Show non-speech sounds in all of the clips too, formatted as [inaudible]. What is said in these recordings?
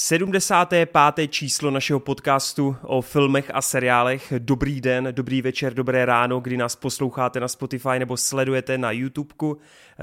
75. číslo našeho podcastu o filmech a seriálech. Dobrý den, dobrý večer, dobré ráno, kdy nás posloucháte na Spotify nebo sledujete na YouTubeku.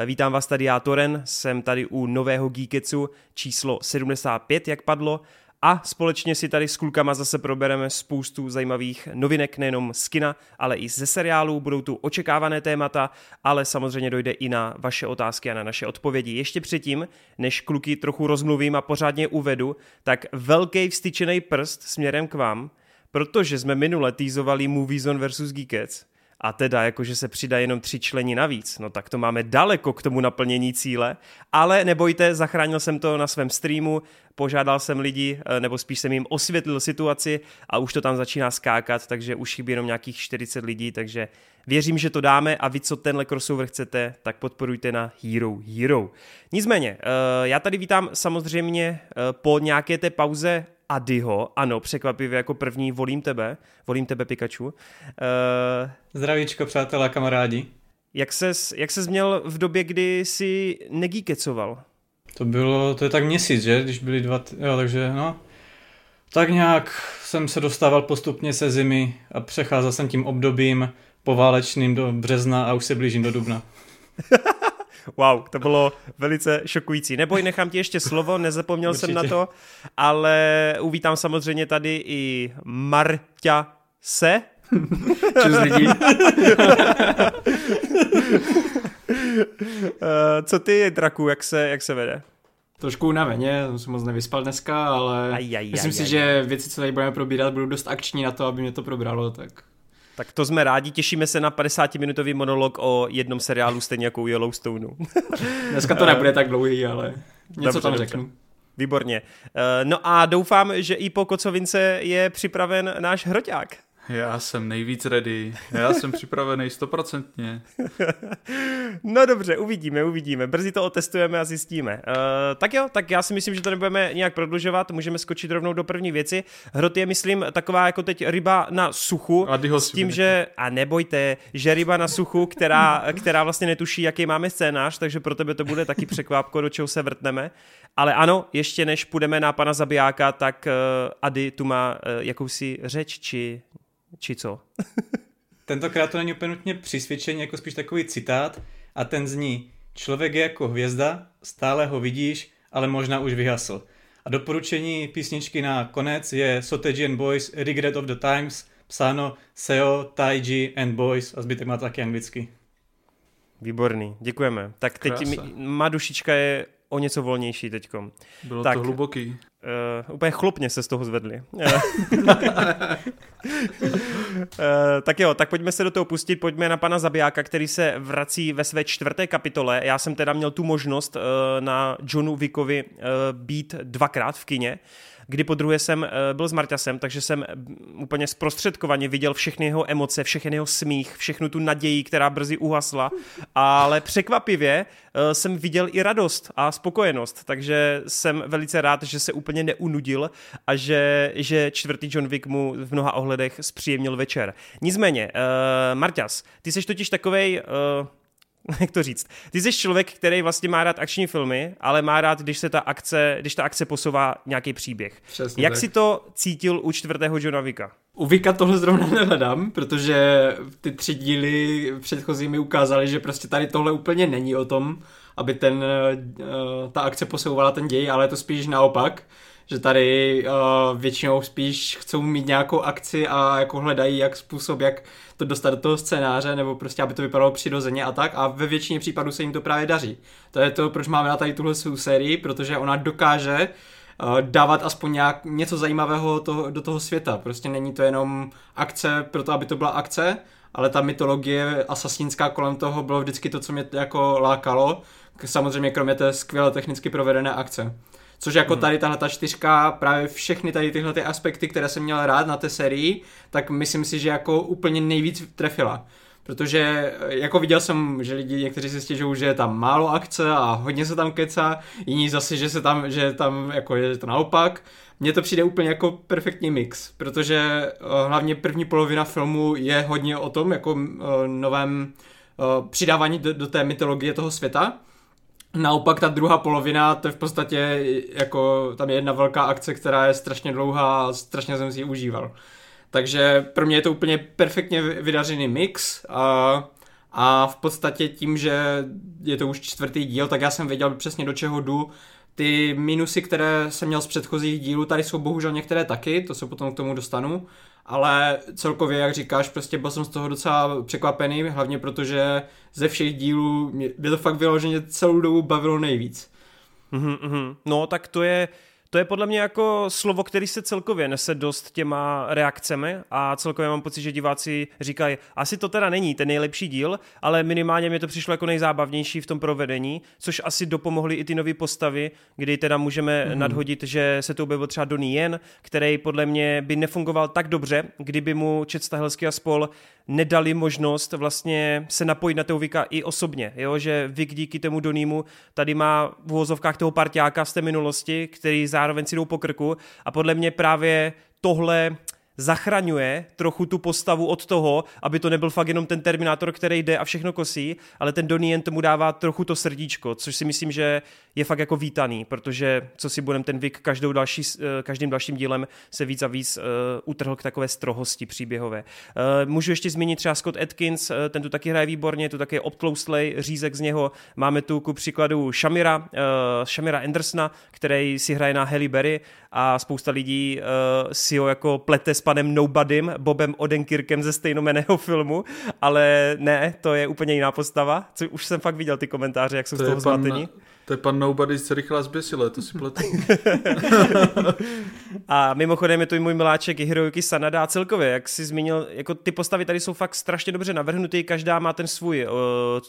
Vítám vás tady já, Toren, jsem tady u nového Geeketsu číslo 75, jak padlo a společně si tady s klukama zase probereme spoustu zajímavých novinek, nejenom z kina, ale i ze seriálu. Budou tu očekávané témata, ale samozřejmě dojde i na vaše otázky a na naše odpovědi. Ještě předtím, než kluky trochu rozmluvím a pořádně uvedu, tak velký vstyčený prst směrem k vám, protože jsme minule týzovali Movie Zone vs. Geekets, a teda jakože se přidá jenom tři členi navíc, no tak to máme daleko k tomu naplnění cíle, ale nebojte, zachránil jsem to na svém streamu, požádal jsem lidi, eh, nebo spíš jsem jim osvětlil situaci a už to tam začíná skákat, takže už chybí jenom nějakých 40 lidí, takže věřím, že to dáme. A vy, co tenhle crossover chcete, tak podporujte na Hero Hero. Nicméně, eh, já tady vítám samozřejmě eh, po nějaké té pauze Adyho, ano, překvapivě jako první volím tebe, volím tebe Pikachu. Uh, Zdravíčko, přátelé a kamarádi. Jak ses, jak ses měl v době, kdy jsi negíkecoval? To bylo, to je tak měsíc, že? Když byly dva, t- jo, takže no. Tak nějak jsem se dostával postupně se zimy a přecházel jsem tím obdobím poválečným do března a už se blížím do dubna. [laughs] Wow, to bylo velice šokující. Neboj, nechám ti ještě slovo, nezapomněl Určitě. jsem na to, ale uvítám samozřejmě tady i Marťa Se. [laughs] Čus lidi. Eh, co ty, Draku, jak se, jak se vede? Trošku unaveně, jsem se moc nevyspal dneska, ale aj, aj, myslím aj, si, aj. že věci, co tady budeme probírat, budou dost akční na to, aby mě to probralo, tak tak to jsme rádi, těšíme se na 50-minutový monolog o jednom seriálu, stejně jako u Yellowstoneu. [laughs] Dneska to nebude tak dlouhý, ale něco dobře, tam dobře. řeknu. Výborně. Eh, no a doufám, že i po Kocovince je připraven náš hroťák. Já jsem nejvíc ready. Já jsem připravený stoprocentně. [laughs] no dobře, uvidíme, uvidíme. Brzy to otestujeme a zjistíme. Uh, tak jo, tak já si myslím, že to nebudeme nějak prodlužovat. Můžeme skočit rovnou do první věci. Hrot je, myslím, taková jako teď ryba na suchu. A s tím, že, a nebojte, že ryba na suchu, která, [laughs] která vlastně netuší, jaký máme scénář, takže pro tebe to bude taky překvápko, do čeho se vrtneme. Ale ano, ještě než půjdeme na pana zabijáka, tak uh, Ady tu má uh, jakousi řeč, či či co? [laughs] Tentokrát to není úplně nutně přisvědčení, jako spíš takový citát a ten zní Člověk je jako hvězda, stále ho vidíš, ale možná už vyhasl. A doporučení písničky na konec je Soteji and Boys Regret of the Times, psáno Seo, Taiji and Boys a zbytek má taky anglicky. Výborný, děkujeme. Tak teď mi, má dušička je o něco volnější teďkom. Bylo tak, to hluboký. Uh, úplně chlupně se z toho zvedli. uh, [laughs] tak jo, tak pojďme se do toho pustit, pojďme na pana Zabijáka, který se vrací ve své čtvrté kapitole. Já jsem teda měl tu možnost uh, na Johnu Wickovi uh, být dvakrát v kině. Uh, kdy po druhé jsem eh, byl s Marťasem, takže jsem úplně zprostředkovaně viděl všechny jeho emoce, všechny jeho smích, všechnu tu naději, která brzy uhasla, ale překvapivě eh, jsem viděl i radost a spokojenost, takže jsem velice rád, že se úplně neunudil a že, že čtvrtý John Wick mu v mnoha ohledech zpříjemnil večer. Nicméně, uh, Marťas, ty jsi totiž takovej uh, [laughs] jak to říct, ty jsi člověk, který vlastně má rád akční filmy, ale má rád, když se ta akce, když ta akce posouvá nějaký příběh. Přesně jak tak. si to cítil u čtvrtého Johna Vicka? U Vika tohle zrovna nehledám, protože ty tři díly předchozí mi ukázaly, že prostě tady tohle úplně není o tom, aby ten, uh, ta akce posouvala ten děj, ale je to spíš naopak že tady uh, většinou spíš chcou mít nějakou akci a jako hledají jak způsob, jak to dostat do toho scénáře, nebo prostě aby to vypadalo přirozeně a tak a ve většině případů se jim to právě daří. To je to, proč máme na tady tuhle sérii, protože ona dokáže uh, dávat aspoň nějak něco zajímavého to, do toho světa. Prostě není to jenom akce proto, aby to byla akce, ale ta mytologie asasínská kolem toho bylo vždycky to, co mě jako lákalo. Samozřejmě kromě té skvěle technicky provedené akce. Což jako hmm. tady tahle ta čtyřka, právě všechny tady tyhle ty aspekty, které jsem měl rád na té sérii, tak myslím si, že jako úplně nejvíc trefila. Protože jako viděl jsem, že lidi někteří se stěžují, že je tam málo akce a hodně se tam keca, jiní zase, že se tam, že tam jako je to naopak. Mně to přijde úplně jako perfektní mix, protože eh, hlavně první polovina filmu je hodně o tom, jako eh, novém eh, přidávání do, do té mytologie toho světa Naopak ta druhá polovina, to je v podstatě jako, tam je jedna velká akce, která je strašně dlouhá a strašně jsem si ji užíval. Takže pro mě je to úplně perfektně vydařený mix a, a v podstatě tím, že je to už čtvrtý díl, tak já jsem věděl přesně do čeho jdu. Ty minusy, které jsem měl z předchozích dílů, tady jsou bohužel některé taky, to se potom k tomu dostanu, ale celkově, jak říkáš, prostě byl jsem z toho docela překvapený, hlavně protože ze všech dílů mě to fakt vyloženě celou dobu bavilo nejvíc. Mm-hmm. No, tak to je, to je podle mě jako slovo, který se celkově nese dost těma reakcemi a celkově mám pocit, že diváci říkají, asi to teda není ten nejlepší díl, ale minimálně mi to přišlo jako nejzábavnější v tom provedení, což asi dopomohly i ty nové postavy, kdy teda můžeme mm. nadhodit, že se to objevil třeba Donnie Yen, který podle mě by nefungoval tak dobře, kdyby mu Čet Stahelský a spol nedali možnost vlastně se napojit na toho Vika i osobně, jo? že Vik díky tomu Donímu tady má v uvozovkách toho partiáka z té minulosti, který zároveň si jdou po krku. A podle mě právě tohle zachraňuje trochu tu postavu od toho, aby to nebyl fakt jenom ten Terminátor, který jde a všechno kosí, ale ten Donnie tomu dává trochu to srdíčko, což si myslím, že je fakt jako vítaný, protože co si budem ten Vic každou další, eh, každým dalším dílem se víc a víc uh, utrhl k takové strohosti příběhové. Uh, můžu ještě zmínit třeba Scott Atkins, ten tu taky hraje výborně, tu taky je obtloustlej řízek z něho. Máme tu ku příkladu Shamira, Shamira Andersona, který si hraje na Halle Berry a spousta lidí si ho jako plete s panem Nobodym, Bobem Odenkirkem ze stejnomeného filmu, ale ne, to je úplně jiná postava, co už jsem fakt viděl ty komentáře, jak jsou to z toho zmatení. To je pan Nobody z rychlá zběsile, to si pletu. [laughs] a mimochodem je to i můj miláček Hiroyuki Sanada a celkově, jak jsi zmínil, jako ty postavy tady jsou fakt strašně dobře navrhnutý, každá má ten svůj, uh,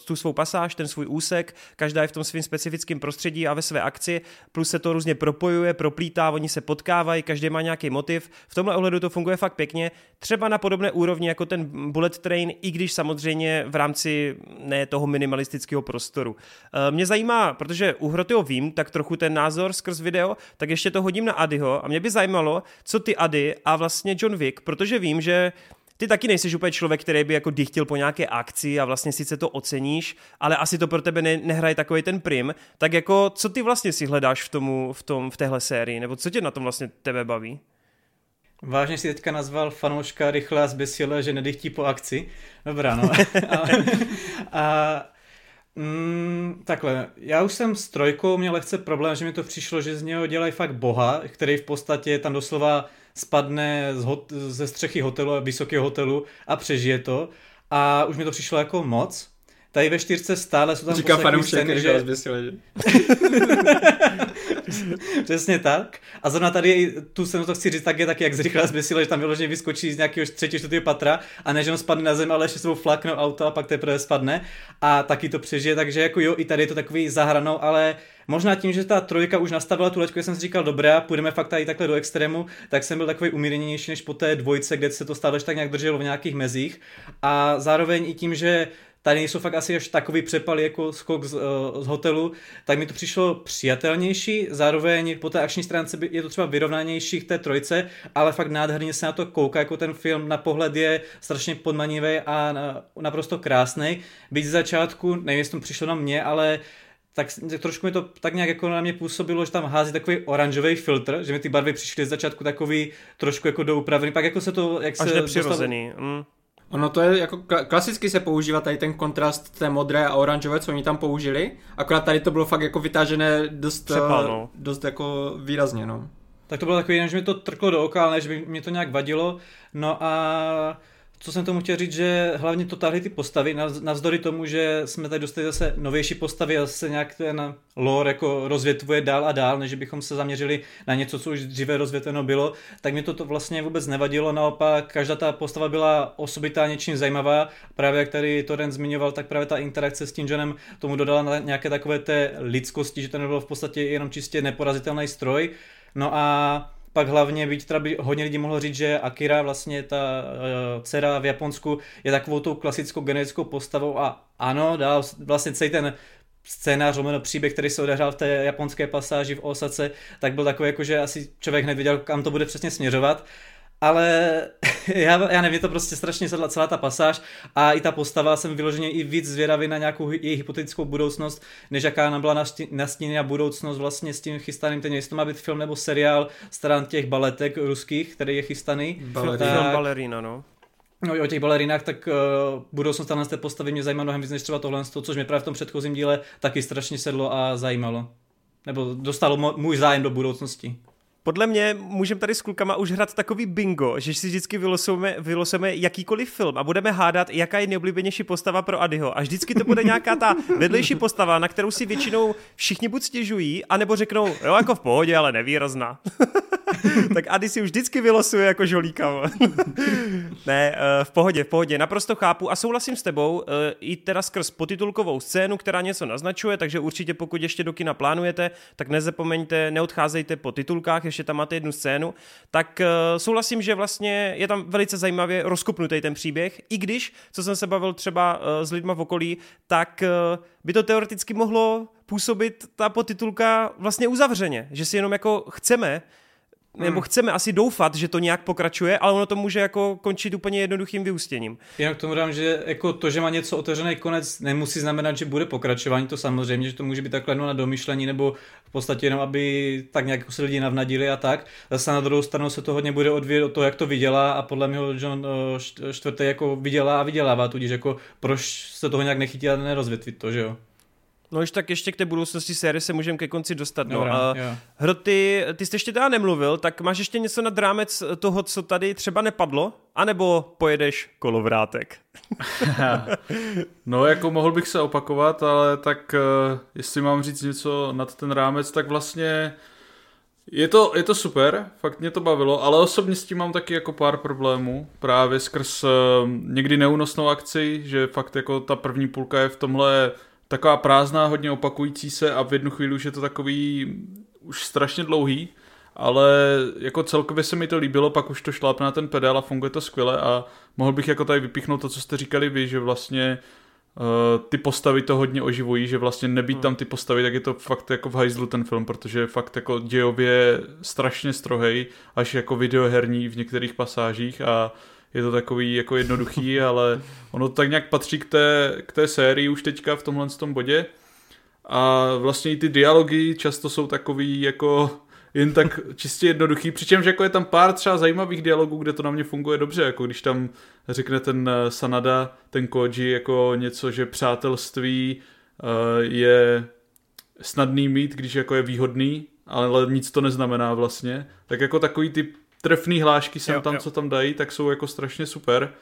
tu svou pasáž, ten svůj úsek, každá je v tom svým specifickém prostředí a ve své akci, plus se to různě propojuje, proplítá, oni se potkávají, každý má nějaký motiv. V tomhle ohledu to funguje fakt pěkně, třeba na podobné úrovni jako ten Bullet Train, i když samozřejmě v rámci ne toho minimalistického prostoru. Uh, mě zajímá, protože že u Hrotyho vím tak trochu ten názor skrz video, tak ještě to hodím na Adyho a mě by zajímalo, co ty Ady a vlastně John Wick, protože vím, že ty taky nejsi úplně člověk, který by jako dychtil po nějaké akci a vlastně sice to oceníš, ale asi to pro tebe ne, nehraje takový ten prim. Tak jako, co ty vlastně si hledáš v, tomu, v, tom, v téhle sérii, nebo co tě na tom vlastně tebe baví? Vážně si teďka nazval fanouška rychle a zbesile, že nedychtí po akci. Dobrá, no. [laughs] a, a Mm, takhle, já už jsem s trojkou měl lehce problém, že mi to přišlo, že z něho dělají fakt boha, který v podstatě tam doslova spadne z hot- ze střechy hotelu, vysokého hotelu a přežije to. A už mi to přišlo jako moc. Tady ve čtyřce stále jsou tam Říká fanoušek, že... [laughs] [laughs] Přesně tak. A zrovna tady, tu se to chci říct, tak je taky, jak zrychle zběsila, že tam vyloženě vyskočí z nějakého třetího, čtvrtého patra a ne, že on spadne na zem, ale ještě svou flaknou auto a pak teprve spadne a taky to přežije, takže jako jo, i tady je to takový zahranou, ale možná tím, že ta trojka už nastavila tu leťku, jsem si říkal, dobré, půjdeme fakt tady takhle do extrému, tak jsem byl takový umírněnější než po té dvojce, kde se to stále tak nějak drželo v nějakých mezích. A zároveň i tím, že tady nejsou fakt asi až takový přepaly jako skok z, uh, z hotelu, tak mi to přišlo přijatelnější, zároveň po té akční stránce je to třeba vyrovnanější k té trojce, ale fakt nádherně se na to kouká, jako ten film na pohled je strašně podmanivý a naprosto krásný. Byť z začátku, nevím, jestli to přišlo na mě, ale tak trošku mi to tak nějak jako na mě působilo, že tam hází takový oranžový filtr, že mi ty barvy přišly z začátku takový trošku jako doupravený, pak jako se to, jak Až se... nepřirozený. Dostal... Mm. Ono to je jako klasicky se používá tady ten kontrast té modré a oranžové, co oni tam použili, akorát tady to bylo fakt jako vytážené dost, Přepal, no. dost jako výrazně, no. Tak to bylo takový, že mi to trklo do oka, ale ne, že by mě to nějak vadilo. No a co jsem tomu chtěl říct, že hlavně to táhly ty postavy, navzdory tomu, že jsme tady dostali zase novější postavy a zase nějak ten lore jako rozvětvuje dál a dál, než bychom se zaměřili na něco, co už dříve rozvětveno bylo, tak mi to, to vlastně vůbec nevadilo, naopak každá ta postava byla osobitá něčím zajímavá, právě jak tady Toren zmiňoval, tak právě ta interakce s tím Johnem tomu dodala nějaké takové té lidskosti, že to nebylo v podstatě jenom čistě neporazitelný stroj, no a pak hlavně, byť teda by hodně lidí mohlo říct, že Akira, vlastně ta uh, dcera v Japonsku, je takovou tou klasickou genetickou postavou a ano, dál vlastně celý ten scénář, lomeno příběh, který se odehrál v té japonské pasáži v Osace, tak byl takový, jako, že asi člověk hned viděl, kam to bude přesně směřovat. Ale [laughs] já, já nevím, je to prostě strašně sedla celá ta pasáž a i ta postava jsem vyloženě i víc zvědavý na nějakou její hypotetickou budoucnost, než jaká nám byla nastíněna budoucnost vlastně s tím chystaným, ten jestli to má být film nebo seriál stran těch baletek ruských, který je chystaný. Balerina. Film Balerina, no. No i o těch balerinách, tak uh, budoucnost z té postavy mě zajímá mnohem víc než třeba tohle, což mě právě v tom předchozím díle taky strašně sedlo a zajímalo. Nebo dostalo můj zájem do budoucnosti. Podle mě můžeme tady s klukama už hrát takový bingo, že si vždycky vylosujeme, vylosujeme jakýkoliv film a budeme hádat, jaká je nejoblíbenější postava pro Adyho. A vždycky to bude nějaká ta vedlejší postava, na kterou si většinou všichni buď stěžují, anebo řeknou, jo, jako v pohodě, ale nevýrazná. [laughs] tak Ady si už vždycky vylosuje jako žolíka. [laughs] ne, eh, v pohodě, v pohodě, naprosto chápu a souhlasím s tebou, eh, i teda skrz potitulkovou scénu, která něco naznačuje, takže určitě pokud ještě do kina plánujete, tak nezapomeňte, neodcházejte po titulkách, ještě tam máte jednu scénu, tak uh, souhlasím, že vlastně je tam velice zajímavě rozkopnutý ten příběh, i když, co jsem se bavil třeba uh, s lidma v okolí, tak uh, by to teoreticky mohlo působit ta potitulka vlastně uzavřeně, že si jenom jako chceme hmm. chceme asi doufat, že to nějak pokračuje, ale ono to může jako končit úplně jednoduchým vyústěním. Jinak tomu dám, že jako to, že má něco otevřený konec, nemusí znamenat, že bude pokračování, to samozřejmě, že to může být takhle na domyšlení, nebo v podstatě jenom, aby tak nějak se lidi navnadili a tak. Zase na druhou stranu se to hodně bude odvíjet od toho, jak to vydělá a podle mě John eh, čtvrtý jako vydělá a vydělává, tudíž jako proč se toho nějak nechytí a nerozvětvit to, že jo. No už tak ještě k té budoucnosti série se můžeme ke konci dostat. No. Dobrá, a Hro, ty, ty jsi ještě teda nemluvil, tak máš ještě něco nad rámec toho, co tady třeba nepadlo? A nebo pojedeš kolovrátek? [laughs] no jako mohl bych se opakovat, ale tak uh, jestli mám říct něco nad ten rámec, tak vlastně je to, je to super, fakt mě to bavilo, ale osobně s tím mám taky jako pár problémů, právě skrz uh, někdy neúnosnou akci, že fakt jako ta první půlka je v tomhle taková prázdná, hodně opakující se a v jednu chvíli už je to takový už strašně dlouhý, ale jako celkově se mi to líbilo, pak už to šlápne na ten pedál a funguje to skvěle a mohl bych jako tady vypíchnout to, co jste říkali vy, že vlastně uh, ty postavy to hodně oživují, že vlastně nebýt hmm. tam ty postavy, tak je to fakt jako v hajzlu ten film, protože je fakt jako dějově strašně strohej, až jako videoherní v některých pasážích a uh, je to takový jako jednoduchý, [laughs] ale ono tak nějak patří k té, k té sérii už teďka v tomhle tom bodě. A vlastně i ty dialogy často jsou takový jako jen tak čistě jednoduchý, přičemž jako je tam pár třeba zajímavých dialogů, kde to na mě funguje dobře, jako když tam řekne ten eh, Sanada, ten Koji, jako něco, že přátelství uh, je snadný mít, když jako je výhodný, ale nic to neznamená vlastně. Tak jako takový ty trefný hlášky sem jo, tam, jo. co tam dají, tak jsou jako strašně super.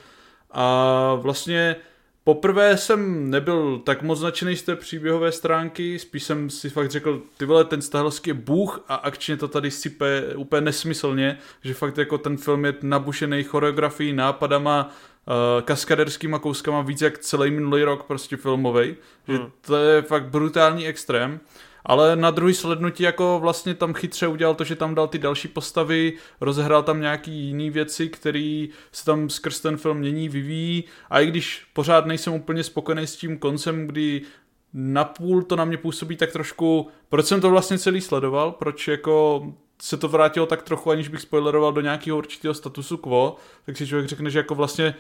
A vlastně poprvé jsem nebyl tak moc značený z té příběhové stránky, spíš jsem si fakt řekl, ty vole, ten Stahelský je bůh a akčně to tady sype úplně nesmyslně, že fakt jako ten film je nabušený choreografií, nápadama, uh, kaskaderskýma kouskama víc jak celý minulý rok prostě filmový, hmm. že to je fakt brutální extrém ale na druhý slednutí jako vlastně tam chytře udělal to, že tam dal ty další postavy, rozehrál tam nějaký jiný věci, které se tam skrz ten film mění, vyvíjí. A i když pořád nejsem úplně spokojený s tím koncem, kdy napůl to na mě působí tak trošku, proč jsem to vlastně celý sledoval, proč jako se to vrátilo tak trochu, aniž bych spoileroval do nějakého určitého statusu quo, tak si člověk řekne, že jako vlastně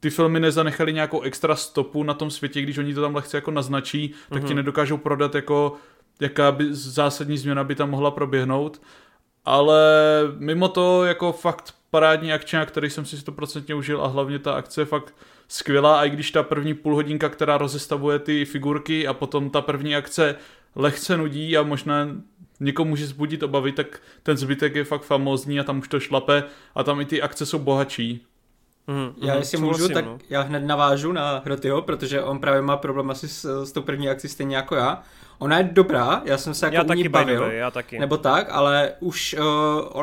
ty filmy nezanechali nějakou extra stopu na tom světě, když oni to tam lehce jako naznačí, tak mm-hmm. ti mhm. nedokážou prodat jako jaká by zásadní změna by tam mohla proběhnout. Ale mimo to jako fakt parádní akce, který jsem si 100% užil a hlavně ta akce je fakt skvělá, a i když ta první půlhodinka, která rozestavuje ty figurky a potom ta první akce lehce nudí a možná někomu může zbudit obavy, tak ten zbytek je fakt famózní a tam už to šlape a tam i ty akce jsou bohatší. Mm, já mm, jestli můžu, tak no. já hned navážu na Hrotyho, protože on právě má problém asi s, s tou první akcí stejně jako já. Ona je dobrá, já jsem se jako já u ní bavil, way, já taky. nebo tak, ale už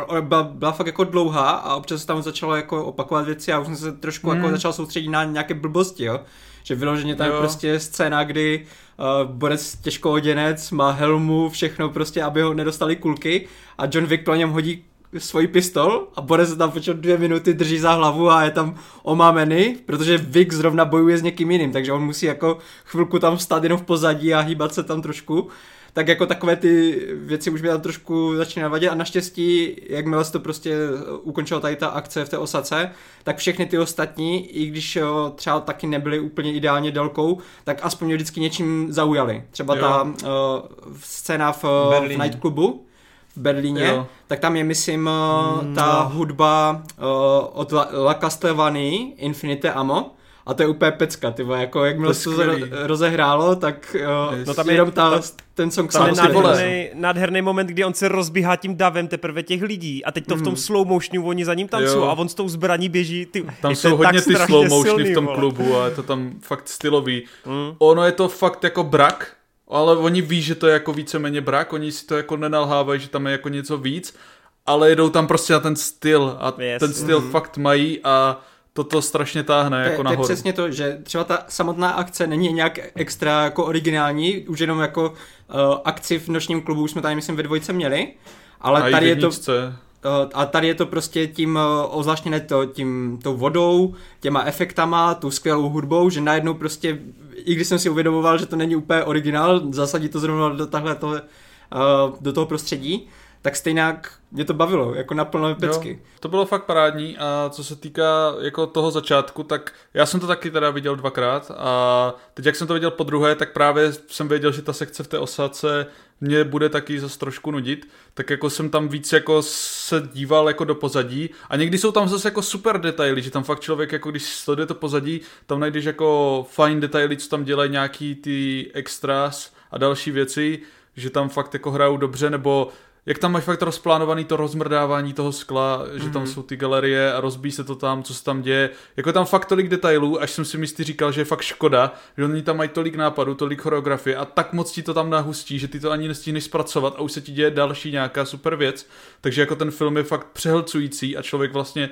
uh, byla, byla fakt jako dlouhá a občas tam začalo jako opakovat věci a už jsem se trošku mm. jako začal soustředit na nějaké blbosti, jo. Že vyloženě tam jo. je prostě scéna, kdy uh, borec těžkooděnec má helmu, všechno prostě, aby ho nedostali kulky a John Wick po něm hodí svoji pistol a Boris se tam počet dvě minuty drží za hlavu a je tam omámený, protože Vic zrovna bojuje s někým jiným, takže on musí jako chvilku tam stát jenom v pozadí a hýbat se tam trošku. tak jako takové ty věci už mi tam trošku začínají vadit a naštěstí, jakmile se to prostě ukončilo tady ta akce v té osace, tak všechny ty ostatní, i když jo, třeba taky nebyly úplně ideálně délkou, tak aspoň mě vždycky něčím zaujali. Třeba jo. ta uh, scéna v, v nightclubu, v Berlíně, jo. tak tam je, myslím, mm, ta no. hudba uh, od La, La Castlevany, Infinite Ammo, a to je úplně pecka, ty jako jak se to rozehrálo, tak uh, no tam je jenom ta, ten song tam je nádherný, nádherný moment, kdy on se rozbíhá tím davem teprve těch lidí a teď to mm. v tom mhm. slow motionu oni za ním tancují a on s tou zbraní běží. Ty, tam jsou hodně ty slow motiony v tom vole. klubu a je to tam fakt stylový. Mm. Ono je to fakt jako brak, ale oni ví, že to je jako víceméně brak, oni si to jako nenalhávají, že tam je jako něco víc, ale jedou tam prostě na ten styl a yes. ten styl mm. fakt mají a toto strašně táhne to, jako nahoru. To je přesně to, že třeba ta samotná akce není nějak extra jako originální, už jenom jako uh, akci v nočním klubu už jsme tady myslím ve dvojce měli, ale a tady je to... Uh, a tady je to prostě tím uh, ozvláštněné to, tím tou vodou, těma efektama, tu skvělou hudbou, že najednou prostě, i když jsem si uvědomoval, že to není úplně originál, zasadit to zrovna do tahle toho, uh, do toho prostředí, tak stejně mě to bavilo, jako naplno pecky. Jo, to bylo fakt parádní a co se týká jako toho začátku, tak já jsem to taky teda viděl dvakrát a teď jak jsem to viděl po druhé, tak právě jsem věděl, že ta sekce v té osadce mě bude taky zase trošku nudit, tak jako jsem tam víc jako se díval jako do pozadí a někdy jsou tam zase jako super detaily, že tam fakt člověk jako když sleduje to pozadí, tam najdeš jako fajn detaily, co tam dělají nějaký ty extras a další věci, že tam fakt jako hrajou dobře, nebo jak tam máš fakt rozplánovaný to rozmrdávání toho skla, že mm-hmm. tam mhm. jsou ty galerie a rozbíjí se to tam, co se tam děje. Jako tam fakt tolik detailů, až jsem si místy říkal, že je fakt škoda, že oni tam mají tolik nápadů, tolik choreografie a tak moc ti to tam nahustí, že ty to ani nestihneš zpracovat a už se ti děje další nějaká super věc. Takže jako ten film je fakt přehlcující a člověk vlastně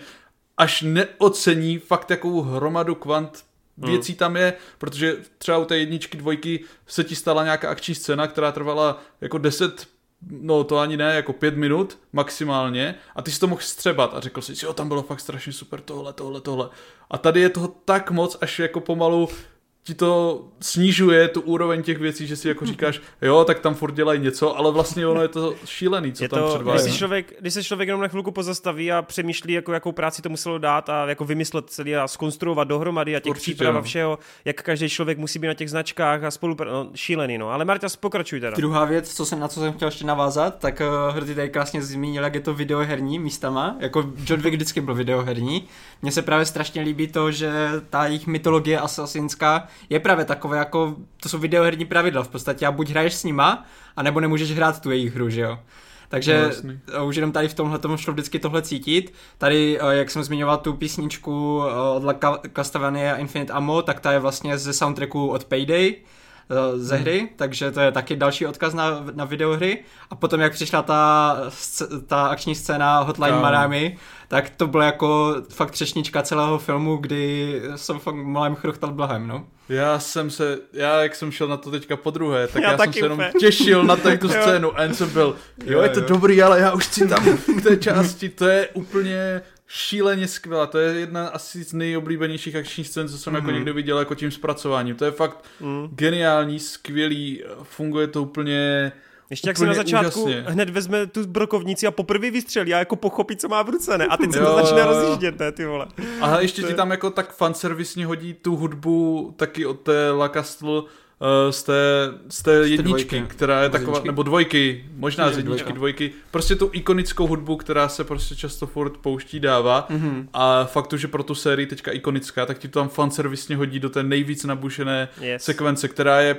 až neocení fakt jakou hromadu kvant hmm. věcí tam je, protože třeba u té jedničky, dvojky se ti stala nějaká akční scéna, která trvala jako 10 no to ani ne, jako pět minut maximálně a ty si to mohl střebat a řekl si, jo, tam bylo fakt strašně super tohle, tohle, tohle. A tady je toho tak moc, až jako pomalu ti to snižuje tu úroveň těch věcí, že si jako říkáš, jo, tak tam furt dělají něco, ale vlastně ono je to šílený, co je tam to, předvádí. Když se, člověk, když se člověk jenom na chvilku pozastaví a přemýšlí, jako, jakou práci to muselo dát a jako vymyslet celý a skonstruovat dohromady a těch Určitě, příprav a všeho, jak každý člověk musí být na těch značkách a spolupracovat, no, šílený, no. Ale Marta, pokračuj teda. Druhá věc, co jsem, na co jsem chtěl ještě navázat, tak uh, Hrdy tady krásně zmínil, jak je to videoherní místama, jako John Wick vždycky byl videoherní. Mně se právě strašně líbí to, že ta jejich mytologie asasinská je právě takové jako, to jsou videoherní pravidla v podstatě a buď hraješ s nima, anebo nemůžeš hrát tu jejich hru, že jo. Takže no, už jenom tady v tomhle tomu šlo vždycky tohle cítit. Tady, eh, jak jsem zmiňoval tu písničku eh, od La Castlevania Infinite Ammo, tak ta je vlastně ze soundtracku od Payday, Eh, ze hry, hmm. takže to je taky další odkaz na, na videohry. A potom, jak přišla ta, ta akční scéna Hotline no. Miami, tak to bylo jako fakt třešnička celého filmu, kdy jsem fakt malém chruchtal blahem, no. Já jsem se, já jak jsem šel na to teďka po druhé, tak já, já jsem se jenom těšil na tu [laughs] scénu a jen jsem byl, jo, je to jo. dobrý, ale já už chci tam k té části, to je úplně šíleně skvělá. To je jedna asi z nejoblíbenějších akčních scén, co jsem mm. jako mhm. někdy viděl jako tím zpracováním. To je fakt mm. geniální, skvělý, funguje to úplně ještě jak si na začátku úžasně. hned vezme tu brokovnici a poprvé vystřelí a jako pochopí, co má v ruce, ne? A teď se to začne rozjíždět, ne, ty vole. A ještě ti tam jako tak fanservisně hodí tu hudbu taky od té La Castle, z té, z té jedničky, dvojky. která je taková, nebo dvojky, možná z jedničky, dvojky, prostě tu ikonickou hudbu, která se prostě často furt pouští, dává. Mm-hmm. a faktu, že pro tu sérii teďka ikonická, tak ti to tam fanservisně hodí do té nejvíc nabušené yes. sekvence, která je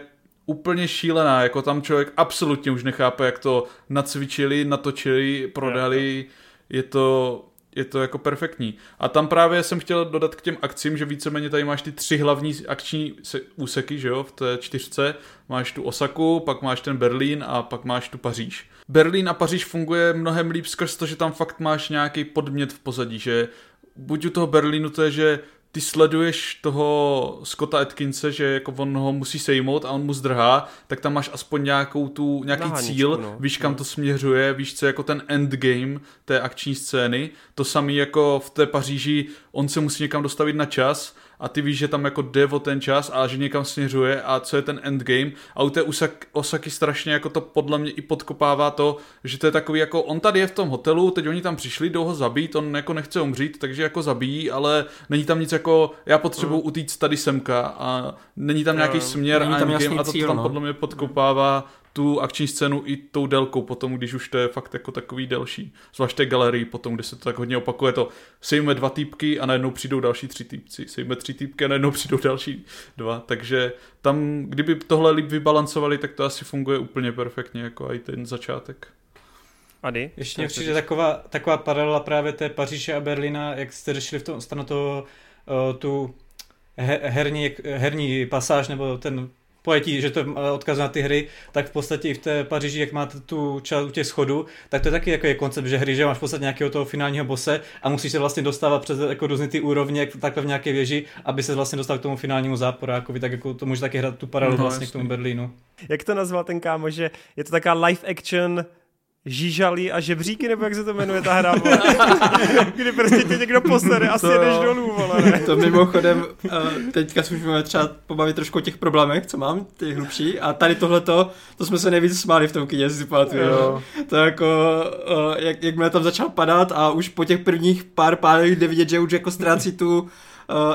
úplně šílená, jako tam člověk absolutně už nechápe, jak to nacvičili, natočili, prodali, je to je to jako perfektní. A tam právě jsem chtěl dodat k těm akcím, že víceméně tady máš ty tři hlavní akční úseky, že jo, v té čtyřce. Máš tu Osaku, pak máš ten Berlín a pak máš tu Paříž. Berlín a Paříž funguje mnohem líp skrz to, že tam fakt máš nějaký podmět v pozadí, že buď u toho Berlínu to je, že ty sleduješ toho Scotta Atkinse, že jako on ho musí sejmout a on mu zdrhá, tak tam máš aspoň nějakou tu, nějaký Nahaničku, cíl, no. víš kam no. to směřuje, víš co jako ten endgame té akční scény. To samý jako v té Paříži, on se musí někam dostavit na čas a ty víš, že tam jako jde o ten čas a že někam směřuje a co je ten endgame a u té Osaki strašně jako to podle mě i podkopává to, že to je takový jako on tady je v tom hotelu, teď oni tam přišli, jdou ho zabít, on jako nechce umřít, takže jako zabíjí, ale není tam nic jako já potřebuji mm. utíct tady semka a není tam nějaký směr není a tam endgame jasný a to cíl, tam no. podle mě podkopává tu akční scénu i tou délkou potom, když už to je fakt jako takový delší. Zvlášť té galerii potom, kde se to tak hodně opakuje to sejme dva týpky a najednou přijdou další tři týpci. Sejme tři týpky a najednou [laughs] přijdou další dva. Takže tam, kdyby tohle líp vybalancovali, tak to asi funguje úplně perfektně, jako i ten začátek. Ady? Ještě mě přijde taková, taková paralela právě té Paříže a Berlína, jak jste řešili v tom stanu to, uh, tu he, herní, herní pasáž, nebo ten pojetí, že to je odkaz na ty hry, tak v podstatě i v té Paříži, jak máte tu část u těch schodů, tak to je taky jako je koncept, že hry, že máš v podstatě nějakého toho finálního bose a musíš se vlastně dostávat přes jako různé ty úrovně, jak takhle v nějaké věži, aby se vlastně dostal k tomu finálnímu záporákovi, tak jako to může taky hrát tu paralelu No, vlastně jasný. k tomu Berlínu. Jak to nazval ten kámo, že je to taková live action žížalí a žebříky, nebo jak se to jmenuje ta hra, vole? [laughs] kdy prostě tě někdo posere a To sjedeš jo. dolů, vole, ne? To mimochodem, eh, teďka se můžeme třeba pobavit trošku o těch problémech, co mám, ty hlubší. A tady tohleto, to jsme se nejvíc smáli v tom kyně, si pamatuju. Jo. To jako, eh, jak, jak mě tam začal padat a už po těch prvních pár pádech jde vidět, že už jako ztrácí tu uh,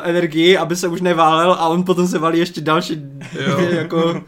energii, aby se už neválel a on potom se valí ještě další Jo. jako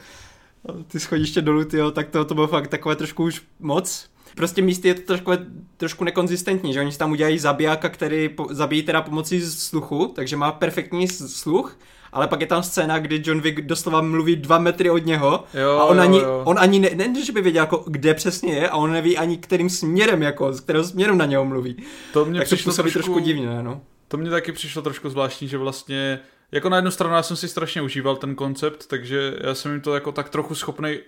ty schodiště dolů, tyjo, tak to, to bylo fakt takové trošku už moc. Prostě místy je to trošku, trošku nekonzistentní, že oni si tam udělají zabijáka, který po, zabíjí teda pomocí sluchu, takže má perfektní sluch, ale pak je tam scéna, kdy John Wick doslova mluví dva metry od něho Jo, a on jo, ani, jo. on ani ne, ne, že by věděl, jako, kde přesně je a on neví ani kterým směrem, jako, z kterého směru na něho mluví. To mě tak to přišlo působí trošku divně, no. To mě taky přišlo trošku zvláštní, že vlastně, jako na jednu stranu já jsem si strašně užíval ten koncept, takže já jsem jim to jako tak trochu schopný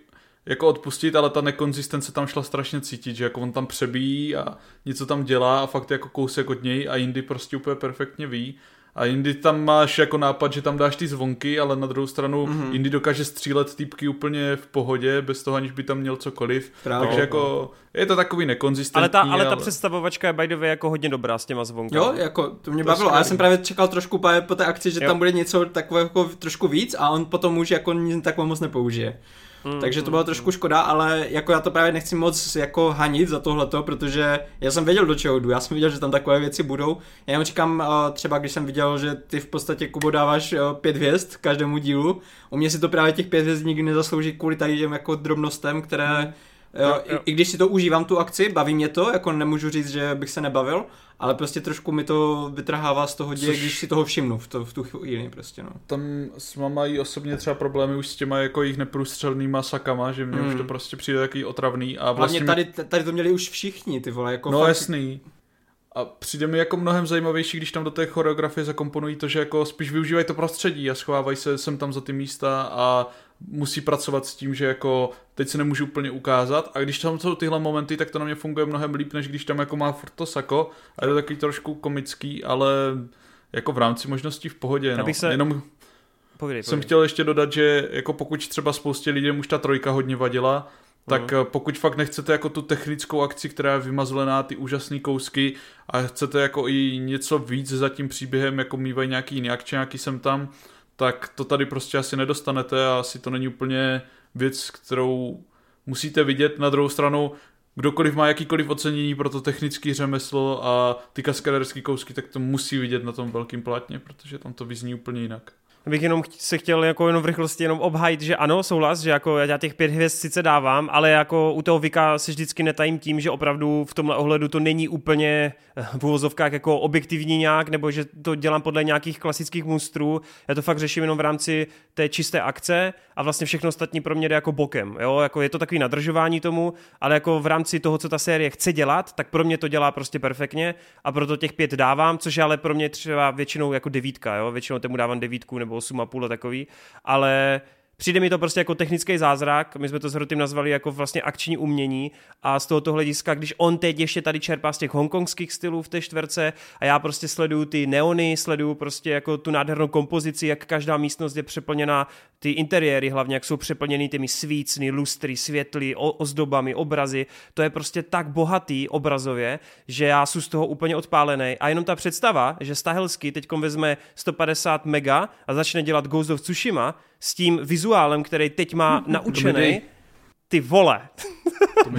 jako odpustit, ale ta nekonzistence tam šla strašně cítit, že jako on tam přebíjí a něco tam dělá a fakt jako kousek od něj a jindy prostě úplně perfektně ví. A jindy tam máš jako nápad, že tam dáš ty zvonky, ale na druhou stranu Mhm. mm-hmm. jindy dokáže střílet týpky úplně v pohodě, bez toho aniž by tam měl cokoliv. Právě, Takže jako je to takový nekonzistentní. Ale ta, ale ta představovačka je by the way jako hodně dobrá s těma zvonkama. Jo, jako to mě To bavilo. A já jsem právě čekal trošku po té akci, že Jo. tam bude něco takového jako trošku víc a on potom už jako nic takového moc nepoužije. Mm, Takže to mm, bylo trošku škoda, ale jako já to právě nechci moc jako hanit za tohleto, protože já jsem věděl, do čeho jdu, já jsem věděl, že tam takové věci budou. Já jenom říkám, eh, třeba když jsem viděl, že ty v podstatě Kubo dáváš eh, pět hvězd každému dílu, u mě si to právě těch pět hvězd nikdy nezaslouží kvůli tady těm jako drobnostem, které Jo, Jo, jo. I, I když si to užívám tu akci, baví mě to, jako nemůžu říct, že bych se nebavil, ale prostě trošku mi to vytrhává z toho děje, Což- když si toho všimnu v, to, v tu chvíli prostě, no. tam s mají osobně třeba problémy už s těma jako jejich neprůstřelnýma sakama, že mně mm. už Hmm. to prostě přijde takový otravný a Hlavně vlastně mi- tady, tady to měli už všichni, ty vole, jako No fakt, jasný. A přijde mi jako mnohem zajímavější, když tam do té choreografie zakomponují to, že jako spíš využívají to prostředí a schovávají se sem tam za ty místa a musí pracovat s tím, že jako teď se nemůžu úplně ukázat a když tam jsou tyhle momenty, tak to na mě funguje mnohem líp, než když tam jako má furt to sako a je to takový trošku komický, ale jako v rámci možností v pohodě. No. Se- Jenom Povídej, jsem chtěl ještě dodat, že jako pokud třeba spoustě lidem už ta trojka hodně vadila, tak mm. pokud fakt nechcete jako tu technickou akci, která je vymazlená, ty úžasné kousky a chcete jako i něco víc za tím příběhem, jako mývají nějaký jiný akčňáky sem tam, tak to tady prostě asi nedostanete a asi to není úplně věc, kterou musíte vidět. Na druhou stranu, kdokoliv má jakýkoliv ocenění pro to technické řemeslo a ty kaskaderské kousky, tak to musí vidět na tom velkém plátně, protože tam to vyzní úplně jinak. Bych jenom se chtěl jako jenom v rychlosti jenom obhajit, že ano, souhlas, že jako já těch pět hvězd sice dávám, ale jako u toho Vika se vždycky netajím tím, že opravdu v tomhle ohledu to není úplně eh, v uvozovkách jako objektivní nějak, nebo že to dělám podle nějakých klasických mustrů. Já to fakt řeším jenom v rámci té čisté akce a vlastně všechno ostatní pro mě jde jako bokem. Jo? Jako je to takový nadržování tomu, ale jako v rámci toho, co ta série chce dělat, tak pro mě to dělá prostě perfektně a proto těch pět dávám, což je ale pro mě třeba většinou jako devítka, jo? většinou tomu dávám devítku nebo a půl a takový, ale Přijde mi to prostě jako technický zázrak, my jsme to s Hrotým nazvali jako vlastně akční umění a z tohoto hlediska, když on teď ještě tady čerpá z těch hongkongských stylů v té čtverce a já prostě sleduju ty neony, sleduju prostě jako tu nádhernou kompozici, jak každá místnost je přeplněná ty interiéry hlavně, jak jsou přeplněný těmi svícny, lustry, světly, o, ozdobami, obrazy, to je prostě tak bohatý obrazově, že já jsem z toho úplně odpálený. A jenom ta představa, že Stahelsky teď vezme 150 mega a začne dělat Ghost of Tsushima s tím vizuálem, který teď má [laughs] naučený, ty vole. [laughs]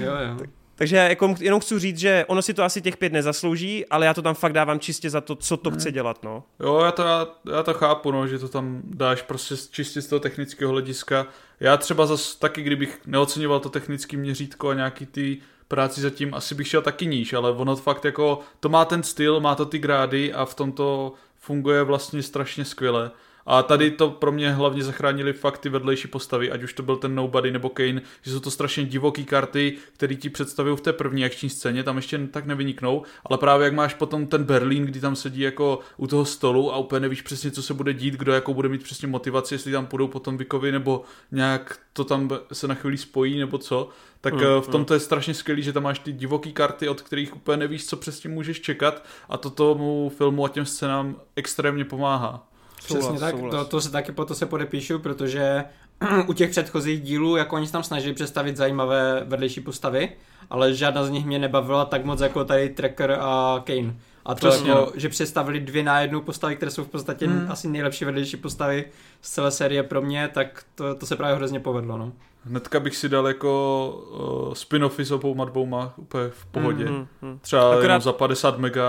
jo, jo. Takže jako jenom chci říct, že ono si to asi těch pět nezaslouží, ale já to tam fakt dávám čistě za to, co to hmm. chce dělat, no. Jo, já to, já, já to chápu, no, že to tam dáš prostě čistě z toho technického hlediska. Já třeba zas taky, kdybych neocenioval to technické měřítko a nějaký ty práci zatím, asi bych šel taky níž, ale ono fakt jako, to má ten styl, má to ty grády a v tom to funguje vlastně strašně skvěle. A tady to pro mě hlavně zachránili fakt ty vedlejší postavy, ať už to byl ten Nobody nebo Kane, že jsou to strašně divoký karty, které ti představují v té první akční scéně, tam ještě tak nevyniknou, ale právě jak máš potom ten Berlín, kdy tam sedí jako u toho stolu a úplně nevíš přesně, co se bude dít, kdo jako bude mít přesně motivaci, jestli tam půjdou potom Vikovi nebo nějak to tam se na chvíli spojí nebo co, tak mm, v tom to je strašně skvělý, že tam máš ty divoký karty, od kterých úplně nevíš, co přesně můžeš čekat a to tomu filmu a těm scénám extrémně pomáhá. Přesně souhlas, tak, souhlas. To, to se taky po to se podepíšu, protože [clears throat] u těch předchozích dílů, jako oni se tam snažili představit zajímavé vedlejší postavy, ale žádná z nich mě nebavila tak moc jako tady Tracker a Kane. A to Přesně. jako, že představili dvě na jednu postavy, které jsou v podstatě hmm. asi nejlepší vedlejší postavy z celé série pro mě, tak to, to se právě hrozně povedlo. No. Hnedka bych si dal jako uh, spin-offy s obou dvouma úplně v pohodě. Mm-hmm. Třeba Akorát... za 50 mega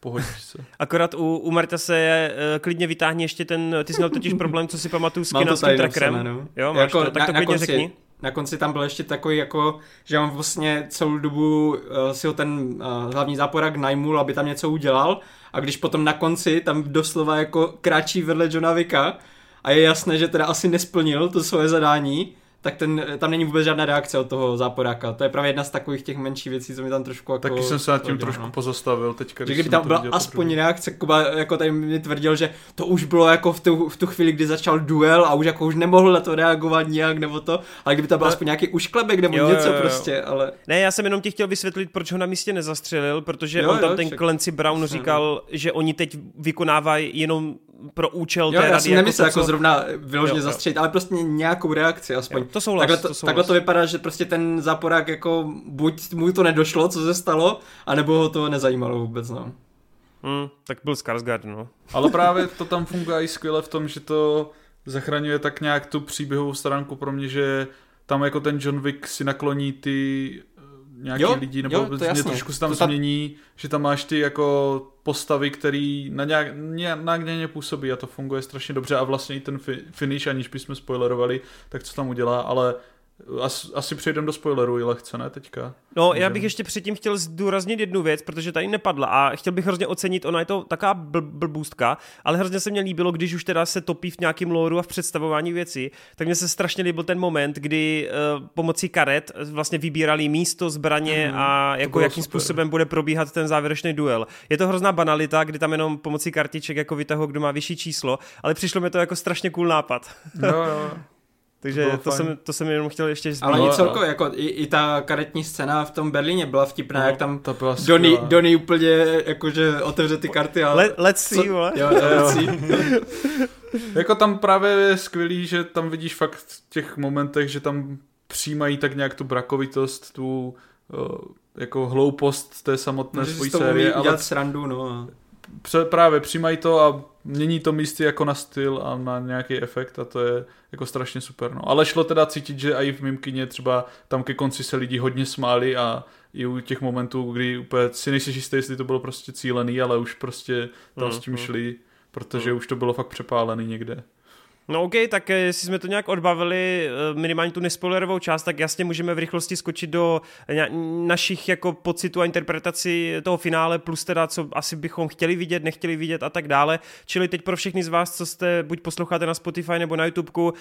pohodičce. Akorát u, u Marta se je, uh, klidně vytáhni ještě ten, ty jsi měl totiž problém, co si pamatuju s kinovským trackerem. No. Jo, máš jako to, tak to klidně konci, řekni. Na konci tam byl ještě takový jako, že on vlastně celou dobu uh, si ho ten uh, hlavní záporak najmul, aby tam něco udělal a když potom na konci tam doslova jako kráčí vedle Johna Vicka a je jasné, že teda asi nesplnil to svoje zadání, tak ten, tam není vůbec žádná reakce od toho záporáka. To je právě jedna z takových těch menších věcí, co mi tam trošku jako... Taky jsem se nad tím dělal, trošku no. pozastavil teďka. Že kdyby tam byla aspoň první. reakce, Kuba jako tady mi tvrdil, že to už bylo jako v tu, v tu chvíli, kdy začal duel a už jako už nemohl na to reagovat nijak nebo to, ale kdyby tam byl aspoň nějaký ušklebek nebo jo, něco jo, jo. prostě, ale... Ne, já jsem jenom ti chtěl vysvětlit, proč ho na místě nezastřelil, protože jo, on tam jo, ten však... Clancy Brown říkal, že oni teď vykonávají jenom pro účel jo, té já si nemyslel jako, co... zrovna vyloženě zastřelit, ale prostě nějakou reakci aspoň. Jo, to souhlas, takhle, to, to souhlas. takhle to vypadá, že prostě ten záporák jako buď mu to nedošlo, co se stalo, anebo ho to nezajímalo vůbec, no. Hmm, tak byl Skarsgård, no. Ale právě to tam funguje i skvěle v tom, že to zachraňuje tak nějak tu příběhovou stránku pro mě, že tam jako ten John Wick si nakloní ty nějaký jo, lidi, nebo jo, to mě trošku se tam to změní, ta... že tam máš ty jako postavy, který na nějak, na ně působí a to funguje strašně dobře a vlastně i ten fi, finish, aniž bychom spoilerovali, tak co tam udělá, ale As, asi přejdeme do spoileru i lehce, ne teďka? No, Můžeme. já bych ještě předtím chtěl zdůraznit jednu věc, protože tady nepadla a chtěl bych hrozně ocenit, ona je to taková bl- blbůstka, ale hrozně se mě líbilo, když už teda se topí v nějakém lóru a v představování věcí, tak mně se strašně líbil ten moment, kdy uh, pomocí karet vlastně vybírali místo, zbraně mm, a jako jakým super. způsobem bude probíhat ten závěrečný duel. Je to hrozná banalita, kdy tam jenom pomocí kartiček jako vytahu, kdo má vyšší číslo, ale přišlo mi to jako strašně cool nápad. Jo, jo. [laughs] Takže to, to jsem, to jsem jenom chtěl ještě zmínit. Ale i celkově, jako i, i, ta karetní scéna v tom Berlíně byla vtipná, no, jak tam Donny, Donny úplně jakože otevře ty karty a... Let, let's see, co, jo, let's see. [laughs] jako tam právě je skvělý, že tam vidíš fakt v těch momentech, že tam přijímají tak nějak tu brakovitost, tu uh, jako hloupost té samotné svojí série. Ale srandu, no. Právě přijímají to a mění to místy jako na styl a na nějaký efekt a to je jako strašně super. No. Ale šlo teda cítit, že i v mým kině třeba tam ke konci se lidi hodně smáli a i u těch momentů, kdy úplně si nejsi jistý, jestli to bylo prostě cílený, ale už prostě tam mm, s tím mm. šli, protože mm. už to bylo fakt přepálený někde. No OK, tak eh, jestli jsme to nějak odbavili, eh, minimálně tu nespoilerovou část, tak jasně můžeme v rychlosti skočit do našich jako pocitů a interpretací toho finále, plus teda, co asi bychom chtěli vidět, nechtěli vidět a tak dále. Čili teď pro všechny z vás, co jste buď posloucháte na Spotify nebo na YouTubeku,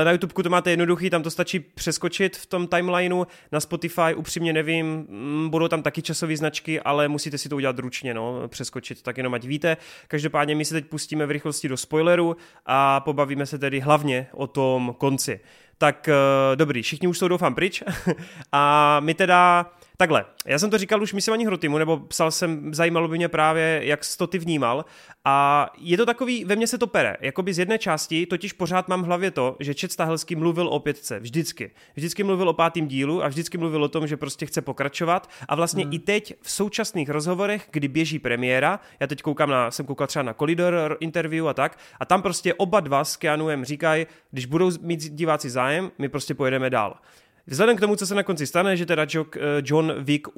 eh, na YouTubeku to máte jednoduchý, tam to stačí přeskočit v tom timelineu, na Spotify upřímně nevím, mm, budou tam taky časové značky, ale musíte si to udělat ručně, no, přeskočit, tak jenom ať víte. Každopádně my se teď pustíme v rychlosti do spoileru a pobavíme se tedy hlavně o tom konci. Tak uh, dobrý, všichni už jsou doufám pryč. [laughs] a my teda Takhle, já jsem to říkal už myslím ani Hrotimu, nebo psal jsem, zajímalo by mě právě, jak jsi to ty vnímal. A je to takový, ve mně se to pere. Jakoby z jedné části, totiž pořád mám v hlavě to, že Čet Stahelský mluvil o pětce, vždycky. Vždycky mluvil o pátém dílu a vždycky mluvil o tom, že prostě chce pokračovat. A vlastně hmm. i teď v současných rozhovorech, kdy běží premiéra, já teď koukám na, jsem koukal třeba na Collider interview a tak, a tam prostě oba dva s Keanuem říkají, když budou mít diváci zájem, my prostě pojedeme dál. Vzhledem k tomu, co se na konci stane, že teda eh, John Wick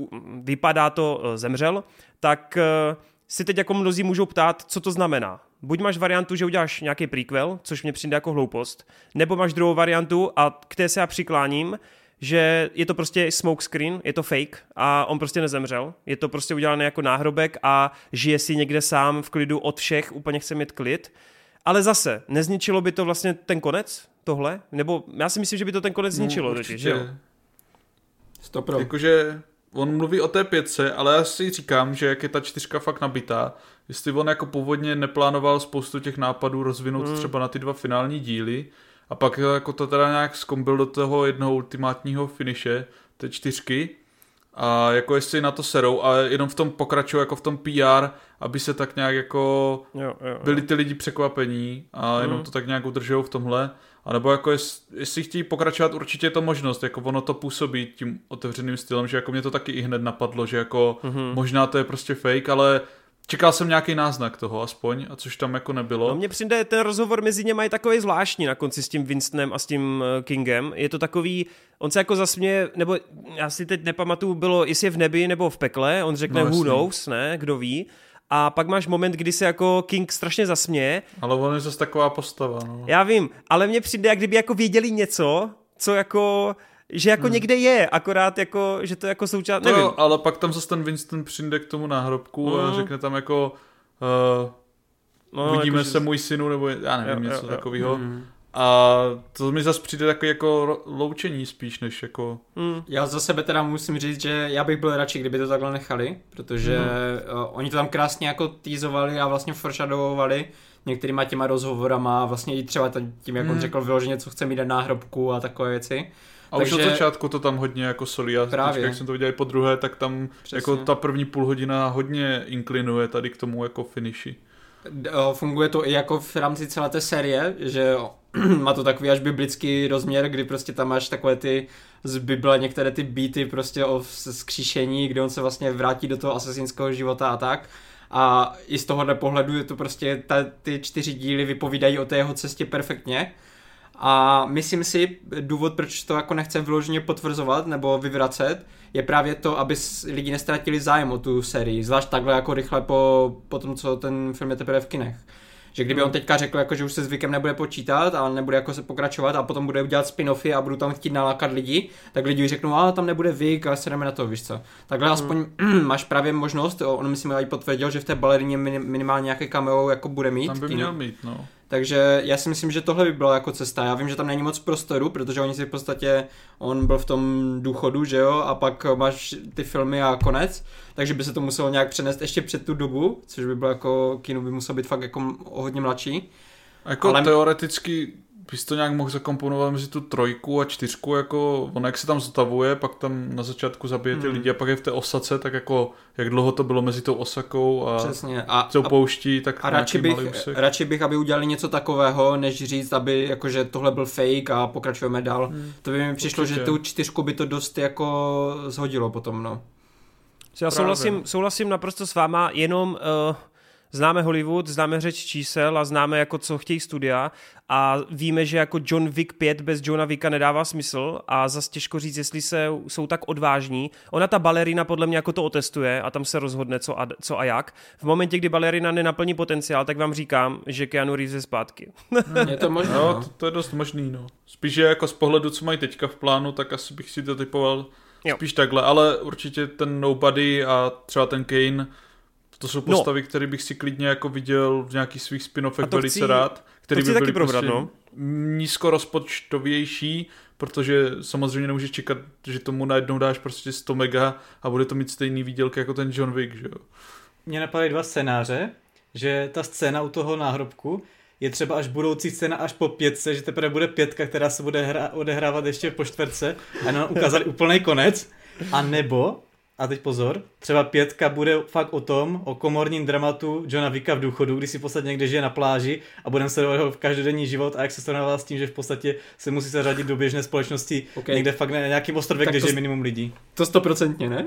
vypadá to eh, zemřel, tak eh, si teď jako mnozí můžou ptát, co to znamená. Buď máš variantu, že uděláš nějaký prequel, což mě přijde jako hloupost, nebo máš druhou variantu a k té se já přikláním, že je to prostě smoke screen, je to fake a on prostě nezemřel. Je to prostě udělané jako náhrobek a žije si někde sám v klidu od všech, úplně chce mít klid. Ale zase, nezničilo by to vlastně ten konec, tohle? Nebo já si myslím, že by to ten konec no, zničilo, no, totiž, že jo? Stopro. Jakože on mluví o té pětce, ale já si říkám, že jak je ta čtyřka fakt nabitá, jestli on jako původně neplánoval spoustu těch nápadů rozvinout hmm. třeba na ty dva finální díly a pak jako to teda nějak skombil do toho jednoho ultimátního finiše, té čtyřky a jako jestli na to serou a jenom v tom pokračují jako v tom PR, aby se tak nějak jako jo, jo, jo. byli ty lidi překvapení a jenom mm. to tak nějak udržují v tomhle. A nebo jako jest, jestli chtějí pokračovat, určitě je to možnost, jako ono to působí tím otevřeným stylem, že jako mě to taky i hned napadlo, že jako mm-hmm. možná to je prostě fake, ale Čekal jsem nějaký náznak toho aspoň, a což tam jako nebylo. No mně přijde, ten rozhovor mezi něma je takový zvláštní na konci s tím Winstonem a s tím eh, Kingem. Je to takový, on se jako zasměje, nebo já si teď nepamatuju, bylo, jestli je v nebi nebo v pekle, on řekne no, who knows, ne, kdo ví. A pak máš moment, kdy se jako King strašně zasměje. Ale on je zase taková postava, no. Já vím, ale mně přijde, jak kdyby jako věděli něco, co jako že jako hmm. někde je, akorát jako, že to jako součást, nevím. No, ale pak tam zase ten Winston přijde k tomu náhrobku hmm. a řekne tam jako uh, no, uvidíme jako, se že... můj synu, nebo já nevím, jo, něco jo, takového. Hmm. A to mi zase přijde takový jako loučení spíš, než jako... Hmm. Já za sebe teda musím říct, že já bych byl radši, kdyby to takhle nechali, protože hmm. uh, oni to tam krásně jako týzovali a vlastně foreshadowovali některýma těma rozhovorama, vlastně i třeba tím, jak hmm. on řekl vyloženě, co chce mít na náhrobku a takové věci. A Takže... už od začátku to tam hodně jako solí a Právě. jak jsem to viděl po druhé, tak tam Přesně. jako ta první půl hodina hodně inklinuje tady k tomu jako finiši. Funguje to i jako v rámci celé té série, že [clears throat] má to takový až biblický rozměr, kdy prostě tam máš takové ty z Bible, některé ty býty prostě o skříšení, kde on se vlastně vrátí do toho asesinského života a tak. A i z tohohle pohledu je to prostě, ta, ty čtyři díly vypovídají o té jeho cestě perfektně. A myslím si, důvod, proč to jako nechce vyloženě potvrzovat nebo vyvracet, je právě to, aby lidi nestratili zájem o tu sérii, zvlášť takhle jako rychle po, po tom, co ten film je teprve v kinech. Že kdyby on hmm. teďka řekl, jako, že už se zvykem nebude počítat a nebude jako se pokračovat a potom bude udělat spin-offy a budu tam chtít nalákat lidi, tak lidi řeknou, a tam nebude Vik a se jdeme na to, víš co. Takhle hmm. aspoň [clears throat] máš právě možnost, on myslím i potvrdil, že v té balerině minimálně nějaké cameo jako bude mít. Tam by měl mít, no. Takže já si myslím, že tohle by byla jako cesta. Já vím, že tam není moc prostoru, protože oni si v podstatě, on byl v tom důchodu, že jo, a pak máš ty filmy a konec, takže by se to muselo nějak přenést ještě před tu dobu, což by bylo jako, kino by muselo být fakt jako o hodně mladší. Jako Ale... teoreticky bys to nějak mohl zakomponovat mezi tu trojku a čtyřku, jako on jak se tam zotavuje, pak tam na začátku zabije ty hmm. lidi a pak je v té osace, tak jako jak dlouho to bylo mezi tou osakou a, Přesně. a tou pouští, tak a radši bych, radši bych, aby udělali něco takového, než říct, aby jakože tohle byl fake a pokračujeme dál. Hmm. To by mi přišlo, Určitě. že tu čtyřku by to dost jako zhodilo potom, no. Já souhlasím, souhlasím naprosto s váma, jenom uh, známe Hollywood, známe řeč čísel a známe jako co chtějí studia a víme, že jako John Wick 5 bez Johna Wicka nedává smysl a zas těžko říct, jestli se, jsou tak odvážní. Ona ta balerina podle mě jako to otestuje a tam se rozhodne co a, co a jak. V momentě, kdy balerina nenaplní potenciál, tak vám říkám, že Keanu Reeves je zpátky. je to [laughs] možné. No, no, to, to, je dost možný, no. Spíš je jako z pohledu, co mají teďka v plánu, tak asi bych si to typoval jo. spíš takhle, ale určitě ten Nobody a třeba ten Kane to jsou no. postavy, no. které bych si klidně jako viděl v nějakých svých spin-offech velice chci, rád. Který by byly probrat, prostě no. nízkorozpočtovější, protože samozřejmě nemůžeš čekat, že tomu najednou dáš prostě 100 mega a bude to mít stejný výdělky jako ten John Wick, že jo. Mně napadají dva scénáře, že ta scéna u toho náhrobku je třeba až budoucí scéna až po pětce, že teprve bude pětka, která se bude hra, odehrávat ještě po čtvrtce a nám ukázali úplný konec. A nebo a teď pozor, třeba pětka bude fakt o tom, o komorním dramatu Johna Vicka v důchodu, kdy si v podstatě někde žije na pláži a budeme sledovat jeho každodenní život a jak se srovnává s tím, že v podstatě se musí zařadit do běžné společnosti okay. někde fakt na nějakým ostrově, kde žije minimum lidí. To stoprocentně, ne? [laughs]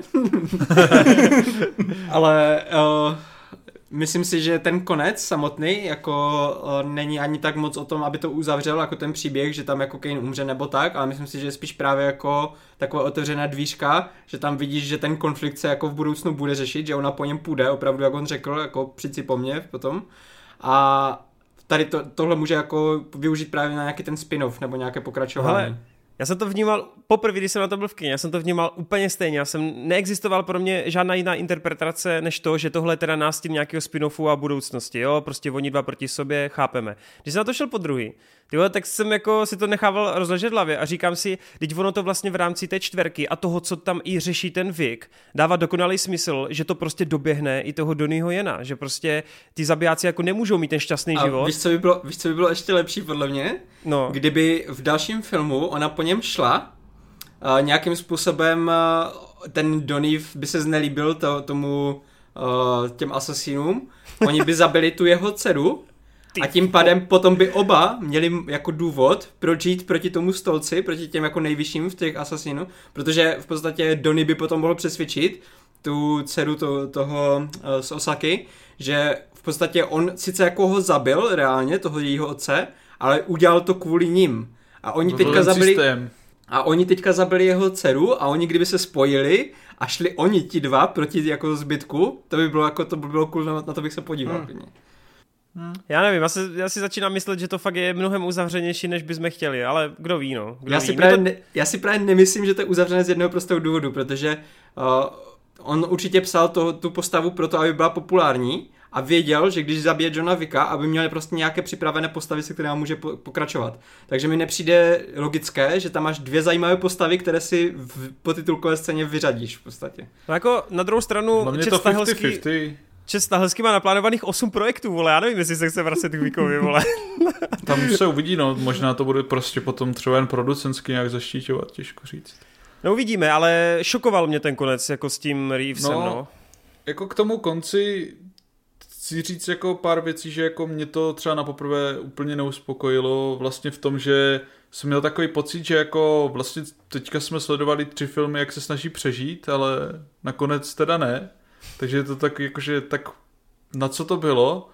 [laughs] Ale uh, myslím si, že ten konec samotný jako uh, není ani tak moc o tom, aby to uzavřel jako ten příběh, že tam jako Kane umře nebo tak, ale myslím si, že je spíš právě jako takové otevřená dvířka, že tam vidíš, že ten konflikt se jako v budoucnu bude řešit, že ona po něm půjde, opravdu jak on řekl, jako přijď si po mně potom. A tady to, tohle může jako využít právě na nějaký ten spin-off nebo nějaké pokračování. Hele, já jsem to vnímal, poprvé, když jsem na to byl v kyně, já jsem to vnímal úplně stejně. Já jsem neexistoval pro mě žádná jiná interpretace, než to, že tohle je teda nástin nějakého spin-offu a budoucnosti. Jo, prostě oni dva proti sobě, chápeme. Když jsem na to šel po druhý, Tyhle, tak jsem jako si to nechával rozležet hlavě a říkám si, teď ono to vlastně v rámci té čtverky a toho, co tam i řeší ten Vik, dává dokonalý smysl, že to prostě doběhne i toho Donnyho Jena, že prostě ty zabijáci jako nemůžou mít ten šťastný a život. Víš co, by bylo, víš, co by bylo ještě lepší podle mě? No. Kdyby v dalším filmu ona po něm šla, uh, nějakým způsobem uh, ten Donny by se znelíbil to, tomu uh, těm asasínům, oni by zabili tu jeho dceru a tím pádem potom by oba měli jako důvod, proč jít proti tomu stolci, proti těm jako nejvyšším v těch asasínů, protože v podstatě Donny by potom mohl přesvědčit tu dceru to, toho uh, z Osaky, že v podstatě on sice jako ho zabil reálně, toho jejího otce, ale udělal to kvůli ním. A oni to teďka zabili... Systém. A oni teďka zabili jeho dceru a oni kdyby se spojili a šli oni ti dva proti jako zbytku, to by bylo jako, to by bylo cool, na to bych se podíval. Hmm. Hmm. Já nevím, já si, já si začínám myslet, že to fakt je mnohem uzavřenější, než bychom chtěli, ale kdo ví, no. Kdo já, ví. Si právě to... ne, já si právě nemyslím, že to je uzavřené z jednoho prostého důvodu, protože uh, on určitě psal to, tu postavu proto, aby byla populární a věděl, že když zabije Johna Vicka, aby měl prostě nějaké připravené postavy, se kterými může po- pokračovat. Takže mi nepřijde logické, že tam máš dvě zajímavé postavy, které si v potitulkové scéně vyřadíš v podstatě. No jako na druhou stranu... Hlavně to 50-50. Čes Stahelský má naplánovaných 8 projektů, vole, já nevím, jestli se chce vracet k Víkovi, vole. [laughs] Tam se uvidí, no, možná to bude prostě potom třeba jen producentsky nějak zaštíťovat, těžko říct. No uvidíme, ale šokoval mě ten konec jako s tím Reevesem, no. no. Jako k tomu konci chci říct jako pár věcí, že jako mě to třeba na poprvé úplně neuspokojilo vlastně v tom, že jsem měl takový pocit, že jako vlastně teďka jsme sledovali tři filmy, jak se snaží přežít, ale nakonec teda ne. Takže je to tak jakože tak na co to bylo?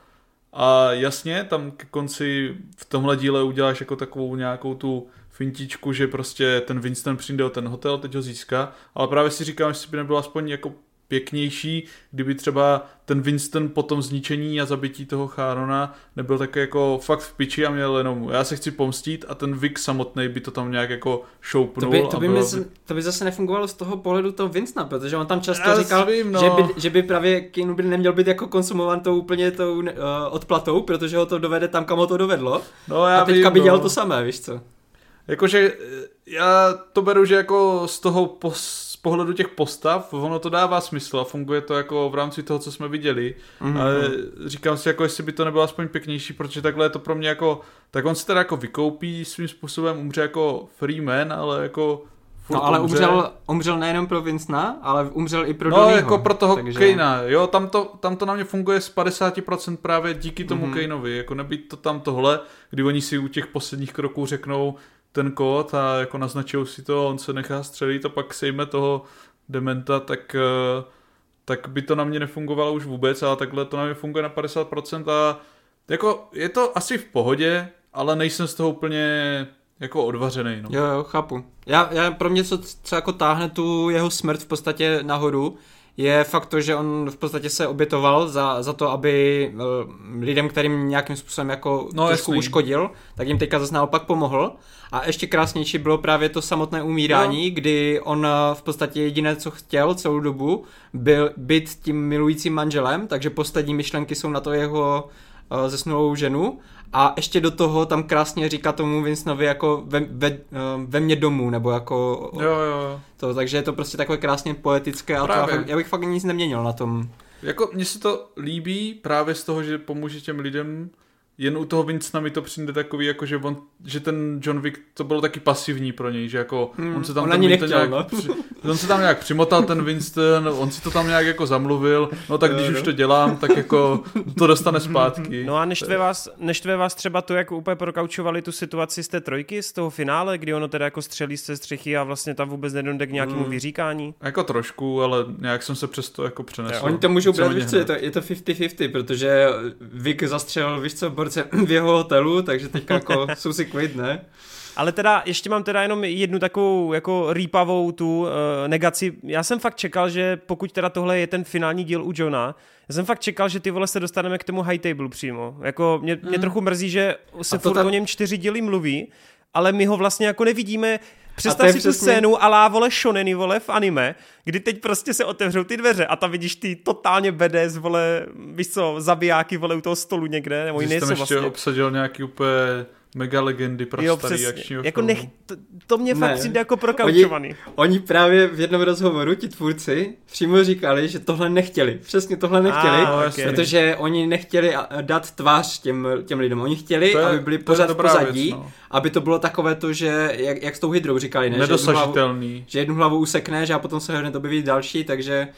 A jasně tam ke konci v tomhle díle uděláš jako takovou nějakou tu fintičku, že prostě ten Winston přijde o ten hotel, teď ho získá, ale právě si říkám, jestli by nebylo aspoň jako pěknější, kdyby třeba ten Winston po tom zničení a zabití toho Charona nebyl tak jako fakt v piči a měl jenom já se chci pomstít a ten Vic samotný by to tam nějak jako šoupnul. To by, to by, by... Z, to by zase nefungovalo z toho pohledu toho Winstona, protože on tam často já říkal, svým, no. že, by, že by právě Keanu by neměl být jako konsumovan tou úplně tou uh, odplatou, protože ho to dovede tam, kam ho to dovedlo. No, já a teďka vím, by dělal no. to samé, víš co? Jakože eh, já to beru, že jako z toho pos pohledu těch postav, ono to dává smysl a funguje to jako v rámci toho, co jsme viděli. Mm-hmm. Ale říkám si, jako jestli by to nebylo aspoň pěknější, protože takhle je to pro mě jako, tak on se teda jako vykoupí svým způsobem, umře jako Freeman, ale jako No ale umře. umřel, umřel nejenom pro Vincna, ale umřel i pro No Donnyho, jako pro toho takže... Kanea, jo, tam to, tam to na mě funguje z 50% právě díky tomu mm-hmm. Kaneovi, jako nebýt to tam tohle, kdy oni si u těch posledních kroků řeknou, ten kód a jako naznačil si to, on se nechá střelit a pak sejme toho dementa, tak, eh, tak by to na mě nefungovalo už vůbec, ale takhle to na mě funguje na 50% a jako je to asi v pohodě, ale nejsem z toho úplně jako odvařený. No. Jo, jo, chápu. Já, já pro mě, co, co jako táhne tu jeho smrt v podstatě nahoru, je fakt to, že on v podstatě se obětoval za, za to, aby uh, lidem, kterým nějakým způsobem jako no, trošku jasný. uškodil, tak jim teďka zase naopak pomohl. A ještě krásnější bylo právě to samotné umírání, no. kdy on uh, v podstatě jediné, co chtěl celou dobu, byl být tím milujícím manželem, takže poslední myšlenky jsou na to jeho uh, zesnulou ženu a ještě do toho tam krásně říká tomu Vincovi jako ve, ve, eh, ve mně domů, nebo jako jo, jo. to, takže je to prostě takové krásně poetické a to, já bych fakt nic neměnil na tom. Jako mně se to líbí právě z toho, že pomůže těm lidem jen u toho Vincena mi to přijde takový, jako že, on, že ten John Wick, to bylo taky pasivní pro něj, že jako Hmm, on se tam on ten nechtěl, nějak, no. při, on se tam nějak přimotal ten Winston, on si to tam nějak jako zamluvil, no tak když Jo, už no. to dělám, tak jako to dostane zpátky. No a neštve vás, neštve vás třeba to, jak úplně prokaučovali tu situaci z té trojky, z toho finále, kdy ono teda jako střelí se střechy a vlastně tam vůbec nedojde k nějakému Hmm. vyříkání? Jako trošku, ale nějak jsem se přes to jako přenesl. Oni to můžou brát, víš co, je to, je to 50-50, protože Vic zastřelil, víš co, borce [clears throat] v jeho hotelu, takže teďka jako [laughs] jsou si quid, ne? Ale teda ještě mám teda jenom jednu takovou jako rýpavou tu uh, negaci. Já jsem fakt čekal, že pokud teda tohle je ten finální díl u Johna, já jsem fakt čekal, že ty vole se dostaneme k tomu high table přímo. Jako mě, mě Mm. trochu mrzí, že se furt tam- o něm čtyři díly mluví, ale my ho vlastně jako nevidíme. Představ si tu přesně- scénu alá vole shoneny vole v anime, kdy teď prostě se otevřou ty dveře a tam vidíš ty totálně BDS vole, víš co, zabijáky vole u toho stolu někde, nebo jiné jsou ještě vlastně. obsadil nějaký úplně mega legendy pro Jo, starý akčního Jako nech, to, to mě Ne. fakt přijde jako prokaučovaný. Oni právě v jednom rozhovoru, ti tvůrci, přímo říkali, že tohle nechtěli. Přesně tohle nechtěli, Ah, okay. protože oni nechtěli dát tvář těm, těm lidem. Oni chtěli, To je- aby byli pořád v pozadí, věc, no. aby to bylo takové to, že jak, jak s tou hydrou říkali, ne? Že jednu, hlavu, Nedosažitelný. že jednu hlavu usekneš a potom se hned objeví další, takže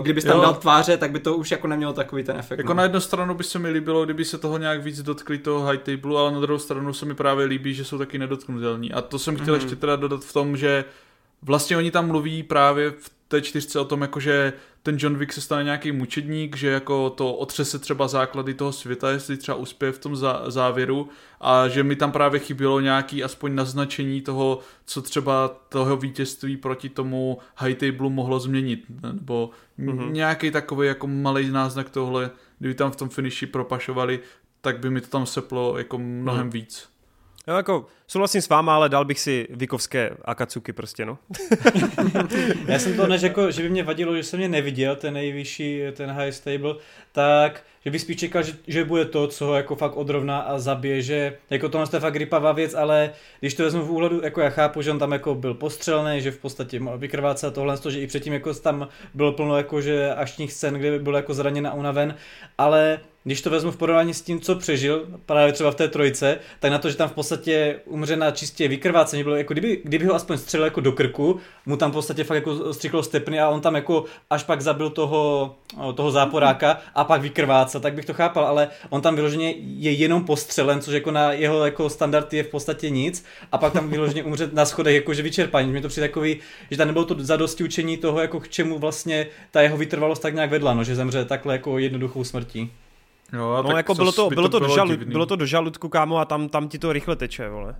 kdybys tam Jo. dal tváře, tak by to už jako nemělo takový ten efekt. Jako no. na jednu stranu by se mi líbilo, kdyby se toho nějak víc dotkli toho high table, ale na druhou stranu se mi právě líbí, že jsou taky nedotknutelní. A to jsem chtěl Mhm. ještě teda dodat v tom, že vlastně oni tam mluví právě v té čtyřce o tom, jako že ten John Wick se stane nějaký mučedník, že jako to otřese třeba základy toho světa, jestli třeba uspěje v tom zá- závěru a že mi tam právě chybělo nějaký aspoň naznačení toho, co třeba toho vítězství proti tomu high table mohlo změnit, nebo Mhm. mm-hmm. nějaký takový jako malý náznak tohle, kdyby tam v tom finiši propašovali, tak by mi to tam seplo jako mnohem Mhm. víc. Jo, jako souhlasím s váma, ale dal bych si Vikovské Akatsuki prostě, no. [laughs] Já jsem to než jako, že by mě vadilo, že jsem mě neviděl, ten nejvyšší, ten high stable, tak že bych spíš čekal, že, že bude to, co ho jako fakt odrovná a zabije, že jako tohle je fakt rypavá věc, ale když to vezmu v úhledu, jako já chápu, že on tam jako byl postřelný, že v podstatě mohl vykrvácet a tohle, že i předtím jako tam bylo plno jako, že aštních scén, kde by byl jako zraněn a unaven, ale když to vezmu v porovnání s tím, co přežil, právě třeba v té trojce, tak na to, že tam v podstatě umře na čistě vykrvácení, bylo jako kdyby, kdyby ho aspoň střelil jako do krku, mu tam v podstatě fakt jako střiklo stepny a on tam jako až pak zabil toho, toho záporáka a pak vykrvácel, tak bych to chápal, ale on tam vyloženě je jenom postřelen, což jako na jeho jako standardy je v podstatě nic a pak tam vyloženě umře na schodech jakože vyčerpání. Mně to přijde takový, že tam nebylo to zadosti učení toho, jako k čemu vlastně ta jeho vytrvalost tak nějak vedla, no, že zemře takhle jako jednoduchou smrtí. Jo, a No tak jako bylo to, by bylo, to, do žalu, divný. bylo to do žaludku, kámo, a tam, tam ti to rychle teče, vole.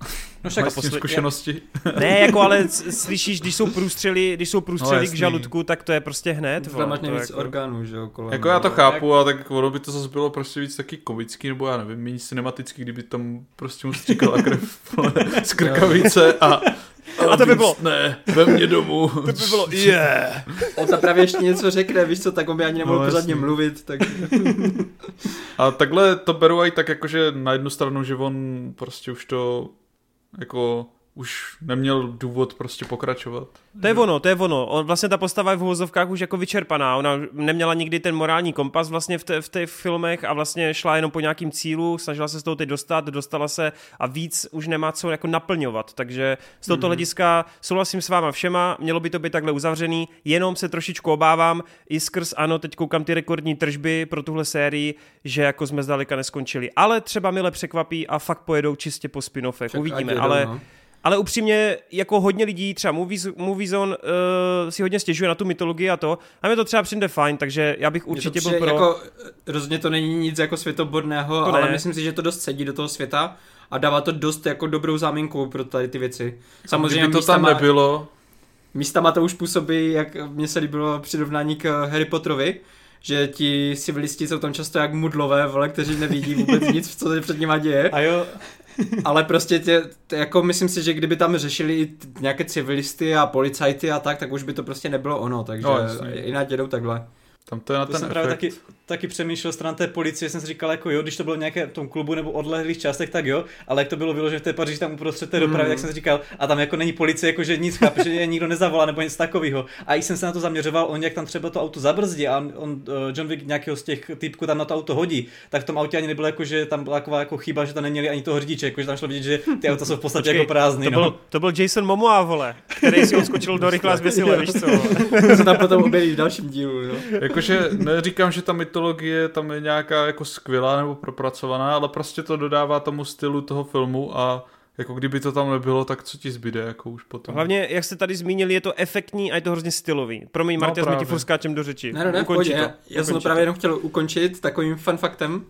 [laughs] No však s tím posle- zkušenosti? Ne, [laughs] jako ale slyšíš, když jsou průstřely, když jsou průstřely No, k žaludku, tak to je prostě hned, Tam vole. máš to nejvíc jako... orgánů, že jo, kolem. Jako já to no. chápu, ale tak ono by to zase bylo prostě víc taky komický, nebo já nevím, méně cinematický, kdyby tam prostě mu stříkala krev [laughs] z krkavice a... A to by bylo- Ne, ve mně domů. [laughs] To by bylo, yeah. On tam právě ještě něco řekne, víš co, tak on by ani nemohl No, pořádně mluvit, tak... [laughs] A takhle to beru i tak jakože na jednu stranu, že on prostě už to jako už neměl důvod prostě pokračovat. To je ono, to je ono. On, vlastně ta postava je v uvozovkách už jako vyčerpaná. Ona neměla nikdy ten morální kompas vlastně v, te, v těch filmech a vlastně šla jenom po nějakým cílu, snažila se z toho teď dostat, dostala se a víc už nemá co jako naplňovat. Takže z tohoto mm-hmm. hlediska souhlasím s váma všema, mělo by to být takhle uzavřený, jenom se trošičku obávám, i skrz ano, teď koukám ty rekordní tržby pro tuhle sérii, že jako jsme zdaleka neskončili. Ale třeba mile překvapí a fakt pojedou čistě po spin-offech, uvidíme, jedou, ale... no. Ale upřímně, jako hodně lidí, třeba Movies, Moviezone uh, si hodně stěžuje na tu mytologii a to, a mě to třeba přijde fajn, takže já bych určitě byl pro. Jako, rozhodně to není nic jako světoborného, To ale ne. myslím si, že to dost sedí do toho světa a dává to dost jako dobrou záminku pro tady ty věci. Samozřejmě Kdyby to tam místama, nebylo, místama to už působí, jak mně se líbilo přirovnání k Harry Potterovi, že ti civilisti jsou tam často jak mudlové, vole, kteří nevidí vůbec [laughs] nic, co se před nima děje. A jo, Ale prostě tě, tě, jako myslím si, že kdyby tam řešili i nějaké civilisty a policajty a tak, tak už by to prostě nebylo ono, takže No, jinak jedou takhle. Tam to je na to ten jsem efekt. právě taky, taky přemýšlel stran té policie, jsem si říkal, jako jo, když to bylo nějaké v tom klubu nebo odlehlých částech, tak jo, ale jak to bylo vyložené v té Paříži tam uprostřed té dopravy, Mm. tak jsem si říkal, a tam jako není policie, jako že nic chápe, že je nikdo nezavolá nebo nic takového. A i jsem se na to zaměřoval, on jak tam třeba to auto zabrzdí a on, on uh, John Wick nějakého z těch typků tam na to auto hodí, tak v tom autě ani nebylo jako, že tam byla taková jako chyba, že tam neměli ani toho řidiče, jako že tam šlo vidět, že ty auta jsou v podstatě Počkej, jako prázdný. To no. byl, to byl Jason Momoa, vole, který si odskočil do rychlá zběsile, víš co? [laughs] se tam potom objeví v dalším dílu, jo. Jakože neříkám, že ta mytologie tam je nějaká jako skvělá nebo propracovaná, ale prostě to dodává tomu stylu toho filmu a jako kdyby to tam nebylo, tak co ti zbyde jako už potom. Hlavně, jak jste tady zmínili, je to efektní a je to hrozně stylový. Promiň, No, Marty, jsme ti furt skáčem do řeči. Ne, ne, ne, to. Já, já jsem to právě jenom chtěl ukončit takovým fun faktem,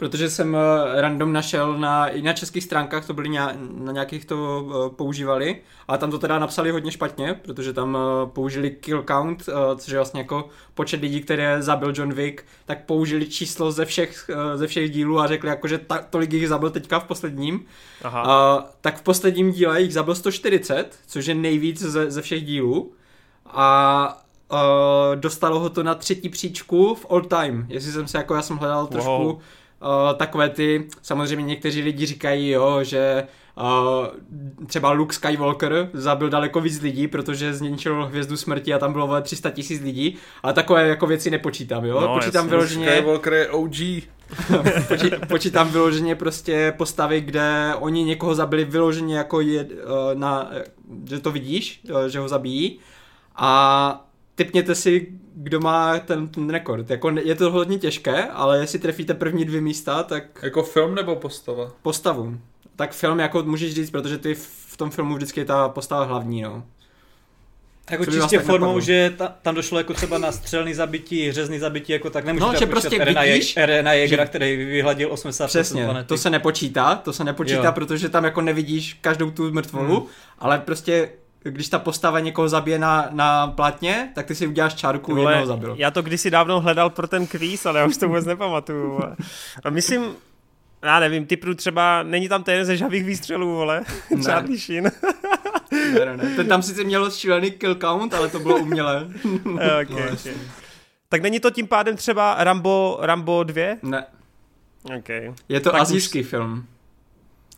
protože jsem eh, random našel na, i na českých stránkách, to byly nějak, na nějakých to eh, používali, ale tam to teda napsali hodně špatně, protože tam eh, použili kill count, což je vlastně jako počet lidí, které zabil John Wick, tak použili číslo ze všech, ze všech dílů a řekli jako, že ta, tolik jich zabil teďka v posledním. Aha. A, tak v posledním díle jich zabil 140, což je nejvíc ze, ze všech dílů. A uh, dostalo ho to na třetí příčku v all time. Jestli jsem se jako, já jsem hledal trošku Wow. Uh, takové ty, samozřejmě někteří lidi říkají, jo, že uh, třeba Luke Skywalker zabil daleko víc lidí, protože zničil hvězdu smrti a tam bylo vole 300 tisíc lidí, ale takové jako věci nepočítám, jo. No, Počítám jasně. vyloženě... Skywalker je OG. [laughs] Poči, počítám vyloženě prostě postavy, kde oni někoho zabili vyloženě jako je, eh, na, že to vidíš, eh, že ho zabijí a typněte si, kdo má ten, ten rekord. Jako je to hodně těžké, ale jestli trefíte první dvě místa, tak Jako film nebo postava? postavu. Tak film jako můžeš říct, protože ty v tom filmu vždycky je ta postava hlavní, no. Jako Co čistě formou, napadlo? že ta, tam došlo jako třeba na střelný zabití, řezný zabití, jako tak nemůžete No, že prostě Erena, vidíš, Erena Jägera, že- který vyhladil 80% Přesně, planety. to se nepočítá, to se nepočítá, Jo. protože tam jako nevidíš každou tu mrtvolu, Hmm. ale prostě když ta postava někoho zabije na, na platně, tak ty si uděláš čárku, Vole, jednoho zabil. já to kdysi dávno hledal pro ten kvíz, ale já už to vůbec nepamatuju. A myslím, já nevím, typu třeba, není tam ten ze žavých výstřelů, vole, Ne. [laughs] Charlie Sheen. Ne, ne, ne. Ten tam sice měl šílený kill count, ale to bylo umělé. [laughs] okay, okay. Tak není to tím pádem třeba Rambo, Rambo 2? Ne, Okay. je to Tak už- azijský film.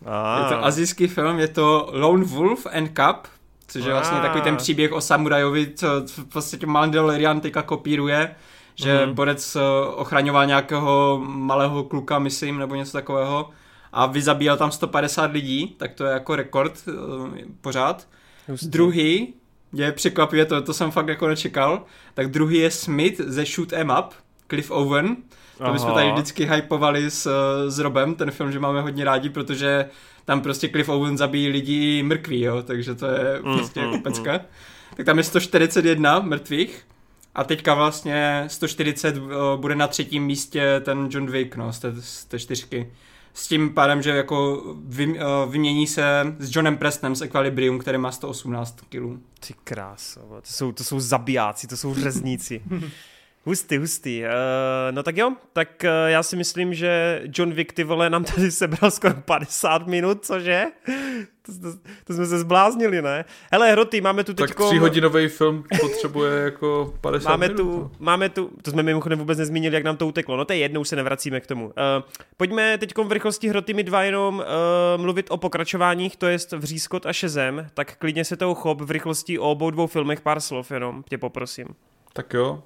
Ah. Je to azijský film, je to Lone Wolf and Cup, což je vlastně Ah. takový ten příběh o samurajovi, co v podstatě Mandalorian teďka kopíruje, že Mhm. borec eh, ochraňoval nějakého malého kluka, myslím, nebo něco takového a vyzabíjel tam 150 lidí, tak to je jako rekord eh, pořád. Hustý. Druhý je překvapivě, to, to jsem fakt jako nečekal, tak druhý je Smith ze Shoot 'em Up, Cliff Owen, to bychom Aha. tady vždycky hypovali s, s Robem, ten film, že máme hodně rádi, protože tam prostě Cliff Owen zabíjí lidi mrkví, jo, takže to je Mm, prostě mm, jako pecka. Tak tam je 141 mrtvých a teďka vlastně 140 uh, bude na třetím místě ten John Wick, no, z té, z té čtyřky. S tím pádem, že jako vy, uh, vymění se s Johnem Prestonem z Equilibrium, který má 118 kg. Ty kráso, vole, to jsou, to jsou zabijáci, to jsou řezníci. [laughs] Hustý, hustý. Uh, no tak jo, tak uh, já si myslím, že John Wick ty vole nám tady sebral skoro 50 minut, cože? To, to, to jsme se zbláznili, ne? Hele, Hroty, máme tu Tak teďko... tříhodinový film potřebuje jako 50 Máme minut. tu, no. máme tu, to jsme mimochodem vůbec nezmínili, jak nám to uteklo. No to je jedno, už se nevracíme k tomu. Uh, pojďme teď v rychlosti hroty my dva jenom uh, mluvit o pokračováních, to jest Vřískot a Šezem, tak klidně se toho chop v rychlosti o obou dvou filmech pár slov jenom, tě poprosím. Tak jo.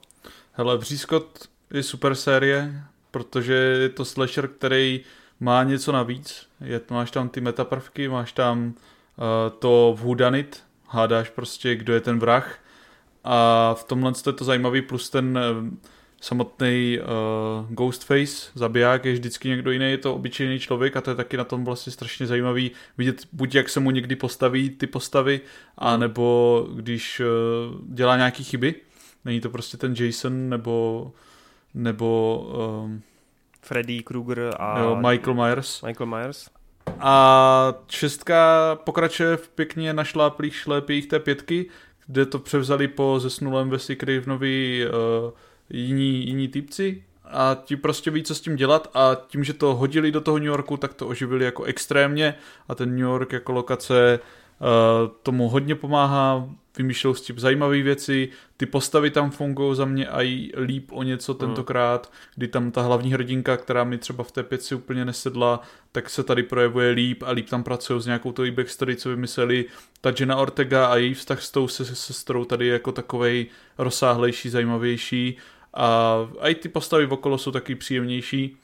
Hele, Vřískot je super série, protože je to slasher, který má něco navíc. Je, máš tam ty metaprvky, máš tam uh, to whodunit, hádáš prostě, kdo je ten vrah. A v tomhle je to zajímavý, plus ten uh, samotný uh, Ghostface, zabiják, je vždycky někdo jiný, je to obyčejný člověk a to je taky na tom vlastně strašně zajímavý vidět, buď jak se mu někdy postaví ty postavy, a nebo když uh, dělá nějaký chyby. Není to prostě ten Jason nebo nebo um, Freddy Krueger a jo, Michael Myers. Michael Myers. A šestka pokračuje v pěkně našláplých šlépích té pětky, kde to převzali po zesnulém Wesy Cravenovi uh, jiní, jiní týpci a ti prostě ví, co s tím dělat a tím, že to hodili do toho New Yorku, tak to oživili jako extrémně a ten New York jako lokace tomu hodně pomáhá, vymýšlel s tím zajímavé věci, ty postavy tam fungují za mě a i líp o něco hmm. tentokrát, kdy tam ta hlavní hrdinka, která mi třeba v té pětci úplně nesedla, tak se tady projevuje líp a líp tam pracují s nějakou tou backstory, co vymysleli. Ta Jenna Ortega a její vztah s tou sestrou tady je jako takovej rozsáhlejší, zajímavější a, a i ty postavy okolo jsou taky příjemnější.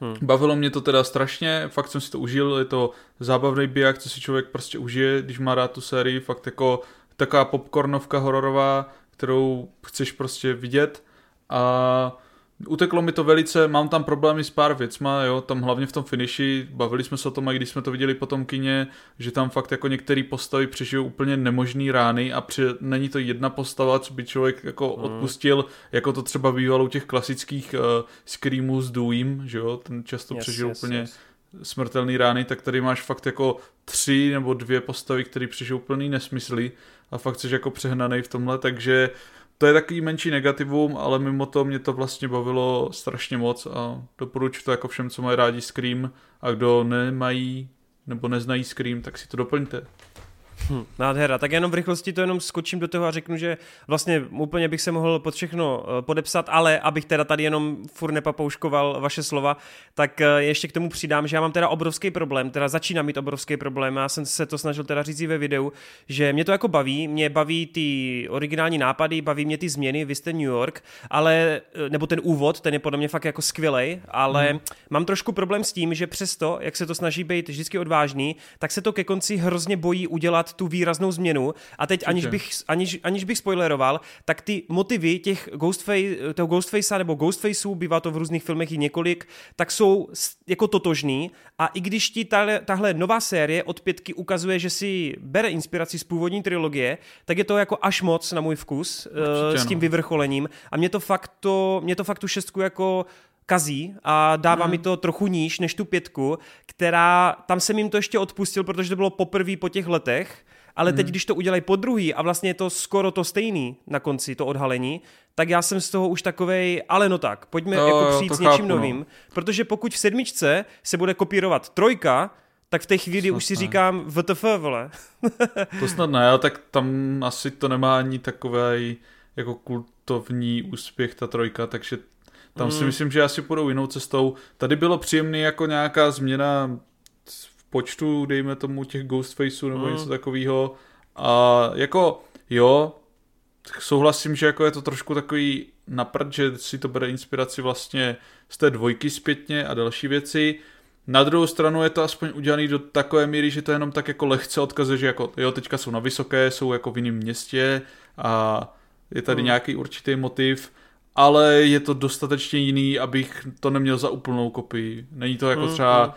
Hmm. Bavilo mě to teda strašně, fakt jsem si to užil, je to zábavný biják, co si člověk prostě užije, když má rád tu sérii, fakt jako taková popcornovka hororová, kterou chceš prostě vidět a uteklo mi to velice, mám tam problémy s pár věcma, jo, tam hlavně v tom finiši, bavili jsme se o tom, a když jsme to viděli po tom kině, že tam fakt jako některé postavy přežijou úplně nemožný rány a při, není to jedna postava, co by člověk jako hmm. odpustil, jako to třeba bývalo u těch klasických uh, Screamů s Deweyem, že jo, ten často yes, přežil yes, úplně yes. smrtelný rány, tak tady máš fakt jako tři nebo dvě postavy, které přežijou plný nesmysly a fakt jsi jako přehnaný v tomhle, takže to je takový menší negativum, ale mimo to mě to vlastně bavilo strašně moc a doporučuji to jako všem, co mají rádi Scream a kdo nemají nebo neznají Scream, tak si to doplňte. Hm, nádhera. Tak jenom v rychlosti to jenom skočím do toho a řeknu, že vlastně úplně bych se mohl pod všechno eh, podepsat, ale abych teda tady jenom furt nepapouškoval vaše slova, tak eh, ještě k tomu přidám, že já mám teda obrovský problém, teda začínám mít obrovský problém. Já jsem se to snažil teda říct ve videu, že mě to jako baví, mě baví ty originální nápady, baví mě ty změny, vy jste New York, ale, eh, nebo ten úvod, ten je podle mě fakt jako skvělej, ale hmm. mám trošku problém s tím, že přesto, jak se to snaží být vždycky odvážný, tak se to ke konci hrozně bojí udělat tu výraznou změnu. A teď, aniž bych, aniž, aniž bych spoileroval, tak ty motivy těch Ghostface, toho Ghostfacea nebo Ghostfaceů, bývá to v různých filmech i několik, tak jsou jako totožný. A i když ti tahle, tahle nová série od pětky ukazuje, že si bere inspiraci z původní trilogie, tak je to jako až moc na můj vkus Určitě, uh, s tím no. vyvrcholením. A mě to fakt, to, mě to fakt tu šestku jako kazí a dává mm. mi to trochu níž než tu pětku, která, tam jsem jim to ještě odpustil, protože to bylo poprvé po těch letech, ale mm. teď, když to udělají po druhý a vlastně je to skoro to stejný na konci, to odhalení, tak já jsem z toho už takovej, ale no tak, pojďme no, jako přijít s něčím chápu, no. novým, no. protože pokud v sedmičce se bude kopírovat trojka, tak v té chvíli snad už si ne. říkám VTF, vole. [laughs] to snad ne, tak tam asi to nemá ani takový jako kultovní úspěch ta trojka, takže tam si hmm. myslím, že asi půjdou jinou cestou. Tady bylo příjemný jako nějaká změna v počtu, dejme tomu, těch Ghostfaceů nebo mm. něco takového. A jako, jo, souhlasím, že jako je to trošku takový naprd, že si to bere inspiraci vlastně z té dvojky zpětně a další věci. Na druhou stranu je to aspoň udělané do takové míry, že to jenom tak jako lehce odkazuje, že jako jo, teďka jsou na vysoké, jsou jako v jiném městě a je tady mm. nějaký určitý motiv ale je to dostatečně jiný, abych to neměl za úplnou kopii. Není to jako mm, třeba, mm.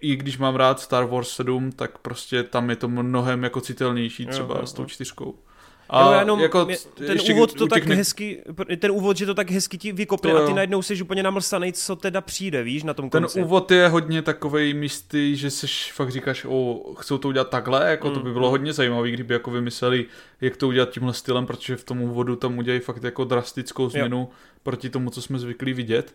i když mám rád Star Wars 7, tak prostě tam je to mnohem jako citelnější třeba jo, s tou čtyřkou. A jo, jenom jako mě, ten úvod to tak ne... hezky, ten úvod, že to tak hezky ti vykopne a ty najednou jsi úplně namlsaný, co teda přijde, víš, na tom konci. Ten úvod je hodně takovej místy, že jsi fakt říkáš, o, chcou to udělat takhle, jako mm. to by mm, bylo mm. hodně zajímavé, kdyby jako vymysleli, jak to udělat tímhle stylem, protože v tom úvodu tam udělají fakt jako drastickou změnu jo. proti tomu, co jsme zvyklí vidět.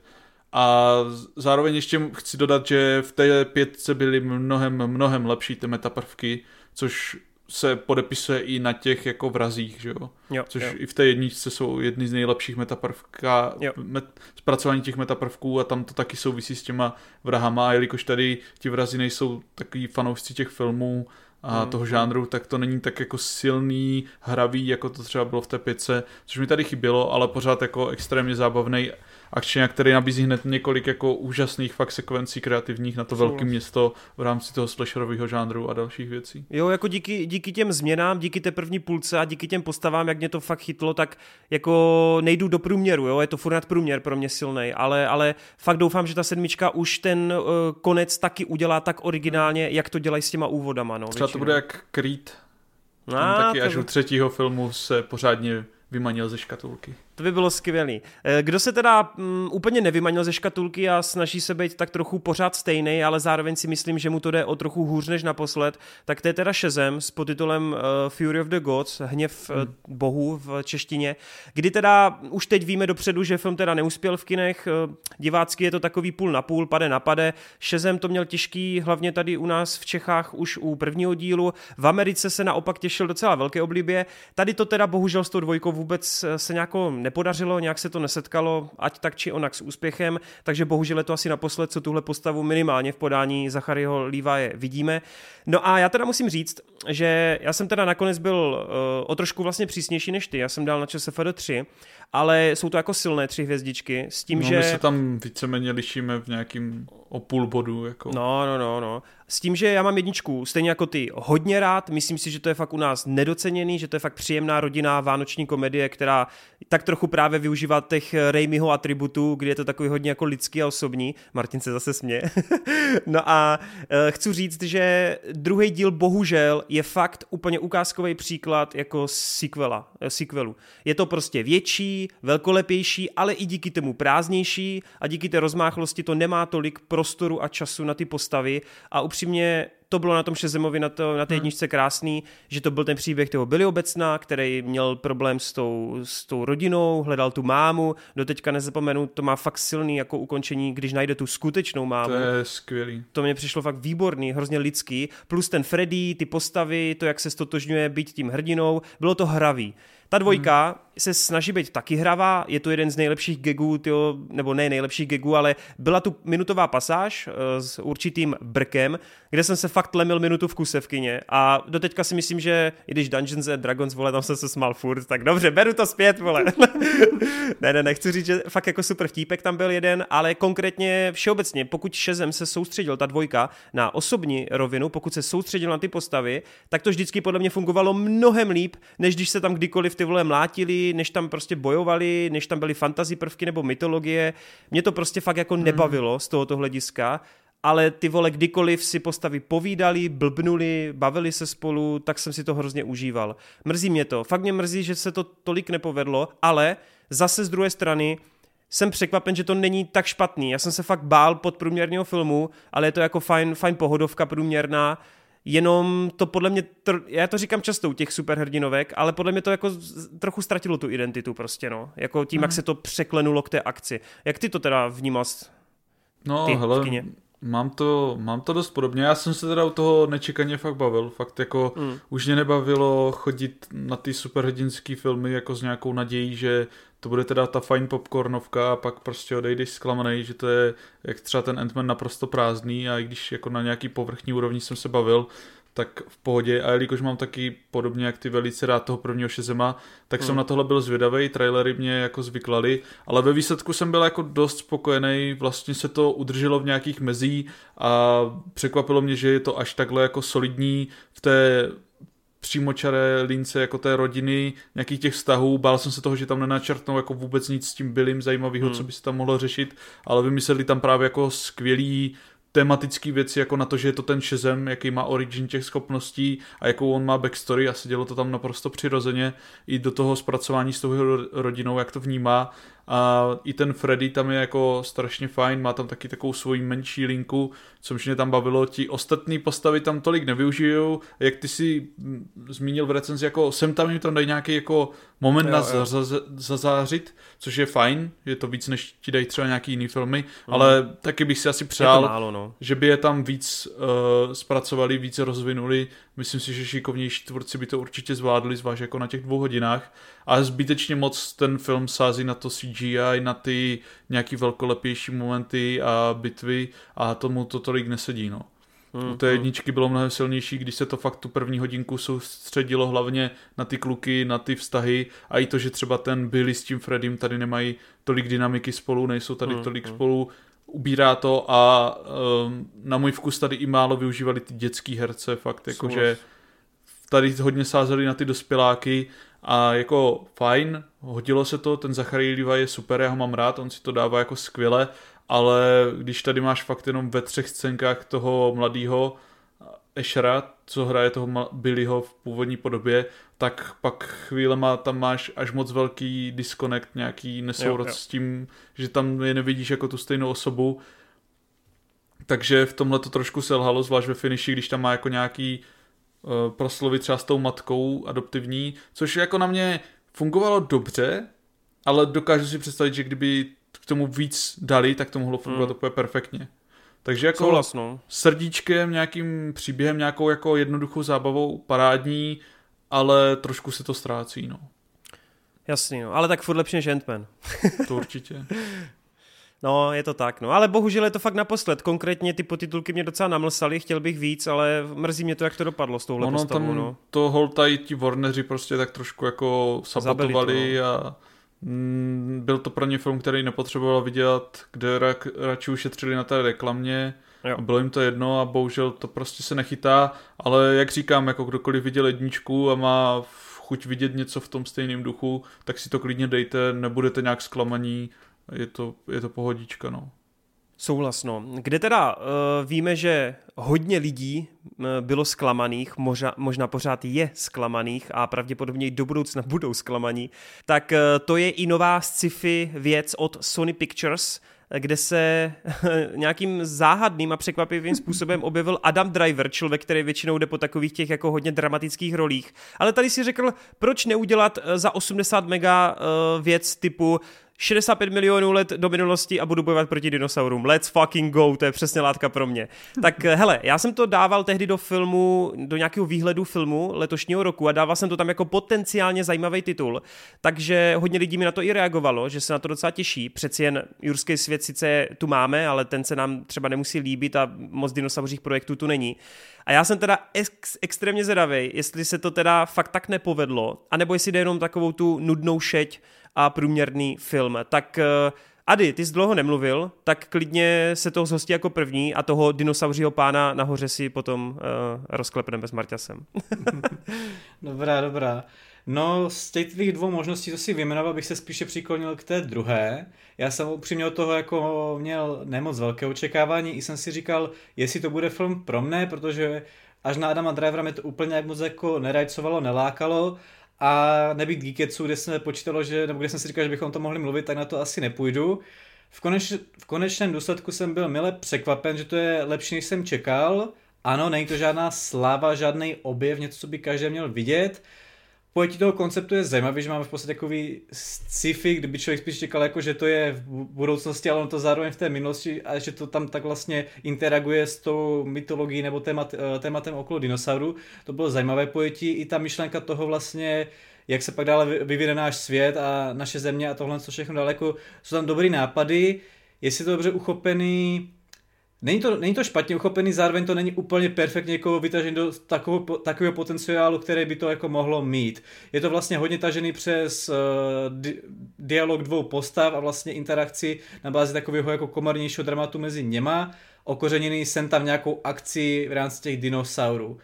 A zároveň ještě chci dodat, že v té pětce byly mnohem, mnohem lepší ty metaprvky, což se podepisuje i na těch jako vrazích, že jo? jo Což jo. i v té jedničce jsou jedny z nejlepších metaprvka, met, zpracování těch metaprvků a tam to taky souvisí s těma vrahama a jelikož tady ti vrazy nejsou takový fanoušci těch filmů a hmm. toho žánru, tak to není tak jako silný, hravý, jako to třeba bylo v té pice, což mi tady chybělo, ale pořád jako extrémně zábavný akčně, který nabízí hned několik jako úžasných fakt sekvencí kreativních na to velké město v rámci toho slasherového žánru a dalších věcí. Jo, jako díky, díky těm změnám, díky té první půlce a díky těm postavám, jak mě to fakt chytlo, tak jako nejdu do průměru, jo, je to furt průměr pro mě silný, ale, ale fakt doufám, že ta sedmička už ten uh, konec taky udělá tak originálně, jak to dělají s těma úvodama, no. Třeba většinou. to bude jak Creed. No, taky až u třetího filmu se pořádně vymanil ze škatulky. To by bylo skvělý. Eh, kdo se teda um, úplně nevymanil ze škatulky a snaží se být tak trochu pořád stejný, ale zároveň si myslím, že mu to jde o trochu hůř než naposled, tak to je teda Shazam s podtitulem uh, Fury of the Gods, hněv hmm. uh, bohů v češtině, kdy teda už teď víme dopředu, že film teda neuspěl v kinech, uh, divácky je to takový půl na půl, pade na pade. Shazam to měl těžký, hlavně tady u nás v Čechách už u prvního dílu, v Americe se naopak těšil docela velké oblibě, tady to teda bohužel s tou dvojkou vůbec se nějako nepodařilo, nějak se to nesetkalo, ať tak či onak s úspěchem, takže bohužel je to asi naposled, co tuhle postavu minimálně v podání Zacharyho Leviye vidíme. No a já teda musím říct, že já jsem teda nakonec byl uh, o trošku vlastně přísnější než ty, já jsem dal na ČSFD 3, ale jsou to jako silné tři hvězdičky s tím, no, že... my se tam víceméně lišíme v nějakým o půl bodu. Jako. No, no, no, no. S tím, že já mám jedničku stejně jako ty hodně rád, myslím si, že to je fakt u nás nedoceněný, že to je fakt příjemná rodinná vánoční komedie, která tak trochu právě využívá těch Raimiho atributů, kdy je to takový hodně jako lidský a osobní. Martin se zase směje. [laughs] no a e, chci říct, že druhý díl bohužel je fakt úplně ukázkový příklad jako sequela, e, sequelu. Je to prostě větší, velkolepější, ale i díky tomu prázdnější a díky té rozmáchlosti to nemá tolik prostoru a času na ty postavy a upřímně to bylo na tom Šezemovi na, to, na té hmm. jedničce krásný, že to byl ten příběh toho Billy Obecna, který měl problém s tou, s tou rodinou, hledal tu mámu, doteďka nezapomenu, to má fakt silný jako ukončení, když najde tu skutečnou mámu. To je skvělý. To mě přišlo fakt výborný, hrozně lidský, plus ten Freddy, ty postavy, to, jak se stotožňuje být tím hrdinou, bylo to hravý. Ta dvojka hmm. se snaží být taky hravá, je to jeden z nejlepších gagů, tyjo, nebo ne nejlepších gagů, ale byla tu minutová pasáž uh, s určitým brkem, kde jsem se fakt lemil minutu v kuse v kině a doteďka si myslím, že i když Dungeons and Dragons, vole, tam jsem se smál furt, tak dobře, beru to zpět, vole. [laughs] ne, ne, nechci říct, že fakt jako super vtípek tam byl jeden, ale konkrétně všeobecně, pokud Šezem se soustředil, ta dvojka, na osobní rovinu, pokud se soustředil na ty postavy, tak to vždycky podle mě fungovalo mnohem líp, než když se tam kdykoliv ty vole mlátili, než tam prostě bojovali, než tam byly fantasy prvky nebo mytologie. Mě to prostě fakt jako hmm. nebavilo z tohoto hlediska ale ty vole, kdykoliv si postavy povídali, blbnuli, bavili se spolu, tak jsem si to hrozně užíval. Mrzí mě to. Fakt mě mrzí, že se to tolik nepovedlo, ale zase z druhé strany jsem překvapen, že to není tak špatný. Já jsem se fakt bál podprůměrného filmu, ale je to jako fajn, fajn pohodovka průměrná jenom to podle mě, tr- já to říkám často u těch superhrdinovek, ale podle mě to jako trochu ztratilo tu identitu prostě, no. Jako tím, hmm. jak mhm. se to překlenulo k té akci. Jak ty to teda vnímal? No, ty hele, Mám to, mám to dost podobně, já jsem se teda u toho nečekaně fakt bavil, fakt jako mm. už mě nebavilo chodit na ty superhrdinský filmy jako s nějakou nadějí, že to bude teda ta fajn popcornovka a pak prostě odejdeš zklamaný, že to je jak třeba ten ant naprosto prázdný a i když jako na nějaký povrchní úrovni jsem se bavil, tak v pohodě. A jelikož mám taky podobně jak ty velice rád toho prvního šezema, tak hmm. jsem na tohle byl zvědavý, trailery mě jako zvyklali, ale ve výsledku jsem byl jako dost spokojený, vlastně se to udrželo v nějakých mezí a překvapilo mě, že je to až takhle jako solidní v té přímočaré lince jako té rodiny, nějakých těch vztahů. Bál jsem se toho, že tam nenačrtnou jako vůbec nic s tím bylým zajímavého, hmm. co by se tam mohlo řešit, ale vymysleli tam právě jako skvělý tematické věci, jako na to, že je to ten Shazam, jaký má origin těch schopností a jakou on má backstory a sedělo to tam naprosto přirozeně i do toho zpracování s tou rodinou, jak to vnímá a i ten Freddy tam je jako strašně fajn, má tam taky takovou svoji menší linku, co mě tam bavilo, ti ostatní postavy tam tolik nevyužijou, jak ty si zmínil v recenzi, jako sem tam jim tam dají nějaký jako moment jo, na jo. zazářit, což je fajn, je to víc než ti dají třeba nějaký jiný filmy, mm. ale taky bych si asi přál, málo, no. že by je tam víc uh, zpracovali, víc rozvinuli, myslím si, že šikovnější tvůrci by to určitě zvládli, zvlášť jako na těch dvou hodinách, ale zbytečně moc ten film sází na to CGI, na ty nějaký velkolepější momenty a bitvy a tomu to tolik nesedí, no. Mm, U té jedničky bylo mnohem silnější, když se to fakt tu první hodinku soustředilo hlavně na ty kluky, na ty vztahy a i to, že třeba ten Billy s tím Freddym tady nemají tolik dynamiky spolu, nejsou tady mm, tolik spolu, ubírá to a um, na můj vkus tady i málo využívali ty dětský herce, fakt jakože tady hodně sázeli na ty dospěláky a jako fajn, hodilo se to, ten Zachary Levi je super, já ho mám rád, on si to dává jako skvěle, ale když tady máš fakt jenom ve třech scénkách toho mladého, Ashera, co hraje toho Billyho v původní podobě, tak pak chvílema tam máš až moc velký disconnect, nějaký nesourod s tím, že tam je nevidíš jako tu stejnou osobu. Takže v tomhle to trošku selhalo, zvlášť ve finiši, když tam má jako nějaký uh, proslovy třeba s tou matkou adoptivní, což jako na mě fungovalo dobře, ale dokážu si představit, že kdyby k tomu víc dali, tak to mohlo fungovat hmm. úplně perfektně. Takže jako Souhlas, no. srdíčkem, nějakým příběhem, nějakou jako jednoduchou zábavou, parádní, ale trošku se to ztrácí, no. Jasný, no. Ale tak furt lepší než Ant-Man. to určitě. [laughs] No, je to tak, no. Ale bohužel je to fakt naposled. Konkrétně ty potitulky mě docela namlsaly, chtěl bych víc, ale mrzí mě to, jak to dopadlo s touhle ono postavou, tam no. to holtají ti Warneri prostě tak trošku jako sabotovali to, no. a mm, byl to pro ně film, který nepotřeboval vidět, kde ra, radši ušetřili na té reklamě. Jo. Bylo jim to jedno a bohužel to prostě se nechytá, ale jak říkám, jako kdokoliv viděl jedničku a má chuť vidět něco v tom stejném duchu, tak si to klidně dejte, nebudete nějak zklamaní, je to, je to pohodička, no. Souhlasno. Kde teda uh, víme, že hodně lidí uh, bylo zklamaných, možná, možná pořád je zklamaných a pravděpodobně i do budoucna [laughs] budou zklamaní, tak uh, to je i nová sci-fi věc od Sony Pictures, kde se nějakým záhadným a překvapivým způsobem objevil Adam Driver, člověk, který většinou jde po takových těch jako hodně dramatických rolích. Ale tady si řekl, proč neudělat za 80 mega věc typu 65 milionů let do minulosti a budu bojovat proti dinosaurům. Let's fucking go, to je přesně látka pro mě. [laughs] Tak eh, hele, já jsem to dával tehdy do filmu, do nějakého výhledu filmu letošního roku a dával jsem to tam jako potenciálně zajímavý titul, takže hodně lidí mi na to i reagovalo, že se na to docela těší. Přeci jen Jurský svět sice tu máme, ale ten se nám třeba nemusí líbit a moc dinosauřích projektů tu není. A já jsem teda ex- extrémně zvědavý, jestli se to teda fakt tak nepovedlo, anebo jestli jde jenom takovou tu nudnou šeť a průměrný film. Tak uh, Ady, ty jsi dlouho nemluvil, tak klidně se toho zhostí jako první a toho dinosauřího pána nahoře si potom uh, rozklepneme s Marťasem. [laughs] dobrá, dobrá. No, z těch tvých dvou možností, co si vyjmenoval, bych se spíše přiklonil k té druhé. Já jsem upřímně od toho jako měl nemoc velké očekávání i jsem si říkal, jestli to bude film pro mne, protože až na Adama Drivera mě to úplně jak moc jako nerajcovalo, nelákalo a nebýt Geeketsu, kde jsme počítalo, že, nebo kde jsem si říkal, že bychom to mohli mluvit, tak na to asi nepůjdu. V, koneč, v konečném důsledku jsem byl mile překvapen, že to je lepší, než jsem čekal. Ano, není to žádná sláva, žádný objev, něco, co by každý měl vidět pojetí toho konceptu je zajímavý, že máme v podstatě takový sci-fi, kdyby člověk spíš čekal, jako, že to je v budoucnosti, ale on to zároveň v té minulosti a že to tam tak vlastně interaguje s tou mytologií nebo témat, eh, tématem okolo dinosaurů. To bylo zajímavé pojetí. I ta myšlenka toho vlastně, jak se pak dále vyvine náš svět a naše země a tohle, co všechno daleko, jsou tam dobrý nápady. Jestli to dobře uchopený, Není to, není to špatně uchopený, zároveň to není úplně perfektně jako vytažený do takového, takového potenciálu, který by to jako mohlo mít. Je to vlastně hodně tažený přes uh, di- dialog dvou postav a vlastně interakci na bázi takového jako komornějšího dramatu mezi něma, okořeněný sem tam nějakou akci v rámci těch dinosaurů.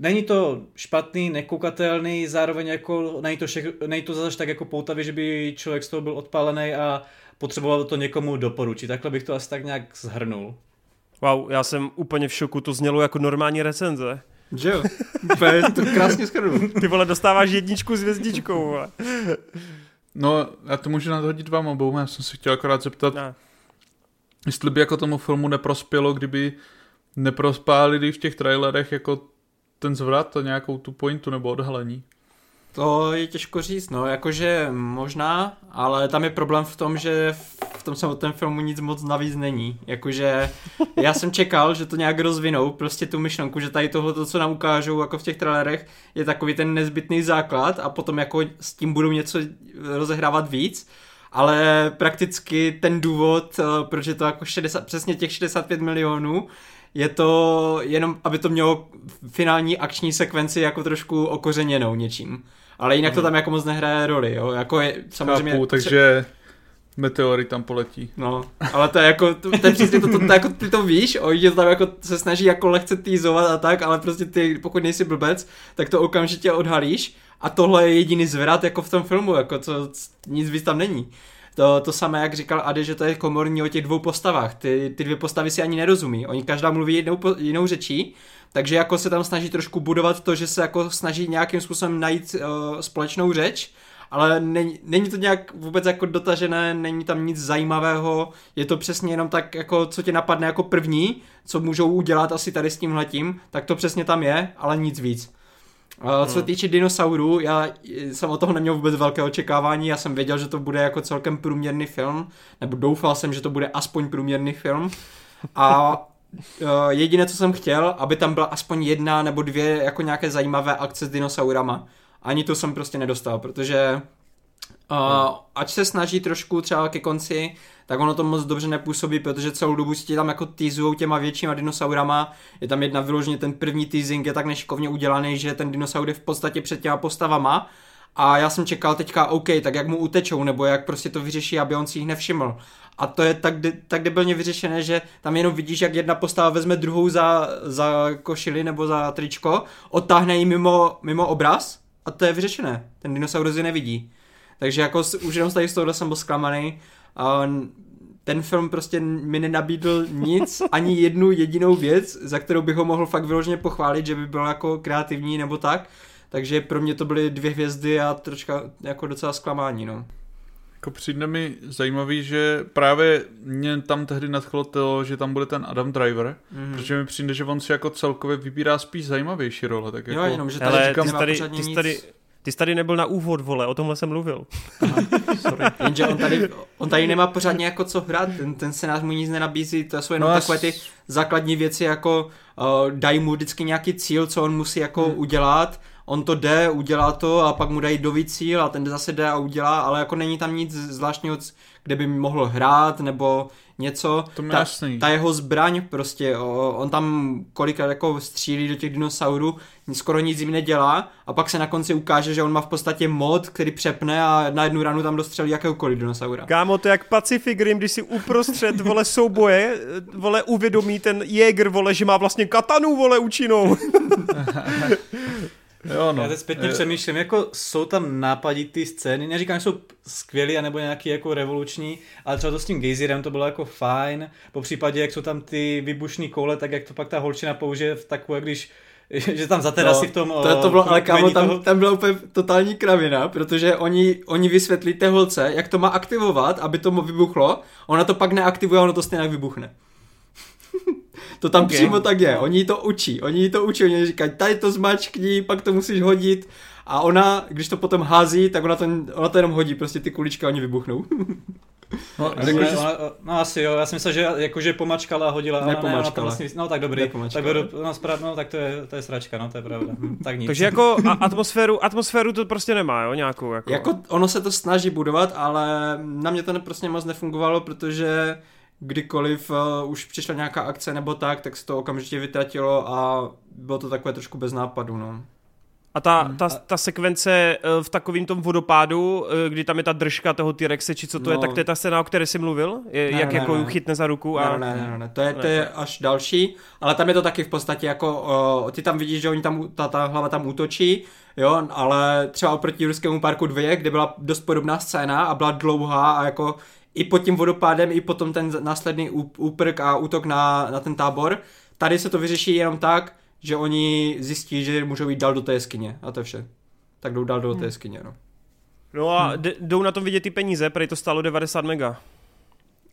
Není to špatný, nekoukatelný, zároveň jako není to, všech, není to zase tak jako poutavě, že by člověk z toho byl odpálený a potřeboval to někomu doporučit. Takhle bych to asi tak nějak zhrnul. Wow, já jsem úplně v šoku, to znělo jako normální recenze. Že jo? to krásně skrnu. Ty vole, dostáváš jedničku s hvězdičkou, vole. No, já to můžu nadhodit vám obou, já jsem se chtěl akorát zeptat, no. jestli by jako tomu filmu neprospělo, kdyby neprospálili v těch trailerech jako ten zvrat a nějakou tu pointu nebo odhalení. To je těžko říct, no, jakože možná, ale tam je problém v tom, že v tom samotném filmu nic moc navíc není. Jakože já jsem čekal, že to nějak rozvinou, prostě tu myšlenku, že tady tohle, co nám ukážou jako v těch trailerech, je takový ten nezbytný základ a potom jako s tím budou něco rozehrávat víc. Ale prakticky ten důvod, eh, proč je to jako 60, přesně těch 65 milionů, je to jenom, aby to mělo finální akční sekvenci jako trošku okořeněnou něčím. Ale jinak to mhm. tam jako moc nehraje roli, jo. Jako je samozřejmě... Chápu, takže meteory tam poletí. No, ale to je jako, to, to je přesně to, to, to, jako ty to víš, oni to tam jako se snaží jako lehce týzovat a tak, ale prostě ty, pokud nejsi blbec, tak to okamžitě odhalíš a tohle je jediný zvrat jako v tom filmu, jako co, nic víc tam není. to, to samé, jak říkal Ade, že to je komorní o těch dvou postavách. Ty, ty dvě postavy si ani nerozumí. Oni každá mluví jinou, jinou řečí, takže jako se tam snaží trošku budovat to, že se jako snaží nějakým způsobem najít uh, společnou řeč, ale není, není to nějak vůbec jako dotažené, není tam nic zajímavého, je to přesně jenom tak, jako co tě napadne jako první, co můžou udělat asi tady s tímhletím, tak to přesně tam je, ale nic víc. Uh, co se týče dinosaurů, já jsem od toho neměl vůbec velké očekávání, já jsem věděl, že to bude jako celkem průměrný film, nebo doufal jsem, že to bude aspoň průměrný film. A jediné, co jsem chtěl, aby tam byla aspoň jedna nebo dvě jako nějaké zajímavé akce s dinosaurama. Ani to jsem prostě nedostal, protože Uh, ať se snaží trošku třeba ke konci, tak ono to moc dobře nepůsobí, protože celou dobu si tě tam jako teasujou těma většíma dinosaurama. Je tam jedna vyloženě, ten první teasing je tak nešikovně udělaný, že ten dinosaur je v podstatě před těma postavama. A já jsem čekal teďka, OK, tak jak mu utečou, nebo jak prostě to vyřeší, aby on si jich nevšiml. A to je tak, tak debilně vyřešené, že tam jenom vidíš, jak jedna postava vezme druhou za, za košili nebo za tričko, odtáhne ji mimo, mimo obraz a to je vyřešené. Ten dinosaurus ji nevidí. Takže jako už jenom tady z toho jsem byl zklamaný. A ten film prostě mi nenabídl nic, [laughs] ani jednu jedinou věc, za kterou bych ho mohl fakt vyloženě pochválit, že by byl jako kreativní nebo tak. Takže pro mě to byly dvě hvězdy a troška jako docela zklamání, no. Jako přijde mi zajímavý, že právě mě tam tehdy nadchlo to, že tam bude ten Adam Driver, mm. protože mi přijde, že on si jako celkově vybírá spíš zajímavější role. Tak jako... Jo, jenom, že tady, Ale říkám, ty, tady, ty, jsi tady, ty jsi tady nebyl na úvod, vole, o tomhle jsem mluvil. Sorry. [laughs] Jenže on tady, on tady nemá pořádně jako co hrát, ten, ten scénář mu nic nenabízí, to jsou jenom no takové ty základní věci, jako uh, dají mu vždycky nějaký cíl, co on musí jako hmm. udělat, on to jde, udělá to a pak mu dají nový cíl a ten zase jde a udělá, ale jako není tam nic zvláštního, kde by mohl hrát, nebo něco. To ta, ta jeho zbraň prostě, o, on tam kolikrát jako střílí do těch dinosaurů, skoro nic jim nedělá a pak se na konci ukáže, že on má v podstatě mod, který přepne a na jednu ranu tam dostřelí jakéhokoliv dinosaura. Kámo, to je jak Pacific Rim, když si uprostřed, vole, souboje, vole, uvědomí ten Jäger, vole, že má vlastně katanu, vole, účinnou. [laughs] Jo, no. Já teď zpětně je... přemýšlím, jako jsou tam nápaditý scény, neříkám, že jsou skvělý nebo nějaký jako revoluční, ale třeba to s tím gejzirem to bylo jako fajn, po případě, jak jsou tam ty vybušný koule, tak jak to pak ta holčina použije v takové, když [laughs] že tam za no, v tom... To, to bylo, ale kámo, tam, tam byla úplně totální kravina, protože oni, oni vysvětlí té holce, jak to má aktivovat, aby to vybuchlo, ona to pak neaktivuje, ono to stejně vybuchne. To tam okay. přímo tak je, oni to učí, oni to učí, oni říkají, tady to zmačkni, pak to musíš hodit. A ona, když to potom hází, tak ona to, ona to jenom hodí, prostě ty kuličky oni vybuchnou. [laughs] No, řekl, že... ona, no asi jo, já jsem myslel, že jakože pomačkala a hodila, ale ne, ona to vlastně, no tak dobrý, tak, beru, no, správ, no, tak to je, to je sračka, no to je pravda, hm, tak nic. Takže jako a, atmosféru, atmosféru to prostě nemá, jo, nějakou jako... jako... ono se to snaží budovat, ale na mě to ne, prostě moc nefungovalo, protože kdykoliv uh, už přišla nějaká akce nebo tak, tak se to okamžitě vytratilo a bylo to takové trošku bez nápadu, no. A ta, hmm. ta, ta sekvence eh, v takovým tom vodopádu, eh, kdy tam je ta držka toho T-Rexe, či co to no. je, tak to je ta scéna, o které jsi mluvil? Je, ne, jak ne, jako ne. chytne za ruku? A... Ne, ne, ne, ne, to je, to je až další, ale tam je to taky v podstatě jako, uh, ty tam vidíš, že oni tam, ta, ta hlava tam útočí, jo, ale třeba oproti Ruskému parku 2, kde byla dost podobná scéna a byla dlouhá a jako i pod tím vodopádem, i potom ten následný úprk a útok na, na ten tábor. Tady se to vyřeší jenom tak, že oni zjistí, že můžou jít dál do té jeskyně a to je vše. Tak jdou dál do té hmm. jeskyně, no. No a hmm. jdou na to vidět ty peníze, protože to stálo 90 mega.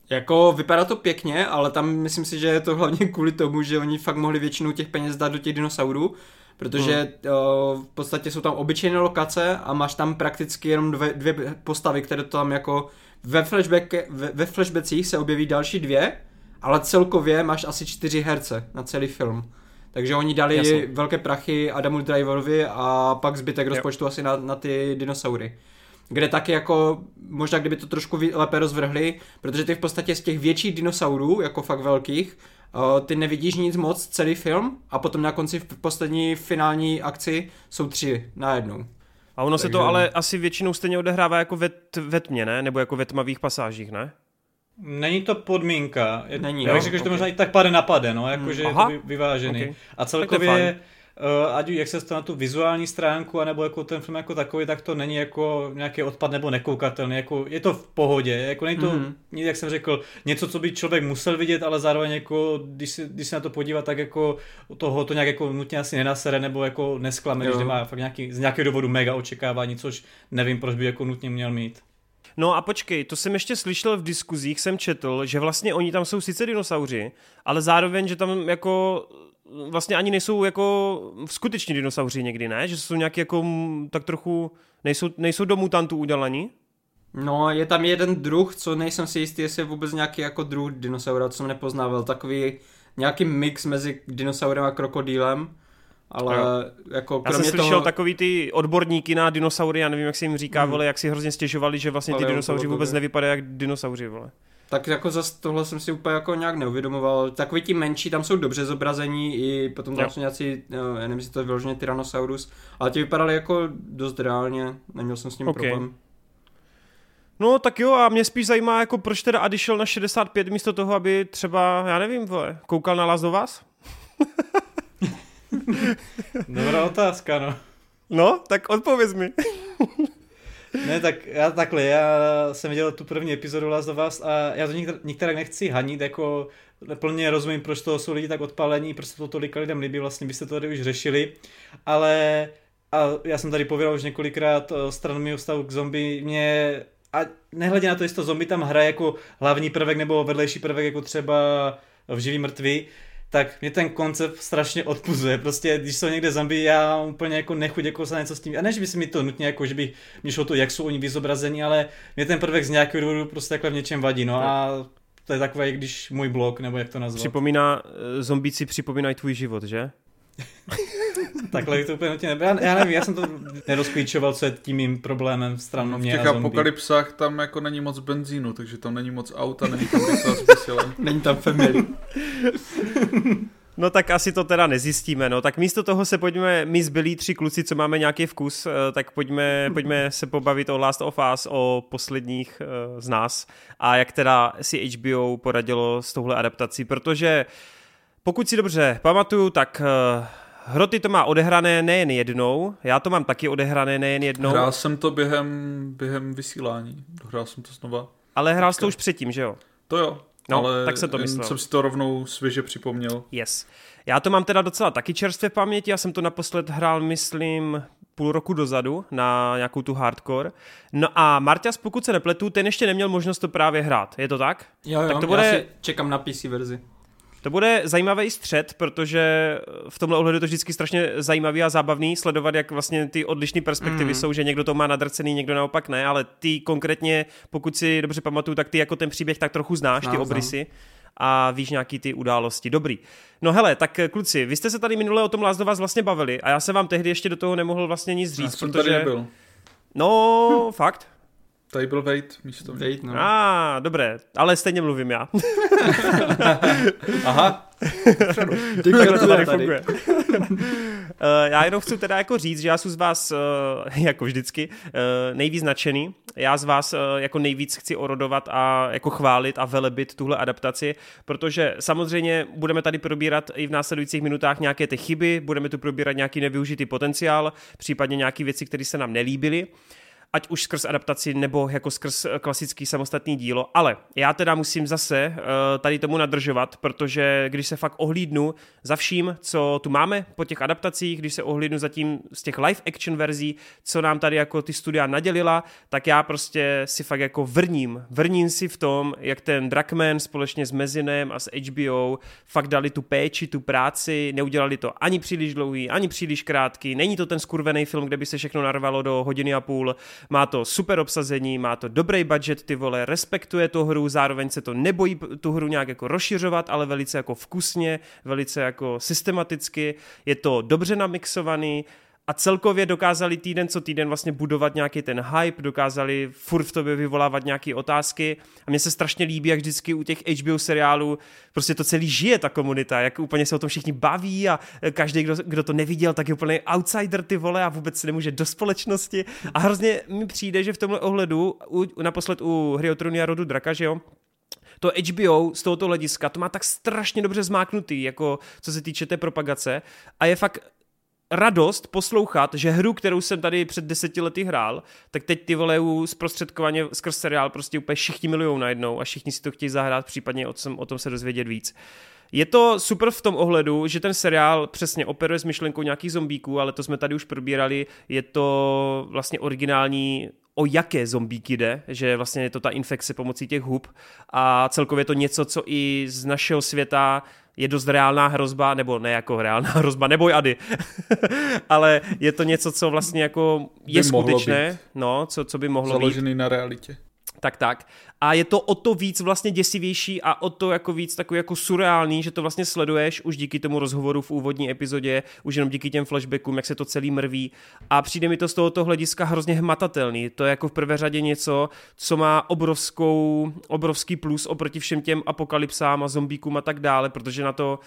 Jako vypadá to pěkně, ale tam myslím si, že je to hlavně kvůli tomu, že oni fakt mohli většinu těch peněz dát do těch dinosaurů, protože hmm. uh, v podstatě jsou tam obyčejné lokace a máš tam prakticky jenom dvě, dvě postavy, které to tam jako ve, flashback, ve, ve flashbackích se objeví další dvě, ale celkově máš asi čtyři herce na celý film. Takže oni dali Jasně. velké prachy Adamu Driverovi a pak zbytek rozpočtu asi na, na ty dinosaury. Kde taky jako, možná kdyby to trošku lépe rozvrhli, protože ty v podstatě z těch větších dinosaurů, jako fakt velkých, uh, ty nevidíš nic moc celý film a potom na konci v poslední finální akci jsou tři najednou. A ono Takže... se to ale asi většinou stejně odehrává jako ve, ve tmě, ne? Nebo jako ve tmavých pasážích, ne? Není to podmínka. Není, Já bych řekl, že to možná i tak pade na pade, no, jakože hmm. je to vyvážený. Okay. A celkově ať jak se to na tu vizuální stránku, anebo jako ten film jako takový, tak to není jako nějaký odpad nebo nekoukatelný, jako je to v pohodě, jako není to, mm-hmm. jak jsem řekl, něco, co by člověk musel vidět, ale zároveň jako, když se, když se na to podívá, tak jako toho to nějak jako nutně asi nenasere, nebo jako nesklame, jo. když má fakt nějaký, z nějakého důvodu mega očekávání, což nevím, proč by jako nutně měl mít. No a počkej, to jsem ještě slyšel v diskuzích, jsem četl, že vlastně oni tam jsou sice dinosauři, ale zároveň, že tam jako vlastně ani nejsou jako skuteční dinosauři někdy, ne? Že jsou nějaký jako tak trochu, nejsou, nejsou do mutantů udělaní? No, je tam jeden druh, co nejsem si jistý, jestli je vůbec nějaký jako druh dinosaura, co jsem nepoznával, takový nějaký mix mezi dinosaurem a krokodýlem, ale jo. jako kromě Já jsem slyšel toho... takový ty odborníky na dinosaury, já nevím, jak se jim říká, hmm. vole, jak si hrozně stěžovali, že vlastně ty dinosauři vůbec nevypadají jak dinosauři, vole. Tak jako zase tohle jsem si úplně jako nějak neuvědomoval. Takový ti menší, tam jsou dobře zobrazení, i potom tam jo. jsou nějací, no, já nevím, jestli to je vyloženě Tyrannosaurus, ale ti vypadali jako dost reálně, neměl jsem s ním okay. problém. No tak jo, a mě spíš zajímá, jako proč teda Adi šel na 65 místo toho, aby třeba, já nevím, vole, koukal na Last of Us? [laughs] Dobrá otázka, no. No, tak odpověz mi. [laughs] ne, tak já takhle, já jsem viděl tu první epizodu Last of Us a já to některé nechci hanit, jako plně rozumím, proč to jsou lidi tak odpálení, proč se to tolika lidem líbí, vlastně byste to tady už řešili, ale a já jsem tady pověděl už několikrát stranu mého vztahu k zombie, mě a nehledě na to, jestli to zombie tam hraje jako hlavní prvek nebo vedlejší prvek, jako třeba v živý mrtví, tak mě ten koncept strašně odpuzuje. Prostě, když jsou někde zombie, já úplně jako nechuť jako se něco s tím. A ne, že by se mi to nutně jako, že by mi šlo to, jak jsou oni vyzobrazeni, ale mě ten prvek z nějakého důvodu prostě takhle v něčem vadí. No a to je takové, když můj blog, nebo jak to nazvat. Připomíná, eh, zombíci připomínají tvůj život, že? [laughs] Takhle to úplně nutně nebyl. Já, nevím, já jsem to nerozklíčoval, co je tím mým problémem stranou mě V těch a apokalypsách tam jako není moc benzínu, takže tam není moc auta, není tam vysílat [laughs] Není tam family. No tak asi to teda nezjistíme, no. Tak místo toho se pojďme, my zbylí tři kluci, co máme nějaký vkus, eh, tak pojďme, pojďme se pobavit o Last of Us, o posledních uh, z nás a jak teda si HBO poradilo s touhle adaptací, protože pokud si dobře pamatuju, tak uh, Hroty to má odehrané nejen jednou, já to mám taky odehrané nejen jednou. Hrál jsem to během, během vysílání, dohrál jsem to znova. Ale hrál jsi to už předtím, že jo? To jo, no, ale tak se to myslel. jsem si to rovnou svěže připomněl. Yes. Já to mám teda docela taky čerstvě v paměti, já jsem to naposled hrál, myslím, půl roku dozadu na nějakou tu hardcore. No a Martias, pokud se nepletu, ten ještě neměl možnost to právě hrát, je to tak? Jo, jo, tak to bude... já si čekám na PC verzi. To bude zajímavý střed, protože v tomhle ohledu je to vždycky strašně zajímavý a zábavný sledovat, jak vlastně ty odlišné perspektivy mm. jsou, že někdo to má nadrcený, někdo naopak ne, ale ty konkrétně, pokud si dobře pamatuju, tak ty jako ten příběh tak trochu znáš, znám, ty obrysy. a víš nějaký ty události. Dobrý. No hele, tak kluci, vy jste se tady minule o tom vás vlastně bavili a já jsem vám tehdy ještě do toho nemohl vlastně nic říct, já protože... Tady nebyl. No, fakt. Tady byl Wade místo mě. Wade, no. A, ah, dobré, ale stejně mluvím já. [laughs] Aha. Takhle to tady funguje. Eh, já jenom chci teda jako říct, že já jsem z vás, eh, [laughs] jako vždycky, eh, nejvíc nadšený. Já z vás jako nejvíc chci orodovat a jako chválit a velebit tuhle adaptaci, protože samozřejmě budeme tady probírat i v následujících minutách nějaké ty chyby, budeme tu probírat nějaký nevyužitý potenciál, případně nějaké věci, které se nám nelíbily ať už skrz adaptaci nebo jako skrz eh, klasický samostatný dílo, ale já teda musím zase uh, tady tomu nadržovat, protože když se fakt ohlídnu za vším, co tu máme po těch adaptacích, když se ohlídnu zatím z těch live action verzí, co nám tady jako ty studia nadělila, tak já prostě si fakt jako vrním, vrním si v tom, jak ten Drakman společně s Mezinem a s HBO fakt dali tu péči, tu práci, neudělali to ani příliš dlouhý, ani příliš krátký, není to ten skurvený film, kde by se všechno narvalo do hodiny a půl, má to super obsazení, má to dobrý budget, ty vole, respektuje tu hru, zároveň se to nebojí tu hru nějak jako rozšiřovat, ale velice jako vkusně, velice jako systematicky, je to dobře namixovaný, a celkově dokázali týden co týden vlastně budovat nějaký ten hype, dokázali furt v tobě vyvolávat nějaké otázky. A mně se strašně líbí, jak vždycky u těch HBO seriálů prostě to celý žije ta komunita, jak úplně se o tom všichni baví a každý, kdo, kdo to neviděl, tak je úplně outsider ty vole a vůbec se nemůže do společnosti. A hrozně mi přijde, že v tomhle ohledu, u, naposled u Hry o a rodu draka, že jo, to HBO z tohoto hlediska, to má tak strašně dobře zmáknutý, jako co se týče té propagace. A je fakt radost poslouchat, že hru, kterou jsem tady před deseti lety hrál, tak teď ty vole zprostředkovaně skrz seriál prostě úplně všichni milují najednou a všichni si to chtějí zahrát, případně o tom, o tom se dozvědět víc. Je to super v tom ohledu, že ten seriál přesně operuje s myšlenkou nějakých zombíků, ale to jsme tady už probírali, je to vlastně originální o jaké zombíky jde, že vlastně je to ta infekce pomocí těch hub a celkově je to něco, co i z našeho světa je dost reálná hrozba, nebo ne jako reálná [laughs] hrozba, neboj Ady, [laughs] ale je to něco, co vlastně jako je by skutečné, no, co, co by mohlo Založený být. na realitě. Tak, tak. A je to o to víc vlastně děsivější a o to jako víc takový jako surreální, že to vlastně sleduješ už díky tomu rozhovoru v úvodní epizodě, už jenom díky těm flashbackům, jak se to celý mrví. A přijde mi to z tohoto hlediska hrozně hmatatelný. To je jako v prvé řadě něco, co má obrovskou, obrovský plus oproti všem těm apokalypsám a zombíkům a tak dále, protože na to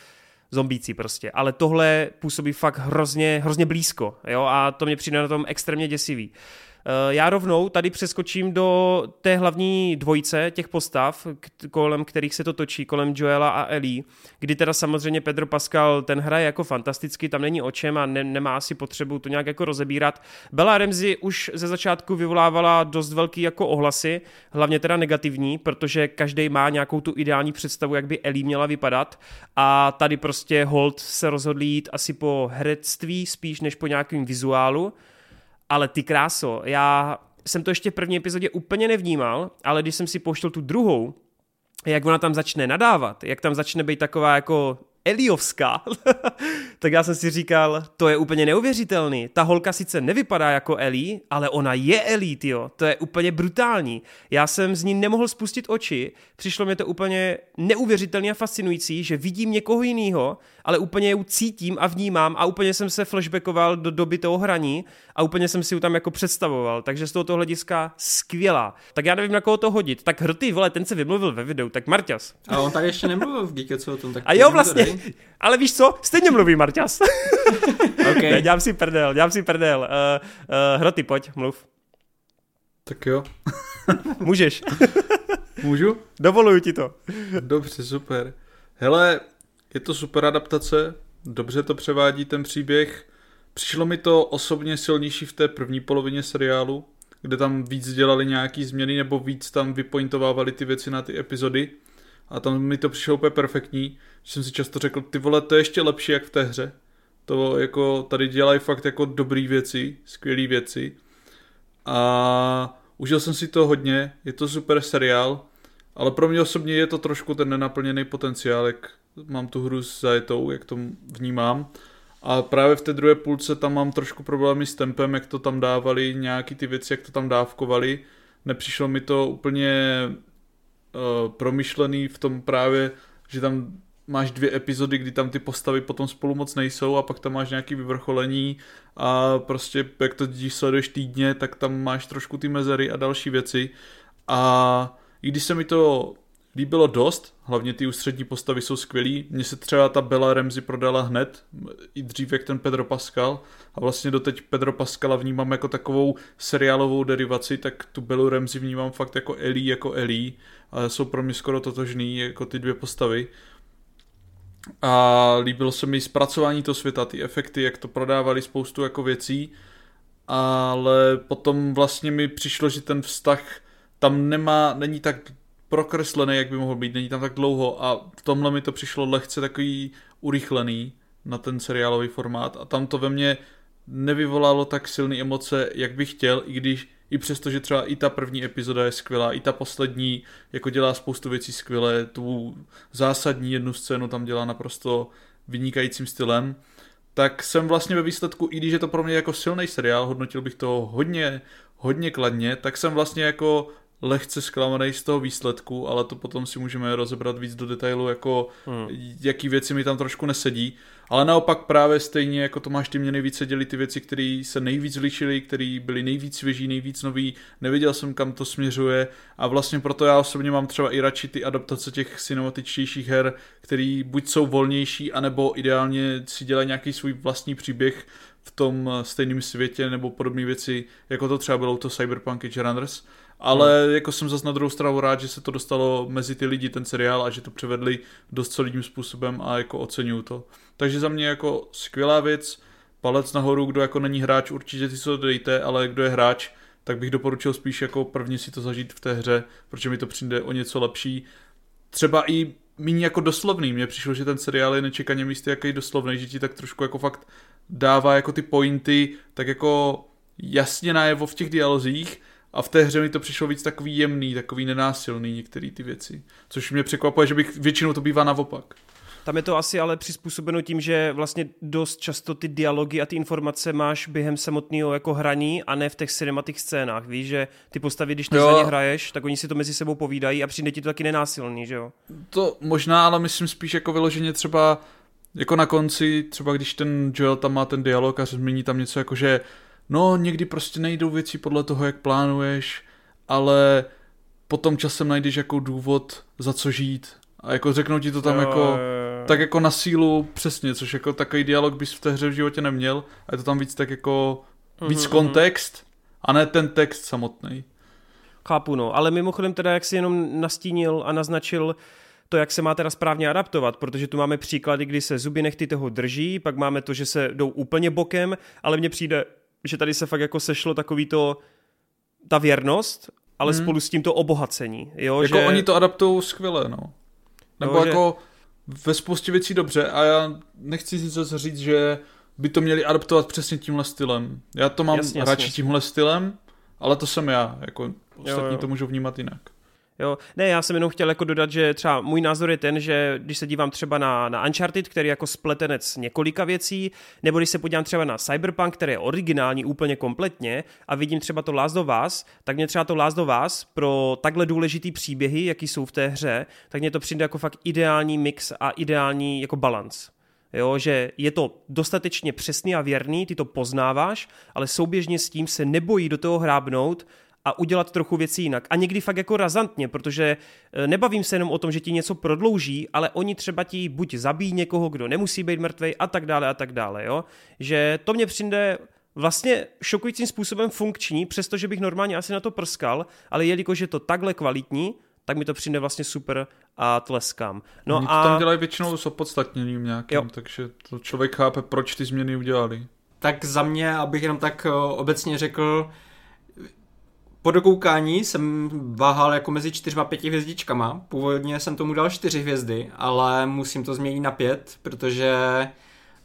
zombíci prostě. Ale tohle působí fakt hrozně, hrozně blízko, jo, a to mě přijde na tom extrémně děsivý. Eh, já rovnou tady přeskočím do té hlavní dvojice těch postav, kolem kterých se to točí, kolem Joela a Ellie, kdy teda samozřejmě Pedro Pascal ten hraje jako fantasticky, tam není o čem a ne, nemá asi potřebu to nějak jako rozebírat. Bella Ramsey už ze začátku vyvolávala dost velký jako ohlasy, hlavně teda negativní, protože každý má nějakou tu ideální představu, jak by Ellie měla vypadat a tady prostě Holt se rozhodl jít asi po herectví spíš než po nějakým vizuálu ale ty kráso, já jsem to ještě v první epizodě úplně nevnímal, ale když jsem si poštěl tu druhou, jak ona tam začne nadávat, jak tam začne být taková jako Eliovská, [laughs] tak já jsem si říkal, to je úplně neuvěřitelný. Ta holka sice nevypadá jako Eli, ale ona je Eli, jo. To je úplně brutální. Já jsem z ní nemohl spustit oči, přišlo mi to úplně neuvěřitelně a fascinující, že vidím někoho jiného, ale úplně ji cítím a vnímám a úplně jsem se flashbackoval do doby toho hraní a úplně jsem si ji tam jako představoval, takže z tohoto hlediska skvělá. Tak já nevím, na koho to hodit. Tak hrty, vole, ten se vymluvil ve videu, tak Marťas. A on tady ještě nemluvil v Geeketsu o tom, tak A jo, vlastně, ale víš co, stejně mluví Marťas. [laughs] okay. ne, dělám si prdel, dělám si prdel. Uh, uh, hroty, pojď, mluv. Tak jo. Můžeš. Můžu? Dovoluju ti to. Dobře, super. Hele, je to super adaptace, dobře to převádí ten příběh. Přišlo mi to osobně silnější v té první polovině seriálu, kde tam víc dělali nějaký změny nebo víc tam vypointovávali ty věci na ty epizody. A tam mi to přišlo úplně perfektní, že jsem si často řekl, ty vole, to je ještě lepší jak v té hře. To jako tady dělají fakt jako dobrý věci, skvělé věci. A užil jsem si to hodně, je to super seriál, ale pro mě osobně je to trošku ten nenaplněný potenciál, jak mám tu hru s zajetou, jak to vnímám. A právě v té druhé půlce tam mám trošku problémy s tempem, jak to tam dávali, nějaký ty věci, jak to tam dávkovali. Nepřišlo mi to úplně uh, promyšlený v tom právě, že tam máš dvě epizody, kdy tam ty postavy potom spolu moc nejsou a pak tam máš nějaký vyvrcholení a prostě jak to díš sleduješ týdně, tak tam máš trošku ty mezery a další věci. A i když se mi to líbilo dost, hlavně ty ústřední postavy jsou skvělý. Mně se třeba ta Bella Ramsey prodala hned, i dřív jak ten Pedro Pascal. A vlastně doteď Pedro Pascala vnímám jako takovou seriálovou derivaci, tak tu Bellu Ramsey vnímám fakt jako Ellie, jako Ellie. A jsou pro mě skoro totožný jako ty dvě postavy. A líbilo se mi zpracování toho světa, ty efekty, jak to prodávali spoustu jako věcí. Ale potom vlastně mi přišlo, že ten vztah tam nemá, není tak prokreslený, jak by mohl být, není tam tak dlouho a v tomhle mi to přišlo lehce takový urychlený na ten seriálový formát a tam to ve mně nevyvolalo tak silné emoce, jak bych chtěl, i když i přesto, že třeba i ta první epizoda je skvělá, i ta poslední jako dělá spoustu věcí skvěle, tu zásadní jednu scénu tam dělá naprosto vynikajícím stylem, tak jsem vlastně ve výsledku, i když je to pro mě jako silný seriál, hodnotil bych to hodně, hodně kladně, tak jsem vlastně jako lehce zklamaný z toho výsledku, ale to potom si můžeme rozebrat víc do detailu, jako hmm. jaký věci mi tam trošku nesedí. Ale naopak právě stejně jako Tomáš, ty mě nejvíce dělí ty věci, které se nejvíc lišily, které byly nejvíc svěží, nejvíc nový, nevěděl jsem, kam to směřuje a vlastně proto já osobně mám třeba i radši ty adaptace těch cinematičtějších her, které buď jsou volnější, anebo ideálně si dělají nějaký svůj vlastní příběh v tom stejném světě nebo podobné věci, jako to třeba bylo to Cyberpunk Edge Runners ale hmm. jako jsem zase na druhou stranu rád, že se to dostalo mezi ty lidi, ten seriál, a že to převedli dost solidním způsobem a jako oceňuju to. Takže za mě jako skvělá věc, palec nahoru, kdo jako není hráč, určitě si to dejte, ale kdo je hráč, tak bych doporučil spíš jako první si to zažít v té hře, protože mi to přijde o něco lepší. Třeba i méně jako doslovný. Mně přišlo, že ten seriál je nečekaně místy jaký doslovný, že ti tak trošku jako fakt dává jako ty pointy tak jako jasně najevo v těch dialozích a v té hře mi to přišlo víc takový jemný, takový nenásilný některé ty věci. Což mě překvapuje, že bych většinou to bývá naopak. Tam je to asi ale přizpůsobeno tím, že vlastně dost často ty dialogy a ty informace máš během samotného jako hraní a ne v těch cinematic scénách. Víš, že ty postavy, když ty jo. za ně hraješ, tak oni si to mezi sebou povídají a přijde ti to taky nenásilný, že jo? To možná, ale myslím spíš jako vyloženě třeba jako na konci, třeba když ten Joel tam má ten dialog a změní tam něco jako, že no někdy prostě nejdou věci podle toho, jak plánuješ, ale potom časem najdeš jako důvod, za co žít. A jako řeknou ti to tam jo, jako, jo, jo. tak jako na sílu přesně, což jako takový dialog bys v té hře v životě neměl. A je to tam víc tak jako, víc mm-hmm. kontext, a ne ten text samotný. Chápu, no. Ale mimochodem teda, jak si jenom nastínil a naznačil, to, jak se má teda správně adaptovat, protože tu máme příklady, kdy se zuby nechty toho drží, pak máme to, že se jdou úplně bokem, ale mně přijde, že tady se fakt jako sešlo takový to, ta věrnost, ale hmm. spolu s tím to obohacení. Jo, jako že... oni to adaptují skvěle, no. Nebo jo, jako že... ve spoustě věcí dobře a já nechci si zase říct, že by to měli adaptovat přesně tímhle stylem. Já to mám jasně, radši jasně. tímhle stylem, ale to jsem já, jako ostatní jo, jo. to můžou vnímat jinak. Jo. Ne, já jsem jenom chtěl jako dodat, že třeba můj názor je ten, že když se dívám třeba na, na Uncharted, který je jako spletenec několika věcí, nebo když se podívám třeba na Cyberpunk, který je originální úplně kompletně a vidím třeba to Last of Us, tak mě třeba to Last of Us pro takhle důležitý příběhy, jaký jsou v té hře, tak mě to přijde jako fakt ideální mix a ideální jako balance. Jo, že je to dostatečně přesný a věrný, ty to poznáváš, ale souběžně s tím se nebojí do toho hrábnout a udělat trochu věcí jinak. A někdy fakt jako razantně, protože e, nebavím se jenom o tom, že ti něco prodlouží, ale oni třeba ti buď zabíjí někoho, kdo nemusí být mrtvý a tak dále a tak dále, jo. Že to mě přijde vlastně šokujícím způsobem funkční, přestože bych normálně asi na to prskal, ale jelikož je to takhle kvalitní, tak mi to přijde vlastně super a tleskám. No Oni a... to tam dělají většinou s opodstatněním nějakým, jo. takže to člověk chápe, proč ty změny udělali. Tak za mě, abych jenom tak e, obecně řekl, po dokoukání jsem váhal jako mezi čtyřma pěti hvězdičkama. Původně jsem tomu dal čtyři hvězdy, ale musím to změnit na pět, protože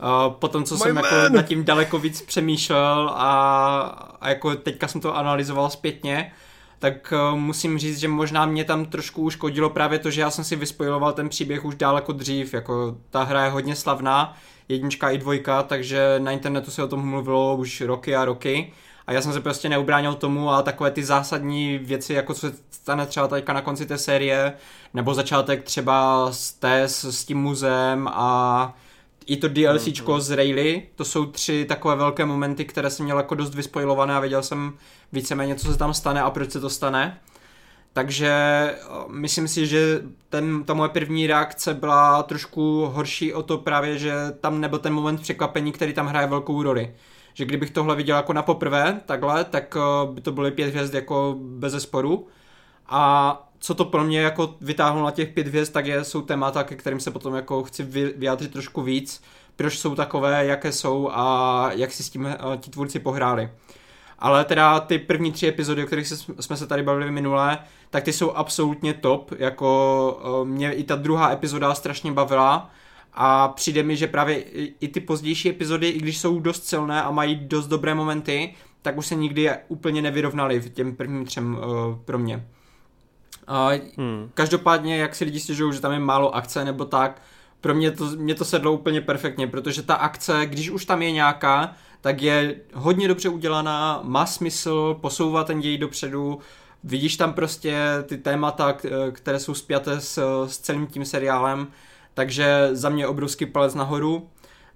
uh, potom, co My jsem jako man. jako nad tím daleko víc přemýšlel a, a jako teďka jsem to analyzoval zpětně, tak uh, musím říct, že možná mě tam trošku uškodilo právě to, že já jsem si vyspojiloval ten příběh už daleko dřív, jako ta hra je hodně slavná, jednička i dvojka, takže na internetu se o tom mluvilo už roky a roky a já jsem se prostě neubránil tomu a takové ty zásadní věci, jako co se stane třeba teďka na konci té série, nebo začátek třeba s TES, s tím muzeem a i to DLCčko mm-hmm. z Rayleigh, to jsou tři takové velké momenty, které jsem měl jako dost vyspojilované a věděl jsem víceméně, co se tam stane a proč se to stane. Takže eh, myslím si, že ten, ta moje první reakce byla trošku horší o to právě, že tam nebyl ten moment překvapení, který tam hraje velkou roli že kdybych tohle viděl jako na poprvé, takhle, tak eh, by to byly pět hvězd jako bez zesporu. A co to pro mě jako vytáhlo na těch pět hvězd, tak je, jsou témata, ke kterým se potom jako chci vyjádřit trošku víc, proč jsou takové, jaké jsou a jak si s tím uh, ti tvůrci pohráli. Ale teda ty první tři epizody, o kterých jsme se tady bavili minule, tak ty jsou absolutně top, jako uh, mě i ta druhá epizoda strašně bavila, a přijde mi, že právě i ty pozdější epizody, i když jsou dost silné a mají dost dobré momenty, tak už se nikdy úplně nevyrovnaly v těm prvním třem uh, pro mě. Uh, hmm. Každopádně, jak si lidi stěžují, že tam je málo akce nebo tak, pro mě to, mě to sedlo úplně perfektně, protože ta akce, když už tam je nějaká, tak je hodně dobře udělaná, má smysl, posouvá ten děj dopředu, vidíš tam prostě ty témata, které jsou spjaté s, s celým tím seriálem, takže za mě obrovský palec nahoru.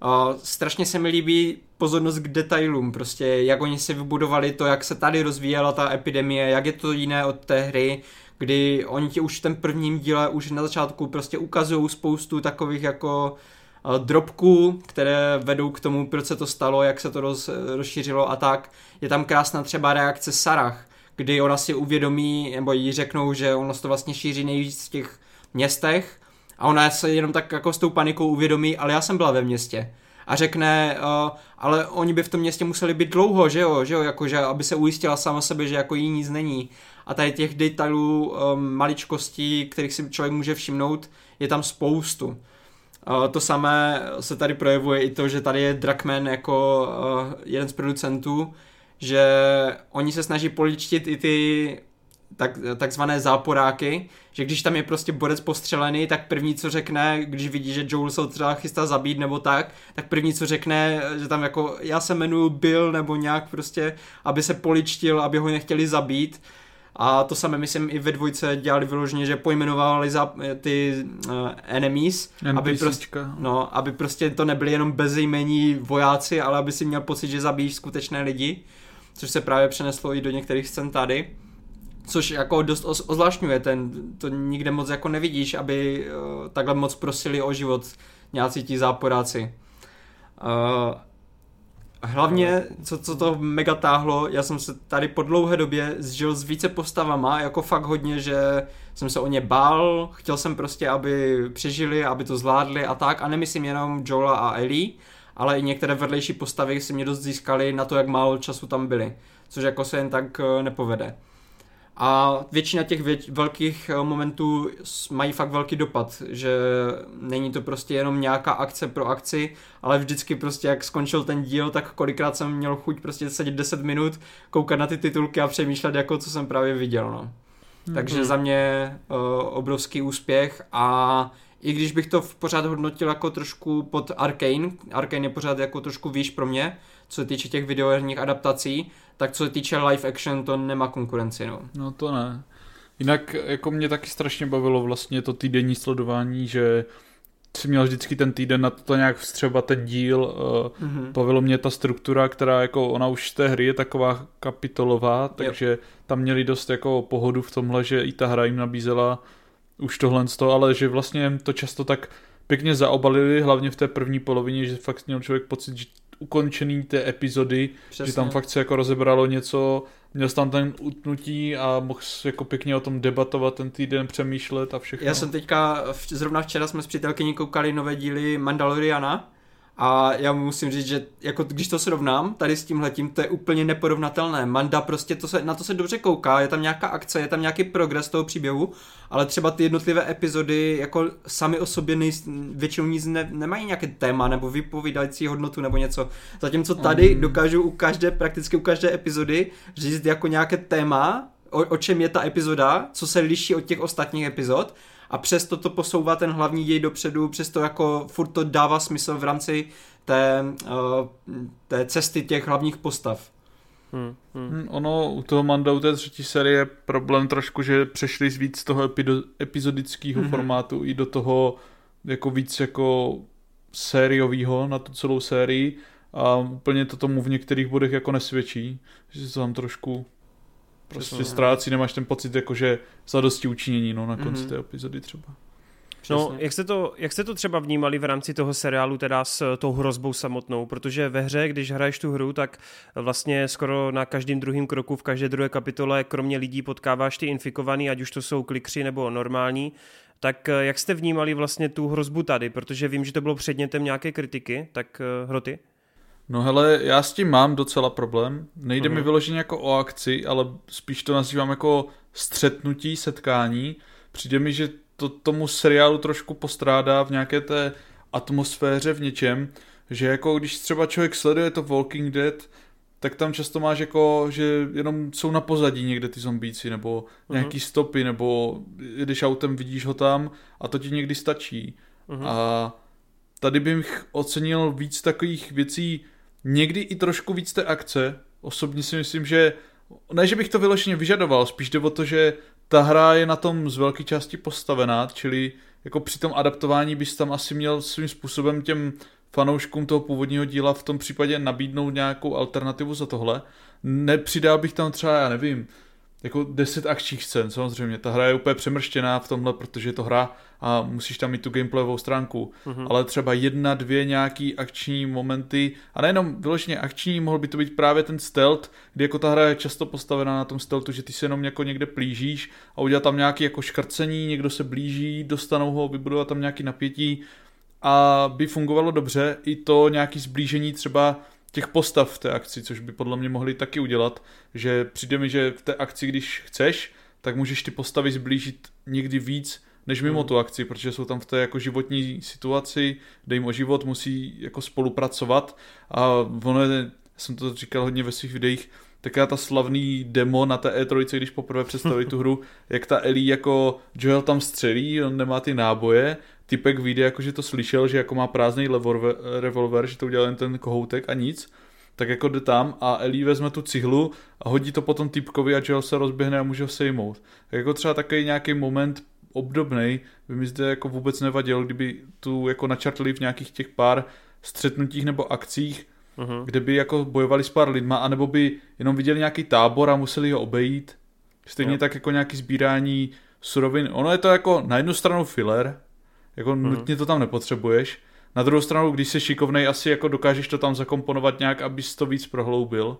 Uh, strašně se mi líbí pozornost k detailům, prostě jak oni si vybudovali to, jak se tady rozvíjela ta epidemie, jak je to jiné od té hry, kdy oni ti už v ten prvním díle už na začátku prostě ukazují spoustu takových jako uh, drobků, které vedou k tomu, proč se to stalo, jak se to roz, rozšířilo a tak. Je tam krásná třeba reakce Sarah, kdy ona si uvědomí, nebo jí řeknou, že ono se to vlastně šíří nejvíc v těch městech a ona se jenom tak jako s tou panikou uvědomí, ale já jsem byla ve městě. a řekne, uh, ale oni by v tom městě museli být dlouho, že jo, že jo, jakože aby se ujistila sama sebe, že jako jí nic není. A tady těch detailů, um, maličkostí, kterých si člověk může všimnout, je tam spoustu. Uh, to samé se tady projevuje i to, že tady je Drakman jako uh, jeden z producentů, že oni se snaží poličtit i ty tak, takzvané záporáky, že když tam je prostě borec postřelený, tak první, co řekne, když vidí, že Joel se třeba chystá zabít nebo tak, tak první, co řekne, že tam jako já se jmenuji Bill nebo nějak prostě, aby se poličtil, aby ho nechtěli zabít. A to samé, myslím, i ve dvojce dělali vyloženě, že pojmenovali za ty uh, enemies, aby prostě, no, aby prostě to nebyly jenom bezejmení vojáci, ale aby si měl pocit, že zabíjíš skutečné lidi, což se právě přeneslo i do některých scén tady což jako dost ozvláštňuje, ten, to nikde moc jako nevidíš, aby uh, takhle moc prosili o život nějací ti záporáci. Uh, hlavně, co, co to mega táhlo, já jsem se tady po dlouhé době zžil s více postavama, jako fakt hodně, že jsem se o ně bál, chtěl jsem prostě, aby přežili, aby to zvládli a tak, a nemyslím jenom Joela a Ellie, ale i některé vedlejší postavy si mě dost získali na to, jak málo času tam byli, což jako se jen tak uh, nepovede. A většina těch věť, velkých eh, momentů mají fakt velký dopad, že není to prostě jenom nějaká akce pro akci, ale vždycky prostě jak skončil ten díl, tak kolikrát jsem měl chuť prostě sedět 10 minut, koukat na ty titulky a přemýšlet jako co jsem právě viděl, no. Mm-hmm. Takže za mě uh, obrovský úspěch a i když bych to pořád hodnotil jako trošku pod Arkane, Arkane je pořád jako trošku výš pro mě, co se týče těch videoherních adaptací, tak co se týče live action, to nemá konkurenci, no. No to ne. Jinak jako mě taky strašně bavilo vlastně to týdenní sledování, že si měl vždycky ten týden na to nějak vstřebat ten díl. Mm-hmm. Bavilo mě ta struktura, která jako ona už z té hry je taková kapitolová, takže yep. tam měli dost jako pohodu v tomhle, že i ta hra jim nabízela už tohle z toho, ale že vlastně to často tak pěkně zaobalili, hlavně v té první polovině, že fakt měl člověk pocit, že ukončený té epizody, Přesně. že tam fakt se jako rozebralo něco, měl jsi tam ten utnutí a mohl jako pěkně o tom debatovat ten týden, přemýšlet a všechno. Já jsem teďka, zrovna včera jsme s přítelkyní koukali nové díly Mandaloriana a já musím říct, že jako když to srovnám tady s tímhletím, to je úplně neporovnatelné. Manda prostě to se, na to se dobře kouká, je tam nějaká akce, je tam nějaký progres toho příběhu, ale třeba ty jednotlivé epizody jako sami o sobě nej, většinou nic ne, nemají nějaké téma nebo vypovídající hodnotu nebo něco. Zatímco tady mm. dokážu u každé, prakticky u každé epizody říct jako nějaké téma, o, o čem je ta epizoda, co se liší od těch ostatních epizod a přesto to posouvá ten hlavní děj dopředu, přesto jako furt to dává smysl v rámci té, uh, té cesty těch hlavních postav. Hmm, hmm. Ono u toho Mandou té třetí série je problém trošku, že přešli z víc toho epido- epizodického hmm. formátu i do toho jako víc jako sériového na tu celou sérii a úplně to tomu v některých bodech jako nesvědčí, že se tam trošku prostě Přesně. ztrácí, nemáš ten pocit jako, že zadosti učinění no, na konci mm-hmm. té epizody třeba. No, jak jste, to, jak jste to třeba vnímali v rámci toho seriálu teda s tou hrozbou samotnou? Protože ve hře, když hraješ tu hru, tak vlastně skoro na každém druhém kroku, v každé druhé kapitole, kromě lidí potkáváš ty infikovaný, ať už to jsou klikři nebo normální. Tak jak jste vnímali vlastně tu hrozbu tady? Protože vím, že to bylo předmětem nějaké kritiky, tak eh, hroty? No hele, já s tím mám docela problém. Nejde uh-huh. mi vyloženě jako o akci, ale spíš to nazývám jako střetnutí, setkání. Přijde mi, že to tomu seriálu trošku postrádá v nějaké té atmosféře v něčem, že jako když třeba člověk sleduje to Walking Dead, tak tam často máš jako, že jenom jsou na pozadí někde ty zombíci, nebo uh-huh. nějaký stopy, nebo když autem vidíš ho tam a to ti někdy stačí. Uh-huh. A tady bych ocenil víc takových věcí, někdy i trošku víc té akce. Osobně si myslím, že ne, že bych to vyloženě vyžadoval, spíš jde o to, že ta hra je na tom z velké části postavená, čili jako při tom adaptování bys tam asi měl svým způsobem těm fanouškům toho původního díla v tom případě nabídnout nějakou alternativu za tohle. Nepřidal bych tam třeba, já nevím, jako 10 akčních scén, samozřejmě. Ta hra je úplně přemrštěná v tomhle, protože je to hra a musíš tam mít tu gameplayovou stránku. Uh-huh. Ale třeba jedna, dvě nějaký akční momenty, a nejenom vyloženě akční, mohl by to být právě ten stealth, kdy jako ta hra je často postavená na tom stealthu, že ty se jenom jako někde plížíš a udělat tam nějaký jako škrcení, někdo se blíží, dostanou ho, vybudovat tam nějaký napětí a by fungovalo dobře i to nějaký zblížení třeba těch postav v té akci, což by podle mě mohli taky udělat, že přijde mi, že v té akci, když chceš, tak můžeš ty postavy zblížit někdy víc, než mimo hmm. tu akci, protože jsou tam v té jako životní situaci, kde jim o život musí jako spolupracovat a ono je, jsem to říkal hodně ve svých videích, taká ta slavný demo na té E3, když poprvé představili tu [laughs] hru, jak ta Ellie jako Joel tam střelí, on nemá ty náboje, typek vyjde jako, že to slyšel, že jako má prázdný revolver, revolver že to udělal jen ten kohoutek a nic, tak jako jde tam a Ellie vezme tu cihlu a hodí to potom typkovi a Joel se rozběhne a může ho sejmout. Tak jako třeba takový nějaký moment obdobný by mi zde jako vůbec nevadil, kdyby tu jako načrtli v nějakých těch pár střetnutích nebo akcích, uh-huh. kde by jako bojovali s pár lidma, anebo by jenom viděli nějaký tábor a museli ho obejít. Stejně uh-huh. tak jako nějaký sbírání surovin. Ono je to jako na jednu stranu filler, jako uh-huh. nutně to tam nepotřebuješ. Na druhou stranu, když jsi šikovnej, asi jako dokážeš to tam zakomponovat nějak, abys to víc prohloubil.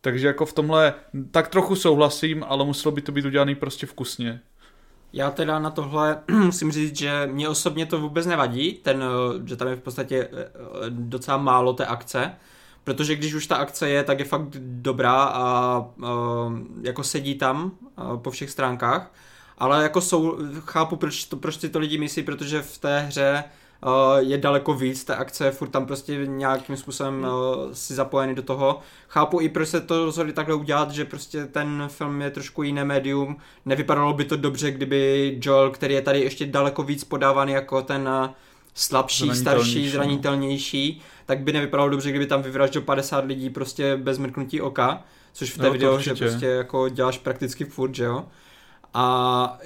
Takže jako v tomhle tak trochu souhlasím, ale muselo by to být udělané prostě vkusně. Já teda na tohle [clears throat] musím říct, že mě osobně to vůbec nevadí, ten, eh, že tam je v podstatě eh, docela málo té akce, protože když už ta akce je, tak je fakt dobrá a, a jako sedí tam po všech stránkách, ale jako jsou, chápu, proč, to, proč si to lidi myslí, protože v té hře uh, je daleko víc té akce, furt tam prostě nějakým způsobem uh, si zapojený do toho. Chápu i, proč se to rozhodli takhle udělat, že prostě ten film je trošku jiné médium. Nevypadalo by to dobře, kdyby Joel, který je tady ještě daleko víc podávaný jako ten uh, slabší, starší, no. zranitelnější, tak by nevypadalo dobře, kdyby tam vyvraždil 50 lidí prostě bez mrknutí oka, což v té no, videu, že prostě jako děláš prakticky furt, že jo. A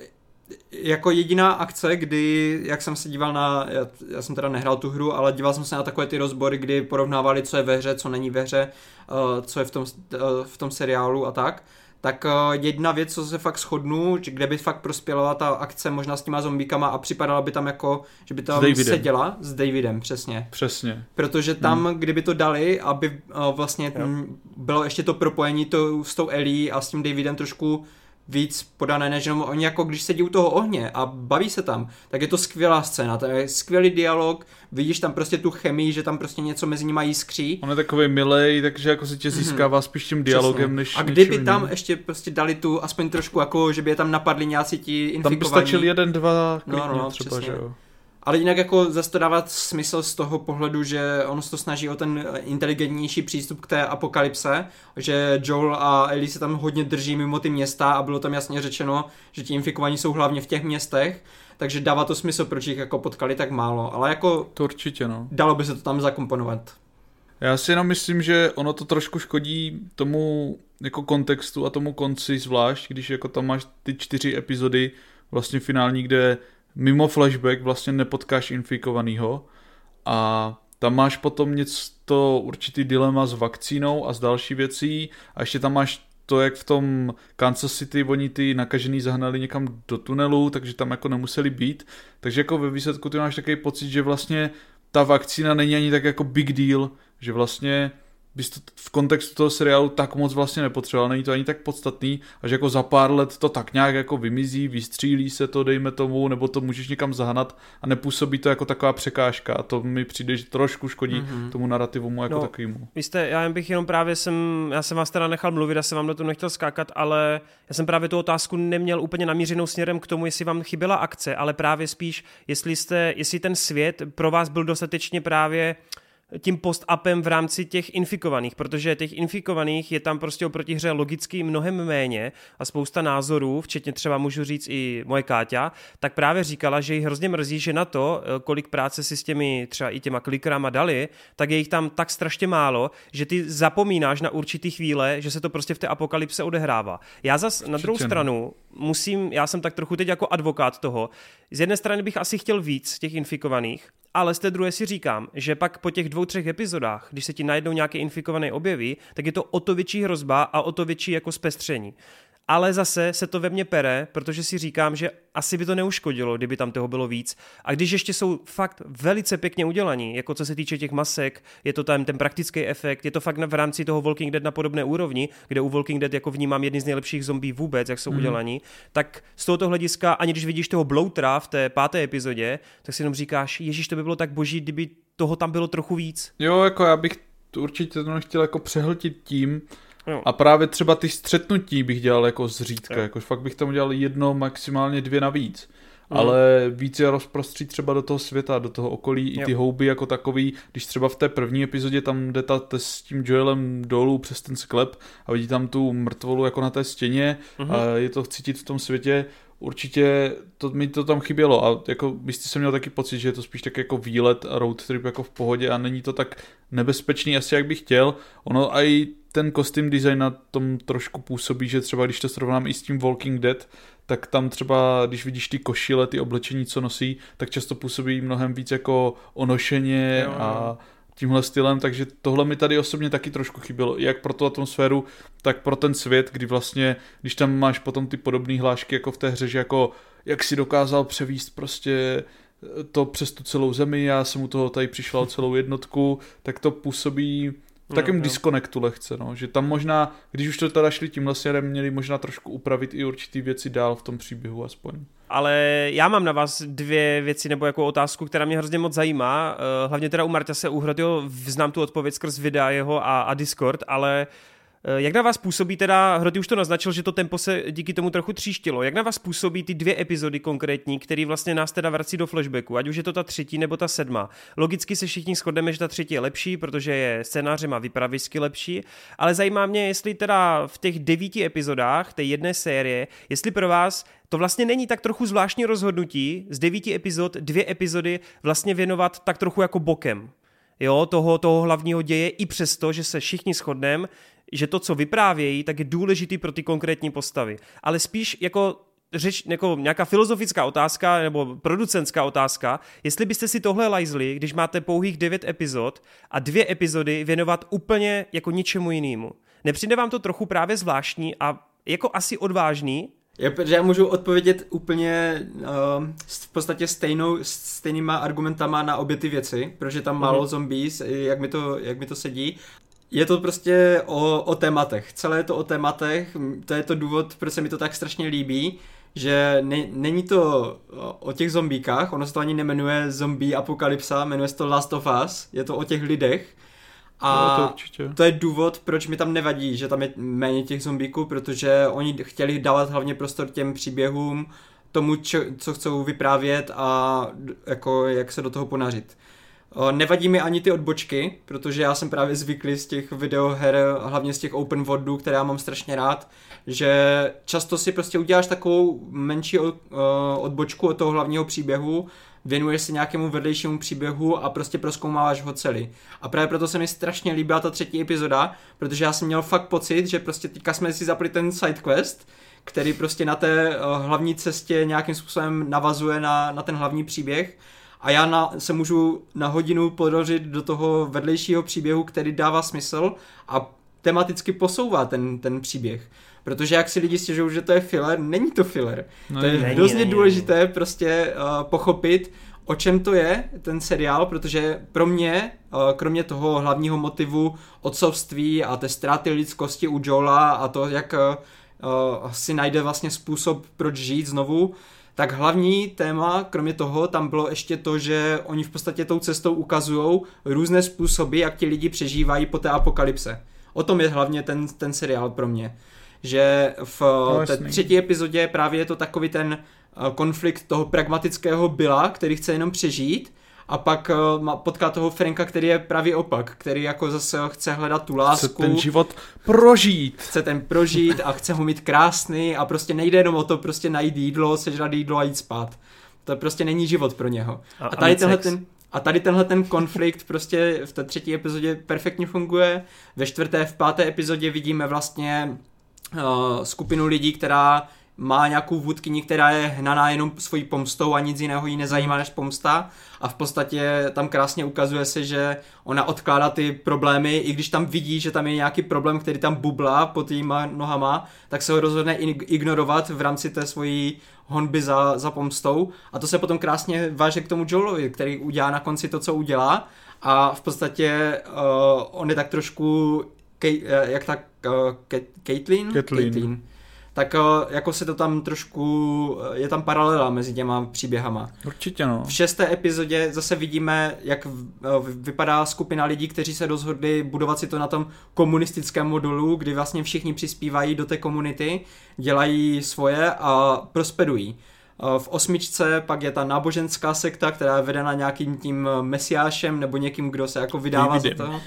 jako jediná akce, kdy, jak jsem se díval na, já, já jsem teda nehrál tu hru, ale díval jsem se na takové ty rozbory, kdy porovnávali, co je ve hře, co není ve hře, uh, co je v tom, uh, v tom seriálu a tak, tak uh, jedna věc, co se fakt shodnu, kde by fakt prospěla ta akce možná s těma zombíkama a připadala by tam jako, že by tam seděla s Davidem, přesně. Přesně. Protože tam, hmm. kdyby to dali, aby uh, vlastně m, bylo ještě to propojení to, s tou Ellie a s tím Davidem trošku víc podané, než jenom oni jako když sedí u toho ohně a baví se tam, tak je to skvělá scéna, to je skvělý dialog, vidíš tam prostě tu chemii, že tam prostě něco mezi nimi jiskří. On je takový milej, takže jako se tě mhm. získává mm-hmm. spíš tím dialogem, než A kdyby tam jiným. ještě prostě dali tu aspoň trošku jako, že by je tam napadli nějací ti infikovaní. Tam by stačil jeden, dva klidně no, no, třeba, přesně. že jo. Ale jinak jako zase to dávat smysl z toho pohledu, že ono se to snaží o ten inteligentnější přístup k té apokalypse, že Joel a Ellie se tam hodně drží mimo ty města a bylo tam jasně řečeno, že ti infikovaní jsou hlavně v těch městech, takže dává to smysl, proč jich jako potkali tak málo, ale jako... To určitě, no. Dalo by se to tam zakomponovat. Já si jenom myslím, že ono to trošku škodí tomu jako kontextu a tomu konci zvlášť, když jako tam máš ty čtyři epizody vlastně finální, kde mimo flashback vlastně nepotkáš infikovanýho a tam máš potom něco, určitý dilema s vakcínou a s další věcí a ještě tam máš to, jak v tom Kansas City oni ty nakažený zahnali někam do tunelu, takže tam jako nemuseli být. Takže jako ve výsledku ty máš takový pocit, že vlastně ta vakcína není ani tak jako big deal, že vlastně bys to v kontextu toho seriálu tak moc vlastně nepotřeboval, není to ani tak podstatný a že jako za pár let to tak nějak jako vymizí, vystřílí se to, dejme tomu, nebo to můžeš někam zahnat a nepůsobí to jako taková překážka a to mi přijde, že trošku škodí mm-hmm. tomu narrativu jako no, takovému. Vy jste, já jen bych jenom právě jsem, já jsem vás teda nechal mluvit, já jsem vám do toho nechtěl skákat, ale já jsem právě tu otázku neměl úplně namířenou směrem k tomu, jestli vám chyběla akce, ale právě spíš, jestli jste, jestli ten svět pro vás byl dostatečně právě tím post-upem v rámci těch infikovaných, protože těch infikovaných je tam prostě oproti hře logicky mnohem méně a spousta názorů, včetně třeba můžu říct i moje Káťa, tak právě říkala, že jí hrozně mrzí, že na to, eh, kolik práce si s těmi třeba i těma klikrama dali, tak je jich tam tak strašně málo, že ty zapomínáš na určitý chvíle, že se to prostě v té apokalypse odehrává. Já zas na druhou stranu musím, já jsem tak trochu teď jako advokát toho, z jedné strany bych asi chtěl víc těch infikovaných, ale z té druhé si říkám, že pak po těch dvou, třech epizodách, když se ti najednou nějaký infikovaný objeví, tak je to o to větší hrozba a o to větší jako zpestření. Ale zase se to ve mně pere, protože si říkám, že asi by to neuškodilo, kdyby tam toho bylo víc. A když ještě jsou fakt velice pěkně udělaní, jako co se týče těch masek, je to tam ten praktický efekt, je to fakt v rámci toho Walking Dead na podobné úrovni, kde u Walking Dead jako vnímám jedny z nejlepších zombí vůbec, jak jsou mm. udělaní, tak z tohoto hlediska, ani když vidíš toho Bloutra v té páté epizodě, tak si jenom říkáš, ježíš, to by bylo tak boží, kdyby toho tam bylo trochu víc. Jo, jako já bych určitě to chtěl jako přehltit tím, Jo. A právě třeba ty střetnutí bych dělal jako zřídka, jako fakt bych tam udělal jedno, maximálně dvě navíc. Mm. Ale víc je rozprostřít třeba do toho světa, do toho okolí, jo. i ty houby jako takový, když třeba v té první epizodě tam jde ta, s tím Joelem dolů přes ten sklep a vidí tam tu mrtvolu jako na té stěně mm. a je to cítit v tom světě, určitě to, mi to tam chybělo a jako byste jsem měl taky pocit, že je to spíš tak jako výlet a road trip jako v pohodě a není to tak nebezpečný asi jak bych chtěl. Ono a i ten kostým design na tom trošku působí, že třeba když to srovnám i s tím Walking Dead, tak tam třeba, když vidíš ty košile, ty oblečení, co nosí, tak často působí mnohem víc jako onošeně jo, a tímhle stylem, takže tohle mi tady osobně taky trošku chybělo, jak pro tu atmosféru, tak pro ten svět, kdy vlastně, když tam máš potom ty podobné hlášky jako v té hře, že jako jak si dokázal převíst prostě to přes tu celou zemi, já jsem u toho tady přišla celou jednotku, tak to působí v takovém no, disconnectu lehce, no, že tam možná, když už to teda šli tímhle směrem, měli možná trošku upravit i určitý věci dál v tom příběhu aspoň. Ale já mám na vás dvě věci nebo jako otázku, která mě hrozně moc zajímá. Eh, hlavně teda u Marta se Uhrad, jo, znám tu odpověď skrz videa jeho a, a Discord, ale uh, jak na vás působí teda, Hroty už to naznačil, že to tempo se díky tomu trochu tříštilo. Jak na vás působí ty dvě epizody konkrétní, které vlastně nás teda vrací do flashbacku, ať už je to ta třetí nebo ta sedma. Logicky se všichni shodneme, že ta třetí je lepší, protože je scénářem a vypravisky lepší, ale zajímá mě, jestli teda v těch devíti epizodách té jedné série, jestli pro vás to vlastně není tak trochu zvláštní rozhodnutí z devíti epizod dvě epizody vlastně věnovat tak trochu jako bokem jo, toho, toho hlavního děje, i přesto, že se všichni shodneme, že to, co vyprávějí, tak je důležitý pro ty konkrétní postavy. Ale spíš jako řeč, jako nějaká filozofická otázka nebo producentská otázka, jestli byste si tohle lajzli, když máte pouhých devět epizod a dvě epizody věnovat úplně jako ničemu jinému. Nepřijde vám to trochu právě zvláštní a jako asi odvážný, já, já můžu odpovědět úplně uh, v podstatě stejnou, stejnýma argumentama na obě ty věci, protože tam málo mm-hmm. zombies, jak mi, to, jak mi to sedí. Je to prostě o, o tématech. Celé je to o tématech, to je to důvod, proč se mi to tak strašně líbí, že ne, není to o, těch zombíkách, ono se to ani nemenuje zombie apokalypsa, jmenuje se to Last of Us, je to o těch lidech. A no, to, určitě. to je důvod, proč mi tam nevadí, že tam je méně těch zombíků, protože oni chtěli dávat hlavně prostor těm příběhům, tomu, čo, co chcou vyprávět a jako jak se do toho ponařit. Nevadí mi ani ty odbočky, protože já jsem právě zvyklý z těch videoher, hlavně z těch open worldů, které já mám strašně rád, že často si prostě uděláš takovou menší odbočku od toho hlavního příběhu, věnuješ se nějakému vedlejšímu příběhu a prostě proskoumáváš ho celý. A právě proto se mi strašně líbila ta třetí epizoda, protože já jsem měl fakt pocit, že prostě teďka jsme si zapli ten side quest, který prostě na té hlavní cestě nějakým způsobem navazuje na, na ten hlavní příběh a já na, se můžu na hodinu podořit do toho vedlejšího příběhu, který dává smysl a tematicky posouvá ten, ten příběh. Protože jak si lidi stěžují, že to je filler, není to filler. No, to je není, hrozně není, důležité není. prostě uh, pochopit, o čem to je ten seriál, protože pro mě, uh, kromě toho hlavního motivu otcovství a té ztráty lidskosti u Joela a to, jak uh, si najde vlastně způsob, proč žít znovu, tak hlavní téma, kromě toho, tam bylo ještě to, že oni v podstatě tou cestou ukazují různé způsoby, jak ti lidi přežívají po té apokalypse. O tom je hlavně ten, ten seriál pro mě. Že v no, té třetí epizodě právě je to takový ten eh, konflikt toho pragmatického byla, který chce jenom přežít a pak uh, potká toho Franka, který je pravý opak, který jako zase chce hledat tu lásku. Chce ten život prožít. Chce ten prožít a chce ho mít krásný a prostě nejde jenom o to prostě najít jídlo, sežrat jídlo a jít spát. To prostě není život pro něho. A, a tady tenhle ten, a tady tenhle ten konflikt prostě v té třetí epizodě perfektně funguje. Ve čtvrté, v páté epizodě vidíme vlastně uh, skupinu lidí, která má nějakou vůdkyni, která je hnaná jenom svojí pomstou a nic jiného jí nezajímá než pomsta. A v podstatě tam krásně ukazuje se, že ona odkládá ty problémy, i když tam vidí, že tam je nějaký problém, který tam bublá pod jejíma nohama, tak se ho rozhodne ignorovat v rámci té svojí honby za, za pomstou. A to se potom krásně váže k tomu Joelovi, který udělá na konci to, co udělá. A v podstatě uh, on je tak trošku, Kay, uh, jak tak, uh, Caitlyn? Caitlyn. Caitlyn tak eh, jako se to tam trošku, eh, je tam paralela mezi těma příběhama. Určitě no. V šesté epizodě zase vidíme, jak eh, vypadá skupina lidí, kteří se rozhodli budovat si to na tom komunistickém modulu, kdy vlastně všichni přispívají do té komunity, dělají svoje a prosperují. V osmičce pak je ta náboženská sekta, která je vedena nějakým tím mesiášem nebo někým, kdo se jako vydává za to.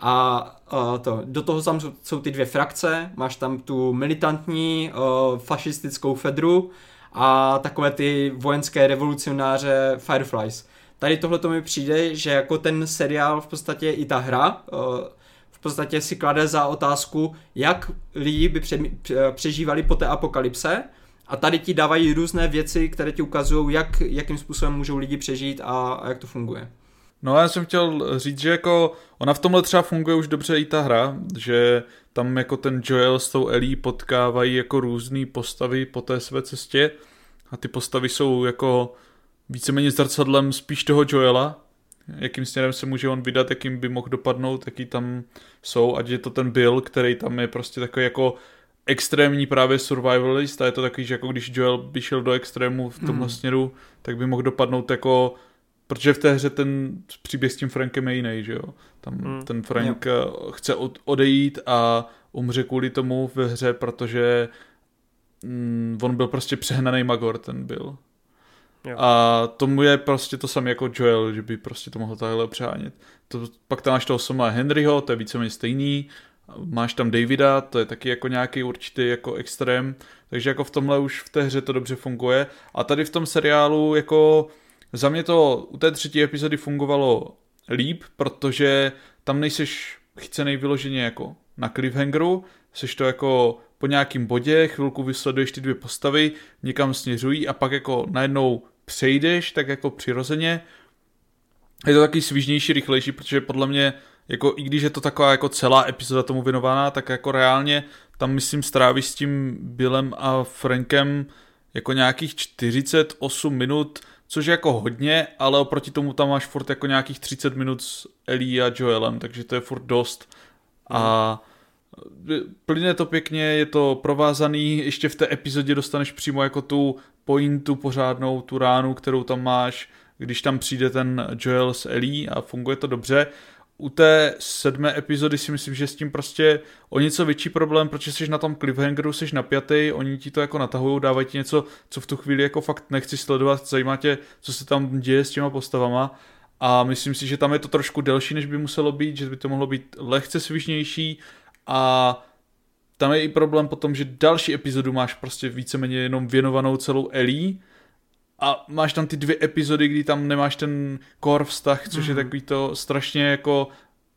A a to, do toho tam jsou ty dvě frakce, máš tam tu militantní uh, fašistickou Fedru a takové ty vojenské revolucionáře Fireflies. Tady tohle to mi přijde, že jako ten seriál v podstatě i ta hra uh, v podstatě si klade za otázku, jak lidi by přežívali po té apokalypse a tady ti dávají různé věci, které ti ukazují, jak, jakým způsobem můžou lidi přežít a, a jak to funguje. No já jsem chtěl říct, že jako ona v tomhle třeba funguje už dobře i ta hra, že tam jako ten Joel s tou Ellie potkávají jako různé postavy po té své cestě. A ty postavy jsou jako víceméně zrcadlem spíš toho Joela, jakým směrem se může on vydat, jakým by mohl dopadnout, jaký tam jsou, ať je to ten Bill, který tam je prostě takový jako extrémní právě survivalist. A je to takový, že jako když Joel by šel do extrému v tomhle mm. směru, tak by mohl dopadnout jako Protože v té hře ten příběh s tím Frankem je jiný, že jo? Tam hmm. ten Frank jo. chce od, odejít a umře kvůli tomu ve hře, protože mm, on byl prostě přehnaný magor, ten byl. Jo. A tomu je prostě to samé jako Joel, že by prostě to mohl takhle přehánět. To, pak tam máš toho sama Henryho, to je víceméně stejný, máš tam Davida, to je taky jako nějaký určitý jako extrém, takže jako v tomhle už v té hře to dobře funguje. A tady v tom seriálu jako za mě to u té třetí epizody fungovalo líp, protože tam nejseš chycený vyloženě jako na cliffhangeru, seš to jako po nějakým bodě, chvilku vysleduješ ty dvě postavy, někam směřují a pak jako najednou přejdeš tak jako přirozeně. Je to taky svížnější, rychlejší, protože podle mě jako i když je to taková jako celá epizoda tomu věnovaná, tak jako reálně tam myslím strávíš s tím Billem a Frankem jako nějakých 48 minut což je jako hodně, ale oproti tomu tam máš furt jako nějakých 30 minut s Ellie a Joelem, takže to je furt dost. A plyne to pěkně, je to provázaný, ještě v té epizodě dostaneš přímo jako tu pointu pořádnou, tu ránu, kterou tam máš, když tam přijde ten Joel s Ellie a funguje to dobře u té sedmé epizody si myslím, že s tím prostě o něco větší problém, protože jsi na tom cliffhangeru, jsi napjatý, oni ti to jako natahují, dávají ti něco, co v tu chvíli jako fakt nechci sledovat, zajímá tě, co se tam děje s těma postavama. A myslím si, že tam je to trošku delší, než by muselo být, že by to mohlo být lehce svižnější. A tam je i problém potom, že další epizodu máš prostě víceméně jenom věnovanou celou Ellie, a máš tam ty dvě epizody, kdy tam nemáš ten core vztah, což mm. je mhm. takový to strašně jako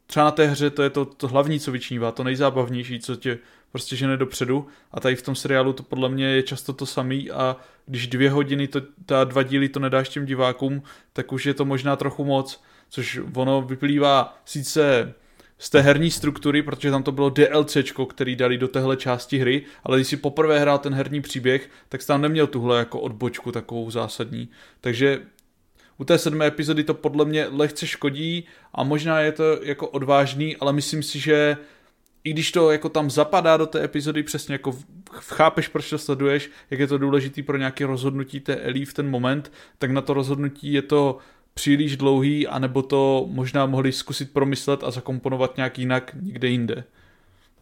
třeba na té hře to je to, to hlavní, co vyčnívá, to nejzábavnější, co tě prostě žene dopředu a tady v tom seriálu to podle mě je často to samý a když dvě hodiny, to, ta dva díly to nedáš těm divákům, tak už je to možná trochu moc, což ono vyplývá sice z té herní struktury, protože tam to bylo DLCčko, který dali do téhle části hry, ale když si poprvé hrál ten herní příběh, tak jsi tam neměl tuhle jako odbočku takovou zásadní. Takže u té sedmé epizody to podle mě lehce škodí a možná je to jako odvážný, ale myslím si, že i když to jako tam zapadá do té epizody, přesně jako chápeš, proč to sleduješ, jak je to důležitý pro nějaké rozhodnutí té Ellie v ten moment, tak na to rozhodnutí je to příliš dlouhý, anebo to možná mohli zkusit promyslet a zakomponovat nějak jinak někde jinde.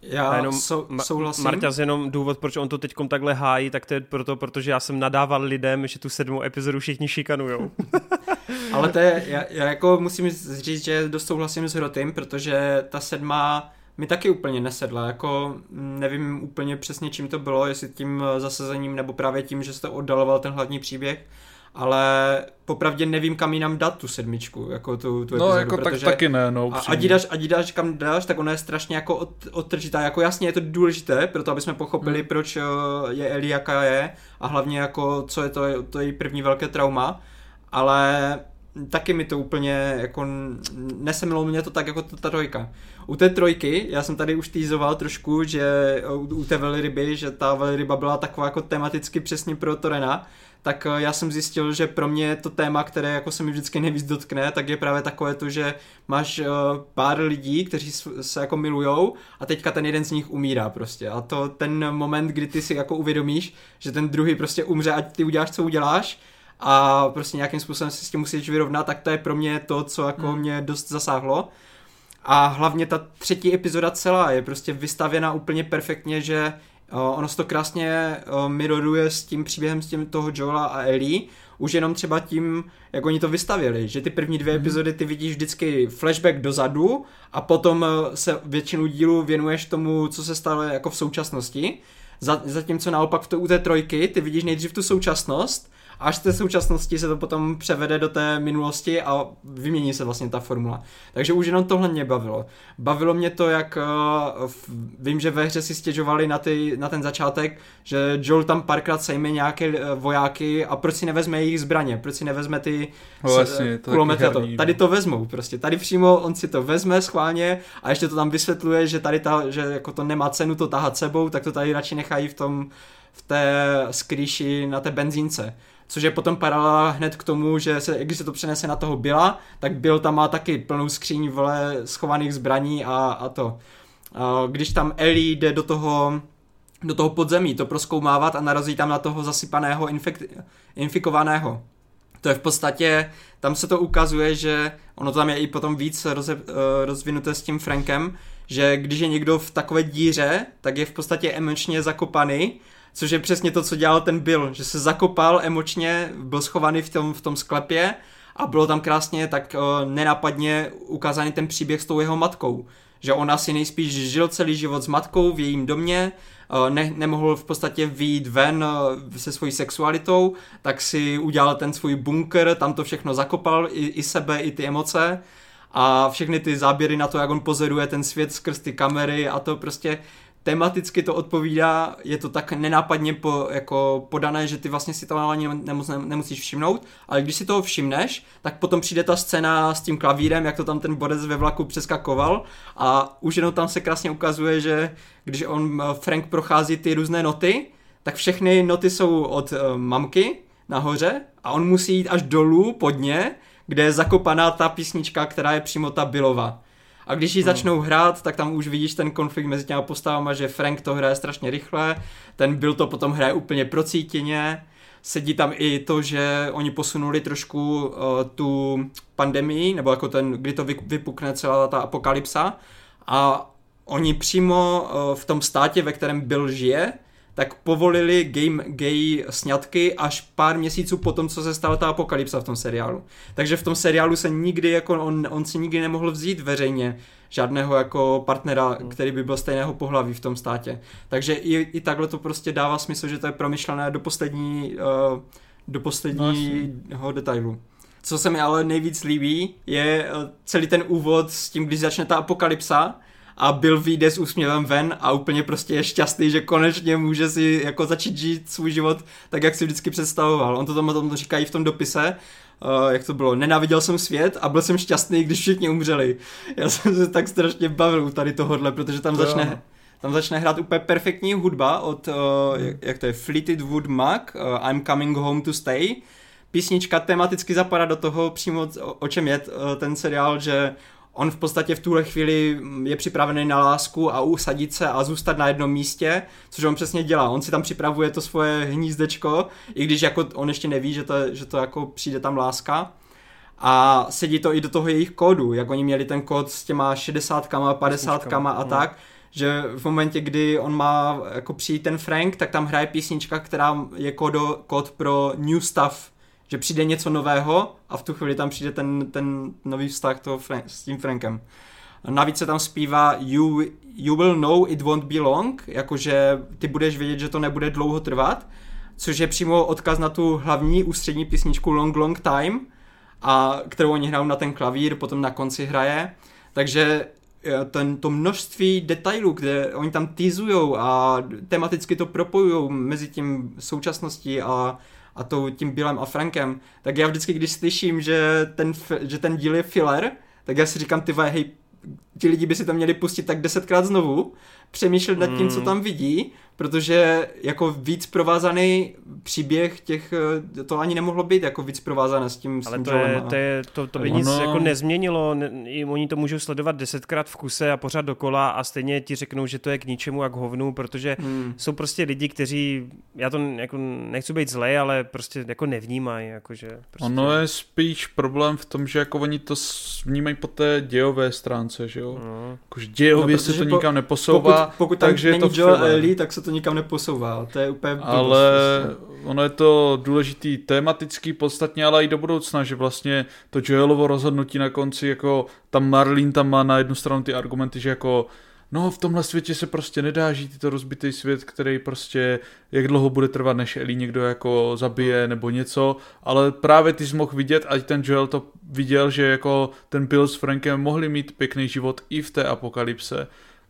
Já jenom sou, souhlasím. Marťas, jenom důvod, proč on to teď takhle hájí, tak to je proto, protože já jsem nadával lidem, že tu sedmou epizodu všichni šikanujou. [laughs] Ale to je, já, já jako musím říct, že dost souhlasím s Rotym, protože ta sedma mi taky úplně nesedla, jako nevím úplně přesně čím to bylo, jestli tím zasazením nebo právě tím, že jste oddaloval ten hlavní příběh, ale popravdě nevím, kam jinam dát tu sedmičku, jako tu, tu No epizodu, jako tak, taky ne, no a, upřímně. ať, jí dáš, ať jí dáš kam dáš, tak ona je strašně jako od, odtržitá. Jako jasně je to důležité, proto aby jsme pochopili, Hmm. proč eh, je Ellie jaká je a hlavně jako co je to, to její první velké trauma, ale taky mi to úplně jako nesemilo mě to tak jako ta trojka. U té trojky, já jsem tady už týzoval trošku, že u, u té velryby, že ta velryba byla taková jako tematicky přesně pro Torena, tak eh, já jsem zjistil, že pro mě to téma, které jako se mi vždycky nejvíc dotkne, tak je právě takové to, že máš uh, pár lidí, kteří se jako milujou a teďka ten jeden z nich umírá prostě. A to ten moment, kdy ty si jako uvědomíš, že ten druhý prostě umře, ať ty uděláš, co uděláš, a prostě nějakým způsobem se s tím musíš vyrovnat, tak to je pro mě to, co jako Hmm. mě dost zasáhlo. A hlavně ta třetí epizoda celá je prostě vystavěna úplně perfektně, že ono se to krásně miroruje s tím příběhem s tím toho Joela a Ellie, už jenom třeba tím, jak oni to vystavili, že ty první dvě epizody ty vidíš vždycky flashback dozadu a potom se většinu dílu věnuješ tomu, co se stalo jako v současnosti. Za- Zatímco naopak v to, u té trojky ty vidíš nejdřív tu současnost až z té současnosti se to potom převede do té minulosti a vymění se vlastně ta formula. Takže už jenom tohle mě bavilo. Bavilo mě to, jak uh, vím, že ve hře si stěžovali na, ty, na ten začátek, že Joel tam párkrát sejme nějaké uh, vojáky a proč si nevezme jejich zbraně, proč si nevezme ty No, jasně, to je kulomety a to. no. Tady to vezmou prostě. Tady přímo on si to vezme schválně a ještě to tam vysvětluje, že tady ta, že jako to nemá cenu to tahat sebou, tak to tady radši nechají v tom v té skrýši na té benzínce. Což je potom paralela hned k tomu, že se, když se to přenese na toho Billa, tak Bill tam má taky plnou skříň vole schovaných zbraní a, a to. A když tam Ellie jde do toho, do toho podzemí to proskoumávat a narazí tam na toho zasypaného infek, infikovaného. To je v podstatě, tam se to ukazuje, že ono tam je i potom víc roze, eh, rozvinuté s tím Frankem, že když je někdo v takové díře, tak je v podstatě emočně zakopaný, což je přesně to, co dělal ten Bill, že se zakopal emočně, byl schovaný v tom, v tom sklepě a bylo tam krásně tak uh, nenápadně ukázaný ten příběh s tou jeho matkou. Že on asi nejspíš žil celý život s matkou v jejím domě, uh, ne, nemohl v podstatě vyjít ven uh, se svojí sexualitou, tak si udělal ten svůj bunker, tam to všechno zakopal, i, i sebe, i ty emoce a všechny ty záběry na to, jak on pozoruje ten svět skrz ty kamery a to prostě tematicky to odpovídá, je to tak nenápadně po, jako podané, že ty vlastně si to ani nemus, nemusíš všimnout, ale když si toho všimneš, tak potom přijde ta scéna s tím klavírem, jak to tam ten bodec ve vlaku přeskakoval a už jenom tam se krásně ukazuje, že když on, eh, Frank prochází ty různé noty, tak všechny noty jsou od uh, mamky nahoře a on musí jít až dolů pod ně, kde je zakopaná ta písnička, která je přímo ta Billova. A když ji začnou hrát, tak tam už vidíš ten konflikt mezi těma postavama, že Frank to hraje strašně rychle, ten Bill to potom hraje úplně procítěně, sedí tam i to, že oni posunuli trošku uh, tu pandemii, nebo jako ten, kdy to vy- vypukne celá ta apokalypsa. A oni přímo uh, v tom státě, ve kterém Bill žije, tak povolili gay, gay sňatky až pár měsíců po tom, co se stala ta apokalypsa v tom seriálu. Takže v tom seriálu se nikdy, jako on, on si nikdy nemohl vzít veřejně žádného jako partnera, který by byl stejného pohlaví v tom státě. Takže i, i takhle to prostě dává smysl, že to je promyšlené do poslední, uh, do posledního detailu. Co se mi ale nejvíc líbí, je eh, celý ten úvod s tím, když začne ta apokalypsa a Bill vyjde s úsměvem ven a úplně prostě je šťastný, že konečně může si jako začít žít svůj život tak, jak si vždycky představoval. On to tam, to říká i v tom dopise, Uh, jak to bylo, nenáviděl jsem svět a byl jsem šťastný, když všichni umřeli. Já jsem se tak strašně bavil u tady tohohle, protože tam To začne, jo. tam začne hrát úplně perfektní hudba od, uh, jak, jak to je, Fleetwood Mac, uh, I'm Coming Home to Stay. Písnička tematicky zapadá do toho přímo, o, o čem je uh, ten seriál, že on v podstatě v tuhle chvíli je připravený na lásku a usadit se a zůstat na jednom místě, což on přesně dělá. On si tam připravuje to svoje hnízdečko, i když jako on ještě neví, že to, že to jako přijde tam láska. A sedí to i do toho jejich kódu, jak oni měli ten kód s těma 60 50 a tak, že v momentě, kdy on má jako přijít ten Frank, tak tam hraje písnička, která je kódo, kód pro new stuff, že přijde něco nového a v tu chvíli tam přijde ten, ten nový vztah toho Frank, s tím Frankem. Navíc se tam zpívá you, you will know it won't be long, jakože ty budeš vědět, že to nebude dlouho trvat, což je přímo odkaz na tu hlavní ústřední písničku Long Long Time, a kterou oni hrajou na ten klavír, potom na konci hraje. Takže eh, ten, to množství detailů, kde oni tam týzujou a tematicky to propojují mezi tím současností a, a tou, tím Billem a Frankem, tak já vždycky, když slyším, že ten, že ten díl je filler, tak já si říkám, ty hej, ti lidi by si to měli pustit tak desetkrát znovu, přemýšlet nad tím, co tam vidí, protože jako víc provázaný příběh těch, eh, to ani nemohlo být jako víc provázané s tím, Ale s tím to, je, to, je, to, to by ono... nic jako nezměnilo, ne, oni to můžou sledovat desetkrát v kuse a pořád dokola a stejně ti řeknou, že to je k ničemu a k hovnu, protože hmm. jsou prostě lidi, kteří, já to jako nechci být zlej, ale prostě jako nevnímají. Jakože prostě... Ono je spíš problém v tom, že jako oni to vnímají po té dějové stránce, že jo? No. Jakože dějově no, se to po, nikam neposouvá, pokud, pokud takže není to Joel Ellie, tak se to nikam neposouvá. To je úplně Ale prostě. ono je to důležitý tematický podstatně, ale i do budoucna, že vlastně to Joelovo rozhodnutí na konci, jako tam Marlene tam má na jednu stranu ty argumenty, že jako no v tomhle světě se prostě nedá žít, to rozbitý svět, který prostě jak dlouho bude trvat, než Ellie někdo jako zabije nebo něco, ale právě ty jsi mohl vidět, ať ten Joel to viděl, že jako ten Bill s Frankem mohli mít pěkný život i v té apokalypse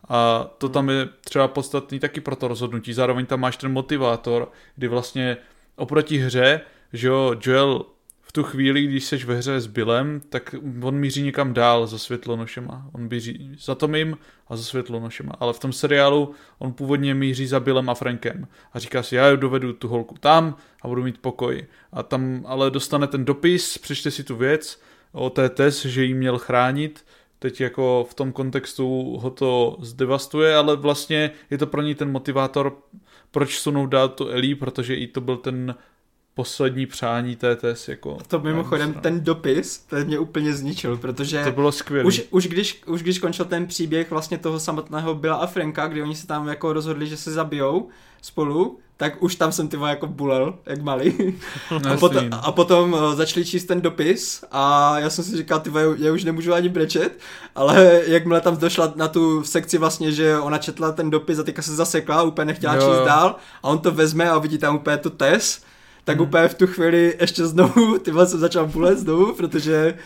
a to tam je třeba podstatný taky pro to rozhodnutí. Zároveň tam máš ten motivátor, kdy vlastně oproti hře, že jo, Joel v tu chvíli, když seš ve hře s Billem, tak on míří někam dál za světlonošema. On míří za Tomím a za světlonošema. Ale v tom seriálu on původně míří za Billem a Frankem. A říká si, já dovedu tu holku tam a budu mít pokoj. A tam ale dostane ten dopis, přečte si tu věc o té test, že jí měl chránit teď jako v tom kontextu ho to zdevastuje, ale vlastně je to pro ní ten motivátor, proč sunou dát tu Ellie, protože i to byl ten poslední přání TTS. Jako, to mimochodem ten dopis, ten mě úplně zničil, protože to bylo skvělé. Už, už, když, už když končil ten příběh vlastně toho samotného Billa a Franka, kdy oni se tam jako rozhodli, že se zabijou spolu, tak už tam jsem ty jako bulel, jak malý. [laughs] a, potom, a potom uh, začali číst ten dopis a já jsem si říkal, ty já už nemůžu ani brečet, ale jakmile tam došla na tu sekci vlastně, že ona četla ten dopis a teďka se zasekla, úplně nechtěla jo. číst dál a on to vezme a vidí tam úplně tu test, tak hmm. úplně v tu chvíli ještě znovu, [laughs] ty jsem začal bulet znovu, protože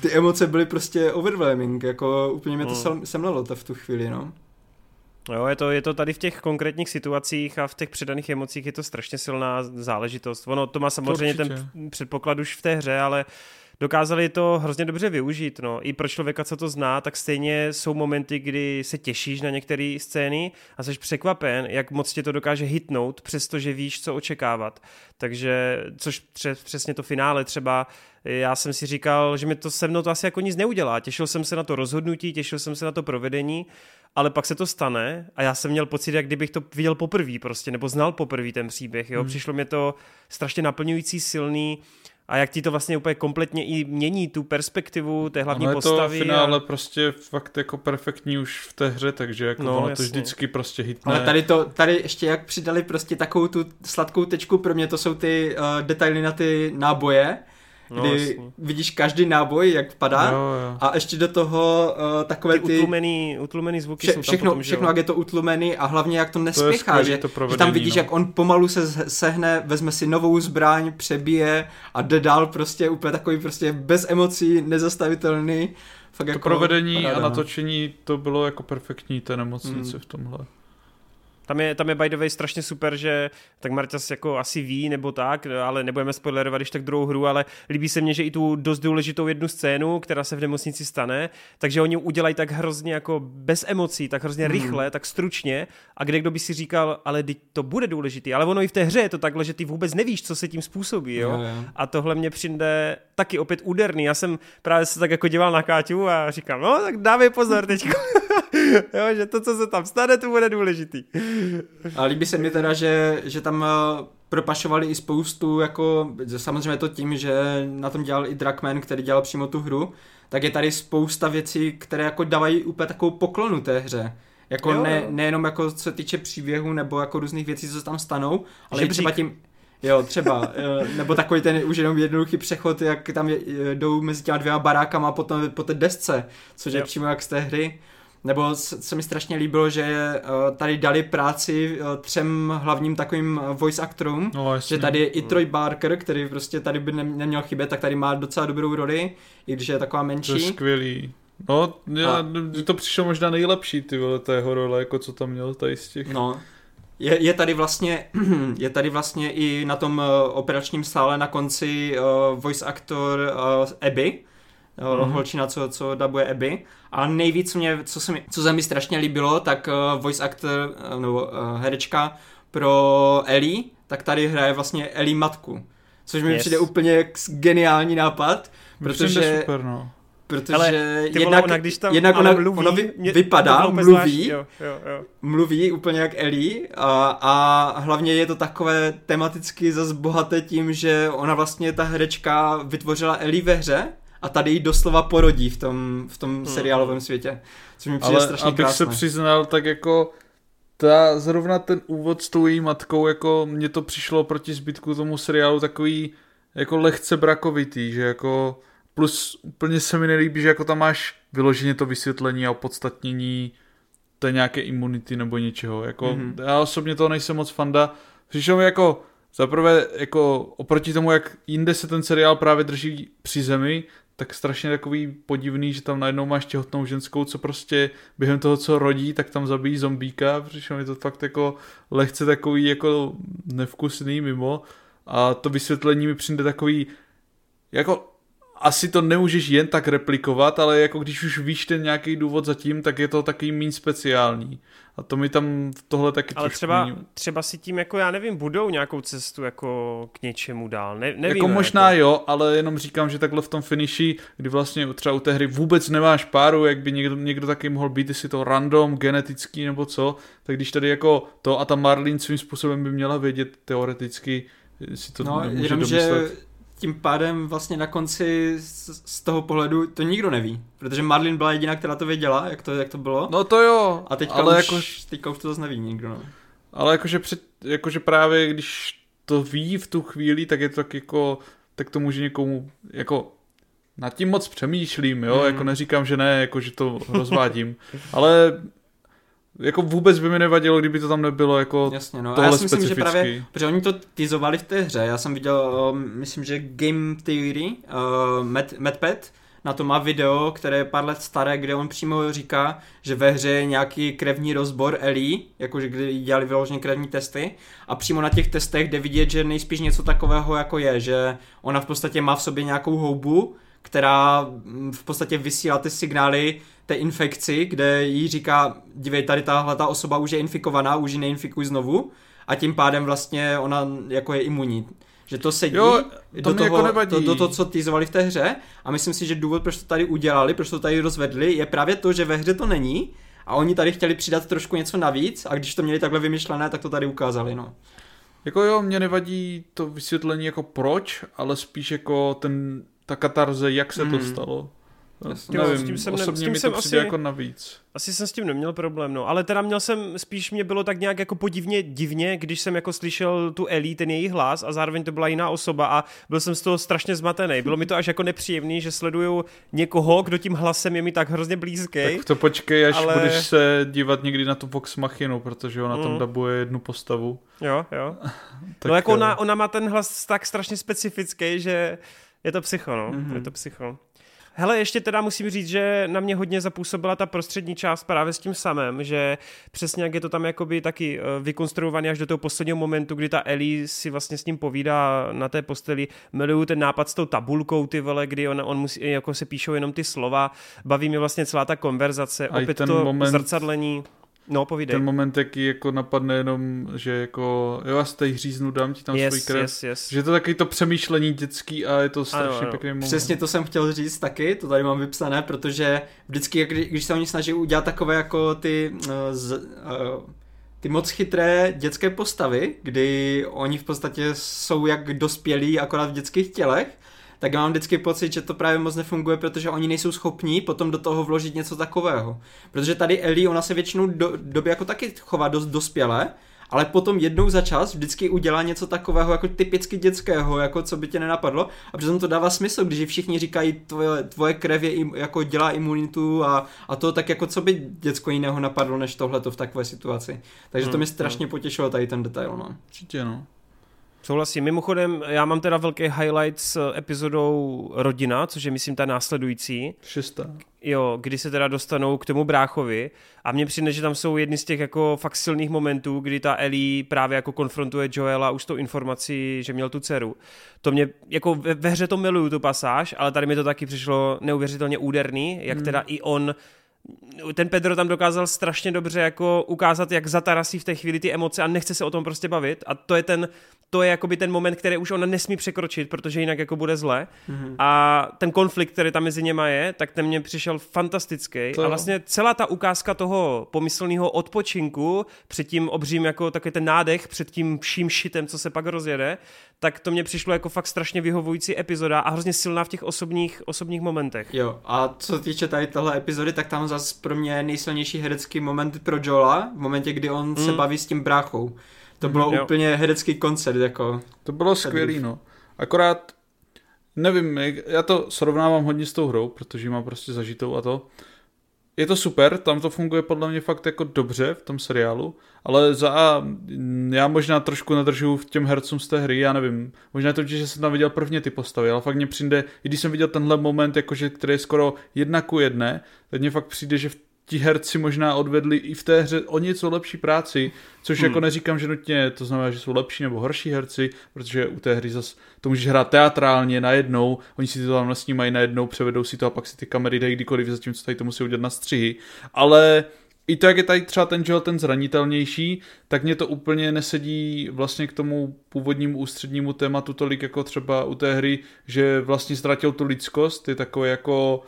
ty emoce byly prostě overwhelming, jako úplně mě to hmm. semlelo to v tu chvíli, no. Jo, je to, je to tady v těch konkrétních situacích a v těch předaných emocích je to strašně silná záležitost. Ono to má samozřejmě to ten předpoklad už v té hře, ale dokázali to hrozně dobře využít. No. I pro člověka, co to zná, tak stejně jsou momenty, kdy se těšíš na některé scény a jsi překvapen, jak moc tě to dokáže hitnout, přestože víš, co očekávat. Takže, což tře, přesně to finále třeba, já jsem si říkal, že mi to se mnou to asi jako nic neudělá. Těšil jsem se na to rozhodnutí, těšil jsem se na to provedení ale pak se to stane a já jsem měl pocit, jak kdybych to viděl poprvé prostě, nebo znal poprvé ten příběh, jo. Hmm. Přišlo mi to strašně naplňující, silný a jak ti to vlastně úplně kompletně i mění tu perspektivu té hlavní ono postavy. je to finále a... prostě fakt jako perfektní už v té hře, takže jako no, ono jasně. to vždycky prostě hitne. Ale tady to, tady ještě jak přidali prostě takovou tu sladkou tečku, pro mě to jsou ty uh, detaily na ty náboje, No, kdy jasný. vidíš každý náboj, jak padá jo, jo. a ještě do toho uh, takové ty... ty utlumený, utlumený zvuky vše, jsou všechno, potom, všechno, jak je to utlumený a hlavně jak to nespěchá, to že, že tam vidíš, no. jak on pomalu se sehne, vezme si novou zbraň, přebije a jde dál prostě úplně takový prostě bez emocí, nezastavitelný. Fakt to jako provedení paráda, a no. natočení to bylo jako perfektní té nemocnice hmm. v tomhle. Tam je, tam je by the way strašně super, že tak Marťas jako asi ví nebo tak, ale nebudeme spoilerovat když tak druhou hru, ale líbí se mně, že i tu dost důležitou jednu scénu, která se v nemocnici stane, takže oni udělají tak hrozně jako bez emocí, tak hrozně hmm. rychle, tak stručně a kde kdo by si říkal, ale to bude důležitý, ale ono i v té hře je to takhle, že ty vůbec nevíš, co se tím způsobí, jo? Jo, jo. A tohle mě přijde taky opět úderný. Já jsem právě se tak jako díval na Káťu a říkám, no tak dávej pozor teď. [laughs] [laughs] jo, že to, co se tam stane, to bude důležitý. A líbí se mi teda, že, že tam eh, propašovali i spoustu, jako samozřejmě to tím, že na tom dělal i Drakman, který dělal přímo tu hru, tak je tady spousta věcí, které jako dávají úplně takovou poklonu té hře. Jako jo, ne, nejenom jako co se týče příběhu nebo jako různých věcí, co se tam stanou, ale že i třeba tím, Jo, třeba. Eh, nebo takový ten už jenom jednoduchý přechod, jak tam jdou mezi těma dvěma barákama a potom po té desce, což je jo. přímo jak z té hry. Nebo se mi strašně líbilo, že uh, tady dali práci uh, třem hlavním takovým voice actorům, No, jasně. že tady je i Troy Barker, který prostě tady by nem- neměl chybět, tak tady má docela dobrou roli, i když je taková To je menší. skvělý. No, já, A- to přišlo možná nejlepší, ty vole, té jeho role, jako co tam měl tady z těch. No. Je, je tady vlastně [clears throat] je tady vlastně i na tom operačním sále na konci uh, voice actor uh, Abby, Mhm. holčina, co, co dabuje Abby. A nejvíc mě, co se mi, co se mi strašně líbilo, tak uh, voice actor, uh, nebo uh, herečka pro Ellie, tak tady hraje vlastně Ellie matku. Což mi Yes. přijde úplně geniální nápad, Protože... protože, super, no. protože Ale ty vole, jednak, ona, když tam jednak ona, mluví, ona vy, mě- vypadá, mluví, Jo, jo, jo. mluví úplně jak Ellie a, a hlavně je to takové tematicky zase bohaté tím, že ona vlastně ta herečka vytvořila Ellie ve hře a tady ji doslova porodí v tom, v tom seriálovém světě. Což mi přijde Ale strašně abych krásné. se přiznal, tak jako ta, zrovna ten úvod s tou její matkou, jako mně to přišlo proti zbytku tomu seriálu takový jako lehce brakovitý, že jako plus úplně se mi nelíbí, že jako tam máš vyloženě to vysvětlení a opodstatnění té nějaké imunity nebo něčeho, jako Mhm. mm-hmm. já osobně to nejsem moc fanda, přišlo mi jako zaprvé jako oproti tomu, jak jinde se ten seriál právě drží při zemi, tak strašně takový podivný, že tam najednou máš těhotnou ženskou, co prostě během toho, co rodí, tak tam zabíjí zombíka, přišlo mi to fakt jako lehce takový jako nevkusný mimo a to vysvětlení mi přijde takový jako asi to nemůžeš jen tak replikovat, ale jako když už víš ten nějaký důvod zatím, tak je to takový méně speciální. A to mi tam v tohle taky Ale trošku třeba, třeba si tím, jako já nevím, budou nějakou cestu jako k něčemu dál. Ne, nevíme, jako možná jo, ale jenom říkám, že takhle v tom finiši, kdy vlastně třeba u té hry vůbec nemáš páru, jak by někdo, někdo taky mohl být, jestli to random, genetický nebo co, tak když tady jako to a ta Marlin svým způsobem by měla vědět teoreticky, si to No, nemůže jenom, domyslet. že tím pádem vlastně na konci z, z toho pohledu to nikdo neví, protože Marlin byla jediná, která to věděla, jak to, jak to bylo. No to jo, a teďka, ale už, jako, teďka už to zase neví nikdo. No. ale jakože, před, jakože právě když to ví v tu chvíli, tak je to tak jako, tak to může někomu, jako nad tím moc přemýšlím, jo, Mm. jako neříkám, že ne, jako že to rozvádím, [laughs] ale jako vůbec by mi nevadilo, kdyby to tam nebylo jako Jasně, no. A já si myslím, že právě, protože oni to teasovali v té hře, já jsem viděl, um, myslím, že Game Theory, uh, Matt, MadPad, na to má video, které je pár let staré, kde on přímo říká, že ve hře je nějaký krevní rozbor Ellie, jakože kdy dělali vyloženě krevní testy. A přímo na těch testech jde vidět, že nejspíš něco takového jako je, že ona v podstatě má v sobě nějakou houbu, která mm, v podstatě vysílá ty signály té infekci, kde jí říká, dívej, tady tahle ta osoba už je infikovaná, už ji neinfikuj znovu a tím pádem vlastně ona jako je imunní. Že to sedí Jo, to do, mi toho, jako nevadí. do, do toho, co teasovali v té hře a myslím si, že důvod, proč to tady udělali, proč to tady rozvedli, je právě to, že ve hře to není a oni tady chtěli přidat trošku něco navíc a když to měli takhle vymyšlené, tak to tady ukázali, no. Jako jo, mě nevadí to vysvětlení jako proč, ale spíš jako ten, ta katarze, jak se to Mhm. stalo. Jasně. Jo, Nevím, s tím jsem osobně s tím mi to jsem přijde asi- jako navíc. Asi jsem s tím neměl problém, no. Ale teda měl jsem, spíš mě bylo tak nějak jako podivně divně, když jsem jako slyšel tu Ellie, ten její hlas a zároveň to byla jiná osoba a byl jsem z toho strašně zmatený. Bylo mi to až jako nepříjemný, že sleduju někoho, kdo tím hlasem je mi tak hrozně blízký. Tak to počkej, až ale- budeš se dívat někdy na tu Vox Machinu, protože ona tam Mm. dabuje jednu postavu. Jo, jo. [laughs] Tak, no jako eh, ona, ona má ten hlas tak strašně specifický, že je to psycho, no. Mhm. Mm-hmm. Je to psycho. Hele, ještě teda musím říct, že na mě hodně zapůsobila ta prostřední část právě s tím samým, že přesně jak je to tam jakoby taky eh, vykonstruovaný až do toho posledního momentu, kdy ta Ellie si vlastně s ním povídá na té posteli. Miluju ten nápad s tou tabulkou, ty vole, kdy on, on musí, jako se píšou jenom ty slova. Baví mě vlastně celá ta konverzace, opět ten to moment- zrcadlení. No, povídej. Ten moment, jaký jako napadne jenom, že jako, jo, já si tady hříznu, dám ti tam svůj yes, krev. yes, yes. Že je to taky to přemýšlení dětský a je to strašně ano. pěkný moment. Přesně to jsem chtěl říct taky, to tady mám vypsané, protože vždycky, jak- když se oni snaží udělat takové jako ty, uh, z, uh, ty moc chytré dětské postavy, kdy oni v podstatě jsou jak dospělí, akorát v dětských tělech, tak já mám vždycky pocit, že to právě moc nefunguje, protože oni nejsou schopní potom do toho vložit něco takového. Protože tady Ellie, ona se většinou do, době jako taky chová dost dospěle, ale potom jednou za čas vždycky udělá něco takového jako typicky dětského, jako co by tě nenapadlo a přitom to dává smysl, když všichni říkají tvoje, tvoje krev je im, jako dělá imunitu a, a to tak jako co by děcko jiného napadlo než tohleto v takové situaci. Takže to Hmm, mi strašně potěšilo tady ten detail, no. Určitě, no. Souhlasím. Mimochodem, já mám teda velký highlight s epizodou Rodina, což je myslím ta následující. Šestá. Jo, kdy se teda dostanou k tomu bráchovi a mně přijde, že tam jsou jedny z těch jako fakt silných momentů, kdy ta Ellie právě jako konfrontuje Joela už s tou informací, že měl tu dceru. To mě, jako ve, ve hře to miluju tu pasáž, ale tady mi to taky přišlo neuvěřitelně úderný, jak teda i on ten Pedro tam dokázal strašně dobře jako ukázat, jak zatarasí v té chvíli ty emoce a nechce se o tom prostě bavit. A to je ten, to je jakoby ten moment, který už ona nesmí překročit, protože jinak jako bude zle. Mm-hmm. a ten konflikt, který tam mezi něma je, tak ten mě přišel fantastický. To a vlastně celá ta ukázka toho pomyslného odpočinku před tím obřím jako takový ten nádech před tím vším šitem, co se pak rozjede, tak to mě přišlo jako fakt strašně vyhovující epizoda a hrozně silná v těch osobních, osobních momentech. Jo, a co se týče tady téhle epizody, tak tam zase pro mě nejsilnější herecký moment pro Joela, v momentě, kdy on mm. se baví s tím bráchou. To bylo Jo. úplně herecký koncert, jako. To bylo skvělý, no. Akorát, nevím, já to srovnávám hodně s tou hrou, protože mám prostě zažitou a to. Je to super, tam to funguje podle mě fakt jako dobře v tom seriálu, ale za A, já možná trošku nadržu v těm hercům z té hry, já nevím, možná je to, že jsem tam viděl prvně ty postavy, ale fakt mně přijde, i když jsem viděl tenhle moment, jakože, který je skoro jedna ku jedné, tak mně fakt přijde, že v ti herci možná odvedli i v té hře o něco lepší práci, což hmm. jako neříkám, že nutně to znamená, že jsou lepší nebo horší herci, protože u té hry zas to můžeš hrát teatrálně najednou, oni si to tam nasnímají najednou, převedou si to a pak si ty kamery dají kdykoliv, zatímco tady to musí udělat na střihy, ale i to, jak je tady třeba ten Joel ten zranitelnější, tak mě to úplně nesedí vlastně k tomu původnímu ústřednímu tématu tolik jako třeba u té hry, že vlastně ztratil tu lidskost, je takové jako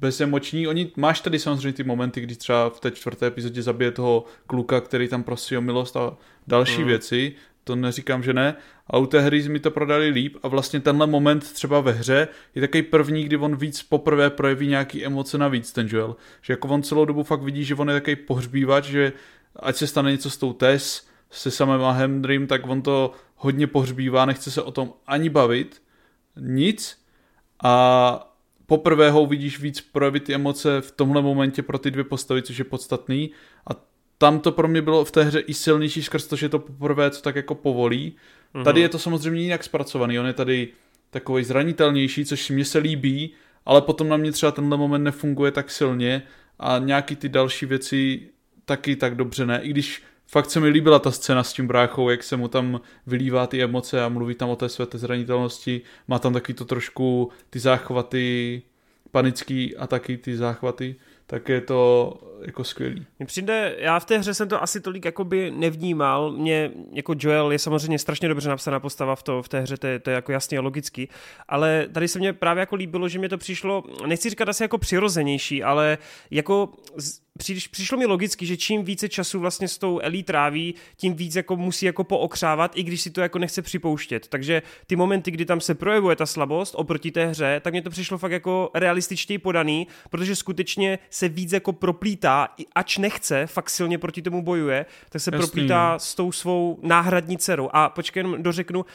bezemoční. Oni, máš tady samozřejmě ty momenty, kdy třeba v té čtvrté epizodě zabije toho kluka, který tam prosí o milost a další mm. věci, to neříkám, že ne, a u té hry mi to prodali líp a vlastně tenhle moment třeba ve hře je takový první, kdy on víc poprvé projeví nějaký emoce navíc, ten Joel. Že jako on celou dobu fakt vidí, že on je takový pohřbívač, že ať se stane něco s tou Tess, se samým Hendrym, tak on to hodně pohřbívá, nechce se o tom ani bavit, nic a poprvé ho vidíš víc projevit ty emoce v tomhle momentě pro ty dvě postavy, což je podstatný a tam to pro mě bylo v té hře i silnější skrz to, že to poprvé, co tak jako povolí. Mm-hmm. Tady je to samozřejmě jinak zpracovaný, on je tady takový zranitelnější, což mně se líbí, ale potom na mě třeba tenhle moment nefunguje tak silně a nějaký ty další věci taky tak dobře ne, i když fakt se mi líbila ta scéna s tím bráchou, jak se mu tam vylívá ty emoce a mluví tam o té své té zranitelnosti, má tam taky to trošku ty záchvaty panický a taky ty záchvaty, tak je to jako skvělý. Mně přijde, já v té hře jsem to asi tolik jakoby nevnímal, mě jako Joel je samozřejmě strašně dobře napsaná postava v, to, v té hře, to je, to je jako jasný a logický, ale tady se mně právě jako líbilo, že mě to přišlo, nechci říkat asi jako přirozenější, ale jako z, Přiš, přišlo mi logicky, že čím více času vlastně s tou Elí tráví, tím víc jako musí jako pookřávat, i když si to jako nechce připouštět. Takže ty momenty, kdy tam se projevuje ta slabost oproti té hře, tak mě to přišlo fakt jako realističtěji podaný, protože skutečně se víc jako proplítá, i ač nechce, fakt silně proti tomu bojuje, tak se Jasný, proplítá no. s tou svou náhradní dcerou. A počkej, jenom dořeknu, uh,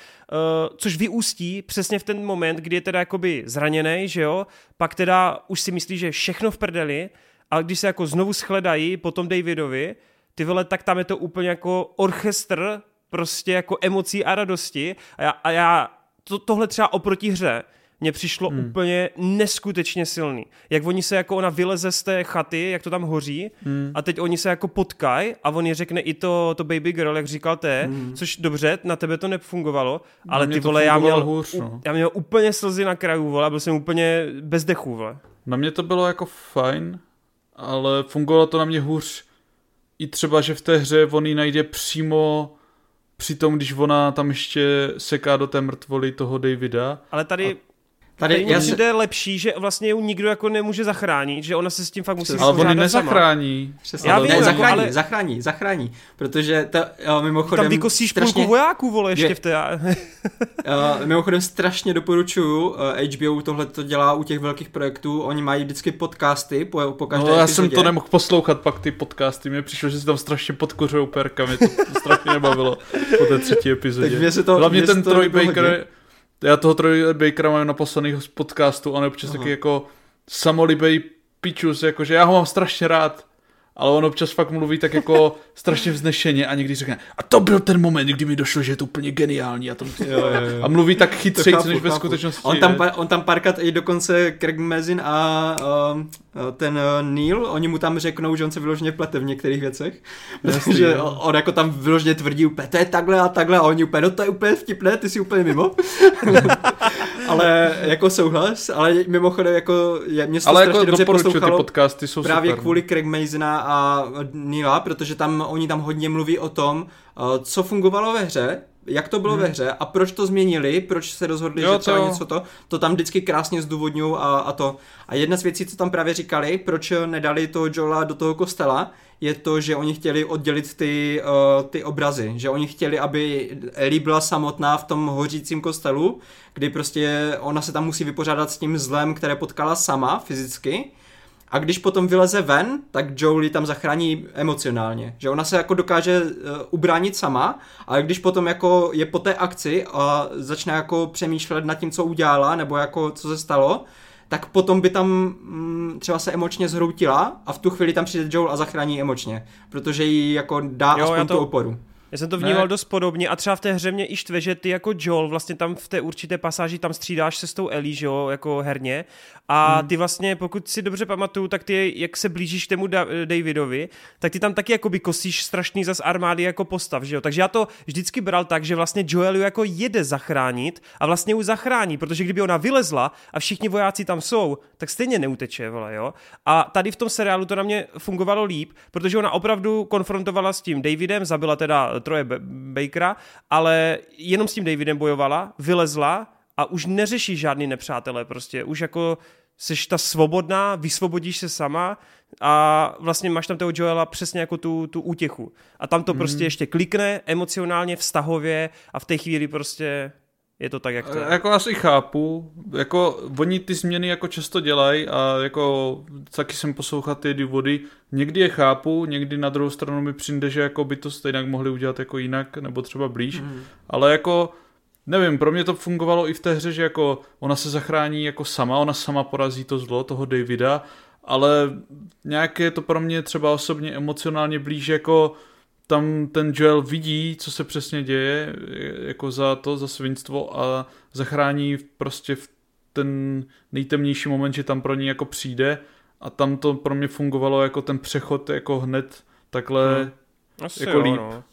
což vyústí přesně v ten moment, kdy je teda jakoby zraněný, že jo, pak teda už si myslí, že všechno v prdeli, a když se jako znovu shledají po tom Davidovi, ty vole, tak tam je to úplně jako orchestr prostě jako emocí a radosti a já, a já to, tohle třeba oproti hře mně přišlo hmm. úplně neskutečně silný. Jak oni se jako ona vyleze z té chaty, jak to tam hoří hmm. a teď oni se jako potkají a on je řekne i to, to baby girl, jak říkal té, hmm. což dobře, na tebe to nefungovalo, ale ty vole, já měl, hůř, no. já měl úplně slzy na kraju, vole, a byl jsem úplně bez dechu, vole. Na mě to bylo jako fajn, ale fungovalo to na mě hůř i třeba, že v té hře on ji najde přímo při tom, když ona tam ještě seká do té mrtvoly toho Davida. Ale tady... A Tady, je lepší, že vlastně ju nikdo jako nemůže zachránit, že ona se s tím fakt musí Ale on nezachrání. Přesně. Já vím, ne, zachrání, ale... zachrání, zachrání, protože ta, uh, mimochodem... Tam vykosíš strašně... půlku vojáků, vole, ještě je... v té... uh, [laughs] mimochodem strašně doporučuju, uh, HBO tohle to dělá u těch velkých projektů, oni mají vždycky podcasty po, po každé No já epizodě. jsem to nemohl poslouchat pak ty podcasty, mně přišlo, že se tam strašně podkořou perka, mě to, to strašně nebavilo po té třetí [laughs] epizodě. Tak mě se to, Hlavně ten Troy Baker, hodně já toho Troy Bakera mám na posledních podcastů, on je občas Aha. taky jako samolibej pičus, jakože já ho mám strašně rád, ale on občas fakt mluví tak jako [laughs] strašně vznešeně a někdy řekne, a to byl ten moment, kdy mi došlo, že je to úplně geniální a, to, [laughs] jo, jo, jo. a mluví tak chytřejc, než chápu. ve skutečnosti on tam, on tam párkrát i dokonce Craig Mazin a uh, ten uh, Neil, oni mu tam řeknou, že on se vyloženě plete v některých věcech, protože on, on jako tam vyloženě tvrdí úplně, to je takhle a takhle a oni úplně, no to je úplně vtipné, ty jsi úplně mimo. [laughs] ale jako souhlas, ale mimochodem jako je, mě se ale jako dobře poslouchalo ty podcasty jsou právě super. kvůli Craig Mazina a Neila, protože tam oni tam hodně mluví o tom, uh, co fungovalo ve hře, jak to bylo hmm. ve hře a proč to změnili, proč se rozhodli, jo, že třeba to... něco to, to tam vždycky krásně zdůvodňují a, a to. A jedna z věcí, co tam právě říkali, proč nedali toho Joela do toho kostela, je to, že oni chtěli oddělit ty, uh, ty obrazy, že oni chtěli, aby Ellie byla samotná v tom hořícím kostelu, kdy prostě ona se tam musí vypořádat s tím zlem, které potkala sama fyzicky, a když potom vyleze ven, tak Jolie tam zachrání emocionálně. Že ona se jako dokáže uh, ubránit sama, ale když potom jako je po té akci a začne jako přemýšlet nad tím, co udělala, nebo jako co se stalo, tak potom by tam mm, třeba se emočně zhroutila a v tu chvíli tam přijde Joel a zachrání emočně, protože jí jako dá jo, aspoň to... tu oporu. Já jsem to vnímal ne. dost podobně a třeba v té hře mě i štve, že ty jako Joel vlastně tam v té určité pasáži tam střídáš se s tou Ellie, že jo, jako herně a hmm. ty vlastně, pokud si dobře pamatuju, tak ty, jak se blížíš k tomu da- Davidovi, tak ty tam taky jakoby kosíš strašný zas armády jako postav, že jo, takže já to vždycky bral tak, že vlastně Joel ju jako jede zachránit a vlastně ju zachrání, protože kdyby ona vylezla a všichni vojáci tam jsou, tak stejně neuteče, vole, jo. A tady v tom seriálu to na mě fungovalo líp, protože ona opravdu konfrontovala s tím Davidem, zabila teda Troje Bakera, ale jenom s tím Davidem bojovala, vylezla a už neřeší žádný nepřátelé prostě, už jako seš ta svobodná, vysvobodíš se sama a vlastně máš tam toho Joela přesně jako tu, tu útěchu. A tam to mm. prostě ještě klikne emocionálně, vztahově a v té chvíli prostě je to tak, jak to je. Jako asi chápu, jako oni ty změny jako často dělají a jako taky jsem poslouchal ty důvody, někdy je chápu, někdy na druhou stranu mi přijde, že jako by to stejně mohli udělat jako jinak, nebo třeba blíž, mm. ale jako nevím, pro mě to fungovalo i v té hře, že jako ona se zachrání jako sama, ona sama porazí to zlo toho Davida, ale nějaké je to pro mě třeba osobně emocionálně blíž jako tam ten Joel vidí, co se přesně děje, jako za to, za svinstvo a zachrání prostě v ten nejtemnější moment, že tam pro ní jako přijde a tam to pro mě fungovalo jako ten přechod jako hned takhle. Asi jako jo, líp. No.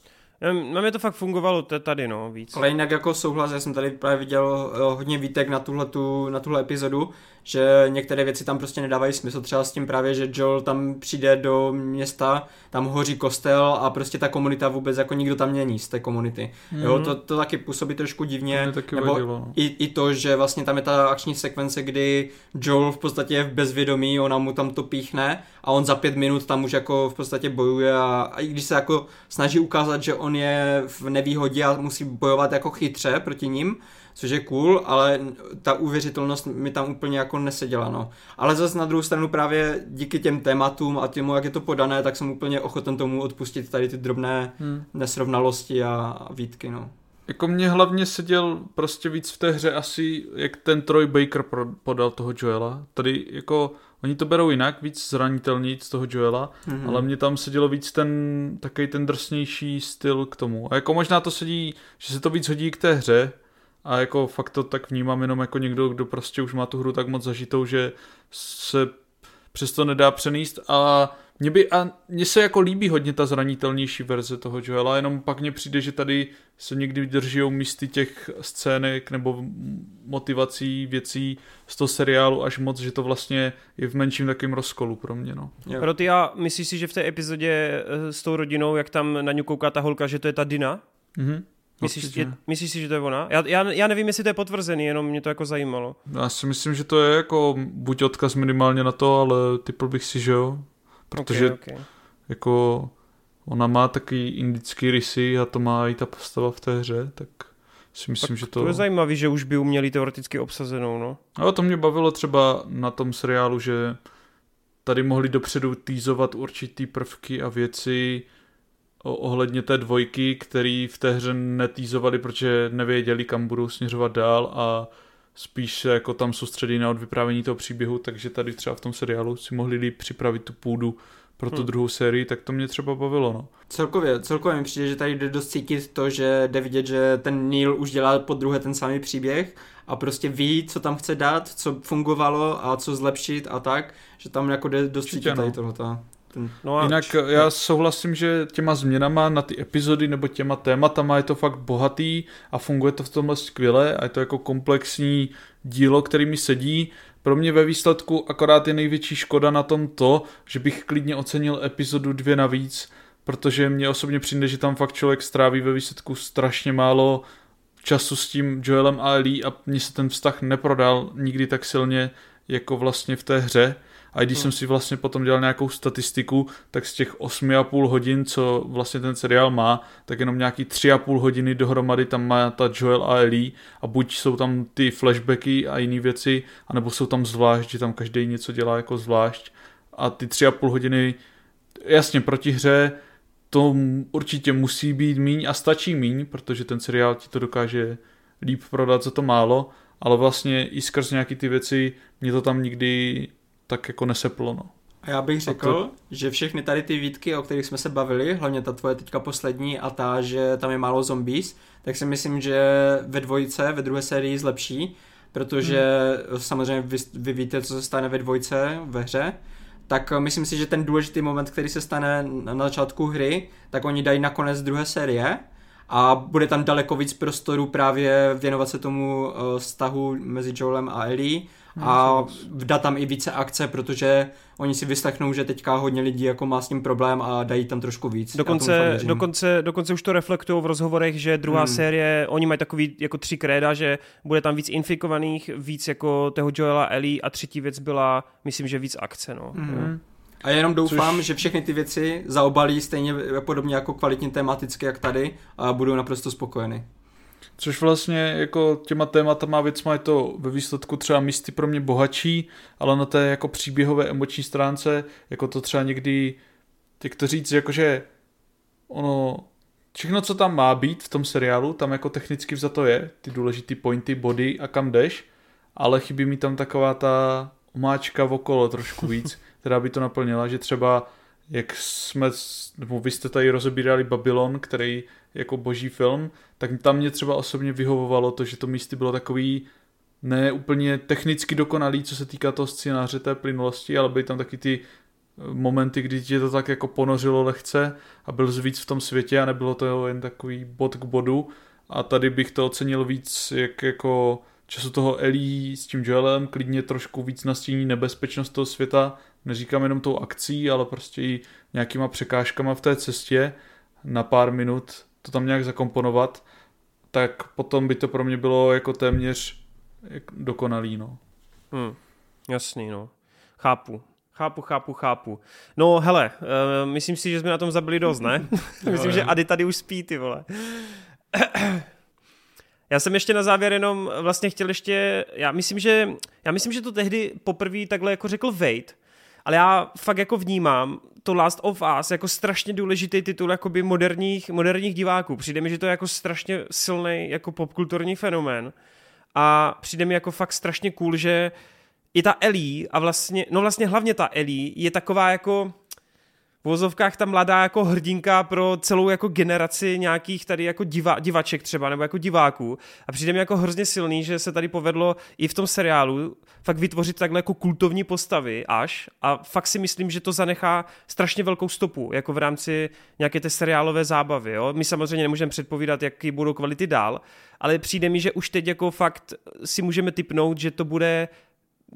Na mě to fakt fungovalo tady, no, víc. Ale jinak jako souhlas, já jsem tady právě viděl eh, hodně výtek na tuhle, tu, na tuhle epizodu, že některé věci tam prostě nedávají smysl, třeba s tím právě, že Joel tam přijde do města, tam hoří kostel a prostě ta komunita vůbec jako nikdo tam není z té komunity. Mm-hmm. Jo, to, to taky působí trošku divně, taky nebo vadilo. No. i, i to, že vlastně tam je ta akční sekvence, kdy Joel v podstatě je v bezvědomí, ona mu tam to píchne a on za pět minut tam už jako v podstatě bojuje a, a i když se jako snaží ukázat, že on je v nevýhodě a musí bojovat jako chytře proti ním, což je cool, ale ta uvěřitelnost mi tam úplně jako neseděla, no. Ale zase na druhou stranu právě díky těm tématům a těmu, jak je to podané, tak jsem úplně ochoten tomu odpustit tady ty drobné hmm. nesrovnalosti a výtky, no. Jako mě hlavně seděl prostě víc v té hře asi, jak ten Troy Baker podal toho Joela. Tady jako Oni to berou jinak, víc zranitelný z toho Joela, mm-hmm. ale mě tam sedělo víc ten takový ten drsnější styl k tomu. A jako možná to sedí, že se to víc hodí k té hře, a jako fakt to tak vnímám jenom jako někdo, kdo prostě už má tu hru tak moc zažitou, že se přesto nedá přenést a mě by, a mně se jako líbí hodně ta zranitelnější verze toho Joela, jenom pak mně přijde, že tady se někdy drží místy těch scének nebo motivací věcí z toho seriálu až moc, že to vlastně je v menším takým rozkolu pro mě. No. Proto já myslíš si, že v té epizodě eh, s tou rodinou, jak tam na ňu kouká ta holka, že to je ta Dina? Mhm. Myslíš, je, myslíš si, že to je ona? Já, já, já nevím, jestli to je potvrzený, jenom mě to jako zajímalo. Já si myslím, že to je jako buď odkaz minimálně na to, ale typl bych si, že jo. Protože okay, okay. jako ona má taky indický rysy a to má i ta postava v té hře, tak si myslím, tak že to... To je zajímavé, že už by uměli teoreticky obsazenou, no. Ale to mě bavilo třeba na tom seriálu, že tady mohli dopředu týzovat určitý prvky a věci ohledně té dvojky, který v té hře netýzovali, protože nevěděli, kam budou směřovat dál a spíš se jako tam soustředí na odvyprávění toho příběhu, takže tady třeba v tom seriálu si mohli líp připravit tu půdu pro tu hmm. druhou sérii, tak to mě třeba bavilo, no. Celkově, celkově mi přijde, že tady jde dost cítit to, že jde vidět, že ten Neil už dělá po druhé ten samý příběh a prostě ví, co tam chce dát, co fungovalo a co zlepšit a tak, že tam jako jde dost cítit no. tady tohoto. No a Jinak já souhlasím, že těma změnama na ty epizody nebo těma tématama je to fakt bohatý a funguje to v tomhle skvěle a je to jako komplexní dílo, který mi sedí. Pro mě ve výsledku akorát je největší škoda na tom to, že bych klidně ocenil epizodu dvě navíc, protože mě osobně přijde, že tam fakt člověk stráví ve výsledku strašně málo času s tím Joelem a Ellie a mně se ten vztah neprodal nikdy tak silně jako vlastně v té hře. A když hmm. jsem si vlastně potom dělal nějakou statistiku, tak z těch 8,5 hodin, co vlastně ten seriál má, tak jenom nějaký 3,5 hodiny dohromady tam má ta Joel a Ellie a buď jsou tam ty flashbacky a jiné věci, anebo jsou tam zvlášť, že tam každý něco dělá jako zvlášť a ty 3,5 hodiny jasně proti hře to určitě musí být míň a stačí míň, protože ten seriál ti to dokáže líp prodat za to málo, ale vlastně i skrz nějaký ty věci mě to tam nikdy tak jako neseplo. No. A já bych řekl, to... že všechny tady ty výtky, o kterých jsme se bavili, hlavně ta tvoje teďka poslední a ta, že tam je málo zombies, tak si myslím, že ve dvojce, ve druhé sérii zlepší, protože hmm. samozřejmě vy, vy víte, co se stane ve dvojce ve hře, tak myslím si, že ten důležitý moment, který se stane na začátku hry, tak oni dají na konec druhé série a bude tam daleko víc prostoru právě věnovat se tomu uh, vztahu mezi Joelem a Ellie a dá tam i více akce, protože oni si vyslechnou, že teďka hodně lidí jako má s tím problém a dají tam trošku víc. Dokonce, dokonce, dokonce už to reflektují v rozhovorech, že druhá hmm. série, oni mají takový jako tři kréda, že bude tam víc infikovaných, víc jako toho Joela Ellie a třetí věc byla, myslím, že víc akce. No. Hmm. A jenom doufám, Což... že všechny ty věci zaobalí stejně podobně jako kvalitně tematicky jak tady a budou naprosto spokojeny. Což vlastně jako těma tématama věcma je to ve výsledku třeba místy pro mě bohatší, ale na té jako příběhové emoční stránce, jako to třeba někdy, jak to říct, jakože ono, všechno, co tam má být v tom seriálu, tam jako technicky vzato je, ty důležitý pointy, body a kam jdeš, ale chybí mi tam taková ta omáčka v okolo trošku [laughs] víc, která by to naplnila, že třeba jak jsme, nebo vy jste tady rozebírali Babylon, který jako boží film, tak tam mě třeba osobně vyhovovalo to, že to místy bylo takový ne úplně technicky dokonalý, co se týká toho scénáře té plynulosti, ale byly tam taky ty eh, momenty, kdy tě to tak jako ponořilo lehce a byl víc v tom světě a nebylo to jen takový bod k bodu. A tady bych to ocenil víc jak jako času toho Ellie s tím Joelem, klidně trošku víc nastíní nebezpečnost toho světa, neříkám jenom tou akcí, ale prostě i nějakýma překážkama v té cestě. Na pár minut to tam nějak zakomponovat, tak potom by to pro mě bylo jako téměř dokonalý, no. Hmm, jasný, no. Chápu. Chápu, chápu, chápu. No hele, uh, myslím si, že jsme na tom zabili dost, ne? [laughs] [laughs] myslím, že Ady tady už spí, ty vole. [clears throat] Já jsem ještě na závěr jenom vlastně chtěl ještě, já myslím, že, já myslím, že to tehdy poprvé takhle jako řekl Wade, ale já fakt jako vnímám to Last of Us jako strašně důležitý titul jakoby moderních, moderních diváků. Přijde mi, že to je jako strašně silný jako popkulturní fenomén a přijde mi jako fakt strašně cool, že i ta Ellie a vlastně, no vlastně hlavně ta Ellie je taková jako vozovkách ta mladá jako hrdinka pro celou jako generaci nějakých tady jako diva, divaček třeba, nebo jako diváků. A přijde mi jako hrozně silný, že se tady povedlo i v tom seriálu fakt vytvořit takhle jako kultovní postavy až a fakt si myslím, že to zanechá strašně velkou stopu, jako v rámci nějaké té seriálové zábavy. Jo? My samozřejmě nemůžeme předpovídat, jaký budou kvality dál, ale přijde mi, že už teď jako fakt si můžeme typnout, že to bude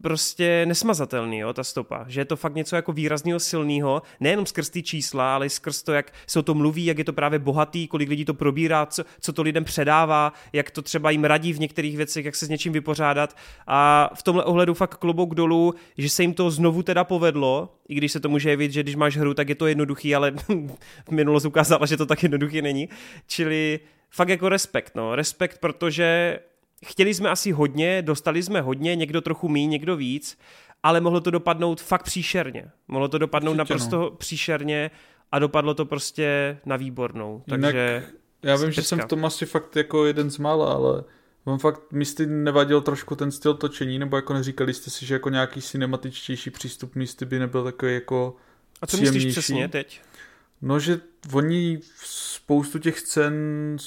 prostě nesmazatelný, jo, ta stopa. Že je to fakt něco jako výrazného silného, nejenom skrz ty čísla, ale i skrz to, jak se o tom mluví, jak je to právě bohatý, kolik lidí to probírá, co, co to lidem předává, jak to třeba jim radí v některých věcech, jak se s něčím vypořádat. A v tomhle ohledu fakt klobouk dolů, že se jim to znovu teda povedlo, i když se to může jevit, že když máš hru, tak je to jednoduchý, ale [laughs] v minulosti ukázala, že to tak jednoduchý není. Čili fakt jako respekt, no. Respekt, protože chtěli jsme asi hodně, dostali jsme hodně, někdo trochu mí, někdo víc, ale mohlo to dopadnout fakt příšerně. Mohlo to dopadnout Určitě, naprosto no. příšerně a dopadlo to prostě na výbornou. Takže já vím, že jsem v tom asi fakt jako jeden z mála, ale vám fakt místy nevadil trošku ten styl točení, nebo jako neříkali jste si, že jako nějaký cinematičtější přístup místy by nebyl takový jako A co myslíš přesně teď? No, že oni spoustu těch scén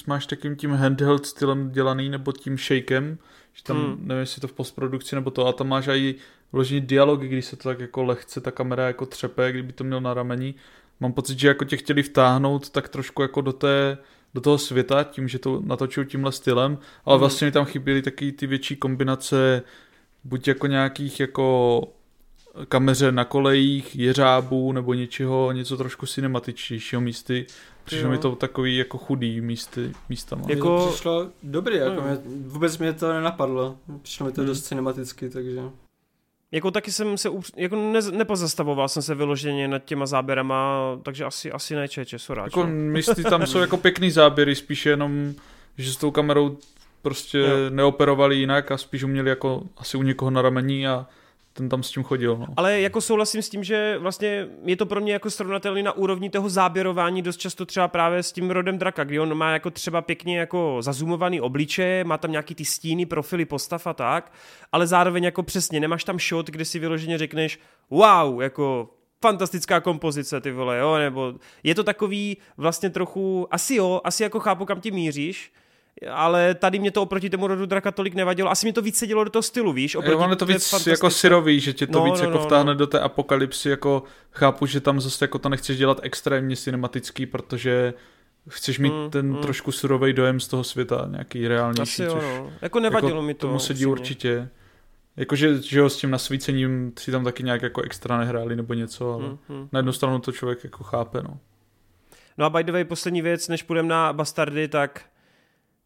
máš takým tím handheld stylem dělaný, nebo tím shakem, že tam, hmm. nevím, jestli to v postprodukci nebo to, a tam máš i vložený dialogy, když se to tak jako lehce ta kamera jako třepe, kdyby to měl na rameni. Mám pocit, že jako tě chtěli vtáhnout tak trošku jako do té do toho světa, tím, že to natočil tímhle stylem, ale hmm. vlastně mi tam chyběly taky ty větší kombinace buď jako nějakých jako kameře na kolejích, jeřábů nebo něčeho, něco trošku cinematičtějšího místy. Přišlo mi to takový jako chudý místy, místama. Jako... To přišlo dobrý, jako no. mě, vůbec mě to nenapadlo. Přišlo mi to hmm. dost cinematicky, takže... Jako taky jsem se jako ne, nepozastavoval jsem se vyloženě nad těma záběrama, takže asi, asi ne čeče, soráč. Jako místy tam jsou jako pěkný záběry, spíš jenom, že s tou kamerou prostě jo. neoperovali jinak a spíš uměli jako asi u někoho na ramení a ten tam s tím chodil. No. Ale jako souhlasím s tím, že vlastně je to pro mě jako srovnatelný na úrovni toho záběrování dost často třeba právě s tím rodem draka, kdy on má jako třeba pěkně jako zazumovaný obličeje, má tam nějaký ty stíny, profily postav a tak, ale zároveň jako přesně nemáš tam shot, kde si vyloženě řekneš wow, jako fantastická kompozice, ty vole, jo, nebo je to takový vlastně trochu, asi jo, asi jako chápu, kam ti míříš, ale tady mě to oproti tomu rodu draka tolik nevadilo. Asi mi to víc sedělo do toho stylu, víš? Oproti jo, je to víc jako syrový, že tě to no, víc no, jako no, vtáhne no. do té apokalypsy, jako chápu, že tam zase jako to nechceš dělat extrémně cinematický, protože chceš mít mm, ten mm. trošku surový dojem z toho světa, nějaký reálnější, Asi jo, no. Jako nevadilo jako mi to. Tomu sedí určitě. Jakože že jo, s tím nasvícením si tam taky nějak jako extra nehráli nebo něco, ale mm, mm. na jednu stranu to člověk jako chápe, no. No a by the way, poslední věc, než půjdeme na Bastardy, tak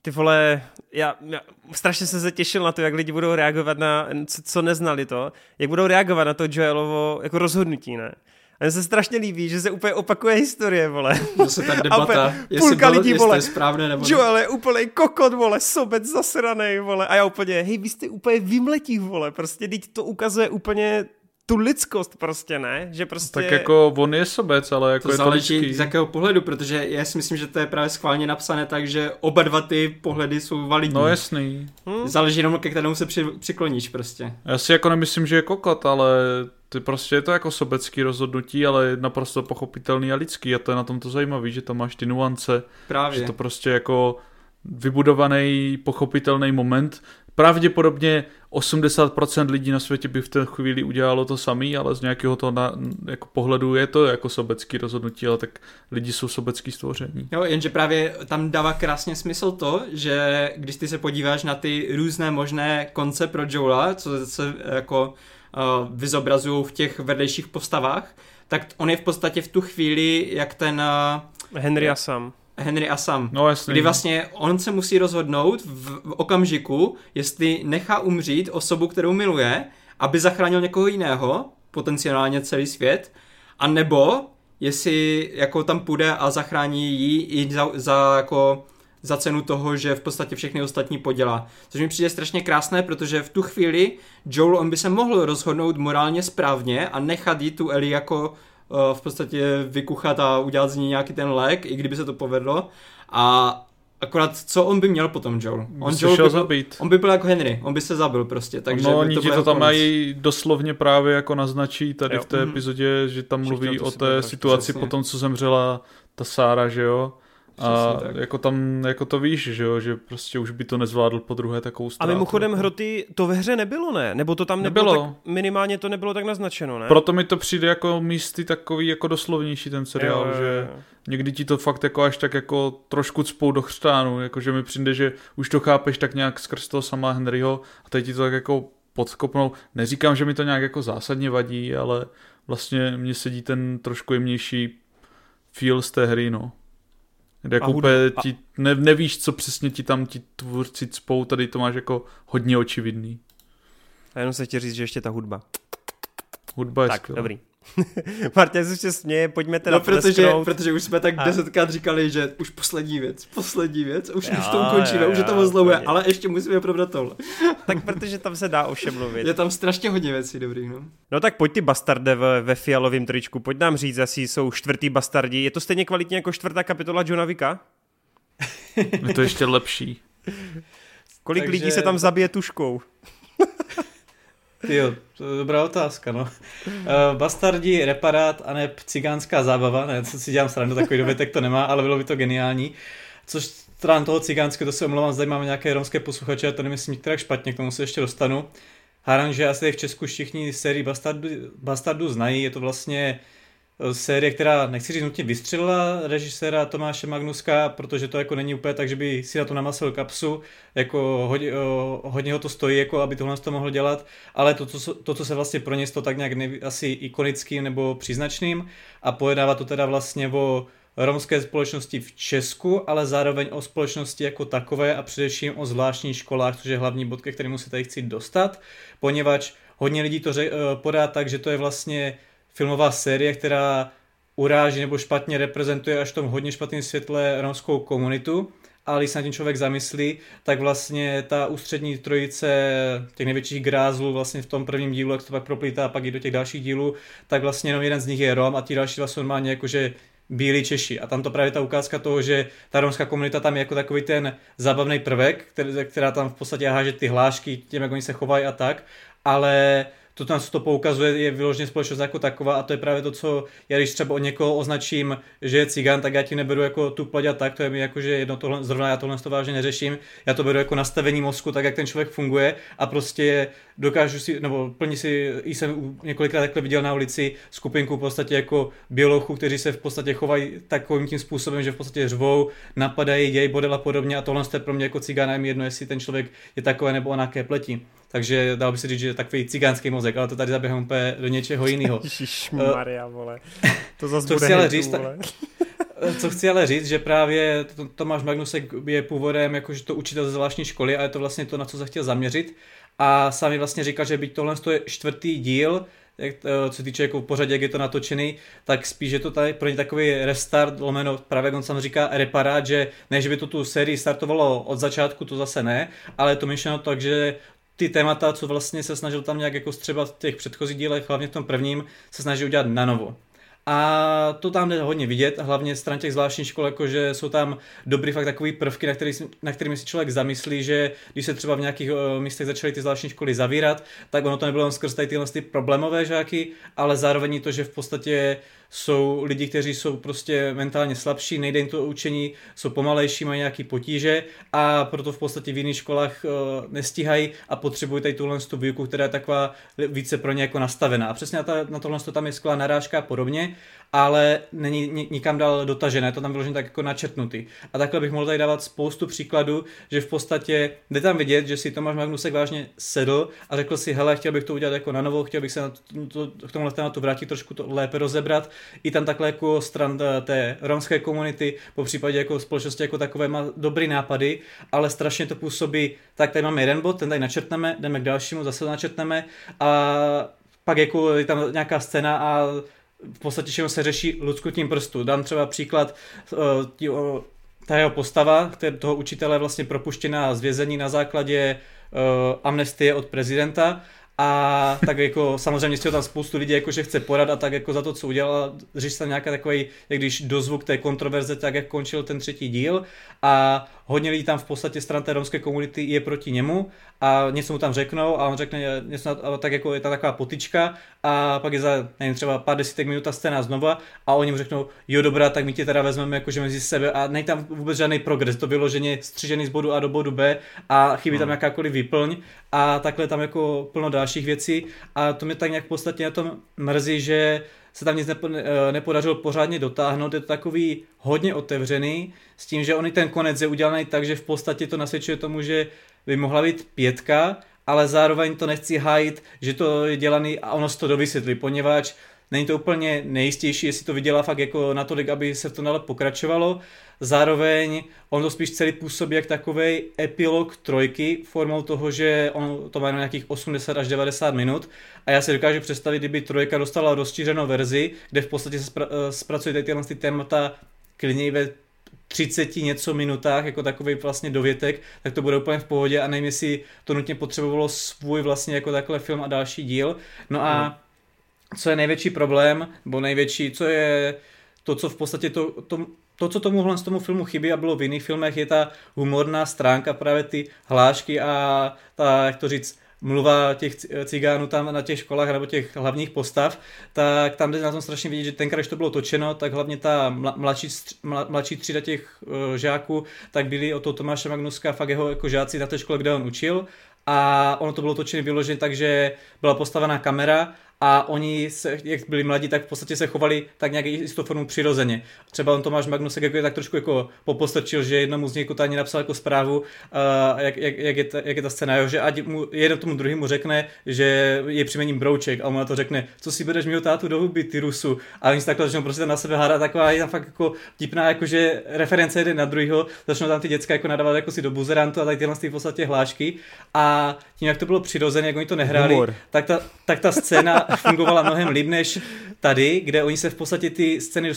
ty vole, já, já strašně jsem se těšil na to, jak lidi budou reagovat na, co, co neznali to, jak budou reagovat na to Joelovo jako rozhodnutí, ne? A mně se strašně líbí, že se úplně opakuje historie, vole. Zase ta [laughs] debata, jestli, půlka lidí, jestli vole, je správné nebo Joel je úplně kokot, vole, sobec zasranej, vole. A já úplně, hej, vy jste úplně vymletí, vole. Prostě teď to ukazuje úplně tu lidskost prostě, ne? Že prostě... Tak jako on je sobec, ale jako to je záleží to lidský. z jakého pohledu, protože já si myslím, že to je právě schválně napsané tak, že oba dva ty pohledy jsou validní. No jasný. Hmm? Záleží jenom, ke kterému se při, přikloníš prostě. Já si jako nemyslím, že je kokot, ale ty prostě je to jako sobecký rozhodnutí, ale je naprosto pochopitelný a lidský a to je na tom to zajímavé, že tam máš ty nuance. Právě. Že to prostě jako vybudovaný, pochopitelný moment, Pravděpodobně 80% lidí na světě by v té chvíli udělalo to samý, ale z nějakého toho na, jako pohledu je to jako sobecký rozhodnutí, ale tak lidi jsou sobecký stvoření. Jo, jenže právě tam dává krásně smysl to, že když ty se podíváš na ty různé možné konce pro Joela, co se jako uh, vyzobrazují v těch vedlejších postavách, tak on je v podstatě v tu chvíli, jak ten... Uh, Henry a Sam Henry a Sam. No jasný. Kdy vlastně on se musí rozhodnout v, v okamžiku, jestli nechá umřít osobu, kterou miluje, aby zachránil někoho jiného, potenciálně celý svět, a nebo jestli jako tam půjde a zachrání ji i za, za jako za cenu toho, že v podstatě všechny ostatní podělá. Což mi přijde strašně krásné, protože v tu chvíli Joel on by se mohl rozhodnout morálně správně a nechat jí tu Ellie jako v podstatě vykuchat a udělat z ní nějaký ten lék, i kdyby se to povedlo. A Akorát, co on by měl potom, Joel? On, Joel by, zabít. on by byl jako Henry, on by se zabil prostě. Takže no, oni to, to tam mají doslovně právě jako naznačí tady jo. v té mm-hmm. epizodě, že tam Všichni mluví o té situaci po tom, co zemřela ta Sára, že jo? A tak. jako tam, jako to víš, že jo, že prostě už by to nezvládl po druhé takovou ztrátu. A mimochodem hroty to ve hře nebylo, ne? Nebo to tam nebylo, nebylo. tak, minimálně to nebylo tak naznačeno, ne? Proto mi to přijde jako místy takový jako doslovnější ten seriál, jo, jo, jo. že někdy ti to fakt jako až tak jako trošku cpou do chřtánu, jako že mi přijde, že už to chápeš tak nějak skrz toho sama Henryho a teď ti to tak jako podkopnou. Neříkám, že mi to nějak jako zásadně vadí, ale vlastně mně sedí ten trošku jemnější feel z té hry, no. Jako úplně ti, ne, nevíš, co přesně ti tam ti tvůrci cpou, tady to máš jako hodně očividný. A jenom se chtěl říct, že ještě ta hudba. Hudba je tak, skvělá. dobrý. [laughs] Martin se ještě směje, pojďme teda no, protože, protože už jsme tak a... desetkrát říkali, že už poslední věc, poslední věc, už, jo, už to ukončíme, jo, už je to moc dlouhé, ale ještě musíme probrat tohle. [laughs] tak protože tam se dá o všem mluvit. Je tam strašně hodně věcí dobrých, no. No tak pojď ty bastarde ve, ve fialovém tričku, pojď nám říct, asi jsou čtvrtý bastardi. Je to stejně kvalitně jako čtvrtá kapitola Johna Vika? je to ještě lepší. Kolik Takže... lidí se tam zabije tuškou? Jo, to je dobrá otázka, no. Uh, bastardi, reparát a ne cigánská zábava, ne, co si dělám srandu, takový dovětek to nemá, ale bylo by to geniální. Což stran toho cigánského, to se omlouvám, zde máme nějaké romské posluchače, a to nemyslím některé špatně, k tomu se ještě dostanu. Háram, že asi v Česku všichni sérii Bastardu, Bastardu znají, je to vlastně Eh, série, která nechci říct nutně vystřelila režiséra Tomáše Magnuska, protože to jako není úplně tak, že by si na to namasil kapsu, jako hodně, hodně ho to stojí, jako aby tohle to mohl dělat, ale to, co, to, co se vlastně pro ně to tak nějak neví, asi ikonickým nebo příznačným a pojednává to teda vlastně o romské společnosti v Česku, ale zároveň o společnosti jako takové a především o zvláštních školách, což je hlavní bod, ke kterému se tady chci dostat, poněvadž hodně lidí to eh, podá tak, že to je vlastně filmová série, která uráží nebo špatně reprezentuje až v tom hodně špatném světle romskou komunitu, ale když se na tím člověk zamyslí, tak vlastně ta ústřední trojice těch největších grázlů vlastně v tom prvním dílu, jak to pak proplítá a pak i do těch dalších dílů, tak vlastně jenom jeden z nich je Rom a ti další vlastně normálně jakože bílí Češi. A tam to právě ta ukázka toho, že ta romská komunita tam je jako takový ten zábavný prvek, který, která tam v podstatě háže ty hlášky, tím, jak oni se chovají a tak, ale to tam to poukazuje, je vyloženě společnost jako taková a to je právě to, co já když třeba o někoho označím, že je cigán, tak já ti neberu jako tu a tak, to je mi jako, že jedno tohle, zrovna já tohle to vážně neřeším, já to beru jako nastavení mozku, tak jak ten člověk funguje a prostě dokážu si, nebo plně si, jsem několikrát takhle viděl na ulici skupinku v podstatě jako bělochů, kteří se v podstatě chovají takovým tím způsobem, že v podstatě řvou, napadají, dějí bodel a podobně a tohle je pro mě jako cigána jedno, jestli ten člověk je takové nebo onaké pleti. Takže dal by se říct, že je takový cigánský mozek, ale to tady zaběhám úplně do něčeho jiného. Maria, vole. To zase [laughs] bude chci ale říct, vole. Co chci ale říct, že právě Tomáš Magnusek je původem jakože to učitel ze zvláštní školy a je to vlastně to, na co se chtěl zaměřit. A sami vlastně říkal, že byť tohle je čtvrtý díl, jak, co se týče jako pořadě, jak je to natočený, tak spíš je to tady pro ně takový restart, lomeno, právě jak on sám říká, reparát, že ne, že by to tu sérii startovalo od začátku, to zase ne, ale je to myšleno tak, že ty témata, co vlastně se snažil tam nějak jako střeba v těch předchozích dílech, hlavně v tom prvním, se snaží udělat na novo. A to tam jde hodně vidět, hlavně stran těch zvláštních škol, jakože jsou tam dobrý fakt takový prvky, na, který, na kterými si člověk zamyslí, že když se třeba v nějakých uh, místech začaly ty zvláštní školy zavírat, tak ono to nebylo jen skrz tady tyhle ty problémové žáky, ale zároveň to, že v podstatě jsou lidi, kteří jsou prostě mentálně slabší, nejde jim to učení, jsou pomalejší, mají nějaký potíže a proto v podstatě v jiných školách uh, nestíhají a potřebují tady tuhle tu výuku, která je taková více pro ně jako nastavená. A přesně na, ta, na tohle tam je skvělá narážka a podobně ale není nikam dál dotažené, to tam vyloženě tak jako načrtnutý. A takhle bych mohl tady dávat spoustu příkladů, že v podstatě jde tam vidět, že si Tomáš Magnusek vážně sedl a řekl si, hele, chtěl bych to udělat jako na novo, chtěl bych se na to, k tomuhle tématu vrátit, trošku to lépe rozebrat. I tam takhle jako stran eh, té romské komunity, po případě jako společnosti jako takové má dobrý nápady, ale strašně to působí, tak tady máme jeden bod, ten tady načrtneme, jdeme k dalšímu, zase to načrtneme a pak jako je tam nějaká scéna a v podstatě všechno se řeší luskutím prstu. Dám třeba příklad, uh, ta jeho postava, toho učitele vlastně propuštěná z vězení na základě uh, amnestie od prezidenta a tak jako samozřejmě si tam spoustu lidí jako že chce porat a tak jako za to, co udělal, řeší tam nějaký takový, jak když dozvuk té kontroverze, tak jak končil ten třetí díl a hodně lidí tam v podstatě stran té romské komunity je proti němu a něco mu tam řeknou a on řekne něco, a tak jako je ta taková potička a pak je za, nevím, třeba pár desítek minut ta scéna znova a oni mu řeknou, jo dobrá, tak my tě teda vezmeme jakože mezi sebe a není tam vůbec žádný progres, to vyloženě střižený z bodu A do bodu B a chybí tam hmm. jakákoliv výplň a takhle tam jako plno dalších věcí a to mě tak nějak v podstatě na tom mrzí, že se tam nic eh, nepodařilo pořádně dotáhnout, je to takový hodně otevřený, s tím, že on i ten konec je udělaný tak, že v podstatě to nasvědčuje tomu, že by mohla být pětka, ale zároveň to nechci hájit, že to je dělaný a ono se to dovysvětlí, poněvadž není to úplně nejistější, jestli to vydělá fakt jako natolik, aby se v tom dále pokračovalo. Zároveň on to spíš celý působí jak takový epilog trojky formou toho, že on to má nějakých 80 až 90 minut a já si dokážu představit, kdyby trojka dostala rozšířenou verzi, kde v podstatě se spra- eh, zpracuje tyhle ty témata klidně ve 30 něco minutách, jako takový vlastně dovětek, tak to bude úplně v pohodě a nevím, jestli to nutně potřebovalo svůj vlastně jako takhle film a další díl. No a hmm. Co je největší problém, nebo největší, co je to, co v podstatě to, to, to, co tomuhle z tomu filmu chybí a bylo v jiných filmech, je ta humorná stránka, právě ty hlášky a ta, jak to říct, mluva těch cigánů tam na těch školách nebo těch hlavních postav, tak tam jde na tom strašně vidět, že tenkrát, když to bylo točeno, tak hlavně ta mladší, mladší třída těch uh, žáků, tak byli o toho Tomáše Magnuska fakt jeho jako žáci na té škole, kde on učil. A ono to bylo točené vyloženě tak, že byla postavená kamera a oni, se, jak byli mladí, tak v podstatě se chovali tak nějak jistou formu přirozeně. Třeba on Tomáš Magnusek jako je tak trošku jako popostrčil, že jednomu z nich jako tady napsal jako zprávu, uh, jak, jak, jak, je ta, jak, je ta, scéna, jo, že ať mu, jeden tomu druhému řekne, že je přiměním brouček a on na to řekne, co si budeš mít tátu do huby, ty Rusu. A oni se takhle začnou prostě na sebe hádat, taková je tam fakt jako vtipná, jakože reference jeden na druhého, začnou tam ty děcka jako nadávat jako si do buzerantu a tak tyhle v podstatě hlášky. A tím, jak to bylo přirozené, jak oni to nehráli, tak ta, tak ta scéna fungovala mnohem líp než tady, kde oni se v podstatě ty scény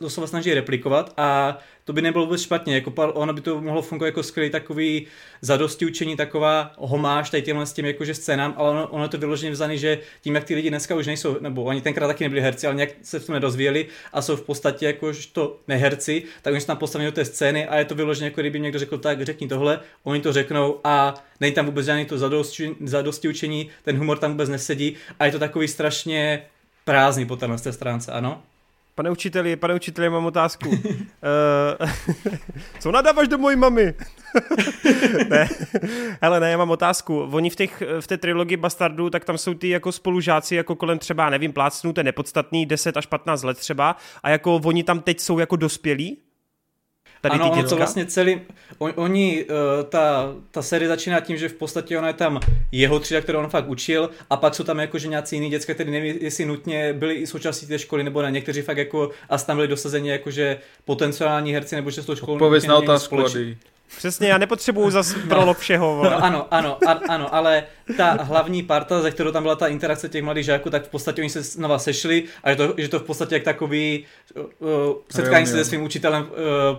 doslova snaží replikovat a to by nebylo vůbec špatně, jako ono by to mohlo fungovat jako skvělý takový zadosti učení, taková homáž tady těmhle s tím jakože scénám, ale ono, ono je to vyloženě vzaný, že tím, jak ty lidi dneska už nejsou, nebo oni tenkrát taky nebyli herci, ale nějak se v tom nedozvěděli a jsou v podstatě jakož to neherci, tak oni se tam postaví do té scény a je to vyloženě jako kdyby někdo řekl, tak řekni tohle, oni to řeknou a není tam vůbec žádný to zadosti, zadosti učení, ten humor tam vůbec nesedí a je to takový strašně prázdný po té stránce, ano? Pane učiteli, pane učiteli, mám otázku. uh, [laughs] co nadáváš do mojí mamy? [laughs] ne, hele, ne, já mám otázku. Oni v, těch, v té trilogii Bastardů, tak tam jsou ty jako spolužáci jako kolem třeba, nevím, plácnu, to je nepodstatný, 10 až 15 let třeba, a jako oni tam teď jsou jako dospělí? Tady ano, ono to vlastně celý, on, oni, uh, ta, ta série začíná tím, že v podstatě ona je tam jeho třída, kterou on fakt učil a pak jsou tam jakože nějací jiný děcka, kteří nevím, jestli nutně byli i součástí té školy nebo ne, někteří fakt jako a tam byli dosazeni jakože potenciální herci nebo že s tou školou Odpověď na otázku, Přesně, já nepotřebuju zase prolog všeho. No, ano, ano, an, ano, ale ta hlavní parta, ze kterou tam byla ta interakce těch mladých žáků, tak v podstatě oni se znova sešli a že to, že to v podstatě jak takový uh, setkání se se svým učitelem uh,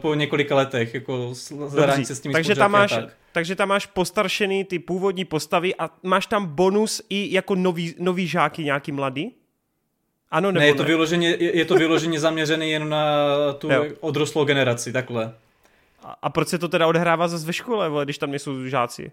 po několika letech, jako zadání se s tím takže tam máš, tak. takže tam máš postaršený ty původní postavy a máš tam bonus i jako nový, nový žáky nějaký mladý? Ano, nebo ne, je to, ne? Vyloženě, je, je to vyloženě zaměřený jen na tu jo. odrostlou generaci, takhle. A proč se to teda odehrává zase ve škole, vole, když tam nejsou žáci?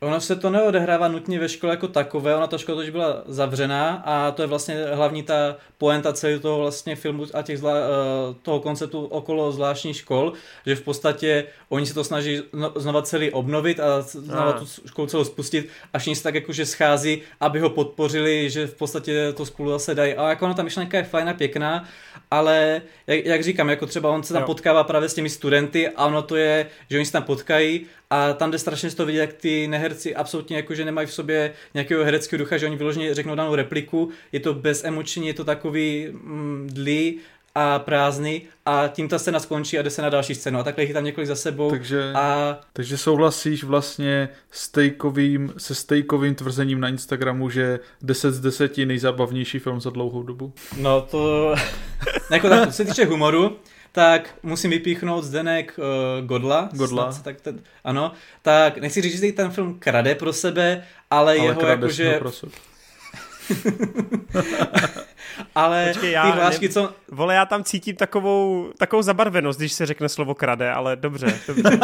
Ono se to neodehrává nutně ve škole jako takové, ona ta škola už byla zavřená a to je vlastně hlavní ta poenta celého toho vlastně filmu a těch zla, eh, toho konceptu okolo zvláštních škol, že v podstatě oni se to snaží znova celý obnovit a znova tu školu celou spustit a všichni se tak jakože schází, aby ho podpořili, že v podstatě to spolu zase dají. A jako ona ta myšlenka je fajná, pěkná, ale jak, jak říkám, jako třeba on se tam jo. potkává právě s těmi studenty a ono to je, že oni se tam potkají a tam jde strašně z toho vidět, jak ty neherci absolutně jakože nemají v sobě nějakého hereckého ducha, že oni vyloženě řeknou danou repliku, je to bez emoční, je to takový mm, dlý a prázdný a tím ta scéna skončí a jde se na další scénu a takhle jich tam několik za sebou. Takže, a... takže souhlasíš vlastně stejkovým, se stejkovým tvrzením na Instagramu, že 10 z 10 nejzábavnější film za dlouhou dobu? No to... [laughs] jako tak, co se týče humoru, tak musím vypíchnout Zdenek uh, Godla. Godla. Snad, tak ten, ano, tak nechci říct, že ten film krade pro sebe, ale, ale jeho jakože... [laughs] Ale Počkej, já ty hlášky, ne... co... Vole, já tam cítím takovou, takovou zabarvenost, když se řekne slovo krade, ale dobře. dobře. [laughs]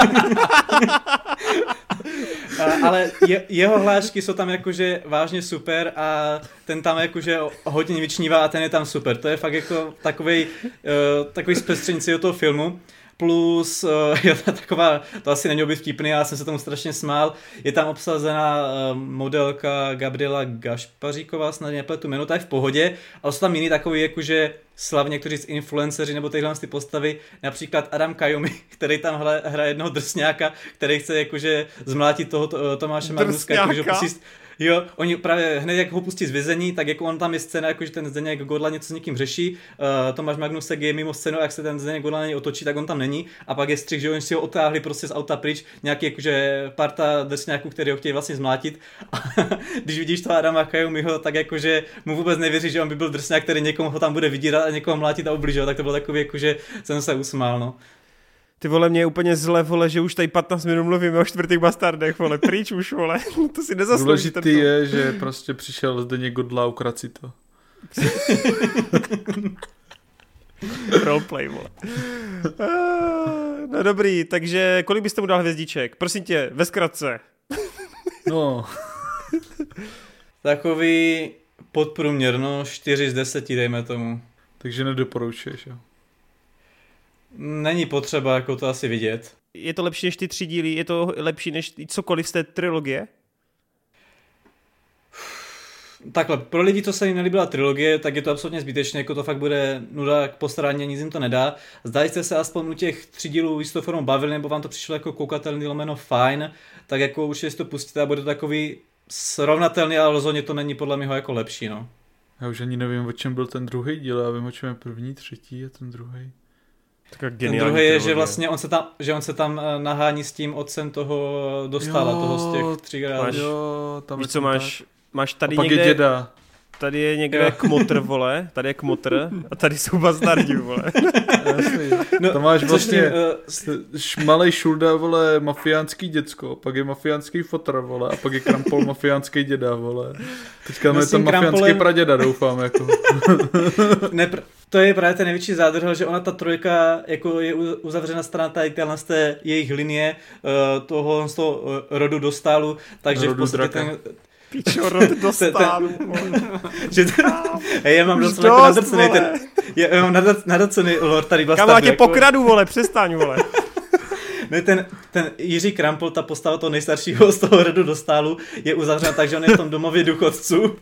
ale je, jeho hlášky jsou tam jakože vážně super a ten tam jakože hodně vyčnívá a ten je tam super. To je fakt jako takový uh, takový zpestření toho filmu plus uh, [laughs] je to taková, to asi není být vtipný, já jsem se tomu strašně smál, je tam obsazena uh, modelka Gabriela Gašpaříková, snad nepletu jméno, ta je v pohodě, ale jsou tam jiný takový jakože slavně někteří z influenceři nebo tyhle ty postavy, například Adam Kajumi, [laughs] který tam hraje, hraje jednoho drsňáka, který chce jakože zmlátit toho Tomáše Magnuska, jakože pustit, Jo, oni právě hned jak ho pustí z vězení, tak jako on tam je scéna, jako že ten Zdeněk Godla něco s někým řeší, uh, Tomáš Magnusek je mimo scénu, jak se ten Zdeněk Godla něj otočí, tak on tam není a pak je střih, že oni si ho otáhli prostě z auta pryč, nějaký jakože parta drsňáků, který ho chtějí vlastně zmlátit. A [laughs] když vidíš toho Adama Kajumiho, tak jakože mu vůbec nevěří, že on by byl drsňák, který někomu ho tam bude vydírat a někoho mlátit a ubližovat, tak to bylo takový, jakože jsem se usmál, no. Ty vole, mě je úplně zle, vole, že už tady 15 minut mluvíme o čtvrtých bastardech, vole, pryč už, vole, [laughs] to si nezaslouží. Důležitý je, že prostě přišel zde někdo dla ukrat si to. [laughs] Roleplay, vole. Ah, no dobrý, takže kolik byste mu dal hvězdiček? Prosím tě, ve zkratce. [laughs] no. Takový podprůměrno 4 z 10, dejme tomu. Takže nedoporučuješ, jo? Není potřeba jako to asi vidět. Je to lepší než ty tři díly? Je to lepší než cokoliv z té trilogie? Takhle, pro lidi, co se jim nelíbila trilogie, tak je to absolutně zbytečné, jako to fakt bude nuda k postarání, nic jim to nedá. Zdají jste se aspoň u těch tří dílů jistou formou bavili, nebo vám to přišlo jako koukatelný lomeno fajn, tak jako určitě si to pustíte a bude to takový srovnatelný, ale rozhodně to není podle mě jako lepší, no. Já už ani nevím, o čem byl ten druhý díl, já vím, o čem je první, třetí a ten druhý. Ten druhý je, že vlastně on se tam, že on se tam eh, nahání s tím otcem toho dostala, jo, toho z těch tří tam Víš, co máš, tak. máš tady a pak někde... je děda. Tady je někde jo. kmotr, vole, tady je kmotr a tady jsou bazdardi, vole. [laughs] no, to máš vlastně uh, malej šulda, vole, mafiánský děcko, pak je mafiánský fotr, vole, a pak je krampol mafiánský děda, vole. Teďka je tam mafiánský krampolem... praděda, doufám, jako. [laughs] ne, to je právě ten největší zádrhel, že ona ta trojka jako je uzavřena strana tady z té jejich linie uh, toho z toho uh, rodu dostálu, takže rodu v podstatě draka. ten, Pičo, rod [laughs] dostálu. [laughs] že to, hej, já mám docela jako nadrcený ten, já mám nadrcený lord tady vlastně. Kamu, tě jako... pokradu, vole, přestaň, vole. [laughs] Ne, ten, ten Jiří Krampol, ta postava toho nejstaršího z toho rodu dostálu, je uzavřena tak, že on je v tom domově důchodců.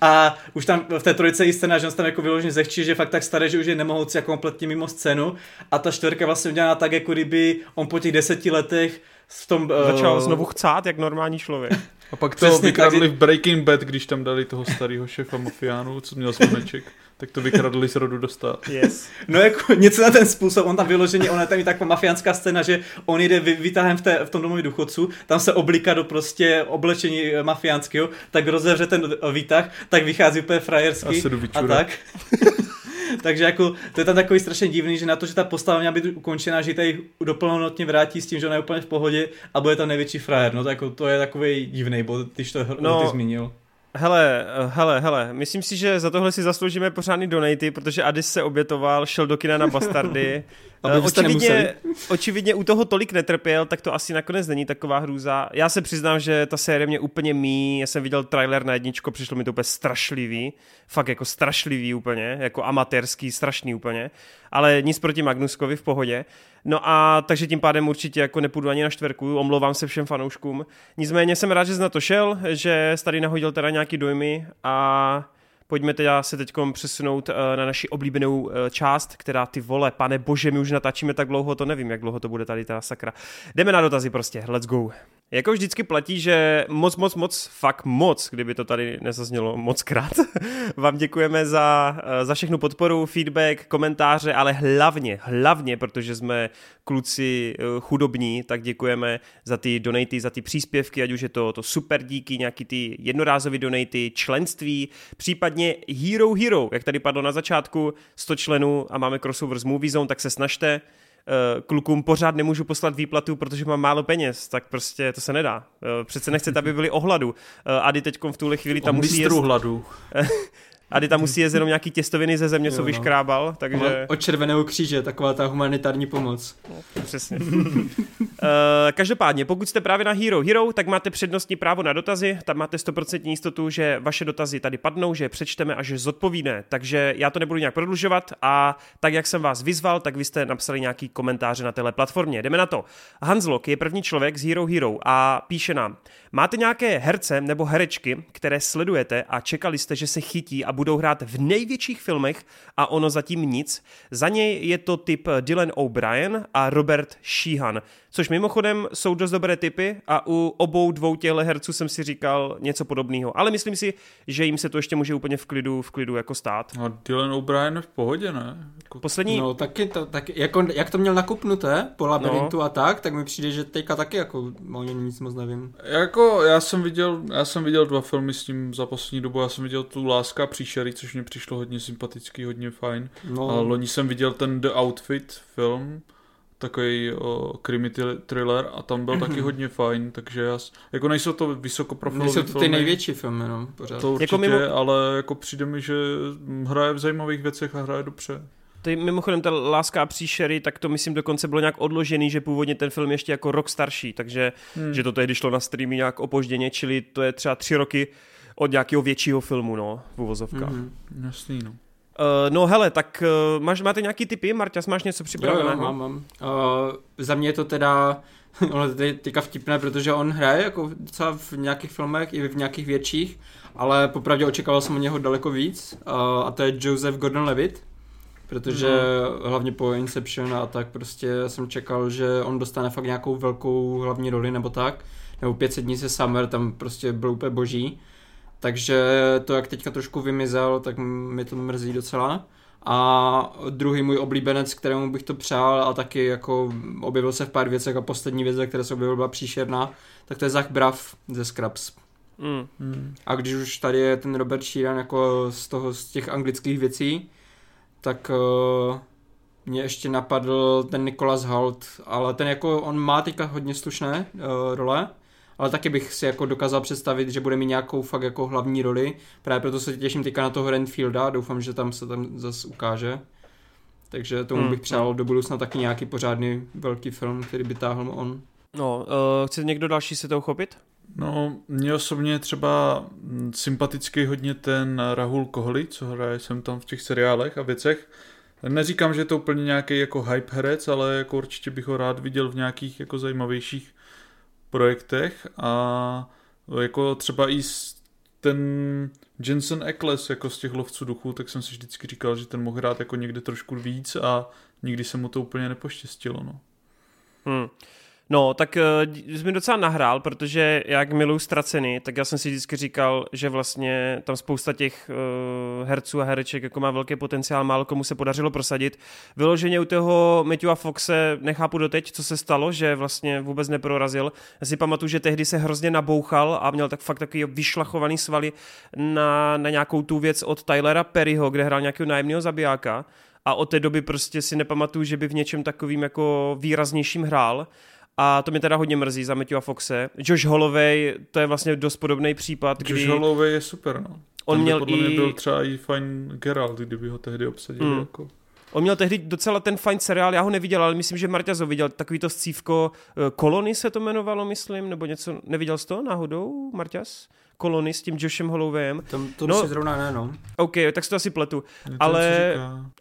A už tam v té trojice je scéna, že on tam jako vyloženě zechčí, že fakt tak staré, že už je nemohoucí jako kompletně mimo scénu. A ta čtvrka vlastně udělaná tak, jako kdyby on po těch deseti letech v tom... Začal uh... znovu chcát, jak normální člověk. [laughs] A pak to Přesně, vykradli tak... v Breaking Bad, když tam dali toho starého šefa mafiánu, co měl smoleček. tak to vykradli z rodu dostat. Yes. No jako něco na ten způsob, on tam vyloženě, ona je tam i taková mafiánská scéna, že on jde vytáhem v, té, v tom domově důchodců, tam se oblíká do prostě oblečení mafiánského, tak rozevře ten výtah, tak vychází úplně frajersky a, a tak. [laughs] [laughs] Takže jako, to je tam takový strašně divný, že na to, že ta postava měla být ukončená, že tady doplnotně vrátí s tím, že ona je úplně v pohodě a bude tam největší frajer. No to, jako, to je takový divný bod, když to no, ty zmínil. Hele, hele, hele, myslím si, že za tohle si zasloužíme pořádný donaty, protože Adis se obětoval, šel do kina na Bastardy. [laughs] Aby očividně, očividně u toho tolik netrpěl, tak to asi nakonec není taková hrůza. Já se přiznám, že ta série mě úplně mí, já jsem viděl trailer na jedničko, přišlo mi to úplně strašlivý, fakt jako strašlivý úplně, jako amatérský, strašný úplně, ale nic proti Magnuskovi v pohodě. No a takže tím pádem určitě jako nepůjdu ani na čtverku, omlouvám se všem fanouškům. Nicméně jsem rád, že jsi na to šel, že tady nahodil teda nějaký dojmy a pojďme teda se teď přesunout eh, na naši oblíbenou eh, část, která ty vole, pane bože, my už natáčíme tak dlouho, to nevím, jak dlouho to bude tady ta sakra. Jdeme na dotazy prostě, let's go. Jako vždycky platí, že moc, moc, moc, fakt moc, kdyby to tady nezaznělo moc krát, [laughs] vám děkujeme za, eh, za všechnu podporu, feedback, komentáře, ale hlavně, hlavně, protože jsme kluci chudobní, tak děkujeme za ty donaty, za ty příspěvky, ať už je to, to super díky, nějaký ty jednorázové donaty, členství, případně případně Hero Hero, jak tady padlo na začátku, 100 členů a máme crossover s Movie Zone, tak se snažte. Eh, klukům pořád nemůžu poslat výplatu, protože mám málo peněz, tak prostě to se nedá. Eh, přece nechcete, aby byli ohladu. Eh, Ady teď v tuhle chvíli tam musí jíst... hladu. [laughs] Ady tam musí jíst jenom nějaký těstoviny ze země, jo, co no. vyškrábal, takže... Od Červeného kříže, taková ta humanitární pomoc. No, přesně. [laughs] každopádně, pokud jste právě na Hero Hero, tak máte přednostní právo na dotazy, tam máte 100% jistotu, že vaše dotazy tady padnou, že je přečteme a že zodpovíne. Takže já to nebudu nějak prodlužovat a tak, jak jsem vás vyzval, tak vy jste napsali nějaký komentáře na téhle platformě. Jdeme na to. Hanslok je první člověk z Hero Hero a píše nám, máte nějaké herce nebo herečky, které sledujete a čekali jste, že se chytí a budou hrát v největších filmech a ono zatím nic. Za něj je to typ Dylan O'Brien a Robert Sheehan což mimochodem jsou dost dobré typy a u obou dvou těchto herců jsem si říkal něco podobného. Ale myslím si, že jim se to ještě může úplně v klidu, v klidu jako stát. A Dylan O'Brien v pohodě, ne? Jako... Poslední... No taky to, taky, jako, jak to měl nakupnuté po labirintu no. a tak, tak mi přijde, že teďka taky jako o něm nic moc nevím. Jako já jsem viděl, já jsem viděl dva filmy s tím za poslední dobu, já jsem viděl tu Láska a příšery, což mě přišlo hodně sympatický, hodně fajn. No. A loni jsem viděl ten The Outfit film, takový krimi thriller a tam byl mm-hmm. taky mhm. hodně fajn, takže já, jako nejsou to vysokoprofilové Nejsou to filmy, ty největší filmy, no, pořád. To určitě, jako mimo... ale jako přijde mi, že hraje v zajímavých věcech a hraje dobře. Ty, mimochodem ta Láska a příšery, tak to myslím dokonce bylo nějak odložený, že původně ten film ještě jako rok starší, takže hmm. že to tehdy šlo na streamy nějak opožděně, čili to je třeba tři roky od nějakého většího filmu, no, v uvozovkách. Mm-hmm. Jasný, no. Uh, no hele, tak uh, máš, máte nějaký typy? Marťas, máš něco připraveného? Jo, jo, mám, mám. Uh, za mě je to teda, [laughs] ono je teďka vtipné, protože on hraje jako docela v nějakých filmech i v nějakých větších, ale popravdě očekával jsem od něho daleko víc uh, a to je Joseph Gordon-Levitt, protože mm. hlavně po Inception a tak prostě jsem čekal, že on dostane fakt nějakou velkou hlavní roli nebo tak, nebo 500 dní se Summer, tam prostě byl úplně boží. Takže to, jak teďka trošku vymizel, tak mi to mrzí docela. A druhý můj oblíbenec, kterému bych to přál a taky jako objevil se v pár věcech a poslední věc, které se objevil, byla příšerná, tak to je Zach Braff ze Scrubs. Mm. Mm. A když už tady je ten Robert Sheeran jako z toho, z těch anglických věcí, tak uh, mě ještě napadl ten Nicholas Holt, ale ten jako, on má teďka hodně slušné uh, role, ale taky bych si jako dokázal představit, že bude mít nějakou fakt jako hlavní roli. Právě proto se těším teďka na toho Renfielda, doufám, že tam se tam zase ukáže. Takže tomu hmm. bych přál do budoucna taky nějaký pořádný velký film, který by táhl on. No, uh, chce někdo další se to uchopit? No, mě osobně třeba sympatický hodně ten Rahul Kohli, co hraje jsem tam v těch seriálech a věcech. Neříkám, že je to úplně nějaký jako hype herec, ale jako určitě bych ho rád viděl v nějakých jako zajímavějších projektech a jako třeba i ten Jensen Eccles jako z těch lovců duchů, tak jsem si vždycky říkal, že ten mohl hrát jako někde trošku víc a nikdy se mu to úplně nepoštěstilo, no. Hmm. No, tak uh, jsi mi docela nahrál, protože jak miluju ztracený, tak já jsem si vždycky říkal, že vlastně tam spousta těch uh, herců a hereček jako má velký potenciál, málo komu se podařilo prosadit. Vyloženě u toho Matthewa Foxe nechápu doteď, co se stalo, že vlastně vůbec neprorazil. Já si pamatuju, že tehdy se hrozně nabouchal a měl tak fakt takový vyšlachovaný svaly na, na nějakou tu věc od Tylera Perryho, kde hrál nějakého nájemného zabijáka a od té doby prostě si nepamatuju, že by v něčem takovým jako výraznějším hrál a to mě teda hodně mrzí za Matthewa Foxe. Josh Holloway, to je vlastně dost podobný případ, Josh kdy... Holloway je super, no. On měl podle i... mě byl třeba i fajn Geralt, kdyby ho tehdy obsadili mm. jako... On měl tehdy docela ten fajn seriál, já ho neviděl, ale myslím, že Marťas ho viděl, takový to scívko, Kolony eh, se to jmenovalo, myslím, nebo něco, neviděl jsi to náhodou, Marťas? Kolony s tím Joshem Hollowayem. Tam, to no, si zrovna ne, no. OK, tak si to asi pletu. ale,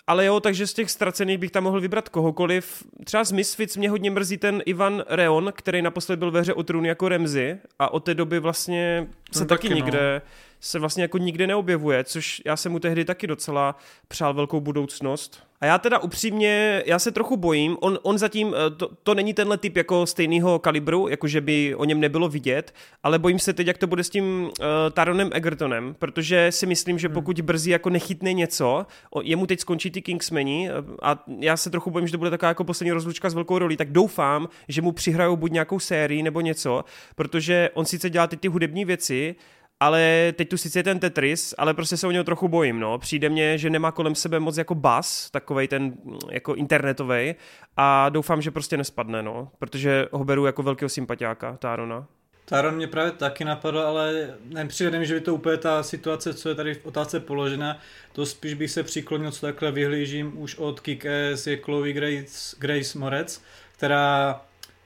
ale jo, takže z těch ztracených bych tam mohl vybrat kohokoliv. Třeba z Misfits mě hodně mrzí ten Ivan Reon, který naposled byl ve hře o trůny jako Remzy a od té doby vlastně se no, taky, taky no. nikde se vlastně jako nikdy neobjevuje, což já jsem mu tehdy taky docela přál velkou budoucnost. A já teda upřímně, já se trochu bojím, on, on zatím, eh, to, to není tenhle typ jako stejného kalibru, jako že by o něm nebylo vidět, ale bojím se teď, jak to bude s tím uh, Taronem Egertonem, protože si myslím, že hmm. pokud brzy jako nechytne něco, jemu teď skončí ty Kingsmeni eh, a já se trochu bojím, že to bude taková jako poslední rozlučka s velkou rolí, tak doufám, že mu přihrajou buď nějakou sérii nebo něco, protože on sice dělá ty, ty hudební věci, ale teď tu sice je ten Tetris, ale prostě se o něho trochu bojím, no. Přijde mně, že nemá kolem sebe moc jako bas, takovej ten jako internetový a doufám, že prostě nespadne, no, protože ho beru jako velkého sympatiáka, Tárona. Taron mě právě taky napadl, ale nepřijde mi, že by to úplně ta situace, co je tady v otázce položena, to spíš bych se přiklonil, co takhle vyhlížím už od Kick-Ass je Chloe Grace, Grace Morec, která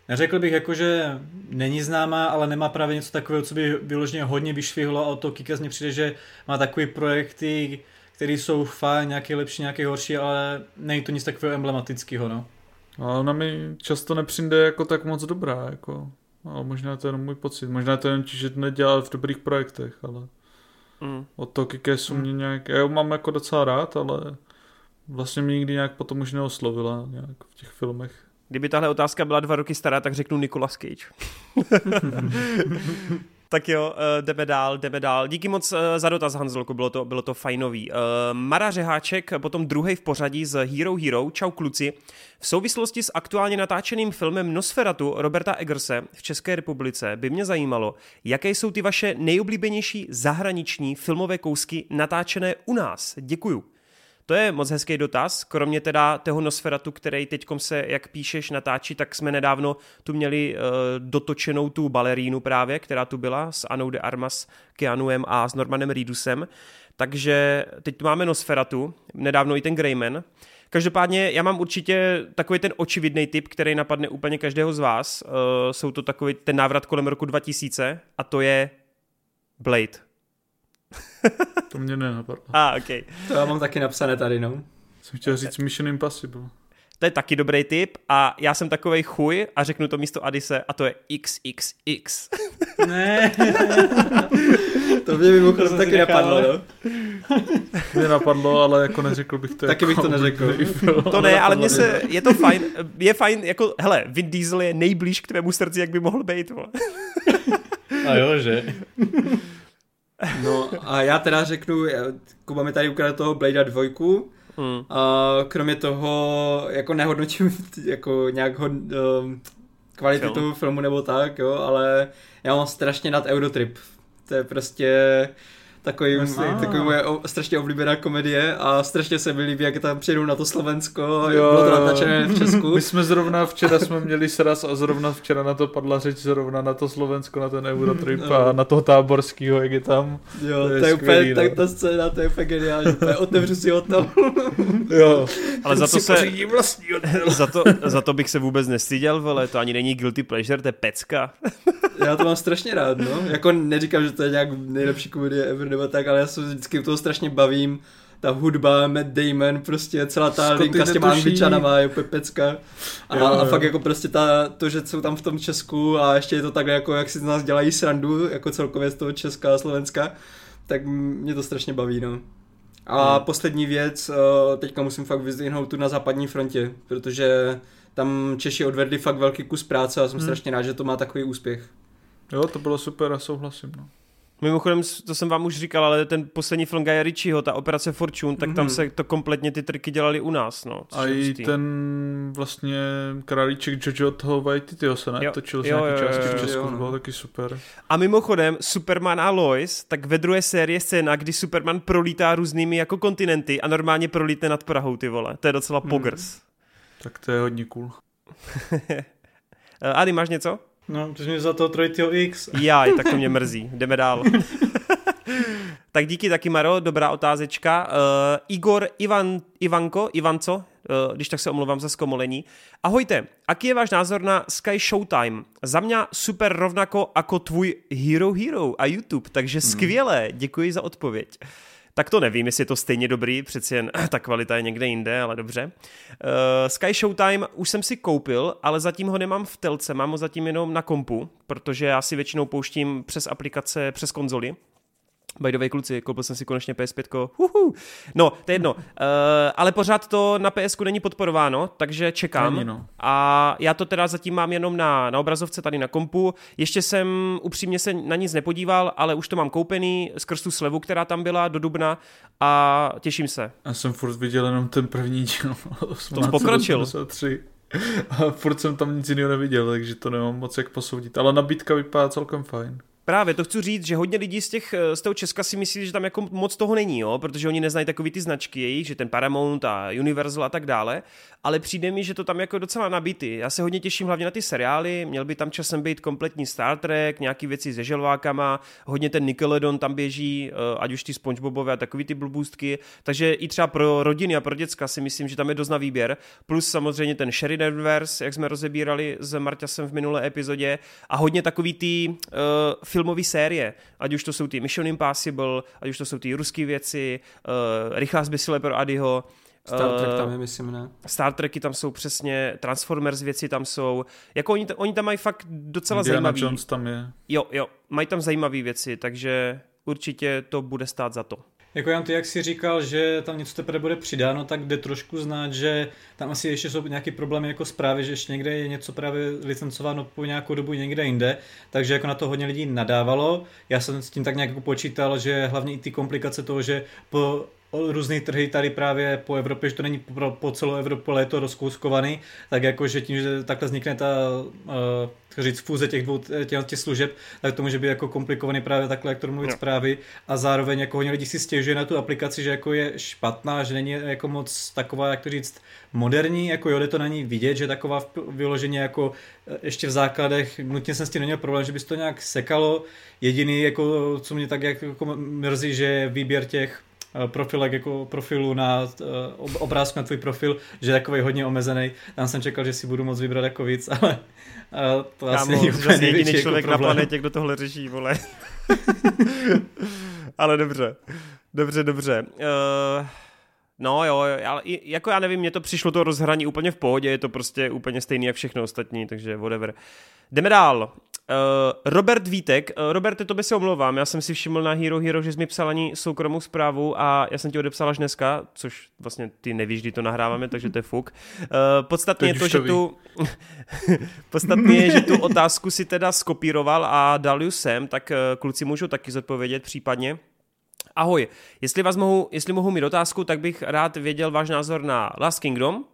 Neřekl bych jako, že není známá, ale nemá právě něco takového, co by vyloženě hodně vyšvihlo a o to Kikas mě přijde, že má takový projekty, které jsou fajn, nějaký lepší, nějaký horší, ale není to nic takového emblematického, no. A ona mi často nepřijde jako tak moc dobrá, jako. Ale možná to je jenom můj pocit. Možná to je jenom že to nedělá v dobrých projektech, ale mm. od toho Kikesu mm. mě nějak, já ho mám jako docela rád, ale vlastně mě nikdy nějak potom už neoslovila nějak v těch filmech. Kdyby tahle otázka byla dva roky stará, tak řeknu Nicolas Cage. [laughs] Tak jo, uh, jdeme dál, jdeme dál. Díky moc uh, za dotaz, Hanzelku, bylo to, bylo to fajnový. Uh, Mara Řeháček, potom druhý v pořadí z Hero Hero. Čau kluci. V souvislosti s aktuálně natáčeným filmem Nosferatu Roberta Eggerse v České republice by mě zajímalo, jaké jsou ty vaše nejoblíbenější zahraniční filmové kousky natáčené u nás. Děkuju. To je moc hezký dotaz, kromě teda toho Nosferatu, který teď se, jak píšeš, natáčí, tak jsme nedávno tu měli uh, dotočenou tu balerínu právě, která tu byla s Anou de Armas, Keanuem a s Normanem Reedusem. Takže teď tu máme Nosferatu, nedávno i ten Greyman. Každopádně já mám určitě takový ten očividný typ, který napadne úplně každého z vás. Uh, jsou to takový ten návrat kolem roku 2000 a to je Blade. [laughs] to mě nenapadlo. A, ah, ok. To já mám taky napsané tady, no. Jsem chtěl říct Mission Impossible. To je taky dobrý tip a já jsem takovej chuj a řeknu to místo Adise a to je XXX. [laughs] Ne. to mě mimochodem taky napadlo, no. [laughs] Mě napadlo, ale jako neřekl bych to Taky jako bych to neřekl. to ne, ale mně se, je to fajn, je fajn, jako, hele, Vin Diesel je nejblíž k tvému srdci, jak by mohl být, vole. A jo, že? No a já teda řeknu, Kuba mi tady ukradl toho Blade 2, Hmm. A kromě toho, jako nehodnotím [laughs] jako nějak hod, um, kvalitu Film. toho filmu nebo tak, jo, ale já mám strašně nad Eurotrip. To je prostě takový, ah. takový moje o, strašně oblíbená komedie a strašně se mi líbí, jak tam přijedou na to Slovensko, jo, bylo to natáčené v Česku. My jsme zrovna včera jsme měli sraz a zrovna včera na to padla řeč zrovna na to Slovensko, na ten Eurotrip no. a na toho táborského, jak je tam. Jo, to je, to je úplně, no. tak ta scéna, to je fakt geniální, otevřu si hotel. jo. Ale za to se, za to, za to bych se vůbec nestyděl, vole, to ani není guilty pleasure, to je pecka. Já to mám strašně rád, no. Jako neříkám, že to je nějak nejlepší komedie ever nebo tak, ale já se vždycky u toho strašně bavím. Ta hudba, Matt Damon, prostě celá ta Scotty linka s těma angličanama je úplně pecka. A, jo, jo. a fakt jako prostě ta, to, že jsou tam v tom Česku a ještě je to takhle jako, jak si z nás dělají srandu, jako celkově z toho Česka a Slovenska, tak mě to strašně baví, no. A hmm. poslední věc, eh, teďka musím fakt vyzdvihnout tu na západní frontě, protože tam Češi odvedli fakt velký kus práce a jsem hmm. strašně rád, že to má takový úspěch. Jo, to bylo super a souhlasím. No. Mimochodem, to jsem vám už říkal, ale ten poslední film Guy Ritchieho, ta operace Fortune, tak mm-hmm. tam mhm. se to kompletně ty triky dělali u nás, no. A i ten vlastně králíček Jojo toho Waititiho se natočil z nějaké části v Česku, jo, no. bylo taky super. A mimochodem, Superman a Lois, tak ve druhé série scéna, kdy Superman prolítá různými jako kontinenty a normálně prolítne nad Prahou, ty vole. To je docela mm. pogrs. Tak to je hodně cool. [laughs] Ady, máš něco? No, to jsi za toho trojitýho X. Jaj, tak to [laughs] mě mrzí. Jdeme dál. [laughs] tak díky taky, Maro, dobrá otázečka. Uh, Igor Ivan, Ivanko, Ivanco, uh, když tak se omlouvám za zkomolení. Ahojte, aký je váš názor na Sky Showtime? Za mě super rovnako jako tvůj Hero Hero a YouTube, takže hmm. skvělé, děkuji za odpověď tak to nevím, jestli je to stejně dobrý, přeci jen [clears throat] ta kvalita je někde jinde, ale dobře. Uh, Sky Showtime už jsem si koupil, ale zatím ho nemám v telce, mám ho zatím jenom na kompu, protože já si většinou pouštím přes aplikace, přes konzoli. By the way, kluci, koupil jsem si konečně PS5. Uhu. No, to je jedno. Uh, [laughs] ale pořád to na PSku není podporováno, takže čekám. Není, no. A já to teda zatím mám jenom na, na obrazovce tady na kompu. Ještě jsem upřímně se na nic nepodíval, ale už to mám koupený skrz tu slevu, která tam byla do dubna a těším se. Já jsem furt viděl jenom ten první díl. [laughs] to pokročil. A furt jsem tam nic jiného neviděl, takže to nemám moc jak posoudit. Ale nabídka vypadá celkem fajn. Právě, to chci říct, že hodně lidí z, těch, z toho Česka si myslí, že tam jako moc toho není, jo? protože oni neznají takový ty značky jejich, že ten Paramount a Universal a tak dále, ale přijde mi, že to tam jako docela nabitý. Já se hodně těším hlavně na ty seriály, měl by tam časem být kompletní Star Trek, nějaký věci se želvákama, hodně ten Nickelodeon tam běží, eh, ať už ty SpongeBobové a takový ty blbůstky, takže i třeba pro rodiny a pro děcka si myslím, že tam je dost na výběr, plus samozřejmě ten Sheridanverse, jak jsme rozebírali s Marťasem v minulé epizodě. A hodně takový ty uh, filmové série, ať už to jsou ty Mission Impossible, ať už to jsou ty ruské věci, uh, Rychlá zbysile pro Adyho, Star Trek tam je, myslím, ne? Star Treky tam jsou přesně, Transformers věci tam jsou, jako oni, oni tam mají fakt docela Indiana zajímavý. Jones tam je. Jo, jo, mají tam zajímavé věci, takže určitě to bude stát za to. Jako Jan, ty jak jsi říkal, že tam něco teprve bude přidáno, tak jde trošku znát, že tam asi ještě jsou nějaké problémy jako zprávy, že ještě někde je něco právě licencováno po nějakou dobu někde jinde, takže jako na to hodně lidí nadávalo. Já jsem s tím tak nějak jako počítal, že hlavně i ty komplikace toho, že po různé trhy tady právě po Evropě, že to není po, po celou Evropu, ale je to rozkouskovaný, tak jako, že tím, že takhle vznikne ta uh, říct, fúze těch dvou těch, těch služeb, tak to může být jako komplikovaný právě takhle, jak to mluvit no. zprávy. A zároveň jako hodně lidí si stěžuje na tu aplikaci, že jako je špatná, že není jako moc taková, jak to říct, moderní, jako jo, to na ní vidět, že taková vyloženě jako eh, ještě v základech, nutně jsem s tím neměl problém, že by to nějak sekalo, jediný, jako, co mě tak jako mrzí, že výběr těch Eh, profilek jako profilu na eh, obrázku na tvůj profil, že je takový hodně omezený. Tam jsem čekal, že si budu moc vybrat jako víc, [laughs] ale eh, to Kámo, asi není úplně jediný jako člověk jako na planetě, kdo tohle řeší, vole. [laughs] ale dobře, dobře, dobře. Uh... No jo, ale jako já nevím, mně to přišlo to rozhraní úplně v pohodě, je to prostě úplně stejný jak všechno ostatní, takže whatever. Jdeme dál. Uh, Robert Vítek, uh, Roberte, to by se omlouvám, já jsem si všiml na Hero Hero, že jsi mi psal ani soukromou zprávu a já jsem ti odepsal až dneska, což vlastně ty nevíš, kdy to nahráváme, takže to je fuk. Uh, podstatně je to, že tu [laughs] podstatně je, že tu otázku si teda skopíroval a dal ju sem, tak uh, kluci můžou taky zodpovědět případně. Ahoj, jestli, vás mohu, jestli mohu mít otázku, tak bych rád věděl váš názor na Last Kingdom,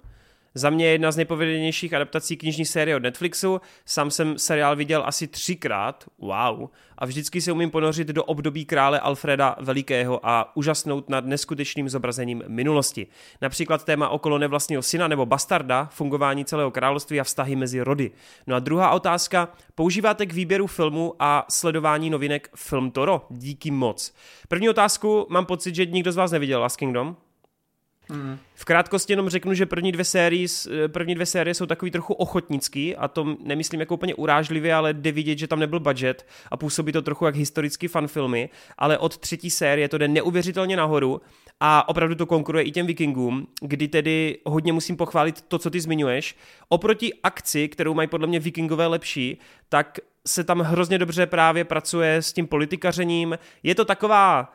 za mě je jedna z nejpovedenějších adaptací knižní série od Netflixu. Sám jsem seriál viděl asi třikrát, wow, a vždycky se umím ponořit do období krále Alfreda Velikého a úžasnout nad neskutečným zobrazením minulosti. Například téma okolo nevlastního syna nebo bastarda, fungování celého království a vztahy mezi rody. No a druhá otázka, používáte k výběru filmu a sledování novinek Film Toro? Díky moc. První otázku, mám pocit, že nikdo z vás neviděl Last Kingdom. Mm. V krátkosti jenom řeknu, že první dvě, série, první dvě série jsou takový trochu ochotnický a to nemyslím jako úplně urážlivě, ale jde vidět, že tam nebyl budget a působí to trochu jak historický fanfilmy, ale od třetí série to jde neuvěřitelně nahoru a opravdu to konkuruje i těm vikingům, kdy tedy hodně musím pochválit to, co ty zmiňuješ. Oproti akci, kterou mají podle mě vikingové lepší, tak se tam hrozně dobře právě pracuje s tím politikařením. Je to taková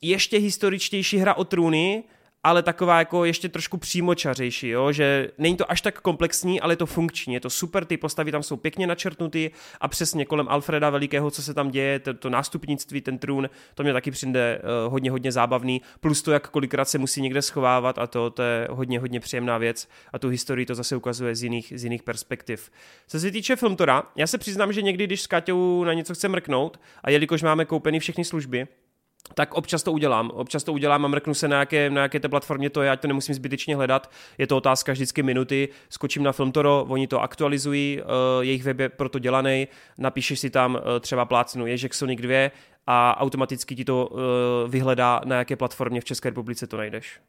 ještě historičtější hra o trůny, ale taková jako ještě trošku přímočařejší, jo? že není to až tak komplexní, ale je to funkční, je to super, ty postavy tam jsou pěkně načrtnuty a přesně kolem Alfreda Velikého, co se tam děje, to, to nástupnictví, ten trůn, to mě taky přijde uh, hodně, hodně zábavný, plus to, jak kolikrát se musí někde schovávat a to, to je hodně, hodně příjemná věc a tu historii to zase ukazuje z jiných, z jiných perspektiv. Co se týče Filmtora, já se přiznám, že někdy, když s Kaťou na něco chce mrknout a jelikož máme koupený všechny služby, tak občas to udělám. Občas to udělám a mrknu se na jaké, na jaké té platformě to je, ať to nemusím zbytečně hledat. Je to otázka vždycky minuty. Skočím na Filmtoro, oni to aktualizují, uh, jejich web je proto dělaný, napíšeš si tam uh, třeba plácnu Ježek Sonic 2 a automaticky ti to uh, vyhledá, na jaké platformě v České republice to najdeš.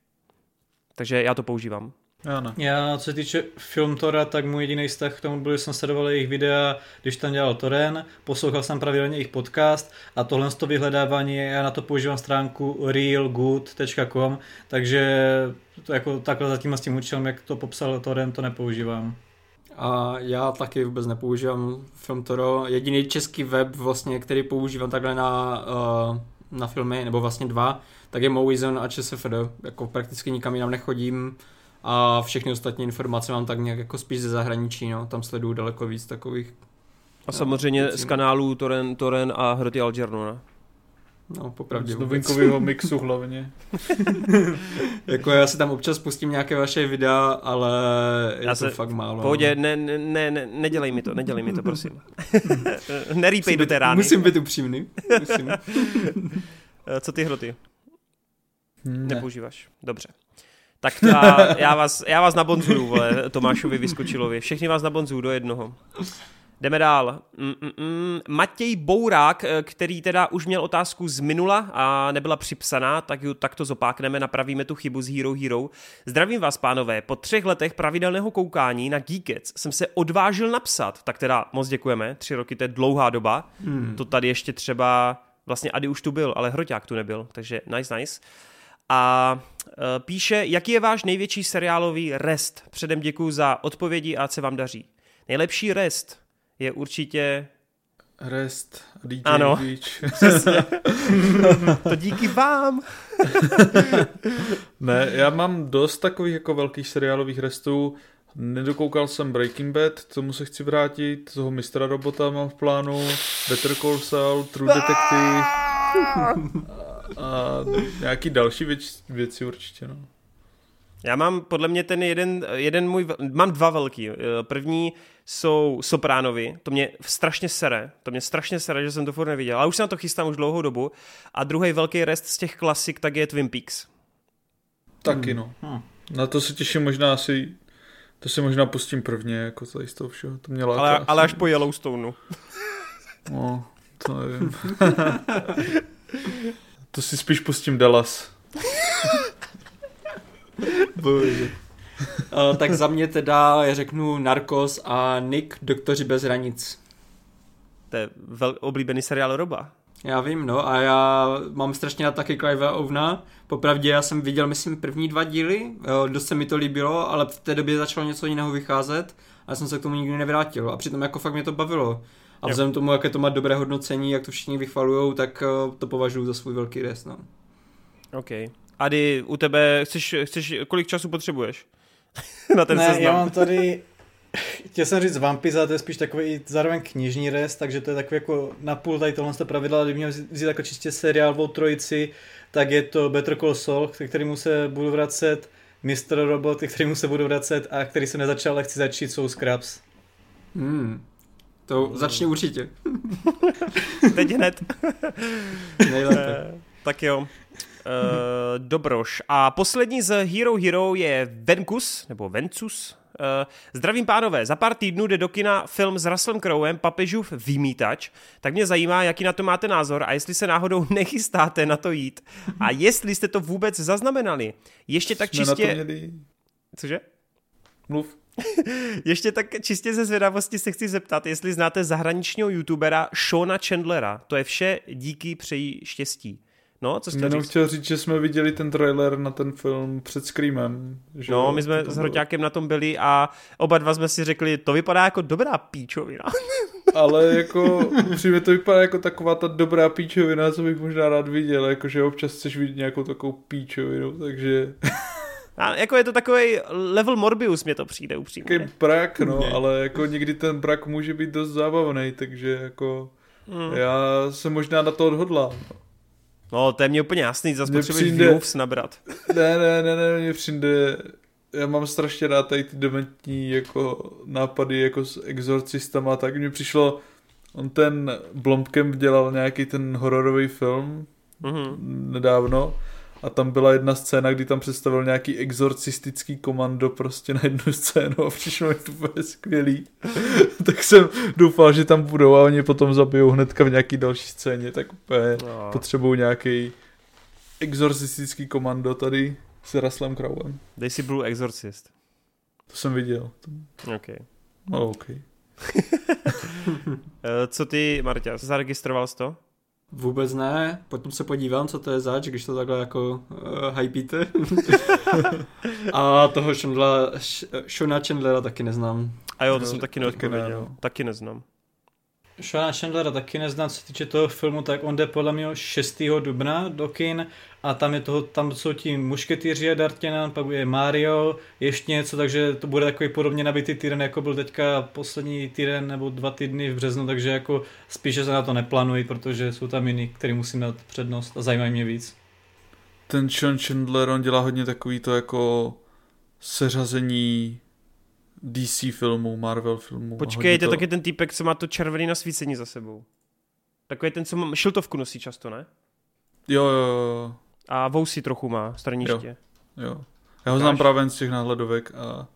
Takže já to používám. Ano. Já, co se týče film Tora, tak můj jediný vztah k tomu byl, že jsem sledoval jejich videa, když tam dělal Toren, poslouchal jsem pravidelně jejich podcast a tohle z to vyhledávání, já na to používám stránku realgood.com, takže to jako takhle zatím s tím účelem, jak to popsal Toren, to nepoužívám. A já taky vůbec nepoužívám film Toro. Jediný český web, vlastně, který používám takhle na, uh, na filmy, nebo vlastně dva, tak je Moviezone a ČSFD. Jako prakticky nikam jinam nechodím a všechny ostatní informace mám tak nějak jako spíš ze zahraničí, no, tam sleduju daleko víc takových. A samozřejmě no, z kanálů Toren, Toren a Hroty Algerno, ne? No, popravdě Z novinkového [laughs] mixu hlavně. [laughs] Jako já si tam občas pustím nějaké vaše videa, ale je Já to se- fakt málo. No. pohodě, ne, ne, ne, ne, nedělej mi to, nedělej mi to, prosím. [laughs] Nerýpej do té rány. musím být upřímný. Musím. Eh, Co ty hroty? Ne. Nepoužíváš. Dobře. Tak to já, já, vás, já vás nabonzuju, vole, Tomášovi Vyskočilovi. Všechny vás nabonzuju do jednoho. Jdeme dál. Mm, mm, mm. Matěj Bourák, eh, který teda už měl otázku z minula a nebyla připsaná, tak, ju, tak to zopákneme, napravíme tu chybu z Hero Hero. Zdravím vás, pánové. Po třech letech pravidelného koukání na Geekets jsem se odvážil napsat, tak teda moc děkujeme, tři roky, to je dlouhá doba. Hmm. To tady ještě třeba, vlastně Ady už tu byl, ale Hroťák tu nebyl, takže nice, nice. A e, píše, jaký je váš největší seriálový rest? Předem děkuji za odpovědi a ať se vám daří. Nejlepší rest je určitě... Rest DJ Ano. Beach. [laughs] Přesně. [laughs] to díky vám. [laughs] Ne, já mám dost takových jako velkých seriálových restů. Nedokoukal jsem Breaking Bad, k tomu se chci vrátit, toho mistra robota mám v plánu, Better Call Saul, True Detective a nějaký další věc, věci určitě, no. Já mám podle mě ten jeden, jeden můj, mám dva velký. E, První jsou Sopránovi, to mě strašně sere, to mě strašně sere, že jsem to furt neviděl, ale už se na to chystám už dlouhou dobu. A druhý velký rest z těch klasik, tak je Twin Peaks. Taky no. Hm. Na to se těším možná asi, to si možná pustím prvně, jako tady z toho všeho, to mě láká. Ale, ale až po Yellowstoneu. No, to nevím. [laughs] to si spíš pustím Dallas. [laughs] Bože. Uh, tak za mě teda já řeknu Narcos a Nick, doktoři bez hranic. To je vel, oblíbený seriál Roba. Já vím, no, a já mám strašně na taky Clive Ovna. Popravdě já jsem viděl, myslím, první dva díly, jo, dost se mi to líbilo, ale v té době začalo něco jiného vycházet a já jsem se k tomu nikdy nevrátil. A přitom jako fakt mě to bavilo. A vzhledem tomu, jaké to má dobré hodnocení, jak to všichni vychvalujou, tak eh, to považuji za svůj velký rest, no. OK. Ady, u tebe, chceš, chceš kolik času potřebuješ? [laughs] Na ten ne, seznam. já mám tady, chtěl jsem říct Vampisa, to je spíš takový i zároveň knižní rest, takže to je takový jako napůl tady tohle pravidla, kdyby měl vzít jako čistě seriálovou trojici, tak je to Better Call Saul, ke kterému se budu vracet, Mr. Robot, ke kterému se budu vracet a který jsem nezačal, ale chci začít, jsou Scraps. Hmm. To začne určitě. [laughs] Teď hned. [laughs] Nejlépe. Eh, tak jo. Uh, dobroš. A poslední z Hero Hero je Venkus, nebo Vencus. Uh, zdravím pánové, za pár týdnů jde do kina film s Russellem Crowem Papežův vymítač, tak mě zajímá, jaký na to máte názor a jestli se náhodou [laughs] nechystáte na to jít a jestli jste to vůbec zaznamenali. Ještě tak Jsme na čistě... to měli... Cože? Mluv. [laughs] Ještě tak čistě ze zvědavosti se chci zeptat, jestli znáte zahraničního youtubera Shona Chandlera. To je vše díky přeji štěstí. No, co chtěl Jenom říct? chtěl říct, že jsme viděli ten trailer na ten film před Screamem. Že No, my jsme s. Hroťákem na tom byli a oba dva jsme si řekli, to vypadá jako dobrá píčovina. [laughs] Ale jako, upřímně to vypadá jako taková ta dobrá píčovina, co bych možná rád viděl, jakože občas chceš vidět nějakou takovou píčovinu, takže A jako je to takový level Morbius, mě to přijde upřímně. takový brak, no, Ne. ale jako někdy ten brak může být dost zábavný, takže jako Hmm. já se možná na to odhodlám. No, to je mě úplně jasný, zase Mně potřebuješ přijde- views nabrat. Ne, ne, ne, ne, mně přijde, já mám strašně rád tady ty dementní jako nápady jako s exorcistama, tak mně přišlo, on ten Blomkamp dělal nějaký ten hororový film Mhm. nedávno a tam byla jedna scéna, kdy tam představil nějaký exorcistický komando prostě na jednu scénu a přišlo mi to úplně skvělý. [laughs] tak jsem doufal, že tam budou a oni potom zabijou hnedka v nějaký další scéně, tak úplně No. potřebuju nějaký exorcistický komando tady s Russellem Crowem. Dej si Blue Exorcist. To jsem viděl. OK. No, OK. [laughs] Eh, Co ty, Marta, zaregistroval jsi to? Vůbec ne, potom se podívám, co to je zač, když to takhle jako uh, hypíte. [laughs] a toho Shona Chandlera taky neznám. A jo, to No, jsem taky taky ne, neodpověděl. no. Taky neznám. Shona Chandlera taky neznám, co se týče toho filmu, tak on jde podle mě 6. dubna do kin a tam, je toho, tam jsou ti mušketýři a D'Artagnan, pak je Mario, ještě něco, takže to bude takový podobně nabitý týden, jako byl teďka poslední týden nebo dva týdny v březnu, takže jako spíše se na to neplánuji, protože jsou tam jiný, který musím dát přednost a zajímají mě víc. Ten Sean Chandler, on dělá hodně takový to jako seřazení DC filmů, Marvel filmů. Počkej, to to... je taky ten týpek, co má to červený nasvícení za sebou. Takový ten, co má, šiltovku nosí často, ne? Jo, jo, jo. A vousy trochu má, straniště. Jo, jo. Já ho znám právě z těch náhledovek a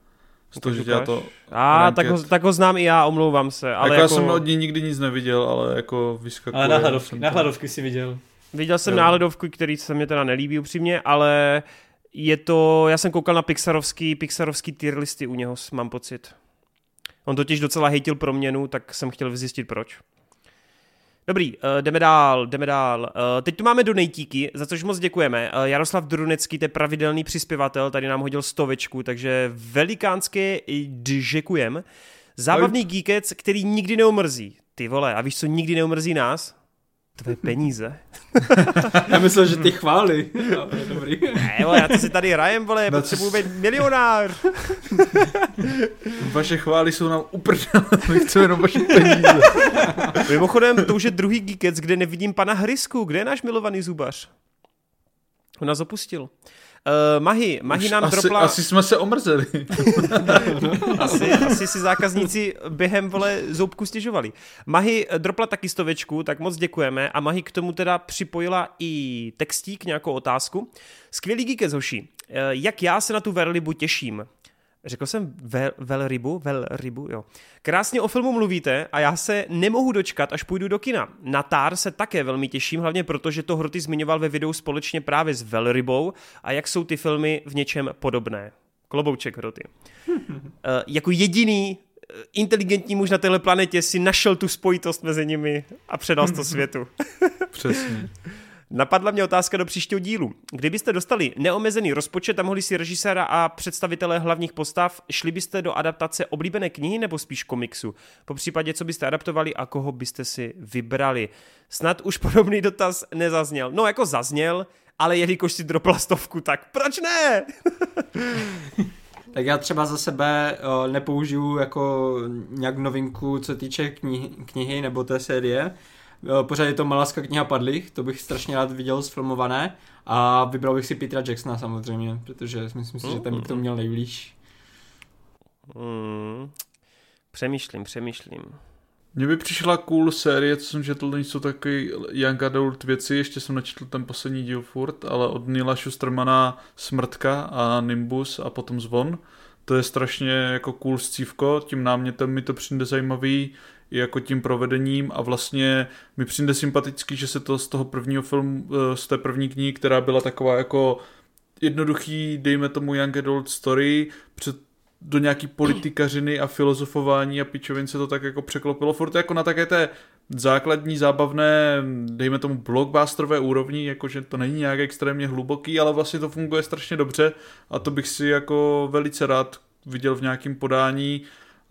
z toho, že dělá to A tak ho, tak ho znám i já, omlouvám se. Ale jako, jako... já jsem od něj nikdy nic neviděl, ale jako vyskakuje. Ale náhledovky, náhledovky si viděl. Viděl jsem jo. náhledovku, který se mě teda nelíbí upřímně, ale je to, já jsem koukal na Pixarovský, Pixarovský tier listy u něho, mám pocit. On totiž docela hejtil proměnu, tak jsem chtěl vyzjistit proč. Dobrý, uh, jdeme dál, jdeme dál. Uh, teď tu máme donejtíky, za což moc děkujeme. Uh, Jaroslav Drunecký, to je pravidelný přispěvatel, tady nám hodil stovečku, takže velikánské děkujem. Zábavný geekec, který nikdy neumrzí. Ty vole, a víš, co nikdy neumrzí nás? Tvoje peníze. [laughs] já myslel, že ty chvály. No, dobrý. Ne, vole, já to si tady hrajem, vole, no, potřebuji být milionář. [laughs] Vaše chvály jsou nám uprdele, my chceme jenom vaše peníze. [laughs] Mimochodem, to už je druhý geekec, kde nevidím pana Hrysku. Kde je náš milovaný zubař? On nás opustil. Uh, Mahy, Mahy nám asi, dropla... Asi jsme se omrzeli. [laughs] asi, asi si zákazníci během vole zoubku stěžovali. Mahy dropla taky stovečku, tak moc děkujeme a Mahy k tomu teda připojila i textík, nějakou otázku. Skvělý geekec, hoši. Uh, jak já se na tu verlibu těším. Řekl jsem vel, velrybu? Velrybu, jo. Krásně o filmu mluvíte a já se nemohu dočkat, až půjdu do kina. Na Tár se také velmi těším, hlavně proto, že to Hroty zmiňoval ve videu společně právě s Velrybou a jak jsou ty filmy v něčem podobné. Klobouček Hroty. uh, jako jediný inteligentní muž na téhle planetě si našel tu spojitost mezi nimi a předal to světu. [laughs] Přesně. Napadla mě otázka do příštího dílu. Kdybyste dostali neomezený rozpočet a mohli si režiséra a představitele hlavních postav, šli byste do adaptace oblíbené knihy nebo spíš komiksu? Po případě, co byste adaptovali a koho byste si vybrali? Snad už podobný dotaz nezazněl. No, jako zazněl, ale jelikož si dropla stovku, tak proč ne? [laughs] Tak já třeba za sebe nepoužiju jako nějak novinku, co týče knihy, knihy nebo té série, Pořád je to Malaska kniha padlých, to bych strašně rád viděl sfilmované a vybral bych si Petra Jacksona samozřejmě, protože myslím si, že ten by to měl nejblíž. Mm. Přemýšlím, přemýšlím. Mně by přišla cool série, co jsem četl, jsou taky young adult věci, ještě jsem načetl ten poslední díl furt, ale od Nila Schustermana Smrtka a Nimbus a potom Zvon. To je strašně jako cool scívko, tím námětem mi to přijde zajímavý, jako tím provedením a vlastně mi přijde sympatický, že se to z toho prvního filmu, eh, z té první knihy, která byla taková jako jednoduchý, dejme tomu young adult story, před do nějaký politikařiny a filozofování a pičovin se to tak jako překlopilo furt jako na také té základní, zábavné, dejme tomu blockbusterové úrovni, jakože to není nějak extrémně hluboký, ale vlastně to funguje strašně dobře a to bych si jako velice rád viděl v nějakém podání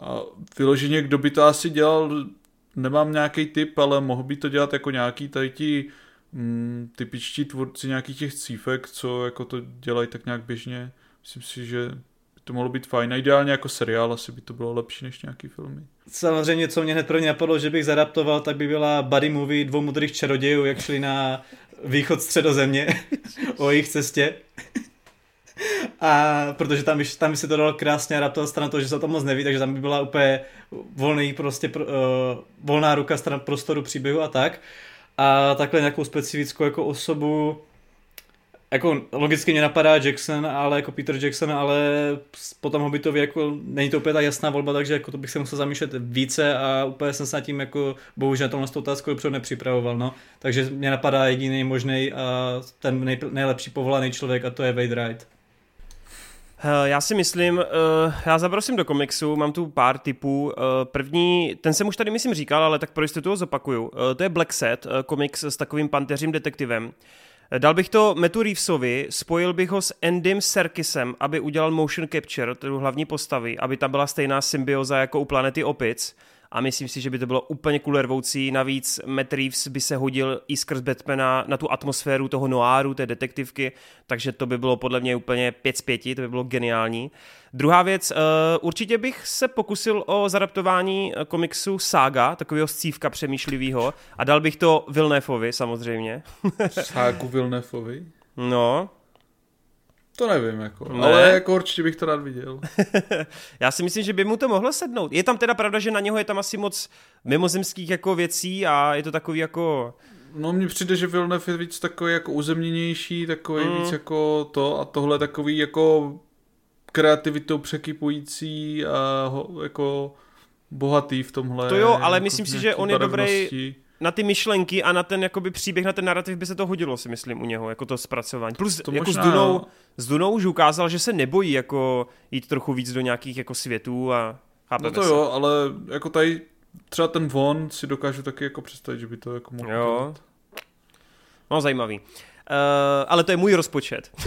a vyloženě, kdo by to asi dělal, nemám nějaký typ, ale mohl by to dělat jako nějaký tady ti mm, typičtí tvůrci nějakých těch cífek, co jako to dělají tak nějak běžně. Myslím si, že by to mohlo být fajn. Ideálně jako seriál asi by to bylo lepší než nějaký filmy. Samozřejmě, co mě hned prvně napadlo, že bych zadaptoval, tak by byla buddy movie dvou modrých čarodějů, jak šli na východ středozemě [laughs] o jejich cestě. A protože tam, tam se to dalo krásně adaptovat stran toho, že se to moc neví, takže tam by byla úplně volný, prostě uh, volná ruka stran prostoru příběhu a tak. A takhle nějakou specifickou jako osobu, jako logicky mě napadá Jackson, ale jako Peter Jackson, ale potom Hobbitovi jako není to úplně ta jasná volba, takže jako to bych se musel zamýšlet více a úplně jsem se nad tím jako bohužel na tomhle otázku dopředu nepřipravoval, no. Takže mě napadá jediný možný a ten nej, nejlepší povolaný člověk a to je Wade Wright. Eh, já si myslím, uh, já zabrosím do komiksu, mám tu pár typů. Uh, první, ten jsem už tady myslím říkal, ale tak pro jistotu ho zopakuju. Uh, to je Black Set, komiks s takovým panteřím detektivem. Dal bych to Metu Reevesovi, spojil bych ho s Endym Serkisem, aby udělal motion capture, tu hlavní postavy, aby tam byla stejná symbioza jako u Planety Opic a myslím si, že by to bylo úplně kulervoucí. Navíc Matt Reeves by se hodil i skrz Batmana na tu atmosféru toho noáru, té detektivky, takže to by bylo podle mě úplně 5 z 5, to by bylo geniální. Druhá věc, uh, určitě bych se pokusil o zadaptování eh, komiksu Saga, takového scívka přemýšlivého a dal bych to Vilnefovi samozřejmě. [laughs] Ságu Vilnefovi? No, to nevím, jako. Ne? ale jako určitě bych to rád viděl. [laughs] Já si myslím, že by mu to mohlo sednout. Je tam teda pravda, že na něho je tam asi moc mimozemských jako věcí a je to takový jako... No mně přijde, že Villeneuve je víc takový jako uzemněnější, takový mm. víc jako to a tohle takový jako kreativitou překypující a ho, jako bohatý v tomhle. To jo, ale jako myslím si, že on je dobrý na ty myšlenky a na ten jakoby příběh, na ten narrativ by se to hodilo, si myslím, u něho, jako to zpracování. Plus to jako možná, s Dunou, s Dunou už ukázal, že se nebojí jako jít trochu víc do nějakých jako světů a chápeme No to se. jo, ale jako tady třeba ten von si dokážu taky jako představit, že by to jako mohl Jo. No zajímavý. Uh, ale to je můj rozpočet. [laughs]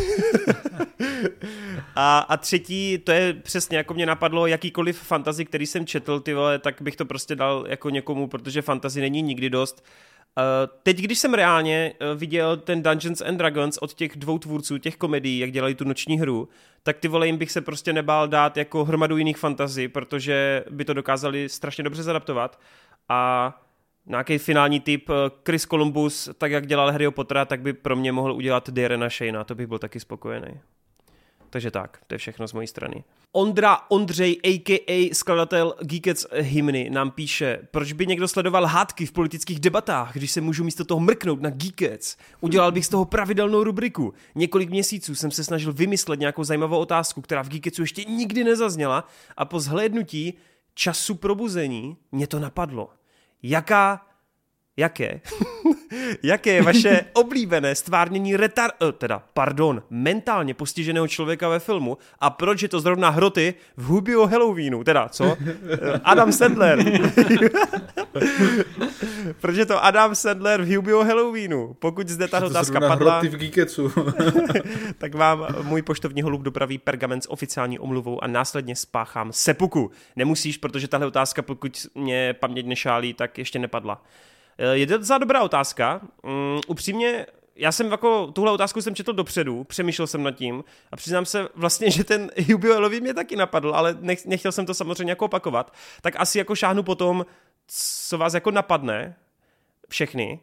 a, a třetí, to je přesně jako mě napadlo, jakýkoliv fantazy, který jsem četl, ty vole, tak bych to prostě dal jako někomu, protože fantazy není nikdy dost. Uh, teď, když jsem reálně uh, viděl ten Dungeons and Dragons od těch dvou tvůrců, těch komedií, jak dělali tu noční hru, tak ty vole, jim bych se prostě nebál dát jako hromadu jiných fantazí, protože by to dokázali strašně dobře zadaptovat. A nějaký finální typ eh, Chris Columbus, tak jak dělal Harry Pottera, tak by pro mě mohl udělat Darrena Shayna, to bych byl taky spokojený. Takže tak, to je všechno z mojí strany. Ondra Ondřej, a.k.a. skladatel Geekets hymny, nám píše, proč by někdo sledoval hádky v politických debatách, když se můžu místo toho mrknout na Geekets. Udělal bych z toho pravidelnou rubriku. Několik měsíců jsem se snažil vymyslet nějakou zajímavou otázku, která v Geeketsu ještě nikdy nezazněla a po zhlédnutí času probuzení mě to napadlo jaká, jaké, [laughs] jaké je vaše [laughs] oblíbené stvárnění retar, eh, teda, pardon, mentálně postiženého člověka ve filmu a proč je to zrovna hroty v Hubio Halloweenu, teda, co? Eh, Adam Sandler. [laughs] proč je to Adam Sandler v Hubio Halloweenu? Pokud zde ta otázka padla, v tak vám můj poštovní holub dopraví pergament s oficiální omluvou a následně spáchám sepuku. Nemusíš, protože tahle otázka, pokud mě paměť nešálí, tak ještě nepadla. Eh, je to za dobrá otázka. Um, upřímně, já jsem jako, tuhle otázku jsem četl dopředu, přemýšlel jsem nad tím a přiznám se vlastně, [laughs] že ten jubileový mě taky napadl, ale nech, nechtěl jsem to samozřejmě jako opakovat. Tak asi jako šáhnu potom, co vás jako napadne, všechny.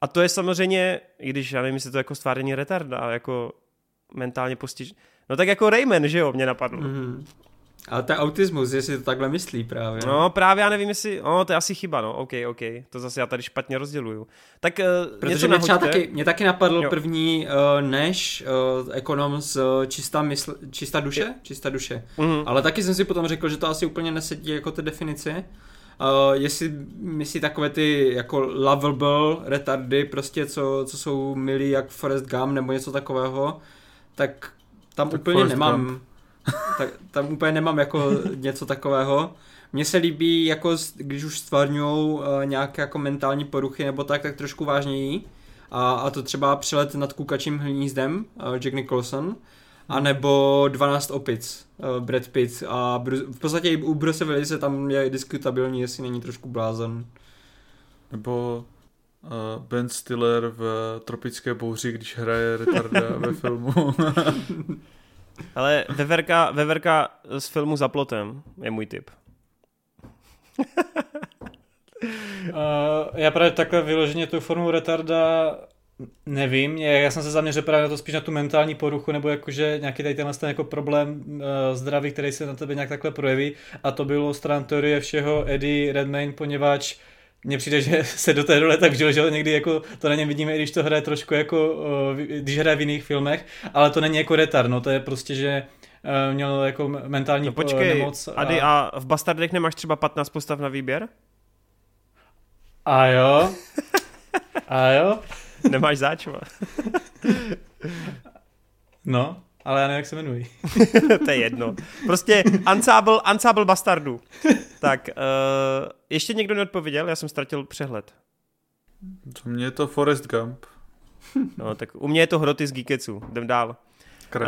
A to je samozřejmě, i když já nevím, jestli to jako stvárení retarda, jako mentálně postiž. No tak jako Rayman, že jo, mě napadlo. Mm. Ale to je autismus, jestli to takhle myslí právě. No právě já nevím, jestli, no to je asi chyba, no, ok, ok, to zase já tady špatně rozděluju. Tak uh, Protože mě, třeba taky, mě taky napadl jo. první uh, než uh, ekonom z uh, čistá, mysl, čistá duše, je. čistá duše. Mm-hmm. Ale taky jsem si potom řekl, že to asi úplně nesedí jako ty definice. Uh, jestli myslí takové ty jako lovable retardy, prostě co, co jsou milí jak Forest Gump nebo něco takového, tak tam tak úplně Forrest nemám. Gump tak tam úplně nemám jako něco takového. Mně se líbí, jako když už stvárňují uh, nějaké jako mentální poruchy nebo tak, tak trošku vážněji. A, a to třeba přelet nad kukačím hnízdem, uh, Jack Nicholson, a nebo 12 opic, uh, Brad Pitt. A Bruce, v podstatě i u Bruce Willise tam je diskutabilní, jestli není trošku blázen. Nebo uh, Ben Stiller v Tropické bouři, když hraje [laughs] retarda ve filmu. [laughs] Ale veverka, veverka z filmu Za plotem je můj tip. uh, [laughs] já právě takhle vyloženě tu formu retarda nevím, já jsem se zaměřil právě na to spíš na tu mentální poruchu, nebo jakože nějaký tady ten jako problém uh, zdraví, který se na tebe nějak takhle projeví a to bylo stran teorie všeho Eddie Redmayne, poněvadž mně přijde, že [laughs] se do té role tak vžil, že někdy jako to na něm vidíme, i když to hraje trošku jako, když hraje v jiných filmech, ale to není jako retar, no to je prostě, že e, měl jako mentální no počkej, nemoc. A... Ady, a v Bastardech nemáš třeba 15 postav na výběr? A jo. A jo. [laughs] Nemáš záčva. [laughs] no, ale já nevím, jak se jmenují. to je jedno. Prostě Ansábl, Ansábl bastardů. Tak, uh, ještě někdo neodpověděl? Já jsem ztratil přehled. Co mě je to Forest Gump. No, tak u mě je to hroty z Geeketsu. Jdem dál. Uh,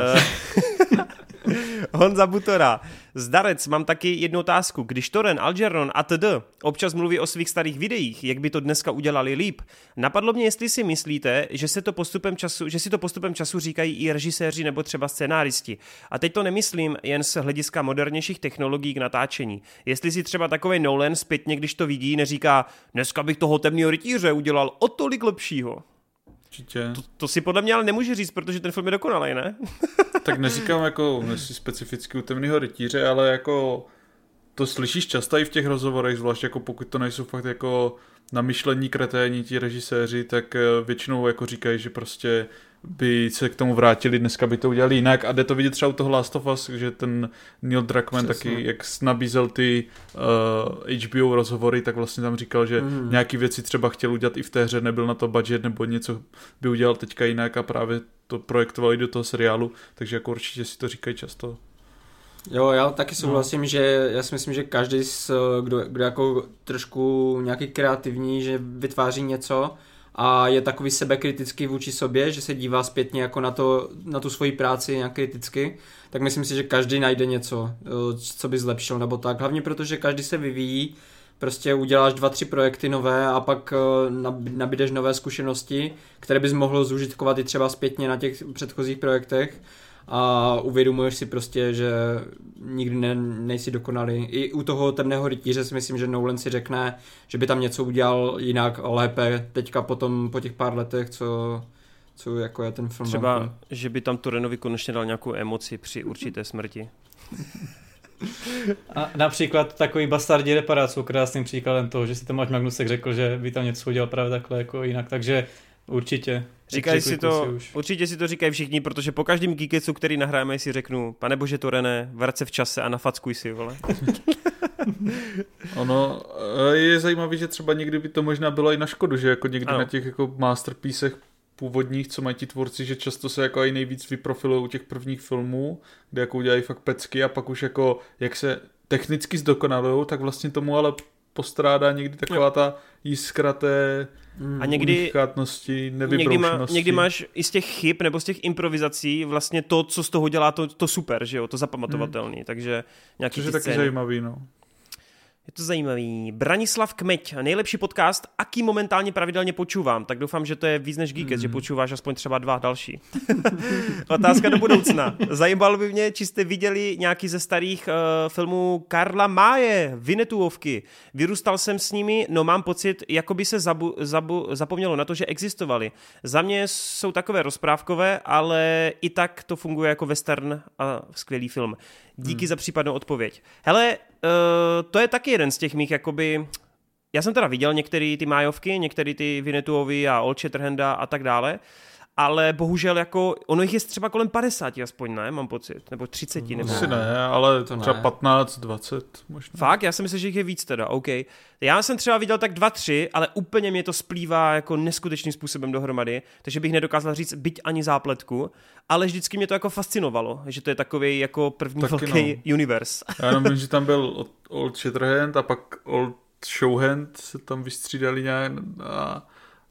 Honza Butora. Zdarec, mám taky jednu otázku. Když Toren, Algernon a td. občas mluví o svých starých videích, jak by to dneska udělali líp, napadlo mě, jestli si myslíte, že, se to postupem času, že si to postupem času říkají i režiséři nebo třeba scénáristi. A teď to nemyslím jen z hlediska modernějších technologií k natáčení. Jestli si třeba takový Nolan zpětně, když to vidí, neříká, dneska bych toho temného rytíře udělal o tolik lepšího. Určitě. To, to si podle mě ale nemůže říct, protože ten film je dokonalý, ne? [laughs] tak neříkám jako specificky u temného rytíře, ale jako to slyšíš často i v těch rozhovorech, zvlášť jako pokud to nejsou fakt jako namyšlení kreténi ti režiséři, tak eh, většinou jako říkají, že prostě by se k tomu vrátili, dneska by to udělali jinak a jde to vidět třeba u toho Last of Us, že ten Neil Druckmann Přesně. taky, jak nabízel ty uh, eh, HBO rozhovory, tak vlastně tam říkal, že mm. nějaký věci třeba chtěl udělat i v té hře, nebyl na to budget nebo něco by udělal teďka jinak a právě to projektovali do toho seriálu, takže jako určitě si to říkají často. Jo, já taky no. souhlasím, no. že já si myslím, že každý, kdo, kdo jako trošku nějaký kreativní, že vytváří něco, a je takový sebekritický vůči sobě, že se dívá zpětně jako na, to, na tu svoji práci nějak kriticky, tak myslím si, že každý najde něco, eh, co by zlepšil nebo tak. Hlavně protože každý se vyvíjí, prostě uděláš dva, tři projekty nové a pak eh, nabídeš nové zkušenosti, které bys mohl zúžitkovat i třeba zpětně na těch předchozích projektech a uvědomuješ si prostě, že nikdy ne, nejsi dokonalý. I u toho temného rytíře si myslím, že Nolan si řekne, že by tam něco udělal jinak lépe teďka potom po těch pár letech, co, co jako je ten film. Třeba, že by tam Torenovi konečně dal nějakou emoci při určité smrti. A například takový Bastardi reparát jsou krásným příkladem toho, že si Tomáš Magnusek řekl, že by tam něco udělal právě takhle jako jinak, takže určitě Říkají si to, si určitě si to říkají všichni, protože po každém Geeketsu, který nahráme, si řeknu, pane bože to René, vrať se v čase a nafackuj si, vole. [laughs] ono eh, je zajímavé, že třeba někdy by to možná bylo i na škodu, že jako někdy ano. na těch jako masterpiecech původních, co mají ti tvůrci, že často se jako i nejvíc vyprofilují u těch prvních filmů, kde jako udělají fakt pecky a pak už jako, jak se technicky zdokonalují, tak vlastně tomu ale postrádá někdy taková ta jiskra té a někdy, někdy, má, někdy máš i z těch chyb nebo z těch improvizací vlastně to, co z toho dělá to, to super, že jo, to zapamatovatelný, hmm. takže nějaký Což je taky zajímavý, no. Je to zajímavý. Branislav Kmeď, nejlepší podcast, aký momentálně pravidelně počúvám, tak doufám, že to je víc než Geekest, mm. že počúváš aspoň třeba dva další. [laughs] Otázka do budoucna. Zajímalo by mě, či jste viděli nějaký ze starých uh, filmů Karla Máje, Vinetuovky. Vyrůstal jsem s nimi, no mám pocit, jako by se zabu, zabu, zapomnělo na to, že existovali. Za mě jsou takové rozprávkové, ale i tak to funguje jako western a skvělý film. Díky hmm. za případnou odpověď. Hele, to je taky jeden z těch mých jakoby... Já jsem teda viděl některé ty májovky, některé ty Vinetuovy a Old Shatterhanda a tak dále ale bohužel jako, ono jich je třeba kolem 50 aspoň, ne, mám pocit, nebo 30, nebo... Asi ne, ale to třeba ne. 15, 20 možná. Fakt? Já si myslím, že jich je víc teda, OK. Já jsem třeba viděl tak dva, tři, ale úplně mě to splývá jako neskutečným způsobem dohromady, takže bych nedokázal říct byť ani zápletku, ale vždycky mě to jako fascinovalo, že to je takový jako první Taky velký no. univerz. Já jenom vím, že tam byl Old Shatterhand a pak Old Showhand se tam vystřídali nějak a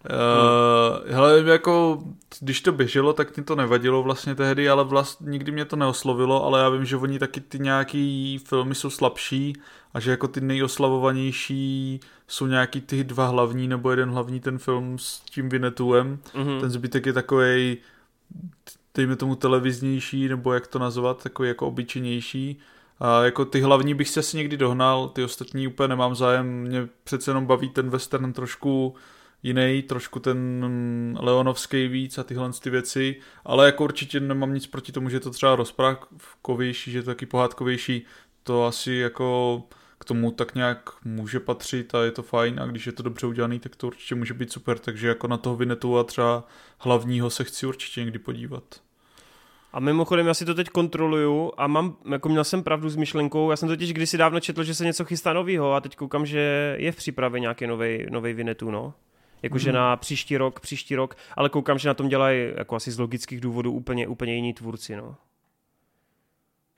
Uh, hele, jako, když to běželo, tak mě to nevadilo vlastně tehdy, ale vlastně nikdy mě to neoslovilo, ale já vím, že oni taky ty nějaký filmy jsou slabší a že jako ty nejoslavovanější jsou nějaký ty dva hlavní nebo jeden hlavní ten film s tím Vinetuem. Mm-hmm. Ten zbytek je takový dejme tomu televiznější, nebo jak to nazvat, takový jako obyčejnější. A jako ty hlavní bych se asi někdy dohnal, ty ostatní úplně nemám zájem, mě přece jenom baví ten western trošku jiný, trošku ten Leonovský víc a tyhle ty věci, ale jako určitě nemám nic proti tomu, že to třeba rozprávkovější, že to taky pohádkovější, to asi jako k tomu tak nějak může patřit a je to fajn a když je to dobře udělaný, tak to určitě může být super, takže jako na toho Vinetu a třeba hlavního se chci určitě někdy podívat. A mimochodem já si to teď kontroluju a mám, jako měl jsem pravdu s myšlenkou, já jsem totiž kdysi dávno četl, že se něco chystá novýho a teď koukám, že je v přípravě nějaký nový Vinetu, no jakože mm. na příští rok, příští rok, ale koukám, že na tom dělají jako asi z logických důvodů úplně, úplně jiní tvůrci, no.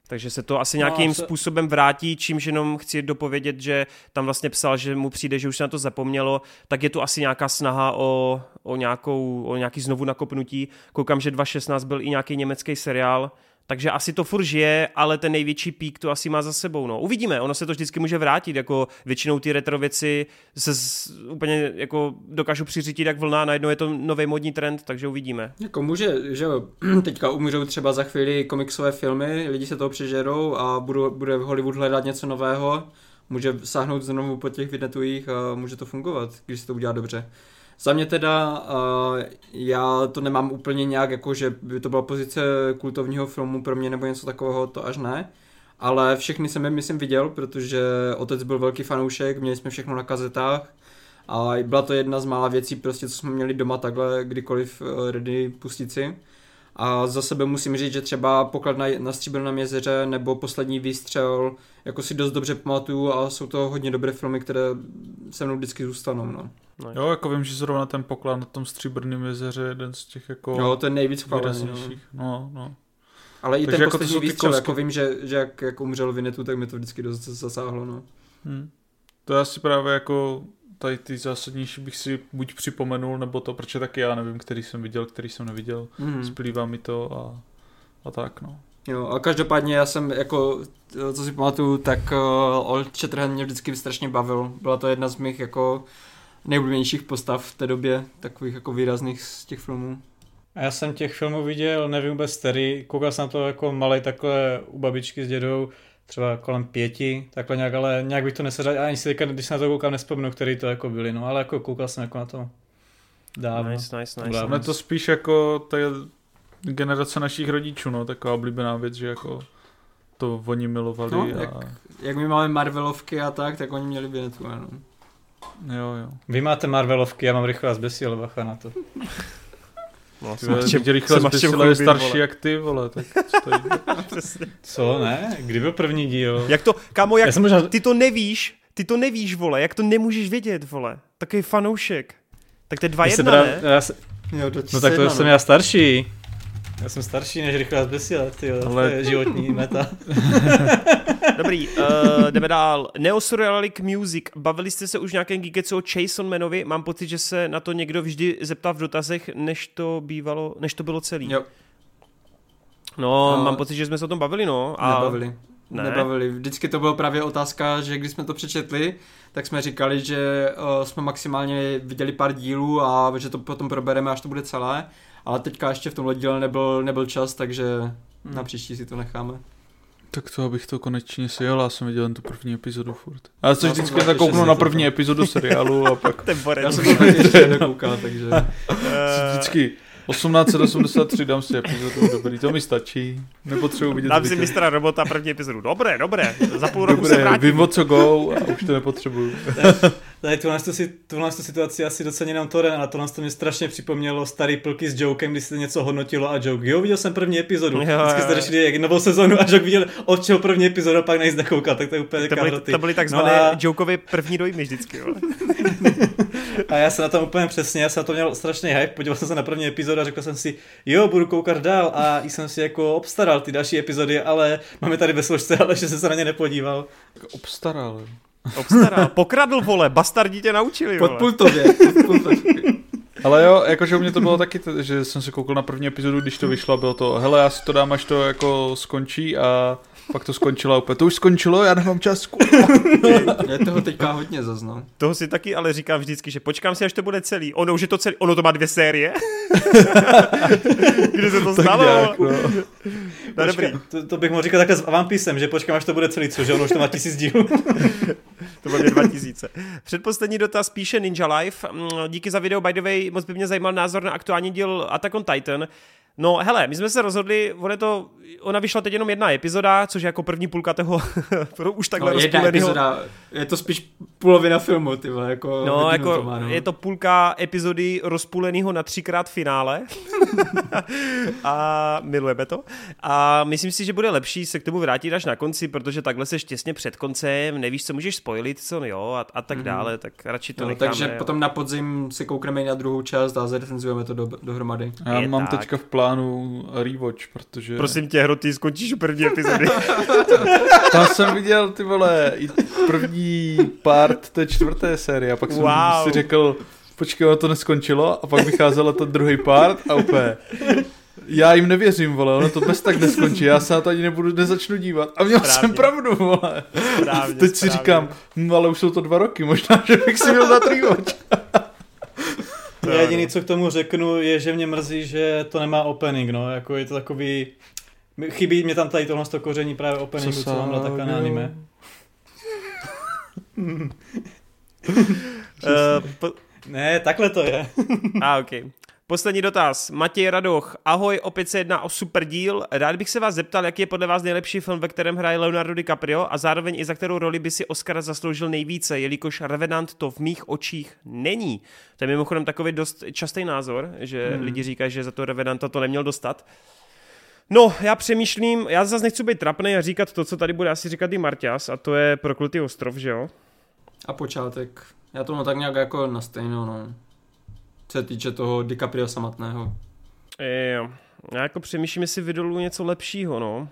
Takže se to asi no nějakým no, se... způsobem vrátí, čímž jenom chci dopovědět, že tam vlastně psal, že mu přijde, že už se na to zapomnělo, tak je tu asi nějaká snaha o, o, nějakou, o nějaký znovu nakopnutí. Koukám, že 2016 byl i nějaký německý seriál, takže asi to furt žije, ale ten největší pík to asi má za sebou. No. Uvidíme, ono se to vždycky může vrátit, jako většinou ty retro věci se z, úplně jako dokážu přiřítit jak vlna, najednou je to nový modní trend, takže uvidíme. Jako může, že jo, [clears throat] teďka umřou třeba za chvíli komiksové filmy, lidi se toho přežerou a budou, bude v Hollywood hledat něco nového, může sáhnout znovu po těch vidnetujích a může to fungovat, když se to udělá dobře. Za mě teda, uh, já to nemám úplně nějak, jako že by to byla pozice kultovního filmu pro mě nebo něco takového, to až ne. Ale všechny jsem je, myslím, viděl, protože otec byl velký fanoušek, měli jsme všechno na kazetách a byla to jedna z mála věcí, prostě, co jsme měli doma takhle kdykoliv uh, ready pustit si. A za sebe musím říct, že třeba poklad na, na Stříbrném jezeře nebo Poslední výstřel, jako si dost dobře pamatuju a jsou to hodně dobré filmy, které se mnou vždycky zůstanou. No. No. Jo, jako vím, že zrovna ten poklad na tom Stříbrném jezeře je jeden z těch jako Jo, ten nejvíc chválený. No. no, no. Ale i Takže ten jako poslední výstřel, jako vím, že, že jak, jak umřel Vinetu, tak mi to vždycky dost zasáhlo. No. Hmm. To je asi právě jako tady ty zásadnější bych si buď připomenul, nebo to, protože taky já nevím, který jsem viděl, který jsem neviděl. Mm. Splývá mi to a, a tak, no. Jo, a každopádně já jsem jako, co si pamatuju, tak uh, Old Shatterhand mě vždycky strašně bavil. Byla to jedna z mých jako nejoblíbenějších postav v té době, takových jako výrazných z těch filmů. A já jsem těch filmů viděl, nevím vůbec který, koukal jsem na to jako malý takhle u babičky s dědou, třeba kolem pěti, takhle nějak, ale nějak bych to neseřadil, ani si teďka, když se na to koukám, nespomenu, který to jako byli, no, ale jako koukal jsem jako na to dávno. Nice, nice, nice. Dávno. to spíš jako ta generace našich rodičů, no, taková oblíbená věc, že jako to oni milovali. No, a... jak, jak my máme Marvelovky a tak, tak oni měli Vinetu, ano. Jo, jo. Vy máte Marvelovky, já mám rychle zbesil, bacha na to. No, ty tě rychle zbesila je starší vole. jak ty, vole, tak co [laughs] Co, ne? Kdy byl první díl? Jak to, kámo, jak, možná... ty to nevíš, ty to nevíš, vole, jak to nemůžeš vědět, vole. Takový fanoušek. Tak to je dva jedna, ne? Já se... jo, no tak to no. jsem já starší. Já jsem starší než rychle zbesila, ty ale... to je životní meta. [laughs] Dobrý, uh, jdeme dál. Neosurrealic Music. Bavili jste se už nějakém geekecu o Jasonmanovi? Mám pocit, že se na to někdo vždy zeptal v dotazech, než to bývalo, než to bylo celý. Jo. No, a... mám pocit, že jsme se o tom bavili, no. A... Nebavili. Ne. Nebavili. Vždycky to byla právě otázka, že když jsme to přečetli, tak jsme říkali, že uh, jsme maximálně viděli pár dílů a že to potom probereme, až to bude celé. Ale teďka ještě v tomhle díle nebyl, nebyl čas, takže hmm. na příští si to necháme. Tak to abych to konečně si jel, já jsem viděl jen tu první epizodu furt. Já se vždycky zakouknu na první epizodu seriálu a pak... [laughs] Ten já jsem to ještě nekoukal, takže... [laughs] vždycky 1883 dám si epizodu, dobrý, to mi stačí. Nepotřebuji vidět Dám si mistra robota první epizodu. Dobré, dobré, za půl roku dobré, se vrátím. vím o co go a už to nepotřebuju. [laughs] Tady tuhle, si, tuhle situaci asi docení nám Toren a tohle to mě strašně připomnělo starý plky s Jokem, když se něco hodnotilo a Joke, jo, viděl jsem první epizodu. Jo, Vždycky jste řešili jak novou sezonu a Joke viděl od čeho první epizodu a pak nejsem nekoukal, tak to je úplně to byly, to byly takzvané no a... Jokeovy první dojmy vždycky. Jo. [laughs] a já jsem na tom úplně přesně, já jsem na to měl strašný hype, podíval jsem se na první epizodu a řekl jsem si, jo, budu koukat dál a jsem si jako obstaral ty další epizody, ale máme tady ve složce, ale že jsem se na ně nepodíval. Obstaral. Obstaral. Pokradl, vole, bastardi tě naučili, vole. Podpultově. Ale jo, jakože u mě to bylo taky, že jsem se koukal na první epizodu, když to vyšlo, bylo to, hele, já si to dám, až to jako skončí a pak to skončilo úplně. To už skončilo, já nemám čas. Já [laughs] toho teďka hodně zaznal. Toho si taky ale říkám vždycky, že počkám si, až to bude celý. Ono už je to celý, ono to má dvě série. [laughs] Kdy se to stalo? Nějak, no. no dobrý. To, to, bych mohl říkat takhle s Avampisem, že počkám, až to bude celý, což ono už to má tisíc dílů. [laughs] to bude 2000. Předposlední dotaz píše Ninja Life. Mm, díky za video, by the way, moc by mě zajímal názor na aktuální díl Attack on Titan. No hele, my jsme se rozhodli, ono to, ona vyšla teď jenom jedna epizoda, což je jako první půlka toho [laughs] už takhle no, jedna epizoda, je to spíš polovina filmu, ty vole, jako No, jako to má, no. je to půlka epizody rozpůleného na třikrát finále [laughs] a milujeme to. A myslím si, že bude lepší se k tomu vrátit až na konci, protože takhle seš těsně před koncem, nevíš, co můžeš spojilit, co jo, a, a tak mm-hmm. dále, tak radši to no, necháme. Takže jo. potom na podzim si koukneme na druhou část a zrecenzujeme to do, dohromady. Já je mám tak. teďka v plánu plánu rewatch, protože... Prosím tě, Hro, ty skončíš u první epizody. [laughs] Tam jsem viděl, ty vole, i první part té čtvrté série a pak jsem wow. si řekl, počkej, to neskončilo a pak vycházelo to druhý part a úplně... Já jim nevěřím, vole, ono to bez tak neskončí, já se na to ani nebudu, nezačnu dívat. A měl Správně. jsem pravdu, vole. Správně, Teď si správně. říkám, hm, ale už jsou to dva roky, možná, že bych si měl zatrývat. Já jediný, co k tomu řeknu, je, že mě mrzí, že to nemá opening, no, jako je to takový... Chybí mě tam tady tohle to koření právě openingu, co, mám na také na anime. [laughs] Uh, po, Ne, takhle to je. a, [laughs] okay. Poslední dotaz. Matěj Radoch. Ahoj, opět se jedná o super díl. Rád bych se vás zeptal, jaký je podle vás nejlepší film, ve kterém hraje Leonardo DiCaprio a zároveň i za kterou roli by si Oscar zasloužil nejvíce, jelikož Revenant to v mých očích není. To je mimochodem takový dost častý názor, že hmm. lidi říkají, že za to Revenanta to neměl dostat. No, já přemýšlím, já zase nechci být trapný a říkat to, co tady bude asi říkat i Marťas, a to je Proklutý ostrov, že jo? A počátek. Já to mám tak nějak jako na stejno, no. Co se týče toho DiCaprio samotného. Jo. Já jako přemýšlím, jestli vydolu něco lepšího, no.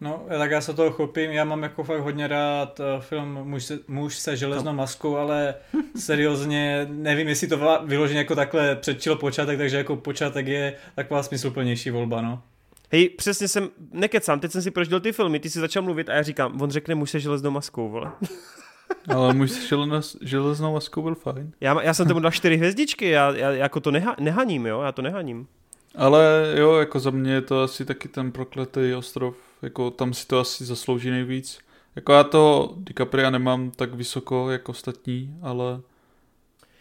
No, tak já se toho chopím, já mám jako fakt hodně rád eh, film Muž se, muž se železnou maskou, ale [laughs] seriózně nevím, jestli to vyloženě jako takhle předčil počátek, takže jako počátek je taková smysluplnější volba, no. Hej, přesně jsem, nekecám, teď jsem si prožil ty filmy, ty si začal mluvit a já říkám, on řekne muž se železnou maskou, vole. [laughs] Ale můj s železnou- železnou maskou byl fajn. Já, já jsem tomu dal čtyři hvězdičky, já, já jako to neha, nehaním, jo, já to nehaním. Ale jo, jako za mě je to asi taky ten prokletý ostrov, jako tam si to asi zaslouží nejvíc. Jako já to DiCapria nemám tak vysoko jako ostatní, ale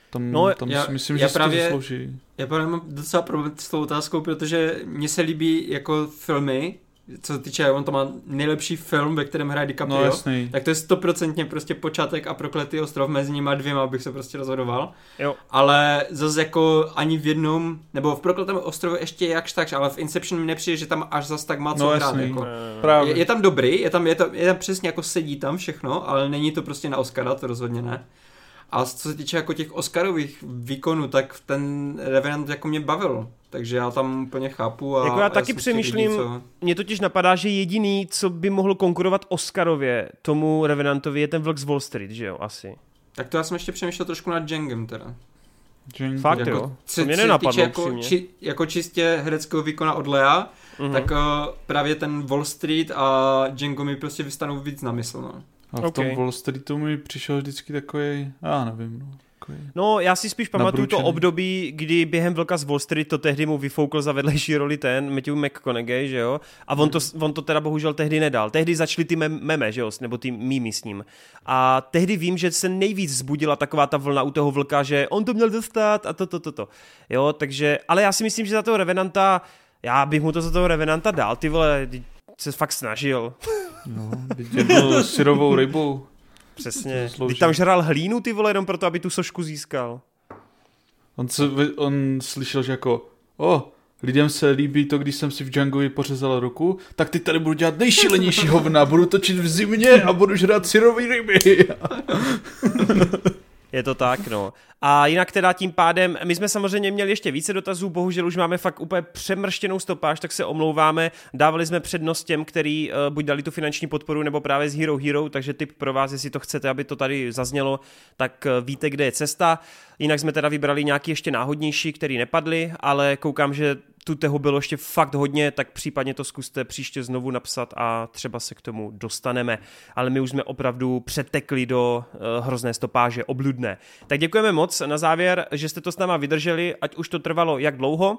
tam, No, tam já- si myslím, já že právě- si to zaslouží. Já právě mám docela problém s tou otázkou, protože mně se líbí jako filmy, co se týče, on to má nejlepší film, ve kterém hraje DiCaprio. No jasný. Tak to je stoprocentně prostě počátek a prokletý ostrov, mezi nimi dvěma bych se prostě rozhodoval. Jo. Ale zase jako ani v jednom, nebo v prokletém ostrově ještě jakž tak, ale v Inception mi nepřijde, že tam až zas tak má co No hrát. jasný. Jako. Právě. Je, je, tam dobrý, je tam, je, tam, je tam přesně jako sedí tam všechno, ale není to prostě na Oscara, to rozhodně ne. A co se týče jako těch Oscarových výkonů, tak ten Revenant jako mě bavil. Takže já tam úplně chápu. A Jako já taky těch přemýšlím- co... Mně totiž napadá, že jediný, co by mohl konkurovat Oscarově tomu Revenantovi, je ten vlk z Wall Street, že jo, asi. Tak to já jsem ještě přemýšlel trošku nad Django teda. Django. Fakt jako, jo, co to mě nenapadlo týče jako, či, jako čistě hereckého výkona od Lea, Mhm. tak uh, právě ten Wall Street a Django mi prostě vystanou víc na mysl. No. A v tom Ok. Wall Streetu mi přišel vždycky takový, já nevím, no. Takový. No, já si spíš pamatuju to Nabručený. období, kdy během Vlka z Wall Street to tehdy mu vyfoukl za vedlejší roli ten Matthew McConaughey, že jo? A on to, on to teda bohužel tehdy nedal. Tehdy začaly ty mem- meme, že jo? Nebo ty mýmy s ním. A tehdy vím, že se nejvíc vzbudila taková ta vlna u toho Vlka, že on to měl dostat a to, to, to, to. Jo, takže, ale já si myslím, že za toho Revenanta, já bych mu to za toho Revenanta dal, ty vole, se fakt snažil. No, jedl [laughs] syrovou rybu. Přesně. Ty tam žral hlínu, ty vole, jenom proto, aby tu sošku získal. On, se, on slyšel, že jako, o, lidem se líbí to, když jsem si v Djangovi pořezal ruku, tak teď tady budu dělat nejšílenější hovna, budu točit v zimě a budu žrát syrový ryby. Je to tak, no. A jinak teda tím pádem, my jsme samozřejmě měli ještě více dotazů, bohužel už máme fakt úplně přemrštěnou stopáž, tak se omlouváme. Dávali jsme přednost těm, který uh, buď dali tu finanční podporu, nebo právě z Hero Hero, takže tip pro vás, jestli to chcete, aby to tady zaznělo, tak uh, víte, kde je cesta. Jinak jsme teda vybrali nějaký ještě náhodnější, který nepadly, ale koukám, že tu toho bylo ještě fakt hodně, tak případně to zkuste příště znovu napsat a třeba se k tomu dostaneme. Ale my už jsme opravdu přetekli do uh, hrozné stopáže, obludné. Tak děkujeme moc na závěr, že jste to s náma vydrželi, ať už to trvalo jak dlouho.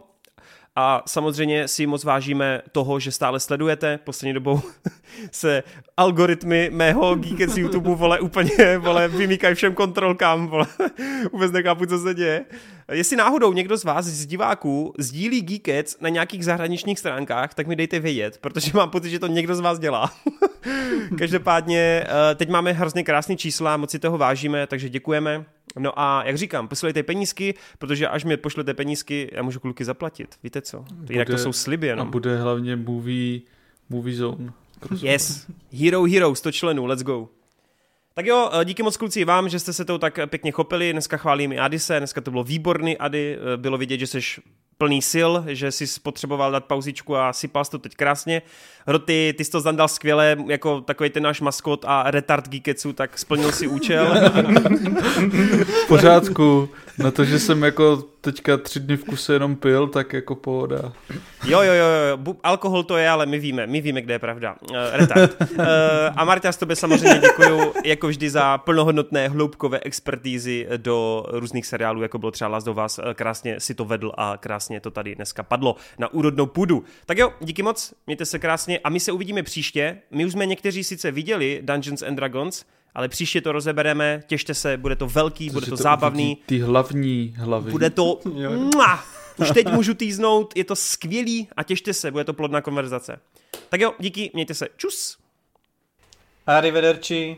A samozřejmě si moc vážíme toho, že stále sledujete. Poslední dobou [laughs] se algoritmy mého Geekets YouTube vole úplně vole, vymýkají všem kontrolkám. Vole. [laughs] Vůbec nechápu, co se děje. Jestli náhodou někdo z vás, z diváků, sdílí Geekets na nějakých zahraničních stránkách, tak mi dejte vědět, protože mám pocit, že to někdo z vás dělá. [laughs] Každopádně eh, teď máme hrozně krásný čísla, moc si toho vážíme, takže děkujeme. No a jak říkám, posílejte penízky, protože až mi pošlete penízky, já můžu kluky zaplatit. Víte co? Jinak to Bude- jsou sliby A jenom. bude hlavně movie, movie zone. Yes. Hero Hero, 100 členů, let's go. Tak jo, eh, díky moc kluci vám, že jste se to tak pěkně chopili. Dneska chválím i Adise, dneska to bylo výborný Ady, eh, bylo vidět, že jsi plný sil, že si potřeboval dát pauzičku a sypal to teď krásně. Roty, ty jsi to zandal skvěle, jako takový ten náš maskot a retard Geeketsu, tak splnil si účel. v pořádku, na to, že jsem jako teďka tři dny v kuse jenom pil, tak jako pohoda. Jo, jo, jo, jo, alkohol to je, ale my víme, my víme, kde je pravda. Uh, retard. Uh, a Marta, s tobě samozřejmě děkuju, jako vždy, za plnohodnotné hloubkové expertízy do různých seriálů, jako bylo třeba Last of Us. Krásně si to vedl a krásně to tady dneska padlo na úrodnou půdu. Tak jo, díky moc, mějte se krásně a my se uvidíme příště. My už jsme někteří sice viděli Dungeons and Dragons, ale příště to rozebereme, těšte se, bude to velký, Což bude to, to zábavný. Ty hlavní hlavy. Bude to... [laughs] [laughs] Už teď můžu týznout, je to skvělý a těšte se, bude to plodná konverzace. Tak jo, díky, mějte se. Čus. Arrivederci.